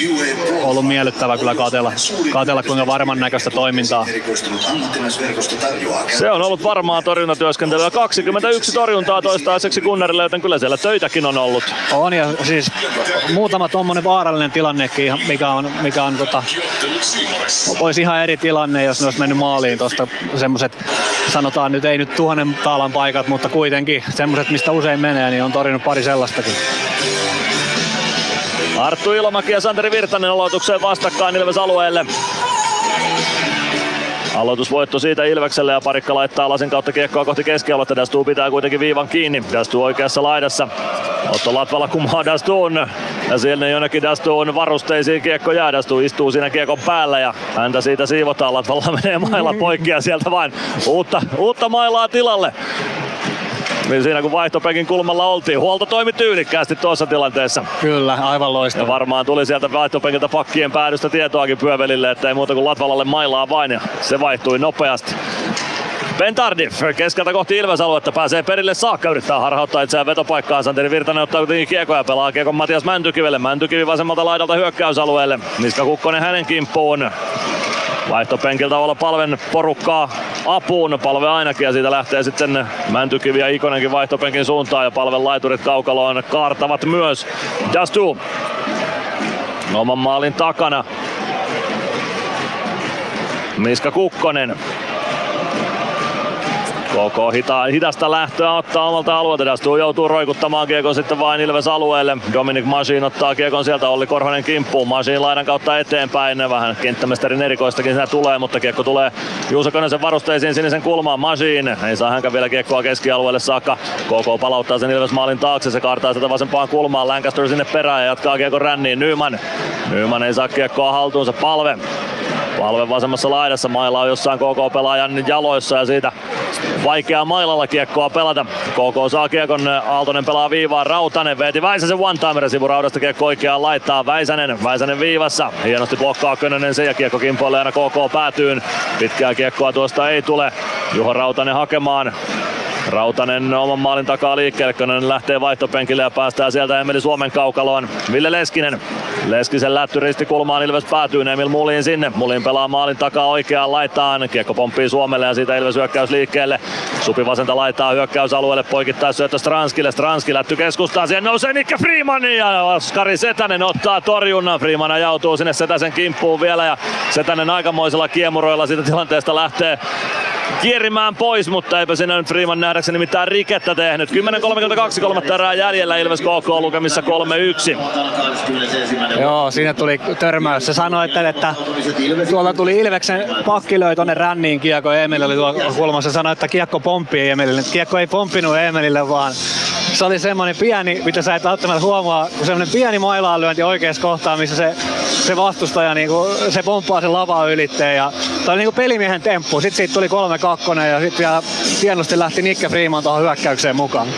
ollut miellyttävä kyllä katella, katella kuinka varman näköistä toimintaa. Se on ollut varmaa torjuntatyöskentelyä. 21 torjuntaa toistaiseksi Gunnarille, joten kyllä siellä töitäkin on ollut. On ja siis muutama tuommoinen vaarallinen tilannekin, mikä on, mikä on tota, olisi ihan eri tilanne, jos ne olisi mennyt maaliin tuosta semmoiset, sanotaan nyt ei nyt tuhannen taalan paikat, mutta kuitenkin semmoiset, mistä usein menee, niin on torjunut pari sellaistakin. Arttu Ilomäki ja Santeri Virtanen aloitukseen vastakkain Ilves alueelle. Aloitusvoitto siitä Ilvekselle ja parikka laittaa lasin kautta kiekkoa kohti keskialuetta. Dastu pitää kuitenkin viivan kiinni. Dastu oikeassa laidassa. Otto Latvala kumaa Dastun. Ja siellä jonnekin Dastun varusteisiin kiekko jää. Dastu istuu siinä kiekon päällä ja häntä siitä siivotaan. Latvala menee mailla poikki ja sieltä vain uutta, uutta mailaa tilalle. Niin siinä kun vaihtopekin kulmalla oltiin. Huolto toimi tyylikkäästi tuossa tilanteessa. Kyllä, aivan loistava. Ja varmaan tuli sieltä vaihtopekiltä pakkien päädystä tietoakin Pyövelille, että ei muuta kuin Latvalalle mailaa vain ja se vaihtui nopeasti. Ben Tardif keskeltä kohti Ilves-aluetta pääsee perille saakka, yrittää harhauttaa itseään vetopaikkaan. Santeri Virtanen ottaa kuitenkin kiekoja pelaa kiekon Matias Mäntykivelle. Mäntykivi vasemmalta laidalta hyökkäysalueelle. Miska Kukkonen hänen kimppuun. Vaihtopenkiltä olla palven porukkaa apuun. Palve ainakin ja siitä lähtee sitten Mäntykivi ja Ikonenkin vaihtopenkin suuntaan ja palven laiturit kaukaloon kaartavat myös. Dastu oman maalin takana. Miska Kukkonen KK hita, hidasta lähtöä ottaa omalta alueelta. Dastuu joutuu roikuttamaan kiekon sitten vain Ilves alueelle. Dominic Masin ottaa kiekon sieltä Olli Korhonen kimppuun. Masin laidan kautta eteenpäin. Vähän kenttämestarin erikoistakin siinä tulee, mutta kiekko tulee Juuso Könösen varusteisiin sinisen kulmaan. Masin ei saa hänkään vielä kiekkoa keskialueelle saakka. KK palauttaa sen Ilves maalin taakse. Se kaartaa sitä vasempaan kulmaan. Lancaster sinne perään ja jatkaa kiekon ränniin. Nyman. Nyman ei saa kiekkoa haltuunsa. Palve Palve vasemmassa laidassa maila on jossain KK-pelaajan jaloissa ja siitä vaikeaa mailalla kiekkoa pelata. KK saa kiekon, Aaltonen pelaa viivaan, Rautanen veti Väisäsen one-timer sivuraudasta kiekko oikeaan laittaa Väisänen, Väisänen viivassa. Hienosti blokkaa Könönen se ja kiekko kimpoilee aina KK päätyyn. Pitkää kiekkoa tuosta ei tule. Juho Rautanen hakemaan Rautanen oman maalin takaa liikkeelle, Könönen lähtee vaihtopenkille ja päästää sieltä Emeli Suomen kaukaloon. Ville Leskinen. Leskisen lätty ristikulmaan Ilves päätyy Emil Mulin sinne. Mulin pelaa maalin takaa oikeaan laitaan. Kiekko pomppii Suomelle ja siitä Ilves hyökkäys liikkeelle. Supi vasenta laittaa hyökkäysalueelle poikittaa syöttö Stranskille. Stranski lätty keskustaa. Siihen nousee Nikke Freeman ja Oskari Setänen ottaa torjunnan. Freeman ajautuu sinne Setäsen kimppuun vielä ja Setänen aikamoisella kiemuroilla siitä tilanteesta lähtee kierimään pois, mutta eipä siinä nyt Freeman nähdäkseni mitään rikettä tehnyt. 10.32 kolmatta erää jäljellä Ilves KK lukemissa 3-1. Joo, siinä tuli törmäys. Se sanoi, että, että tuolta tuli Ilveksen pakki löi tonne ränniin kiekko Emeli oli tuolla kulmassa. Sanoi, että kiekko pomppii Emelille. Kiekko ei pomppinut Emelille, vaan se oli semmoinen pieni, mitä sä et välttämättä huomaa, kun semmoinen pieni mailaanlyönti oikeassa kohtaa, missä se, se vastustaja niinku, se pomppaa sen lavaa ylitteen. Ja, toi oli niinku pelimiehen temppu. Sitten siitä tuli kolme kakkonen ja sitten vielä hienosti lähti Nikke Freeman tuohon hyökkäykseen mukaan.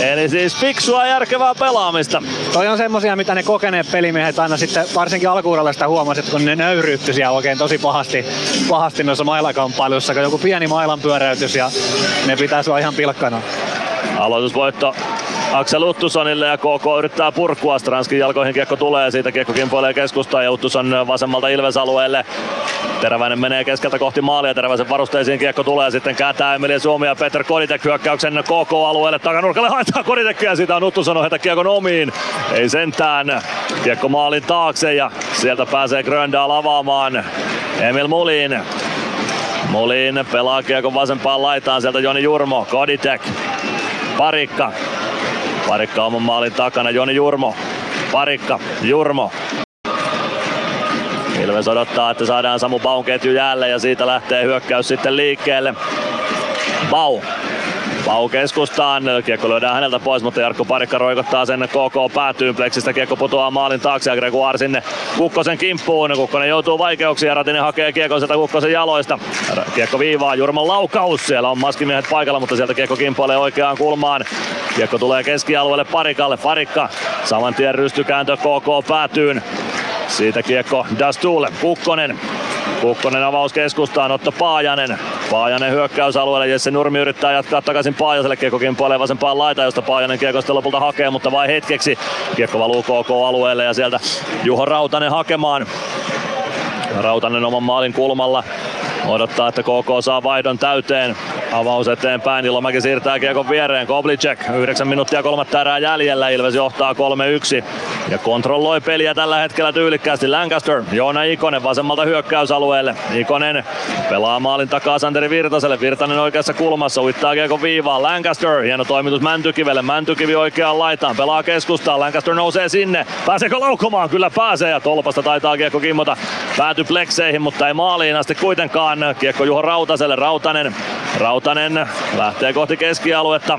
Eli siis fiksua järkevää pelaamista. Toi on semmosia, mitä ne kokeneet pelimiehet aina sitten, varsinkin alkuudella sitä huomasi, kun ne nöyryytty siellä oikein tosi pahasti, pahasti noissa mailakamppailuissa, kun joku pieni mailan pyöräytys ja ne pitää sua ihan pilkkana. Aloitusvoitto Aksel Uttusonille ja KK yrittää purkua. Stranskin jalkoihin kiekko tulee, siitä kiekko kimpoilee keskustaan ja Uttuson vasemmalta Ilves-alueelle. Teräväinen menee keskeltä kohti maalia, Teräväisen varusteisiin kiekko tulee, sitten kääntää Emilia Suomi ja Peter Koditek hyökkäyksen KK-alueelle, takanurkalle haetaan Koditek ja siitä on Uttuson ohjata kiekon omiin. Ei sentään, kiekko maalin taakse ja sieltä pääsee Gröndal avaamaan Emil Mulin. Mulin pelaa kiekon vasempaan laitaan, sieltä Joni Jurmo, Koditek, Parikka, Parikka oman maalin takana, Joni Jurmo. Parikka, Jurmo. Ilves odottaa, että saadaan Samu Baun ketju jäälle ja siitä lähtee hyökkäys sitten liikkeelle. Bau. Bau keskustaan, kiekko lyödään häneltä pois, mutta Jarkko Parikka roikottaa sen KK päätyyn. Pleksistä kiekko putoaa maalin taakse ja Gregoire sinne Kukkosen kimppuun. Kukkonen joutuu vaikeuksiin ja Ratinen hakee kiekon sieltä Kukkosen jaloista. Kiekko viivaa, Jurman laukaus. Siellä on maskimiehet paikalla, mutta sieltä kiekko kimpoilee oikeaan kulmaan. Kiekko tulee keskialueelle Parikalle. Parikka saman tien rystykääntö KK päätyyn. Siitä kiekko Dastulle. Kukkonen Kukkonen avaus keskustaan, Otto Paajanen. Paajanen hyökkäysalueelle, Jesse Nurmi yrittää jatkaa takaisin Paajaselle, kiekko kimpoilee vasempaan laitaan, josta Paajanen kiekko sitten lopulta hakee, mutta vain hetkeksi. Kiekko valuu KK-alueelle ja sieltä Juho Rautanen hakemaan. Rautanen oman maalin kulmalla odottaa, että KK saa vaihdon täyteen. Avaus eteenpäin, Ilomäki siirtää kiekon viereen. Koblicek, 9 minuuttia kolmatta erää jäljellä, Ilves johtaa 3-1. ja kontrolloi peliä tällä hetkellä tyylikkäästi Lancaster. Joona Ikonen vasemmalta hyökkäysalueelle. Ikonen pelaa maalin takaa Santeri Virtaselle. Virtanen oikeassa kulmassa uittaa kiekko viivaan. Lancaster, hieno toimitus Mäntykivelle. Mäntykivi oikeaan laitaan, pelaa keskustaan. Lancaster nousee sinne. Pääseekö laukomaan? Kyllä pääsee ja tolpasta taitaa kiekko kimmota. Pääty plekseihin, mutta ei maaliin asti kuitenkaan. Kiekko Juho Rautaselle. Rautanen, Rautanen lähtee kohti keskialuetta.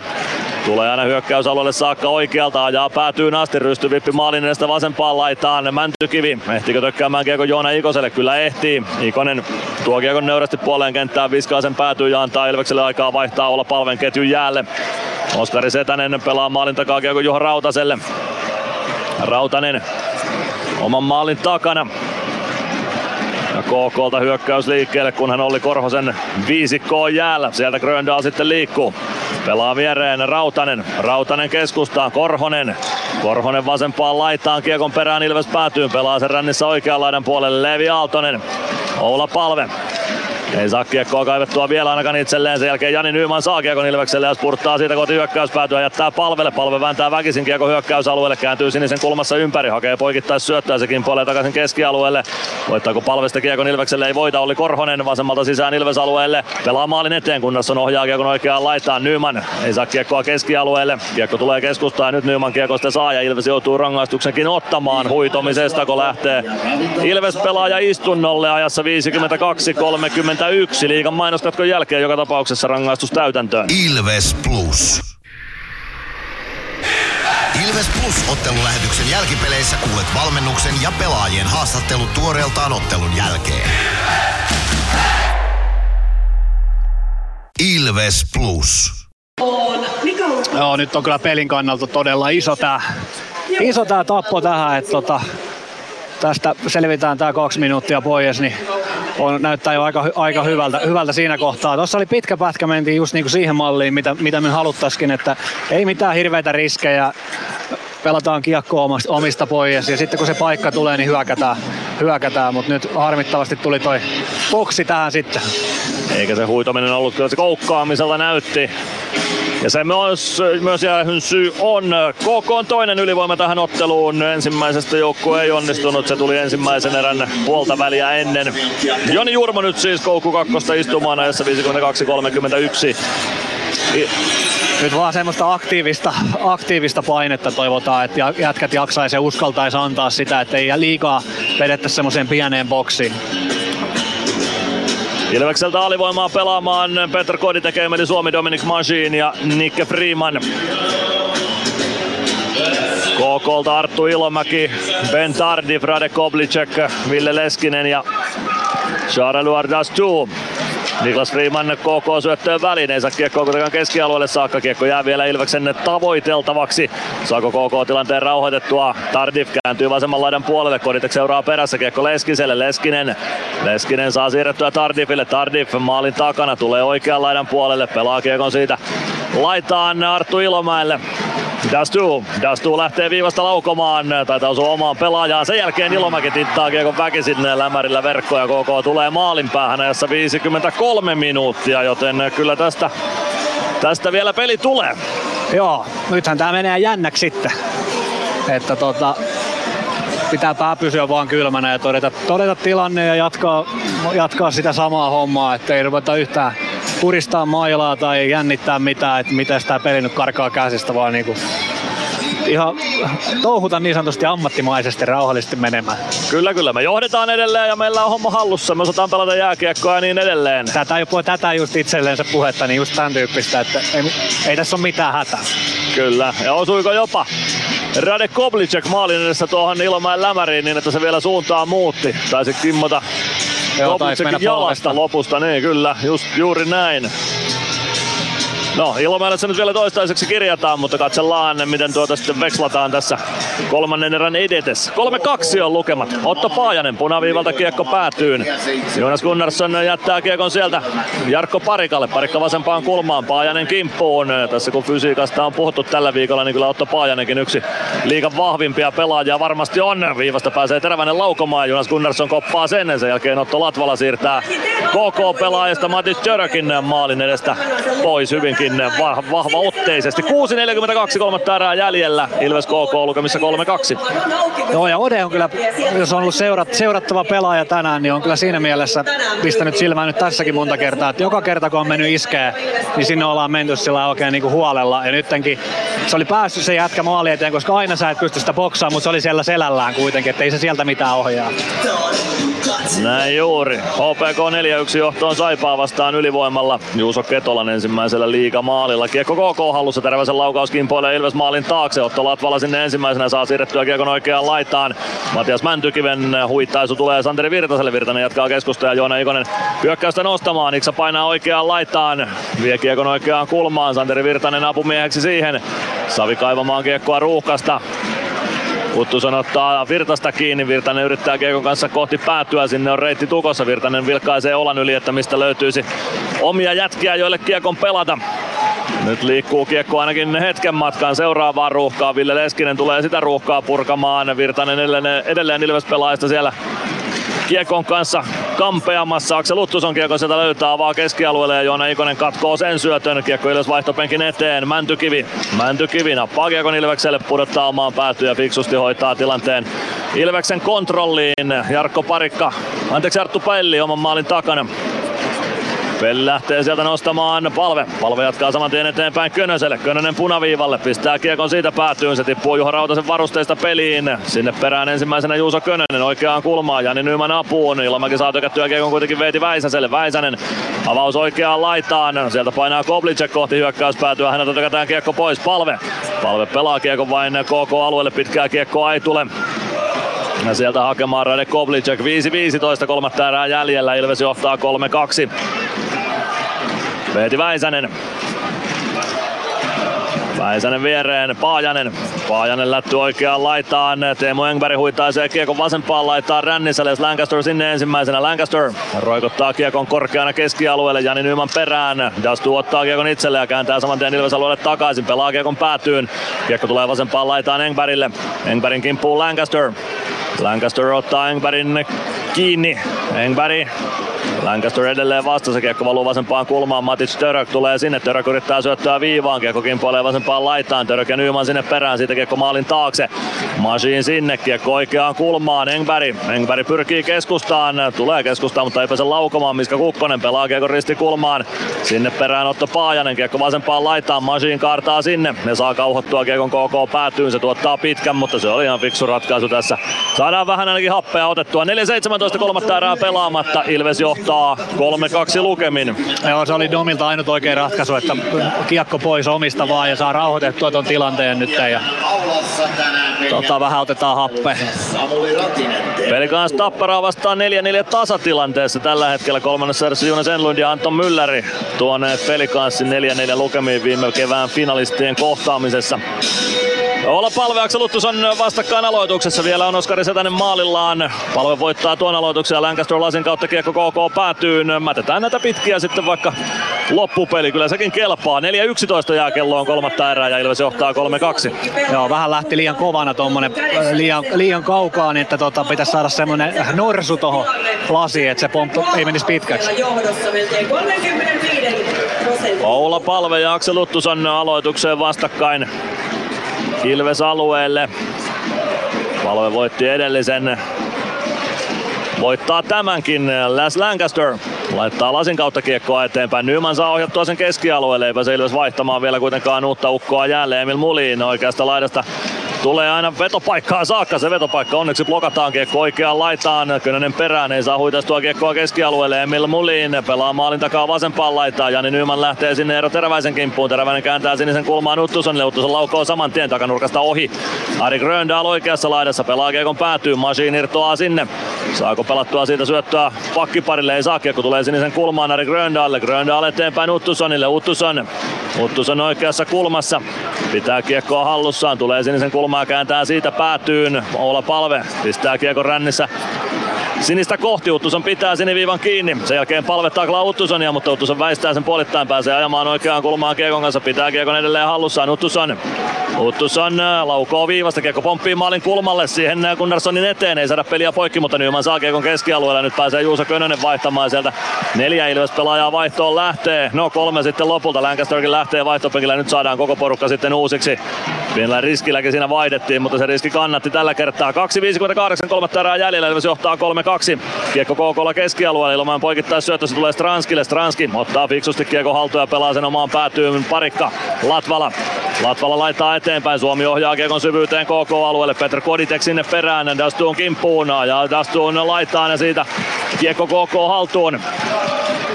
Tulee aina hyökkäysalueelle saakka oikealta, ajaa päätyy asti, rystyvippi maalin edestä vasempaan laitaan. Mäntykivi, ehtikö tökkäämään kiekko Joona Ikoselle? Kyllä ehtii. Ikonen tuo kiekon nöyrästi puoleen kenttään, viskaa sen päätyy ja antaa Ilvekselle aikaa vaihtaa olla palven ketjun jäälle. Oskari Setänen pelaa maalin takaa kiekko Juho Rautaselle. Rautanen oman maalin takana. Ja KKlta hyökkäys liikkeelle, kun hän oli Korhosen viisikkoon jäällä. Sieltä Gröndal sitten liikkuu. Pelaa viereen Rautanen. Rautanen keskustaan. Korhonen. Korhonen vasempaan laitaan. Kiekon perään Ilves päätyy. Pelaa sen rännissä oikean laidan puolelle. Levi Aaltonen. Oula Palve. Ei saa kiekkoa kaivettua vielä ainakaan itselleen. Sen jälkeen Jani Nyman saa kiekon Ilvekselle ja spurttaa siitä kohti hyökkäyspäätyä. Jättää palvelle. Palve vääntää väkisin kiekko hyökkäysalueelle. Kääntyy sinisen kulmassa ympäri. Hakee poikittais syöttöä. Se kimpoilee takaisin keskialueelle. Voittaako palvesta kiekon Ilvekselle? Ei voita. Oli Korhonen vasemmalta sisään Ilves-alueelle. Pelaa maalin eteen, kunnes on ohjaa kiekon oikeaan laitaan. Nyman ei saa kiekkoa keskialueelle. Kiekko tulee keskustaan ja nyt Nyman kiekko sitten saa ja Ilves joutuu rangaistuksenkin ottamaan huitomisesta, kun lähtee Ilves pelaaja istunnolle ajassa 52-30 31 liigan mainoskatkon jälkeen joka tapauksessa rangaistus täytäntöön. Ilves Plus. Ilves Plus ottelulähetyksen jälkipeleissä kuulet valmennuksen ja pelaajien haastattelut tuoreeltaan ottelun jälkeen. Ilves Plus. Joo, nyt on kyllä pelin kannalta todella iso tää, iso tää tappo tähän, että tota, tästä selvitään tää kaksi minuuttia pois, niin on, näyttää jo aika, aika hyvältä, hyvältä siinä kohtaa. Tuossa oli pitkä pätkä, mentiin just niinku siihen malliin, mitä, mitä me haluttaisikin, että ei mitään hirveitä riskejä, pelataan kiekko omista pois ja sitten kun se paikka tulee, niin hyökätään, hyökätään. mutta nyt harmittavasti tuli toi boksi tähän sitten. Eikä se huitominen ollut kyllä se koukkaamisella näytti. Ja se myös, myös jäähyn syy on. KK on toinen ylivoima tähän otteluun. Ensimmäisestä joukkue ei onnistunut. Se tuli ensimmäisen erän puolta väliä ennen. Joni Jurmo nyt siis koukku kakkosta istumaan ajassa 52-31. Nyt vaan semmoista aktiivista, aktiivista painetta toivotaan, että jätkät jaksaisi ja uskaltaisi antaa sitä, että ei liikaa vedettäisi semmoiseen pieneen boksiin. Ilvekseltä alivoimaa pelaamaan Petr Kodi tekee Emeli Suomi, Dominic Machine ja Nikke Freeman. KKlta Arttu Ilomäki, Ben Tardif, Rade Koblicek, Ville Leskinen ja Charles Luardastu. Niklas Freeman KK ei saa kiekkoa kuitenkaan keskialueelle saakka. Kiekko jää vielä Ilveksen tavoiteltavaksi. Saako KK tilanteen rauhoitettua? Tardif kääntyy vasemman laidan puolelle, Koditek seuraa perässä. Kiekko Leskiselle, Leskinen. Leskinen saa siirrettyä Tardifille. Tardif maalin takana tulee oikean laidan puolelle, pelaa kiekon siitä laitaan Arttu Ilomäelle. Dastu. Dastu lähtee viivasta laukomaan. Taitaa osua omaan pelaajaan. Sen jälkeen Ilomäki tittaa kiekon väkisin lämärillä verkkoja. KK tulee maalin päähän ajassa 53 minuuttia, joten kyllä tästä, tästä vielä peli tulee. Joo, nythän tämä menee jännäksi sitten. Että tota, pitää pää pysyä vaan kylmänä ja todeta, todeta tilanne ja jatkaa, jatkaa sitä samaa hommaa, ettei ruveta yhtään puristaa mailaa tai jännittää mitään, että miten tämä peli nyt karkaa käsistä, vaan niinku ihan touhuta niin sanotusti ammattimaisesti rauhallisesti menemään. Kyllä, kyllä. Me johdetaan edelleen ja meillä on homma hallussa. Me osataan pelata jääkiekkoa ja niin edelleen. Tätä, tätä just itselleensä puhetta, niin just tämän tyyppistä, että ei, ei tässä ole mitään hätää. Kyllä. Ja osuiko jopa Rade Koblicek maalin edessä tuohon Ilomäen lämäriin niin, että se vielä suuntaa muutti. Taisi kimmota Koblicekin jalasta lopusta, niin kyllä, just juuri näin. No, Ilomäelle se nyt vielä toistaiseksi kirjataan, mutta katsellaan, miten tuota sitten vekslataan tässä kolmannen erän edetessä. 3-2 on lukemat. Otto Paajanen punaviivalta kiekko päätyyn. Jonas Gunnarsson jättää kiekon sieltä Jarkko Parikalle. Parikka vasempaan kulmaan, Paajanen kimppuun. Tässä kun fysiikasta on puhuttu tällä viikolla, niin kyllä Otto Paajanenkin yksi liikan vahvimpia pelaajia varmasti on. Viivasta pääsee teräväinen laukomaan, Jonas Gunnarsson koppaa sen. Sen jälkeen Otto Latvala siirtää KK-pelaajasta Matis Jörkin maalin edestä pois hyvinkin hyvin vahva, vahva otteisesti. 6.42 kolmatta erää jäljellä. Ilves KK lukemissa 3-2. Joo, ja Ode on kyllä, jos on ollut seurat, seurattava pelaaja tänään, niin on kyllä siinä mielessä pistänyt silmään nyt tässäkin monta kertaa, että joka kerta kun on mennyt iskeä, niin sinne ollaan menty sillä oikein niin kuin huolella. Ja nyttenkin se oli päässyt se jätkä maali eteen, koska aina sä et pysty sitä boksaamaan, mutta se oli siellä selällään kuitenkin, että ei se sieltä mitään ohjaa. Näin juuri. HPK 4-1 johtoon Saipaa vastaan ylivoimalla. Juuso Ketolan ensimmäisellä liigamaalilla. Kiekko KK hallussa. Terväisen laukaus kimpoilee Ilves maalin taakse. Otto Latvala sinne ensimmäisenä saa siirrettyä kiekon oikeaan laitaan. Matias Mäntykiven huittaisu tulee Santeri Virtaselle. Virtanen jatkaa keskusta ja Joona Ikonen hyökkäystä nostamaan. Iksa painaa oikeaan laitaan. Vie kiekon oikeaan kulmaan. Santeri Virtanen apumieheksi siihen. Savi kaivamaan kiekkoa ruuhkasta. Kuttuson ottaa Virtasta kiinni, Virtanen yrittää Kiekon kanssa kohti päätyä, sinne on reitti tukossa, Virtanen vilkaisee olan yli, että mistä löytyisi omia jätkiä, joille Kiekon pelata. Nyt liikkuu kiekko ainakin hetken matkan seuraavaan ruuhkaan. Ville Leskinen tulee sitä ruuhkaa purkamaan. Virtanen edelleen, edelleen Ilves pelaajista siellä Kiekon kanssa kampeamassa. Aksel Luttuson kiekko sieltä löytää, avaa keskialueelle ja Joona Ikonen katkoo sen syötön. Kiekko Ilves vaihtopenkin eteen. Mäntykivi. Mäntykivi nappaa kiekon Ilvekselle, pudottaa omaan päätyyn ja fiksusti hoitaa tilanteen Ilveksen kontrolliin. Jarkko Parikka, anteeksi Arttu Pelli oman maalin takana. Peli lähtee sieltä nostamaan palve. Palve jatkaa saman tien eteenpäin Könöselle. Könönen punaviivalle. Pistää kiekon siitä päätyyn. Se tippuu Juha Rautasen varusteista peliin. Sinne perään ensimmäisenä Juuso Könönen oikeaan kulmaan. Jani Nyman apuun. Ilomäki saa tykättyä kiekon kuitenkin Veeti Väisäselle. Väisänen avaus oikeaan laitaan. Sieltä painaa Koblicek kohti hyökkäyspäätyä. Häneltä tykätään kiekko pois. Palve. Palve pelaa kiekon vain KK-alueelle. Pitkää kiekkoa ei tule. Ja sieltä hakemaan Rade Koblicek 5-15 kolmatta erää jäljellä. Ilves johtaa 3-2. Veeti Väisänen. Väisänen viereen, Paajanen. Paajanen lätty oikeaan laitaan. Teemu Engberg huitaisee kiekon vasempaan laitaan Ränniselle. Lancaster sinne ensimmäisenä. Lancaster roikottaa kiekon korkeana keskialueelle. Jani Nyman perään. Dastu ottaa kiekon itselle ja kääntää saman tien Ilves alueelle takaisin. Pelaa kiekon päätyyn. Kiekko tulee vasempaan laitaan Engbergille. Engbergin kimppuun Lancaster. Lancaster ottaa Engbergin kiinni. Engberg Lancaster edelleen vastassa, kiekko valuu vasempaan kulmaan, Matic Török tulee sinne, Török yrittää syöttää viivaan, kiekko kimpoilee vasempaan laitaan, Török ja Nyman sinne perään, siitä kiekko maalin taakse, Masiin sinne, kiekko oikeaan kulmaan, Engberg, Engberg pyrkii keskustaan, tulee keskustaan, mutta ei pääse laukomaan, Miska Kukkonen pelaa kiekko risti kulmaan, sinne perään Otto Paajanen, kiekko vasempaan laitaan, Masiin kaartaa sinne, ne saa kauhottua kiekon KK päätyyn, se tuottaa pitkän, mutta se oli ihan fiksu ratkaisu tässä. Saadaan vähän ainakin happea otettua, 4-17 kolmatta erää pelaamatta, Ilves johtaa johtaa 3-2 lukemin. Joo, se oli Domilta ainut oikea ratkaisu, että kiekko pois omista vaan ja saa rauhoitettua ton tilanteen nyt. Ja tota, vähän otetaan happea. Peli kanssa Tapparaa vastaan 4-4 tasatilanteessa tällä hetkellä kolmannessa erässä Jonas Enlund ja Anton Mülläri tuoneet pelikanssin 4-4 lukemiin viime kevään finalistien kohtaamisessa. Olla palve Aksel Luttus on vastakkain aloituksessa. Vielä on Oskari Setänen maalillaan. Palve voittaa tuon aloituksen ja Lancaster Lasin kautta kiekko KK päätyy. Mätetään näitä pitkiä sitten vaikka loppupeli. Kyllä sekin kelpaa. 4-11 jää kelloon kolmatta erää ja Ilves johtaa 3-2. Joo, vähän lähti liian kovana tuommoinen liian, liian kaukaa, niin että tota, pitäisi saada semmoinen norsu tuohon lasiin, että se pomppu ei menisi pitkäksi. Oula Palve ja Aksel Luttus on aloitukseen vastakkain. Ilves alueelle. Palve voitti edellisen. Voittaa tämänkin Les Lancaster. Laittaa lasin kautta kiekkoa eteenpäin. Nyman saa ohjattua sen keskialueelle. Eipä se vaihtamaan vielä kuitenkaan uutta ukkoa jälleen. Emil Mulin oikeasta laidasta tulee aina vetopaikkaan saakka. Se vetopaikka onneksi blokataan kiekko oikeaan laitaan. Könönen perään ei saa huitastua kiekkoa keskialueelle. Emil Mulin pelaa maalin takaa vasempaan laitaan. Jani Nyman lähtee sinne Eero Teräväisen kimppuun. Teräväinen kääntää sinisen kulmaan Uttusonille. Uttuson laukoo saman tien takanurkasta ohi. Ari Gröndal oikeassa laidassa pelaa kiekon päätyy. Masiin irtoaa sinne. Saako pelattua siitä syöttöä pakkiparille? Ei saa. Kiekko tulee sinisen kulmaan Ari Gröndalle. Gröndal eteenpäin Uttusonille. Uttuson. Uttuson oikeassa kulmassa. Pitää kiekkoa hallussaan. Tulee sinisen kulmaan kääntää siitä päätyyn. Oula Palve pistää kiekon rännissä sinistä kohti. Uttuson pitää siniviivan kiinni. Sen jälkeen palve taklaa Uttusonia, mutta Uttuson väistää sen puolittain. Pääsee ajamaan oikeaan kulmaan Kiekon kanssa. Pitää Kiekon edelleen hallussaan. Uttuson Uttuson äh, laukoo viivasta, kiekko pomppii maalin kulmalle siihen äh, Gunnarssonin eteen, ei saada peliä poikki, mutta Nyman saa kiekon keskialueella, nyt pääsee Juuso Könönen vaihtamaan sieltä. Neljä Ilves pelaajaa vaihtoon lähtee, no kolme sitten lopulta, Lancasterkin lähtee vaihtopenkillä, nyt saadaan koko porukka sitten uusiksi. Pienellä riskilläkin siinä vaihdettiin, mutta se riski kannatti tällä kertaa. 2.58, kolmatta erää jäljellä, Ilves johtaa 3-2. Kiekko KKlla keskialueella, ilman poikittais syöttö, se tulee Stranskille. Stranski ottaa fiksusti kiekko haltuun ja pelaa sen omaan päätyyn parikka Latvala. Latvala laittaa eteenpäin, Suomi ohjaa kiekon syvyyteen KK-alueelle, Petr Koditek sinne perään, Dastuun kimppuun ja Dastuun laittaa ne siitä kiekko KK haltuun.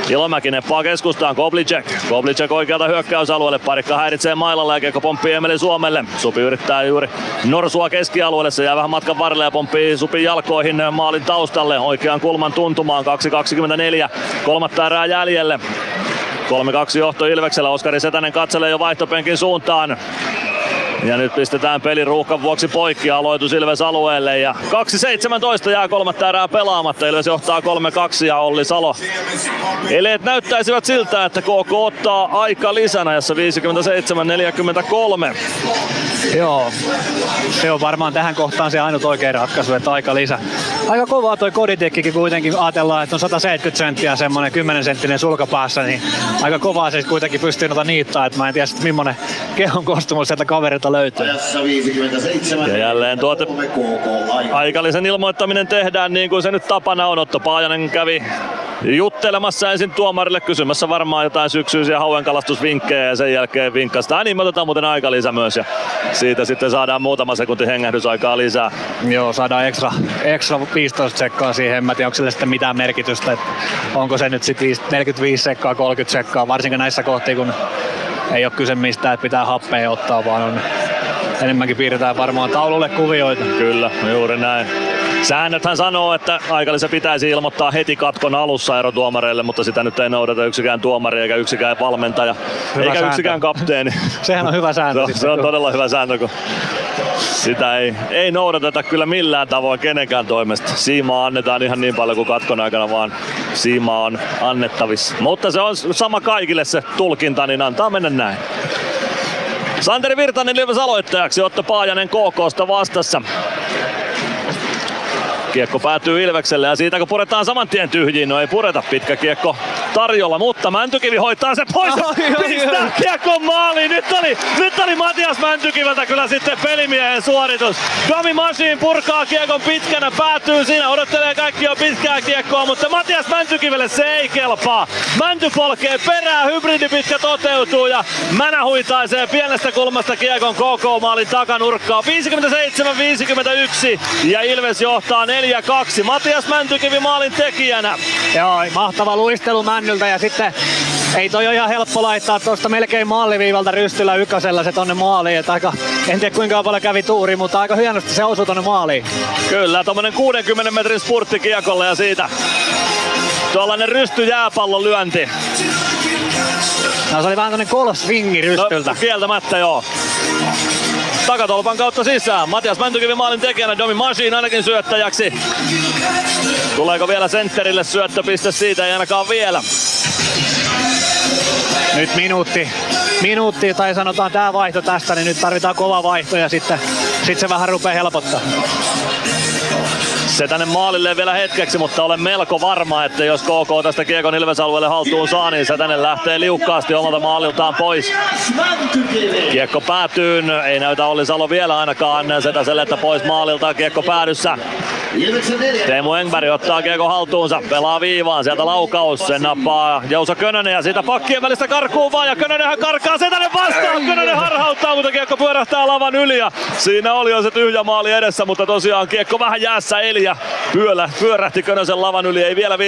Ilomäki neppaa keskustaan, Koblicek. Koblicek oikealta hyökkäysalueelle, parikka häiritsee mailalla ja kiekko pomppii Emeli Suomelle. Supi yrittää juuri norsua keskialueelle, se jää vähän matkan varrelle ja pomppii Supin jalkoihin maalin taustalle oikean kulman tuntumaan 2.24. Kolmatta erää jäljelle. 3-2 johto Ilveksellä. Oskari Setänen katselee jo vaihtopenkin suuntaan. Ja nyt pistetään peli ruuhkan vuoksi poikki aloitus Ilves alueelle ja 2.17 jää kolmatta erää pelaamatta. Ilves johtaa 3-2 ja Olli Salo. Eleet näyttäisivät siltä, että KK ottaa aika lisänä, 57-43. Joo, se on varmaan tähän kohtaan se ainut oikea ratkaisu, että aika lisä. Aika kovaa toi koditekkikin kuitenkin, ajatellaan, että on 170 senttiä semmonen 10 senttinen sulkapäässä, niin aika kovaa se kuitenkin pystyy noita niittaa, että mä en tiedä sit millainen kehon koostumus sieltä kaverilta löytyy. Ja jälleen tuote aikallisen ilmoittaminen tehdään niin kuin se nyt tapana on. Otto Paajanen kävi juttelemassa ensin tuomarille kysymässä varmaan jotain syksyisiä hauenkalastusvinkkejä ja sen jälkeen vinkkasta. Niin me otetaan muuten aika lisä myös ja siitä sitten saadaan muutama sekunti hengähdysaikaa lisää. Joo, saadaan ekstra, ekstra 15 sekkaa siihen. En mä tiedä, onko sille sitten mitään merkitystä. Että onko se nyt sitten 45 sekkaa, 30 sekkaa, varsinkin näissä kohtia, kun ei ole kyse mistään, että pitää happea ottaa, vaan on enemmänkin piirretään varmaan taululle kuvioita. Kyllä, juuri näin. Säännöthän sanoo, että aikalisä pitäisi ilmoittaa heti katkon alussa erotuomareille, mutta sitä nyt ei noudata yksikään tuomari eikä yksikään valmentaja, Hyvä eikä sääntö. yksikään kapteeni. Sehän on hyvä sääntö Se on, se on todella hyvä sääntö, kun sitä ei, ei noudateta kyllä millään tavoin kenenkään toimesta. Siimaa annetaan ihan niin paljon kuin katkon aikana, vaan siimaa on annettavissa. Mutta se on sama kaikille se tulkinta, niin antaa mennä näin. Santeri Virtanen Ilves aloittajaksi, Otto Paajanen KKsta vastassa. Kiekko päätyy Ilvekselle ja siitä kun puretaan saman tien tyhjiin, no ei pureta pitkä kiekko tarjolla, mutta Mäntykivi hoitaa se pois pistää kiekko maaliin. Nyt oli, nyt oli Matias Mäntykiveltä kyllä sitten pelimiehen suoritus. Domi Machine purkaa kiekon pitkänä, päätyy siinä, odottelee kaikki jo pitkää kiekkoa, mutta Matias Mäntykivelle se ei kelpaa. Mänty polkee perään, hybridipitkä toteutuu ja Mänä huitaisee pienestä kulmasta kiekon KK-maalin takanurkkaa. 57-51 ja Ilves johtaa 4-2. Matias Mäntykivi maalin tekijänä. Joo, mahtava luistelu Männyltä ja sitten ei toi ole ihan helppo laittaa tuosta melkein maaliviivalta rystyllä ykkösellä se tonne maaliin. Että aika, en tiedä kuinka paljon kävi tuuri, mutta aika hienosti se osui tonne maaliin. Kyllä, tommonen 60 metrin spurtti kiekolle ja siitä tuollainen rysty jääpallon lyönti. No, se oli vähän tämmönen golf-swingi rystyltä. No, kieltämättä joo. Takatolpan kautta sisään. Matias Mäntykivi maalin tekijänä, Domi Machine ainakin syöttäjäksi. Tuleeko vielä sentterille syöttöpiste? Siitä ei ainakaan vielä. Nyt minuutti, minuutti tai sanotaan tää vaihto tästä, niin nyt tarvitaan kova vaihto ja sitten sit se vähän rupeaa helpottaa. Se tänne maalille vielä hetkeksi, mutta olen melko varma, että jos KK tästä Kiekon Ilves-alueelle haltuun saa, niin se tänne lähtee liukkaasti omalta maaliltaan pois. Kiekko päätyy, ei näytä Olli Salo vielä ainakaan Setäselettä pois maalilta, kiekko päädyssä. Teemu Engberg ottaa kiekko haltuunsa, pelaa viivaan, sieltä laukaus, sen nappaa Jousa Könönen ja siitä pakkien välistä karkuu vaan ja Könönenhän karkaa tänne vastaan, Könönen harhauttaa, mutta kiekko pyörähtää lavan yli ja siinä oli jo se tyhjä maali edessä, mutta tosiaan kiekko vähän jäässä, ei neljä. Pyölä pyörähti Könösen lavan yli, ei vielä 5-2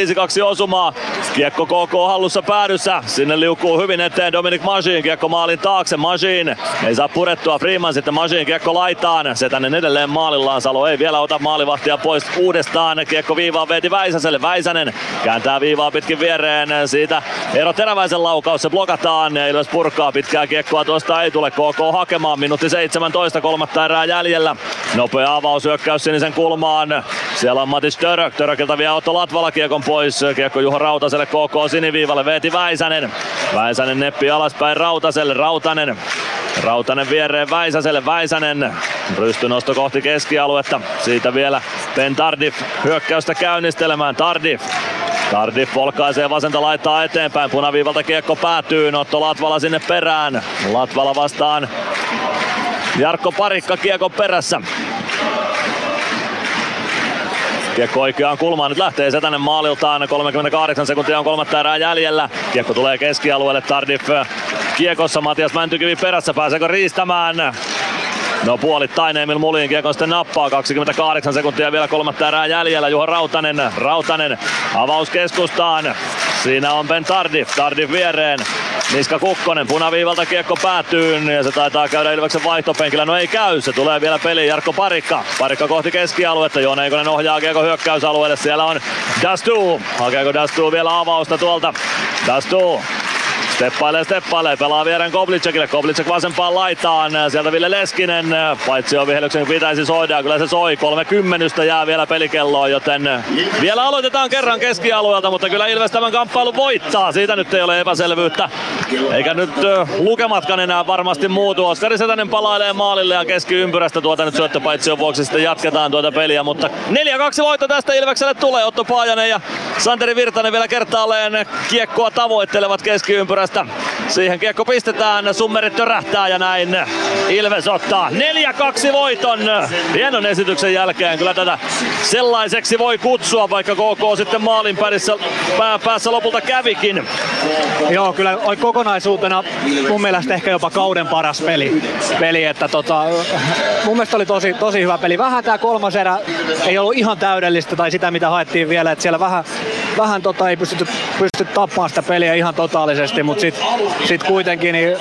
osumaa. Kiekko KK hallussa päädyssä, sinne liukuu hyvin eteen Dominic Masin, kiekko maalin taakse, Masin ei saa purettua Freeman sitten Masin kiekko laitaan, se tänne edelleen maalillaan, Salo ei vielä ota maalivahtia pois uudestaan, kiekko viivaan veti Väisäselle, Väisänen kääntää viivaa pitkin viereen, siitä Ero Teräväisen laukaus, se blokataan, Ilves purkaa pitkää kiekkoa, tuosta ei tule KK hakemaan, minuutti 17, kolmatta erää jäljellä, nopea avaus hyökkäys sinisen kulmaan, siellä on Matis Török. Törökiltä vie Otto Latvala kiekon pois. Kiekko Juho Rautaselle KK siniviivalle. Veeti Väisänen. Väisänen neppi alaspäin Rautaselle. Rautanen. Rautanen viereen Väisäselle. Väisänen. Rystynosto kohti keskialuetta. Siitä vielä Ben Tardif hyökkäystä käynnistelemään. Tardif Tardif polkaisee vasenta laittaa eteenpäin. Punaviivalta kiekko päätyy. Otto Latvala sinne perään. Latvala vastaan Jarkko Parikka kiekon perässä. Kiekko oikeaan kulmaan. Nyt lähtee Setänen maaliltaan. 38 sekuntia on kolmatta erää jäljellä. Kiekko tulee keskialueelle. Tardif kiekossa. Matias Mäntykivi perässä. Pääseekö riistämään? No puolittain Emil Mulin kiekon sitten nappaa. 28 sekuntia vielä kolmatta erää jäljellä. Juha Rautanen. Rautanen avaus keskustaan. Siinä on Ben Tardif. Tardif viereen. Niska Kukkonen, punaviivalta kiekko päätyy ja se taitaa käydä Ilveksen vaihtopenkillä. No ei käy, se tulee vielä peliin Jarkko Parikka. Parikka kohti keskialuetta, Joona Eikonen ohjaa kiekko hyökkäysalueelle. Siellä on Dastu. Hakeeko Dastu vielä avausta tuolta? Dastu Steppailee, steppailee, pelaa viereen Koblicekille. Koblicek vasempaan laitaan. Sieltä Ville Leskinen. Paitsi on vihelyksen pitäisi soida kyllä se soi. 30 jää vielä pelikelloon, joten vielä aloitetaan kerran keskialueelta, mutta kyllä Ilves tämän kamppailun voittaa. Siitä nyt ei ole epäselvyyttä. Eikä nyt lukematkaan enää varmasti muutu. Oskari Setänen palailee maalille ja keskiympyrästä tuota nyt syöttöpaitsion vuoksi sitten jatketaan tuota peliä, mutta 4-2 voitto tästä Ilvekselle tulee. Otto Paajanen ja Santeri Virtanen vielä kertaalleen kiekkoa tavoittelevat keskiympyrästä. Siihen kiekko pistetään, summerit törähtää ja näin Ilves ottaa 4-2 voiton. Hienon esityksen jälkeen kyllä tätä sellaiseksi voi kutsua, vaikka KK sitten maalin päässä, pää, päässä lopulta kävikin. Joo, kyllä kokonaisuutena mun mielestä ehkä jopa kauden paras peli. peli että tota, mun mielestä oli tosi, tosi hyvä peli. Vähän tää kolmas erä ei ollut ihan täydellistä tai sitä mitä haettiin vielä, että siellä vähän, vähän tota, ei pystytty, pystytty tappamaan sitä peliä ihan totaalisesti, mutta sitten sit kuitenkin niin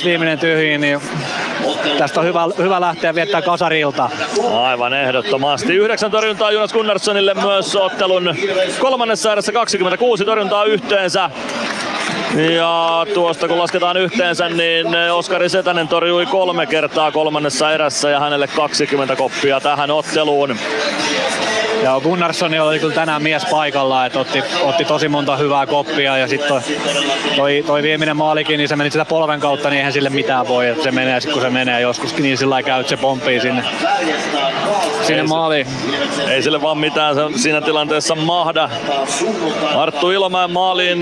4-2 viimeinen tyhjiin, niin tästä on hyvä, hyvä lähteä viettää kasarilta. Aivan ehdottomasti. Yhdeksän torjuntaa Jonas Gunnarssonille myös ottelun kolmannessa erässä 26 torjuntaa yhteensä. Ja tuosta kun lasketaan yhteensä, niin Oskari Setänen torjui kolme kertaa kolmannessa erässä ja hänelle 20 koppia tähän otteluun. Ja Gunnarsson oli kyllä tänään mies paikalla, että otti, otti tosi monta hyvää koppia ja sitten toi, toi, toi, viimeinen maalikin, niin se meni sitä polven kautta, niin eihän sille mitään voi, että se menee sit kun se menee joskus, niin sillä käy, se pomppii sinne, sinne ei maaliin. Se, ei sille vaan mitään se siinä tilanteessa mahda. Arttu Ilomäen maaliin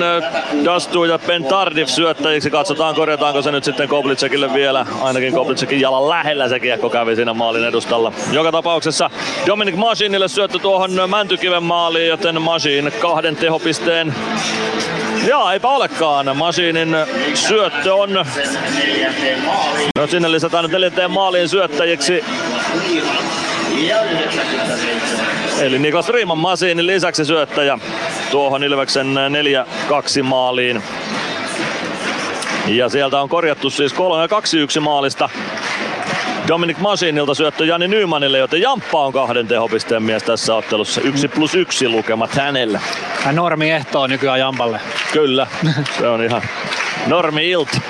Dastu ja Ben Tardif syöttäjiksi. Katsotaan korjataanko se nyt sitten Koblicekille vielä. Ainakin Koblicekin jalan lähellä se kiekko kävi siinä maalin edustalla. Joka tapauksessa Dominic Masinille syöttö tuohon Mäntykiven maaliin, joten Masin kahden tehopisteen Jaa, eipä olekaan. Masiinin syöttö on... No sinne lisätään nyt neljänteen maaliin syöttäjiksi. Eli Nikos Riiman Masiinin lisäksi syöttäjä tuohon Ilveksen 4-2 maaliin. Ja sieltä on korjattu siis 3-2-1 maalista Dominic Masinilta syöttö Jani Nymanille, joten Jamppa on kahden tehopisteen mies tässä ottelussa. Yksi plus yksi lukemat hänelle. Hän normi ehtoo nykyään Jampalle. Kyllä, se on ihan normi ilt.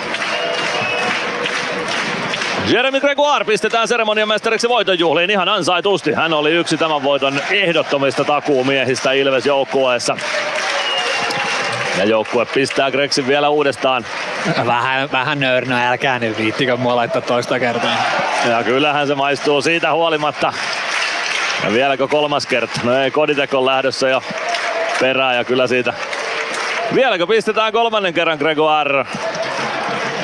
Jeremy Gregoire pistetään seremoniamestariksi voiton juhliin ihan ansaitusti. Hän oli yksi tämän voiton ehdottomista takuumiehistä Ilves joukkueessa. Ja joukkue pistää Greksin vielä uudestaan. Vähän, vähän nöörnö, älkää nyt viittikö mua laittaa toista kertaa. Ja kyllähän se maistuu siitä huolimatta. Ja vieläkö kolmas kerta? No ei, Koditek on lähdössä jo perään ja kyllä siitä. Vieläkö pistetään kolmannen kerran Gregoire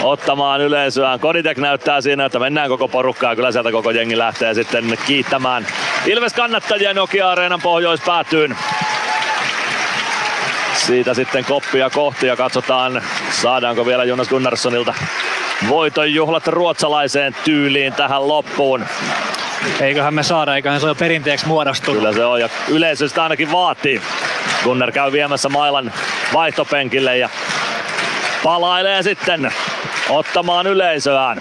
ottamaan yleisöään. Koditek näyttää siinä, että mennään koko porukkaa. Kyllä sieltä koko jengi lähtee sitten kiittämään Ilves kannattajia Nokia-areenan pohjoispäätyyn siitä sitten koppia kohti ja katsotaan saadaanko vielä Jonas Gunnarssonilta voiton juhlat ruotsalaiseen tyyliin tähän loppuun. Eiköhän me saada, eiköhän se ole perinteeksi muodostunut. Kyllä se on ja yleisö sitä ainakin vaatii. Gunnar käy viemässä mailan vaihtopenkille ja palailee sitten ottamaan yleisöään.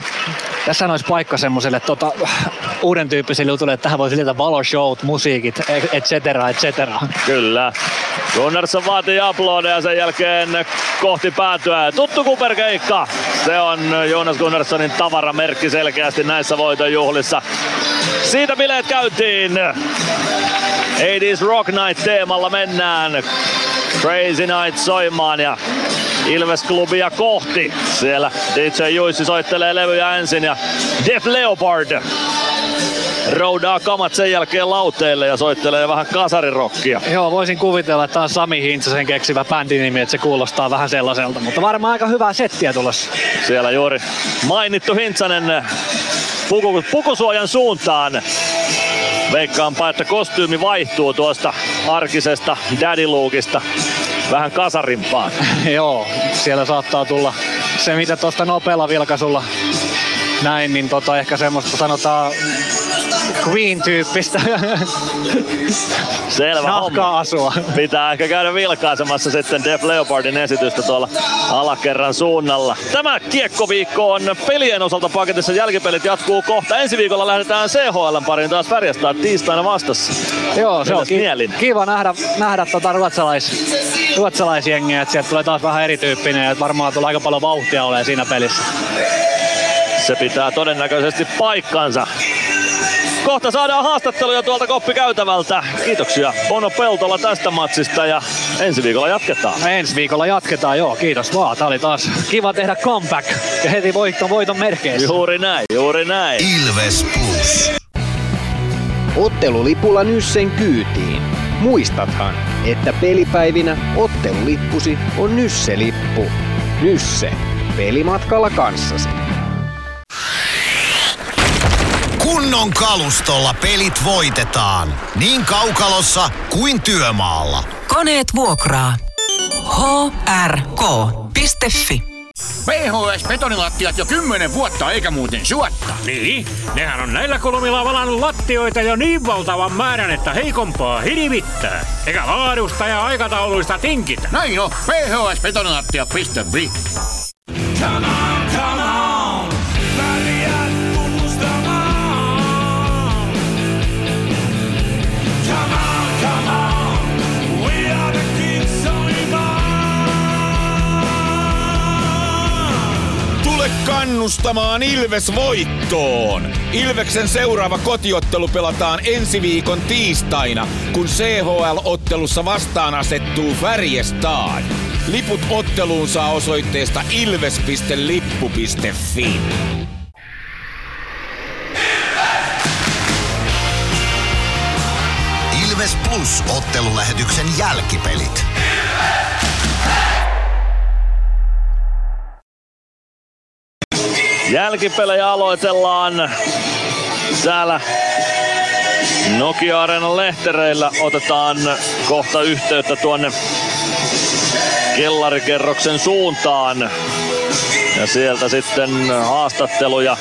Tässä olisi paikka semmoiselle tota, uuden tyyppisille jutuille, että tähän voisi lisätä valoshowt, musiikit, et cetera, et cetera. Kyllä. Gunnarsson vaatii aplodeja sen jälkeen kohti päätyä. Tuttu kuperkeikka. Se on Jonas Gunnarssonin tavaramerkki selkeästi näissä voitonjuhlissa. Siitä bileet käytiin. 80s Rock Night teemalla mennään. Crazy Night soimaan ja Ilves-klubia kohti. Siellä DJ Juissi soittelee levyjä ensin ja Def Leopard roudaa kamat sen jälkeen lauteille ja soittelee vähän kasarirokkia. Joo, voisin kuvitella, että tämä on Sami Hintsasen keksivä bändinimi, että se kuulostaa vähän sellaiselta, mutta varmaan aika hyvää settiä tulossa. Siellä juuri mainittu Hintsanen puku, pukusuojan suuntaan. Veikkaanpa, että kostyymi vaihtuu tuosta arkisesta Daddy Lukeista vähän kasarimpaan. Joo, siellä saattaa tulla se, mitä tuosta nopealla vilkaisulla näin, niin tota ehkä semmoista sanotaan Queen-tyyppistä Selvä homma. asua. Pitää ehkä käydä vilkaisemassa sitten Def Leopardin esitystä tuolla alakerran suunnalla. Tämä kiekkoviikko on pelien osalta paketissa. Jälkipelit jatkuu kohta. Ensi viikolla lähdetään CHL pariin taas Färjestad tiistaina vastassa. Joo, se on ki- mielin? kiva nähdä, nähdä tota ruotsalais, ruotsalaisjengiä, että sieltä tulee taas vähän erityyppinen ja varmaan tulee aika paljon vauhtia olemaan siinä pelissä. Se pitää todennäköisesti paikkansa. Kohta saadaan haastatteluja tuolta koppikäytävältä. Kiitoksia Bono Peltola tästä matsista ja ensi viikolla jatketaan. Ensi viikolla jatketaan, joo, kiitos vaan. Tää oli taas kiva tehdä comeback ja heti voiton, voiton merkeissä. Juuri näin, juuri näin. Ilves Plus. Ottelulipulla Nyssen kyytiin. Muistathan, että pelipäivinä ottelulippusi on Nysse-lippu. Nysse. Pelimatkalla kanssasi. Kunnon kalustolla pelit voitetaan. Niin kaukalossa kuin työmaalla. Koneet vuokraa. hrk.fi PHS betonilattiat jo kymmenen vuotta eikä muuten suotta. Niin, nehän on näillä kolmilla valannut lattioita jo niin valtavan määrän, että heikompaa hirvittää. Eikä laadusta ja aikatauluista tinkitä. Näin on, phsbetonilattia.fi. Come on, kannustamaan Ilves voittoon! Ilveksen seuraava kotiottelu pelataan ensi viikon tiistaina, kun CHL-ottelussa vastaan asettuu Färjestad. Liput otteluun saa osoitteesta ilves.lippu.fi. Ilves Plus ottelulähetyksen jälkipelit. Jälkipelejä aloitellaan täällä Nokia Areenan lehtereillä. Otetaan kohta yhteyttä tuonne kellarikerroksen suuntaan. Ja sieltä sitten haastatteluja.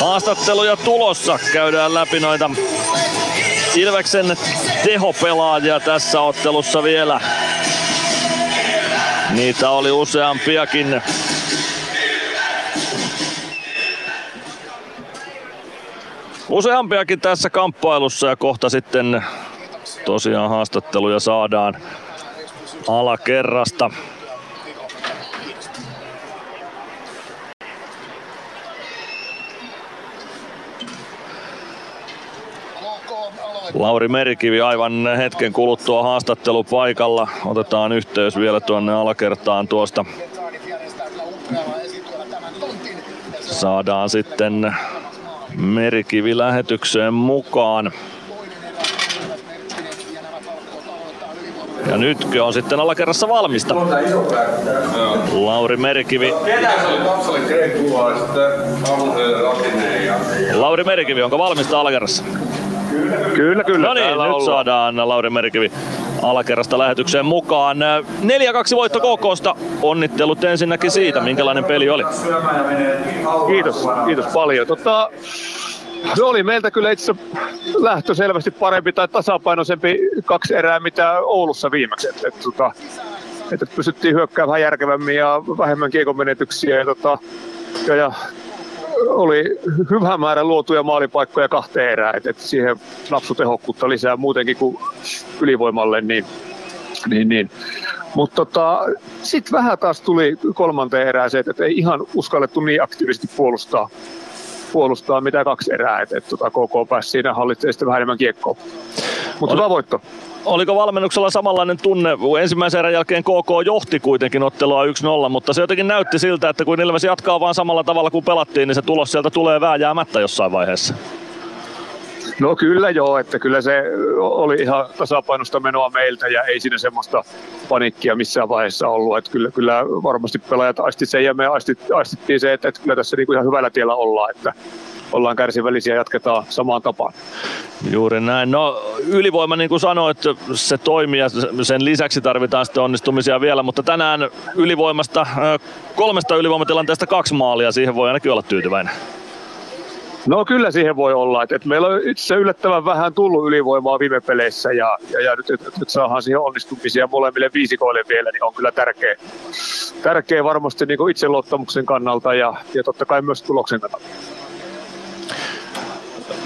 Haastatteluja tulossa. Käydään läpi noita Ilveksen tehopelaajia tässä ottelussa vielä. Niitä oli useampiakin. Useampiakin tässä kamppailussa ja kohta sitten tosiaan haastatteluja saadaan alakerrasta. Lauri Merikivi aivan hetken kuluttua haastattelupaikalla. Otetaan yhteys vielä tuonne alakertaan tuosta. Saadaan sitten Merikivi lähetykseen mukaan. Ja nytkö on sitten alakerrassa valmista? Lauri Merikivi. Lauri Merikivi, onko valmista alakerrassa? Kyllä, kyllä. No niin, nyt ollaan. saadaan Lauri Merikivi alakerrasta lähetykseen mukaan. 4-2 voitto KKsta. Onnittelut ensinnäkin siitä, minkälainen peli oli. Kiitos, kiitos paljon. Tota, se oli meiltä kyllä itse lähtö selvästi parempi tai tasapainoisempi kaksi erää mitä Oulussa viimeksi. Et, et, tota, et, et pystyttiin hyökkäämään vähän järkevämmin ja vähemmän kiekon menetyksiä. Ja, tota, ja, ja oli hyvä määrä luotuja maalipaikkoja kahteen erään, että et siihen napsutehokkuutta lisää muutenkin kuin ylivoimalle, niin, niin, niin. Mutta tota, sitten vähän taas tuli kolmanteen erään se, että ei ihan uskallettu niin aktiivisesti puolustaa, puolustaa mitä kaksi erää, että et, tota, KK pääsi siinä hallitsemaan sitten vähän enemmän kiekkoa. Mutta hyvä voitto. Oliko valmennuksella samanlainen tunne? Ensimmäisen erän jälkeen KK johti kuitenkin ottelua 1-0, mutta se jotenkin näytti siltä, että kun Ilves jatkaa vaan samalla tavalla kuin pelattiin, niin se tulos sieltä tulee vääjäämättä jossain vaiheessa. No kyllä joo, että kyllä se oli ihan tasapainosta menoa meiltä ja ei siinä semmoista panikkia missään vaiheessa ollut. Että kyllä, kyllä varmasti pelaajat aisti sen ja me aistit, aistittiin se, että, että kyllä tässä niin kuin ihan hyvällä tiellä ollaan, että ollaan kärsivällisiä ja jatketaan samaan tapaan. Juuri näin. No ylivoima, niin kuin sanoit, se toimii ja sen lisäksi tarvitaan sitten onnistumisia vielä, mutta tänään ylivoimasta kolmesta ylivoimatilanteesta kaksi maalia, siihen voi ainakin olla tyytyväinen. No kyllä siihen voi olla. että että meillä on itse yllättävän vähän tullut ylivoimaa viime peleissä ja, ja, ja nyt, nyt, nyt saadaan siihen onnistumisia molemmille viisikoille vielä, niin on kyllä tärkeä, tärkeä varmasti niin itseluottamuksen kannalta ja, ja totta kai myös tuloksen kannalta.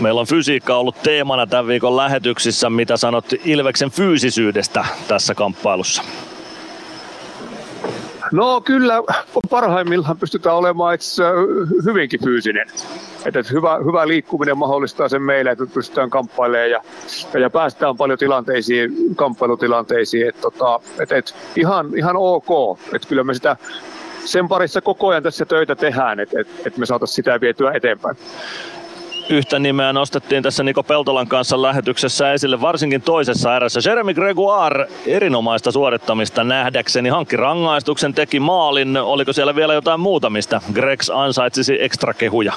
Meillä on fysiikka ollut teemana tämän viikon lähetyksissä. Mitä sanot Ilveksen fyysisyydestä tässä kamppailussa? No kyllä parhaimmillaan pystytään olemaan itse hyvinkin fyysinen. Että hyvä, hyvä liikkuminen mahdollistaa sen meille, että pystytään kamppailemaan ja, ja päästään paljon tilanteisiin, kamppailutilanteisiin. Että tota, et, et, ihan, ihan ok. Että kyllä me sitä sen parissa koko ajan tässä töitä tehdään, että et, et me saataisiin sitä vietyä eteenpäin yhtä nimeä nostettiin tässä Niko Peltolan kanssa lähetyksessä esille, varsinkin toisessa erässä. Jeremy Gregoire erinomaista suorittamista nähdäkseni hankki rangaistuksen, teki maalin. Oliko siellä vielä jotain muuta, mistä Gregs ansaitsisi ekstra kehuja?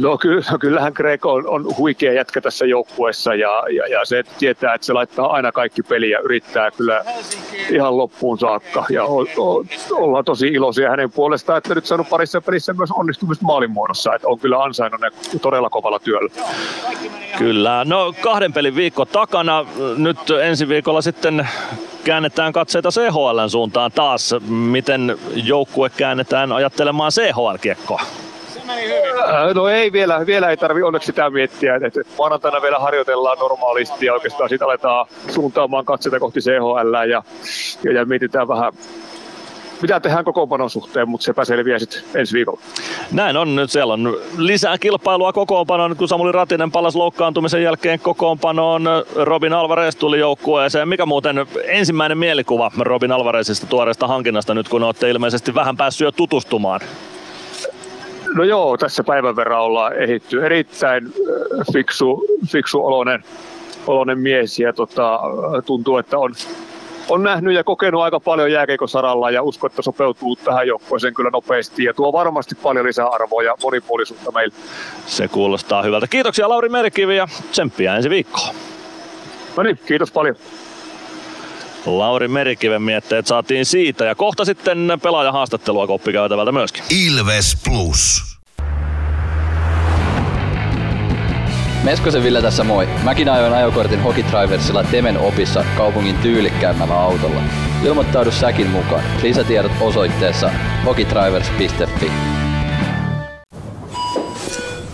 No kyllä, kyllähän Greg on, on huikea jätkä tässä joukkueessa ja, ja, ja, se tietää, että se laittaa aina kaikki peliä, yrittää kyllä ihan loppuun saakka. Ja o, o, ollaan tosi iloisia hänen puolestaan, että nyt saanut parissa pelissä myös onnistumista maalin muodossa. Että on kyllä ansainnut ne todella kovalla työllä. Kyllä, no kahden pelin viikko takana. Nyt ensi viikolla sitten käännetään katseita CHLn suuntaan taas. Miten joukkue käännetään ajattelemaan CHL-kiekkoa? Äh, no ei vielä, vielä ei tarvi onneksi sitä miettiä, että maanantaina vielä harjoitellaan normaalisti ja oikeastaan sitten aletaan suuntaamaan katseita kohti CHL ja, ja, ja mietitään vähän mitä tehdään kokoonpanon suhteen, mutta sepä selviää sitten ensi viikolla. Näin on nyt. Siellä on lisää kilpailua kokoonpanoon, kun Samuli Ratinen palasi loukkaantumisen jälkeen kokoonpanoon. Robin Alvarez tuli joukkueeseen. Mikä muuten ensimmäinen mielikuva Robin Alvarezista tuoreesta hankinnasta nyt, kun olette ilmeisesti vähän päässyt jo tutustumaan? No joo, tässä päivän verran ollaan ehitty. Erittäin fiksu, fiksu oloinen, oloinen mies ja tota, tuntuu, että on, on nähnyt ja kokenut aika paljon jääkeikosaralla ja usko, että sopeutuu tähän joukkueeseen kyllä nopeasti ja tuo varmasti paljon lisäarvoa ja monipuolisuutta meille. Se kuulostaa hyvältä. Kiitoksia Lauri Merkivi ja tsemppiä ensi viikkoon. No niin, kiitos paljon. Lauri Merikiven mietteet saatiin siitä ja kohta sitten haastattelua koppikäytävältä myöskin. Ilves Plus. Meskosen Ville tässä moi. Mäkin ajoin ajokortin Hokitriversilla Temen opissa kaupungin tyylikkäämmällä autolla. Ilmoittaudu säkin mukaan. Lisätiedot osoitteessa hokitrivers.fi.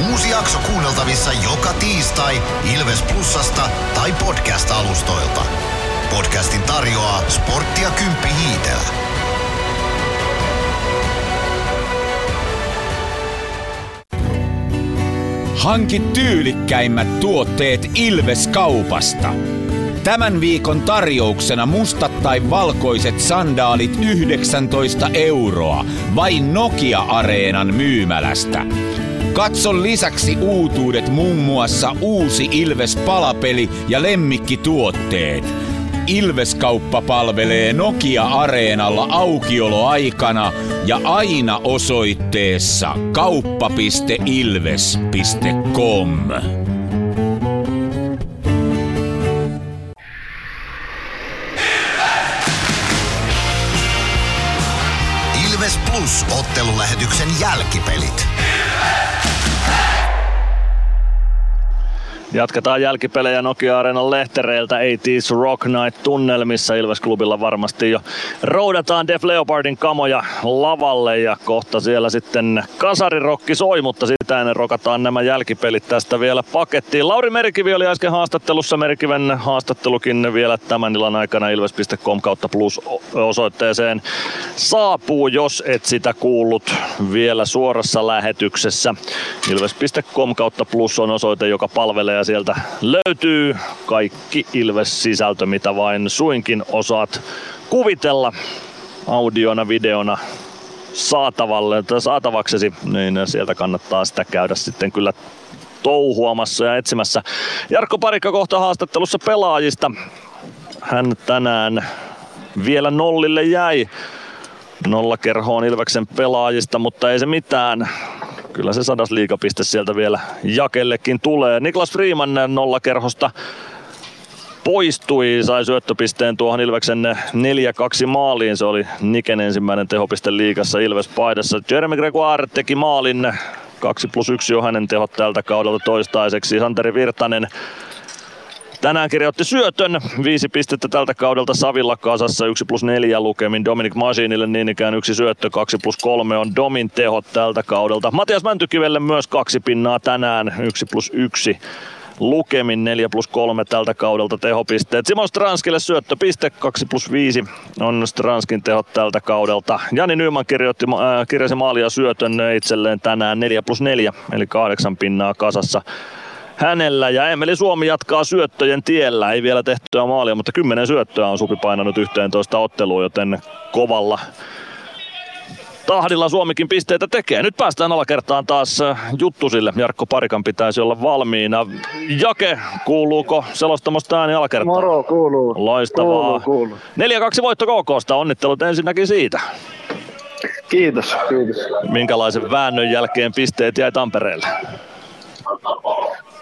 Uusi jakso kuunneltavissa joka tiistai Ilves Plusasta tai podcast-alustoilta. Podcastin tarjoaa sporttia Kymppi Hiitellä. Hanki tyylikkäimmät tuotteet Ilves-kaupasta. Tämän viikon tarjouksena mustat tai valkoiset sandaalit 19 euroa vain Nokia-areenan myymälästä. Katso lisäksi uutuudet muun muassa uusi Ilves palapeli ja lemmikkituotteet. Ilveskauppa palvelee Nokia-areenalla aukioloaikana ja aina osoitteessa kauppa.ilves.com. Ilves Plus ottelulähetyksen jälkipelit. Jatketaan jälkipelejä Nokia-areenan lehtereiltä 80s Rock Night tunnelmissa. Ilves-klubilla varmasti jo roudataan Def Leopardin kamoja lavalle ja kohta siellä sitten kasarirokki soi, mutta sitä ennen rokataan nämä jälkipelit tästä vielä pakettiin. Lauri Merkivi oli äsken haastattelussa. Merkiven haastattelukin vielä tämän illan aikana ilves.com kautta plus osoitteeseen saapuu, jos et sitä kuullut vielä suorassa lähetyksessä. Ilves.com kautta plus on osoite, joka palvelee sieltä löytyy kaikki Ilves-sisältö, mitä vain suinkin osaat kuvitella audiona, videona saatavalle, saatavaksesi, niin sieltä kannattaa sitä käydä sitten kyllä touhuamassa ja etsimässä. Jarkko Parikka kohta haastattelussa pelaajista. Hän tänään vielä nollille jäi nollakerhoon Ilveksen pelaajista, mutta ei se mitään kyllä se sadas liikapiste sieltä vielä Jakellekin tulee. Niklas Freeman nollakerhosta poistui, sai syöttöpisteen tuohon Ilveksen 4-2 maaliin. Se oli Niken ensimmäinen tehopiste liigassa Ilves paidassa. Jeremy Gregoire teki maalin 2 plus 1 jo hänen tehot tältä kaudelta toistaiseksi. Santeri Virtanen Tänään kirjoitti syötön, viisi pistettä tältä kaudelta Savilla kasassa, 1 plus 4 lukemin Dominic Masinille niin ikään yksi syöttö, 2 plus 3 on Domin tehot tältä kaudelta. Matias Mäntykivelle myös kaksi pinnaa tänään, 1 plus 1 lukemin 4 plus 3 tältä kaudelta tehopisteet. Simon Stranskille syöttöpiste 2 plus 5 on Stranskin tehot tältä kaudelta. Jani Nyman kirjoitti, äh, kirjasi maalia syötön itselleen tänään 4 plus 4 eli kahdeksan pinnaa kasassa hänellä. Ja Emeli Suomi jatkaa syöttöjen tiellä. Ei vielä tehtyä maalia, mutta kymmenen syöttöä on Supi painanut 11 otteluun, joten kovalla tahdilla Suomikin pisteitä tekee. Nyt päästään alakertaan taas äh, Juttusille. Jarkko Parikan pitäisi olla valmiina. Jake, kuuluuko selostamosta ääni alakertaan? Moro, kuuluu. Loistavaa. Kuuluu, kuuluu. 4-2 voitto KKsta. Onnittelut ensinnäkin siitä. Kiitos, kiitos. Minkälaisen väännön jälkeen pisteet jäi Tampereelle?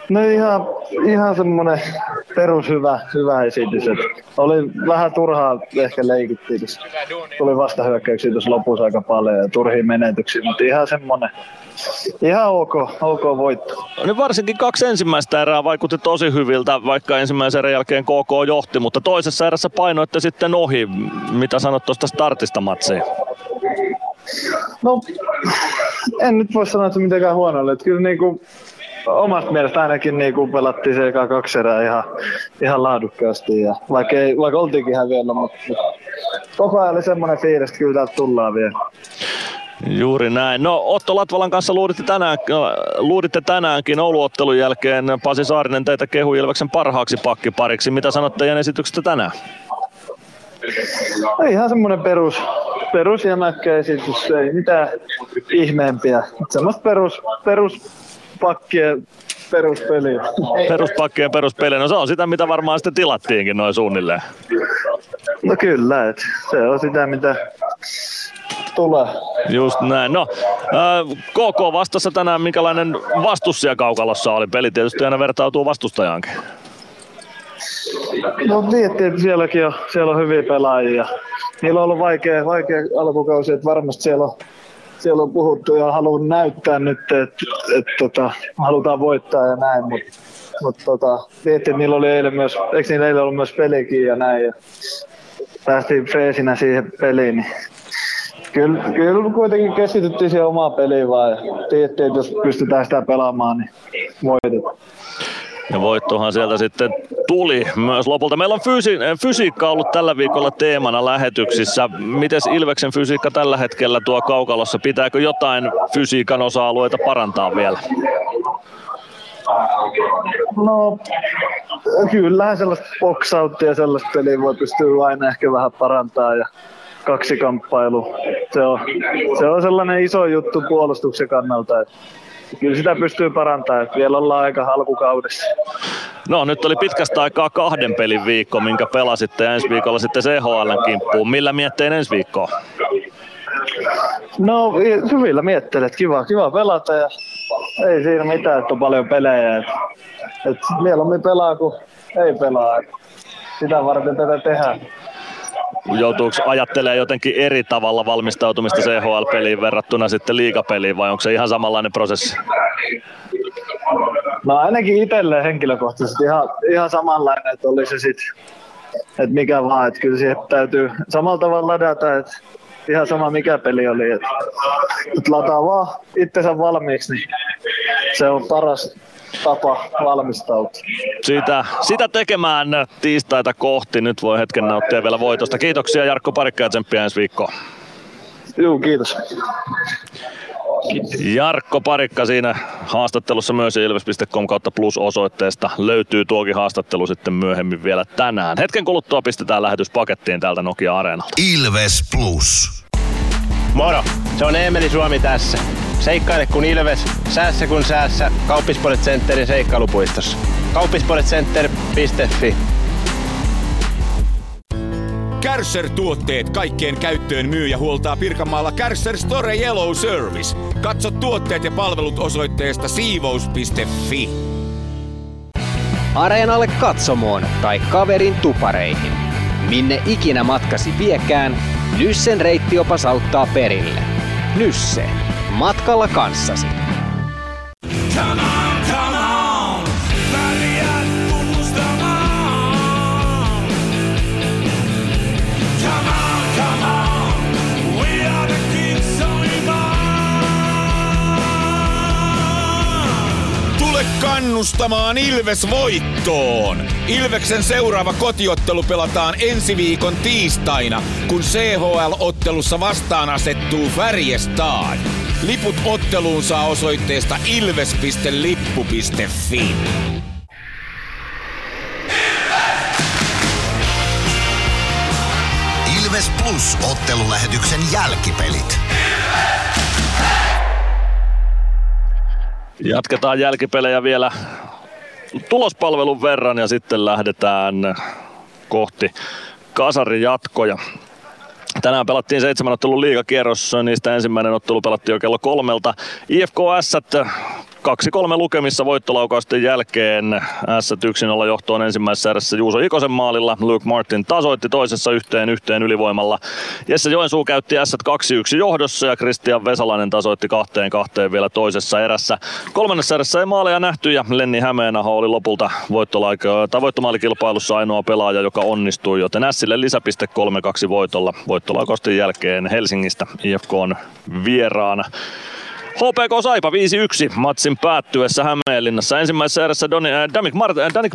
No ihan, ihan semmonen perus hyvä, hyvä esitys. Et oli vähän turhaa ehkä leikittiin, koska tuli vastahyökkäyksiä tuossa lopussa aika paljon ja turhia menetyksiä, mutta ihan semmonen Ihan ok, ok voitto. No niin varsinkin kaksi ensimmäistä erää vaikutti tosi hyviltä, vaikka ensimmäisen erän jälkeen KK johti, mutta toisessa erässä painoitte sitten ohi. Mitä sanot tuosta startista matsiin? No, en nyt voi sanoa, että mitenkään huonolle. Että kyllä niinku, omasta mielestä ainakin niin kuin pelattiin se eka kaksi erää ihan, ihan laadukkaasti. Ja vaikka, ei, vaikka oltiinkin ihan vielä, mutta, koko ajan oli semmoinen fiilis, että kyllä täältä tullaan vielä. Juuri näin. No Otto Latvalan kanssa luuditte, tänään, luuditte tänäänkin Ouluottelun jälkeen. Pasi Saarinen teitä kehu Ilveksen parhaaksi pakkipariksi. Mitä sanotte teidän esityksestä tänään? No ihan semmoinen perus, perus jämäkkä esitys, ei mitään ihmeempiä. Semmoista perus, perus pakkien peruspeli. Peruspakkien peruspeli, no se on sitä, mitä varmaan sitten tilattiinkin noin suunnilleen. No kyllä, et se on sitä, mitä tulee. Just näin. No, äh, KK vastassa tänään, minkälainen vastus siellä kaukalossa oli? Peli tietysti aina vertautuu vastustajaankin. No miettii, että sielläkin on, siellä on hyviä pelaajia. Niillä on ollut vaikea, vaikea alkukausi, että varmasti siellä on siellä on puhuttu ja haluan näyttää nyt, että et, tota, halutaan voittaa ja näin, mutta mut, tota, että niillä oli eilen myös, eikö niillä eilen ollut myös pelikin ja näin, ja päästiin freesinä siihen peliin, niin kyllä, kyllä kuitenkin keskityttiin siihen omaan peliin vaan ja että jos pystytään sitä pelaamaan, niin voitetaan. Ja voittohan sieltä sitten tuli myös lopulta. Meillä on fysi- fysiikka ollut tällä viikolla teemana lähetyksissä. Miten Ilveksen fysiikka tällä hetkellä tuo kaukalossa? Pitääkö jotain fysiikan osa-alueita parantaa vielä? No, kyllähän sellaista boxouttia ja sellaista peliä voi pystyä aina ehkä vähän parantaa ja kaksikamppailu. Se on, se on sellainen iso juttu puolustuksen kannalta, että kyllä sitä pystyy parantamaan. Vielä ollaan aika alkukaudessa. No nyt oli pitkästä aikaa kahden pelin viikko, minkä pelasitte ja ensi viikolla sitten CHL kimppuun. Millä mietteen ensi viikkoa? No hyvillä miettelet, kiva, kiva pelata ja ei siinä mitään, että on paljon pelejä. Et, et mieluummin pelaa kuin ei pelaa. Et sitä varten tätä tehdään. Joutuuko ajattelemaan jotenkin eri tavalla valmistautumista CHL-peliin verrattuna sitten liigapeliin vai onko se ihan samanlainen prosessi? No ainakin itselleen henkilökohtaisesti ihan, ihan samanlainen, että oli se sitten, että mikä vaan, että kyllä siihen täytyy samalla tavalla ladata, että ihan sama mikä peli oli, että, että lataa vaan itsensä valmiiksi, niin se on paras tapa valmistautua. Sitä, sitä tekemään tiistaita kohti. Nyt voi hetken nauttia vielä voitosta. Kiitoksia Jarkko Parikka ja tsemppiä ensi viikkoon. Joo, kiitos. Jarkko Parikka siinä haastattelussa myös ilves.com kautta plus osoitteesta löytyy tuokin haastattelu sitten myöhemmin vielä tänään. Hetken kuluttua pistetään lähetys pakettiin täältä Nokia Areenalta. Ilves Plus. Moro, se on Eemeli Suomi tässä. Seikkaile kun Ilves, säässä kun säässä. Kauppispoilet Centerin seikkailupuistossa. Kauppispoiletcenter.fi Kärsser-tuotteet kaikkeen käyttöön myy ja huoltaa Pirkanmaalla Kärsser Store Yellow Service. Katso tuotteet ja palvelut osoitteesta siivous.fi. Areenalle katsomoon tai kaverin tupareihin. Minne ikinä matkasi viekään, Nyssen reittiopas auttaa perille. Nysse. Matkalla kanssasi. Come on, kannustamaan Ilves voittoon! Ilveksen seuraava kotiottelu pelataan ensi viikon tiistaina, kun CHL-ottelussa vastaan asettuu Färjestad. Liput otteluun saa osoitteesta ilves.lippu.fi. Ilves Plus ottelulähetyksen jälkipelit. Jatketaan jälkipelejä vielä tulospalvelun verran ja sitten lähdetään kohti kasarin jatkoja. Tänään pelattiin seitsemän ottelun liigakierros, niistä ensimmäinen ottelu pelattiin jo kello kolmelta. IFK S 2-3 lukemissa voittolaukausten jälkeen S 1-0 johtoon ensimmäisessä erässä Juuso Ikosen maalilla. Luke Martin tasoitti toisessa yhteen yhteen ylivoimalla. Jesse Joensuu käytti S 2-1 johdossa ja Christian Vesalainen tasoitti kahteen kahteen vielä toisessa erässä. Kolmannessa erässä ei maaleja nähty ja Lenni Hämeenaho oli lopulta voittolaika- voittomaalikilpailussa ainoa pelaaja, joka onnistui, joten Sille lisäpiste 3-2 voitolla voittolaukausten jälkeen Helsingistä IFK on vieraana. HPK Saipa 5-1 matsin päättyessä Hämeenlinnassa. Ensimmäisessä erässä Doni, äh, Danik, Mart, äh, Danik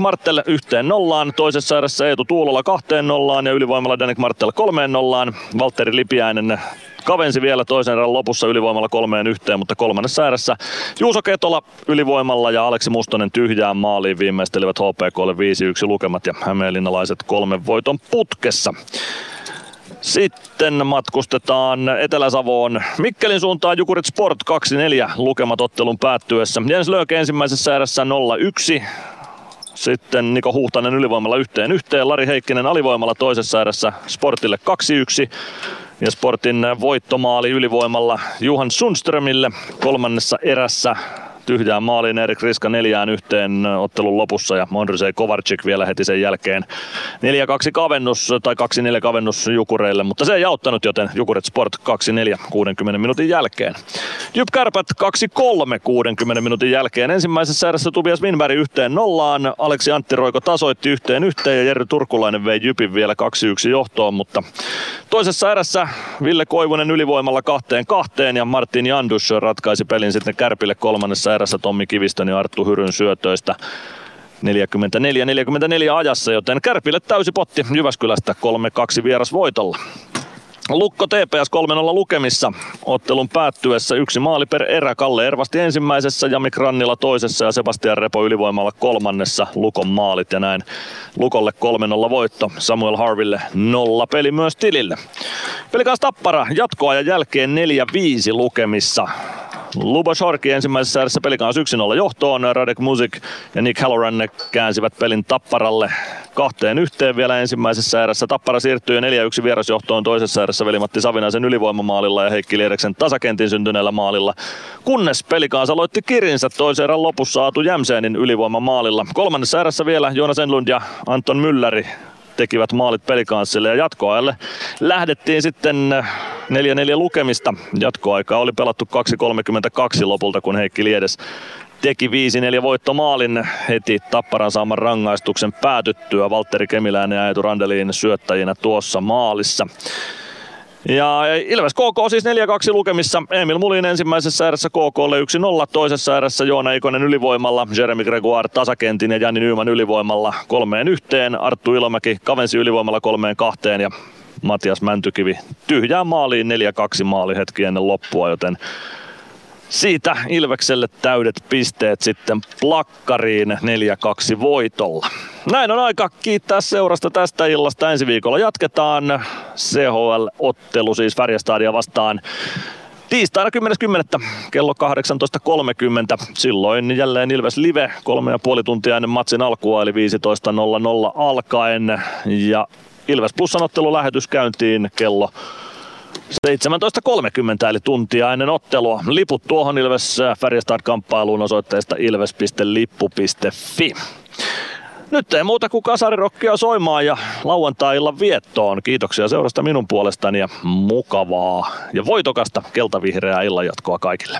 yhteen nollaan, toisessa erässä Eetu Tuulola kahteen nollaan ja ylivoimalla Danik Martel kolmeen nollaan. Valtteri Lipiäinen kavensi vielä toisen erän lopussa ylivoimalla kolmeen yhteen, mutta kolmannessa erässä Juuso Ketola ylivoimalla ja Aleksi Mustonen tyhjään maaliin viimeistelivät HPKlle 5-1 lukemat ja hämeenlinnalaiset kolmen voiton putkessa. Sitten matkustetaan Etelä-Savoon Mikkelin suuntaan Jukurit Sport 2-4 lukemat ottelun päättyessä. Jens Lööke ensimmäisessä erässä 0-1. Sitten Niko Huhtanen ylivoimalla yhteen yhteen. Lari Heikkinen alivoimalla toisessa erässä Sportille 2-1. Ja Sportin voittomaali ylivoimalla Juhan Sundströmille kolmannessa erässä tyhjään maaliin Erik Riska neljään yhteen ottelun lopussa ja Mondrisei Kovarczyk vielä heti sen jälkeen 4-2 kavennus tai 2-4 kavennus Jukureille, mutta se ei auttanut, joten Jukuret Sport 2-4 60 minuutin jälkeen. Jyp Kärpät 2-3 60 minuutin jälkeen. Ensimmäisessä erässä Tobias Winberg yhteen nollaan, Aleksi Antti Roiko tasoitti yhteen yhteen ja Jerry Turkulainen vei Jypin vielä 2-1 johtoon, mutta toisessa erässä Ville Koivunen ylivoimalla kahteen kahteen ja Martin Jandus ratkaisi pelin sitten Kärpille kolmannessa Tommi Kivistön ja Arttu Hyryn syötöistä. 44-44 ajassa, joten Kärpille täysi potti Jyväskylästä 3-2 vieras voitolla. Lukko TPS 3-0 lukemissa. Ottelun päättyessä yksi maali per erä. Kalle Ervasti ensimmäisessä, Jami Krannila toisessa ja Sebastian Repo ylivoimalla kolmannessa Lukon maalit. Ja näin Lukolle 3-0 voitto. Samuel Harville nolla peli myös tilille. Pelikaas Tappara jatkoajan jälkeen 4-5 lukemissa. Lubo Shorki ensimmäisessä ääressä pelikaan 1-0 johtoon. Radek Music ja Nick Halloran käänsivät pelin Tapparalle kahteen yhteen vielä ensimmäisessä ääressä. Tappara siirtyy 4-1 vierasjohtoon toisessa ääressä veli-Matti Savinaisen ylivoimamaalilla ja Heikki Liedeksen tasakentin syntyneellä maalilla. Kunnes pelikaansa loitti kirinsä toisen erän lopussa Aatu Jämseenin ylivoimamaalilla. Kolmannessa ääressä vielä Jonas Enlund ja Anton Mülläri tekivät maalit pelikanssille ja jatkoajalle lähdettiin sitten 4-4 lukemista. Jatkoaika oli pelattu 2.32 lopulta, kun Heikki Liedes teki 5-4 voittomaalin heti Tapparan saaman rangaistuksen päätyttyä. Valtteri Kemiläinen ja Eetu Randelin syöttäjinä tuossa maalissa. Ja Ilves KK siis 4-2 lukemissa. Emil Mulin ensimmäisessä ääressä KKlle 1-0, toisessa ääressä Joona Ikonen ylivoimalla, Jeremy Gregoire tasakentin ja Jani Nyyman ylivoimalla kolmeen yhteen. Arttu Ilomäki kavensi ylivoimalla kolmeen kahteen ja Matias Mäntykivi tyhjään maaliin 4-2 maali hetki ennen loppua, joten siitä Ilvekselle täydet pisteet sitten plakkariin 4-2 voitolla. Näin on aika kiittää seurasta tästä illasta. Ensi viikolla jatketaan CHL-ottelu siis Färjestadia vastaan Tiistaina 10.10. kello 18.30. Silloin jälleen Ilves Live, kolme ja puoli tuntia ennen matsin alkua, eli 15.00 alkaen. Ja Ilves Plusan ottelu lähetys käyntiin kello 17.30 eli tuntia ennen ottelua. Liput tuohon Ilves Färjestad-kamppailuun osoitteesta ilves.lippu.fi. Nyt ei muuta kuin kasarirokkia soimaan ja lauantai-illan viettoon. Kiitoksia seurasta minun puolestani ja mukavaa ja voitokasta keltavihreää illanjatkoa kaikille.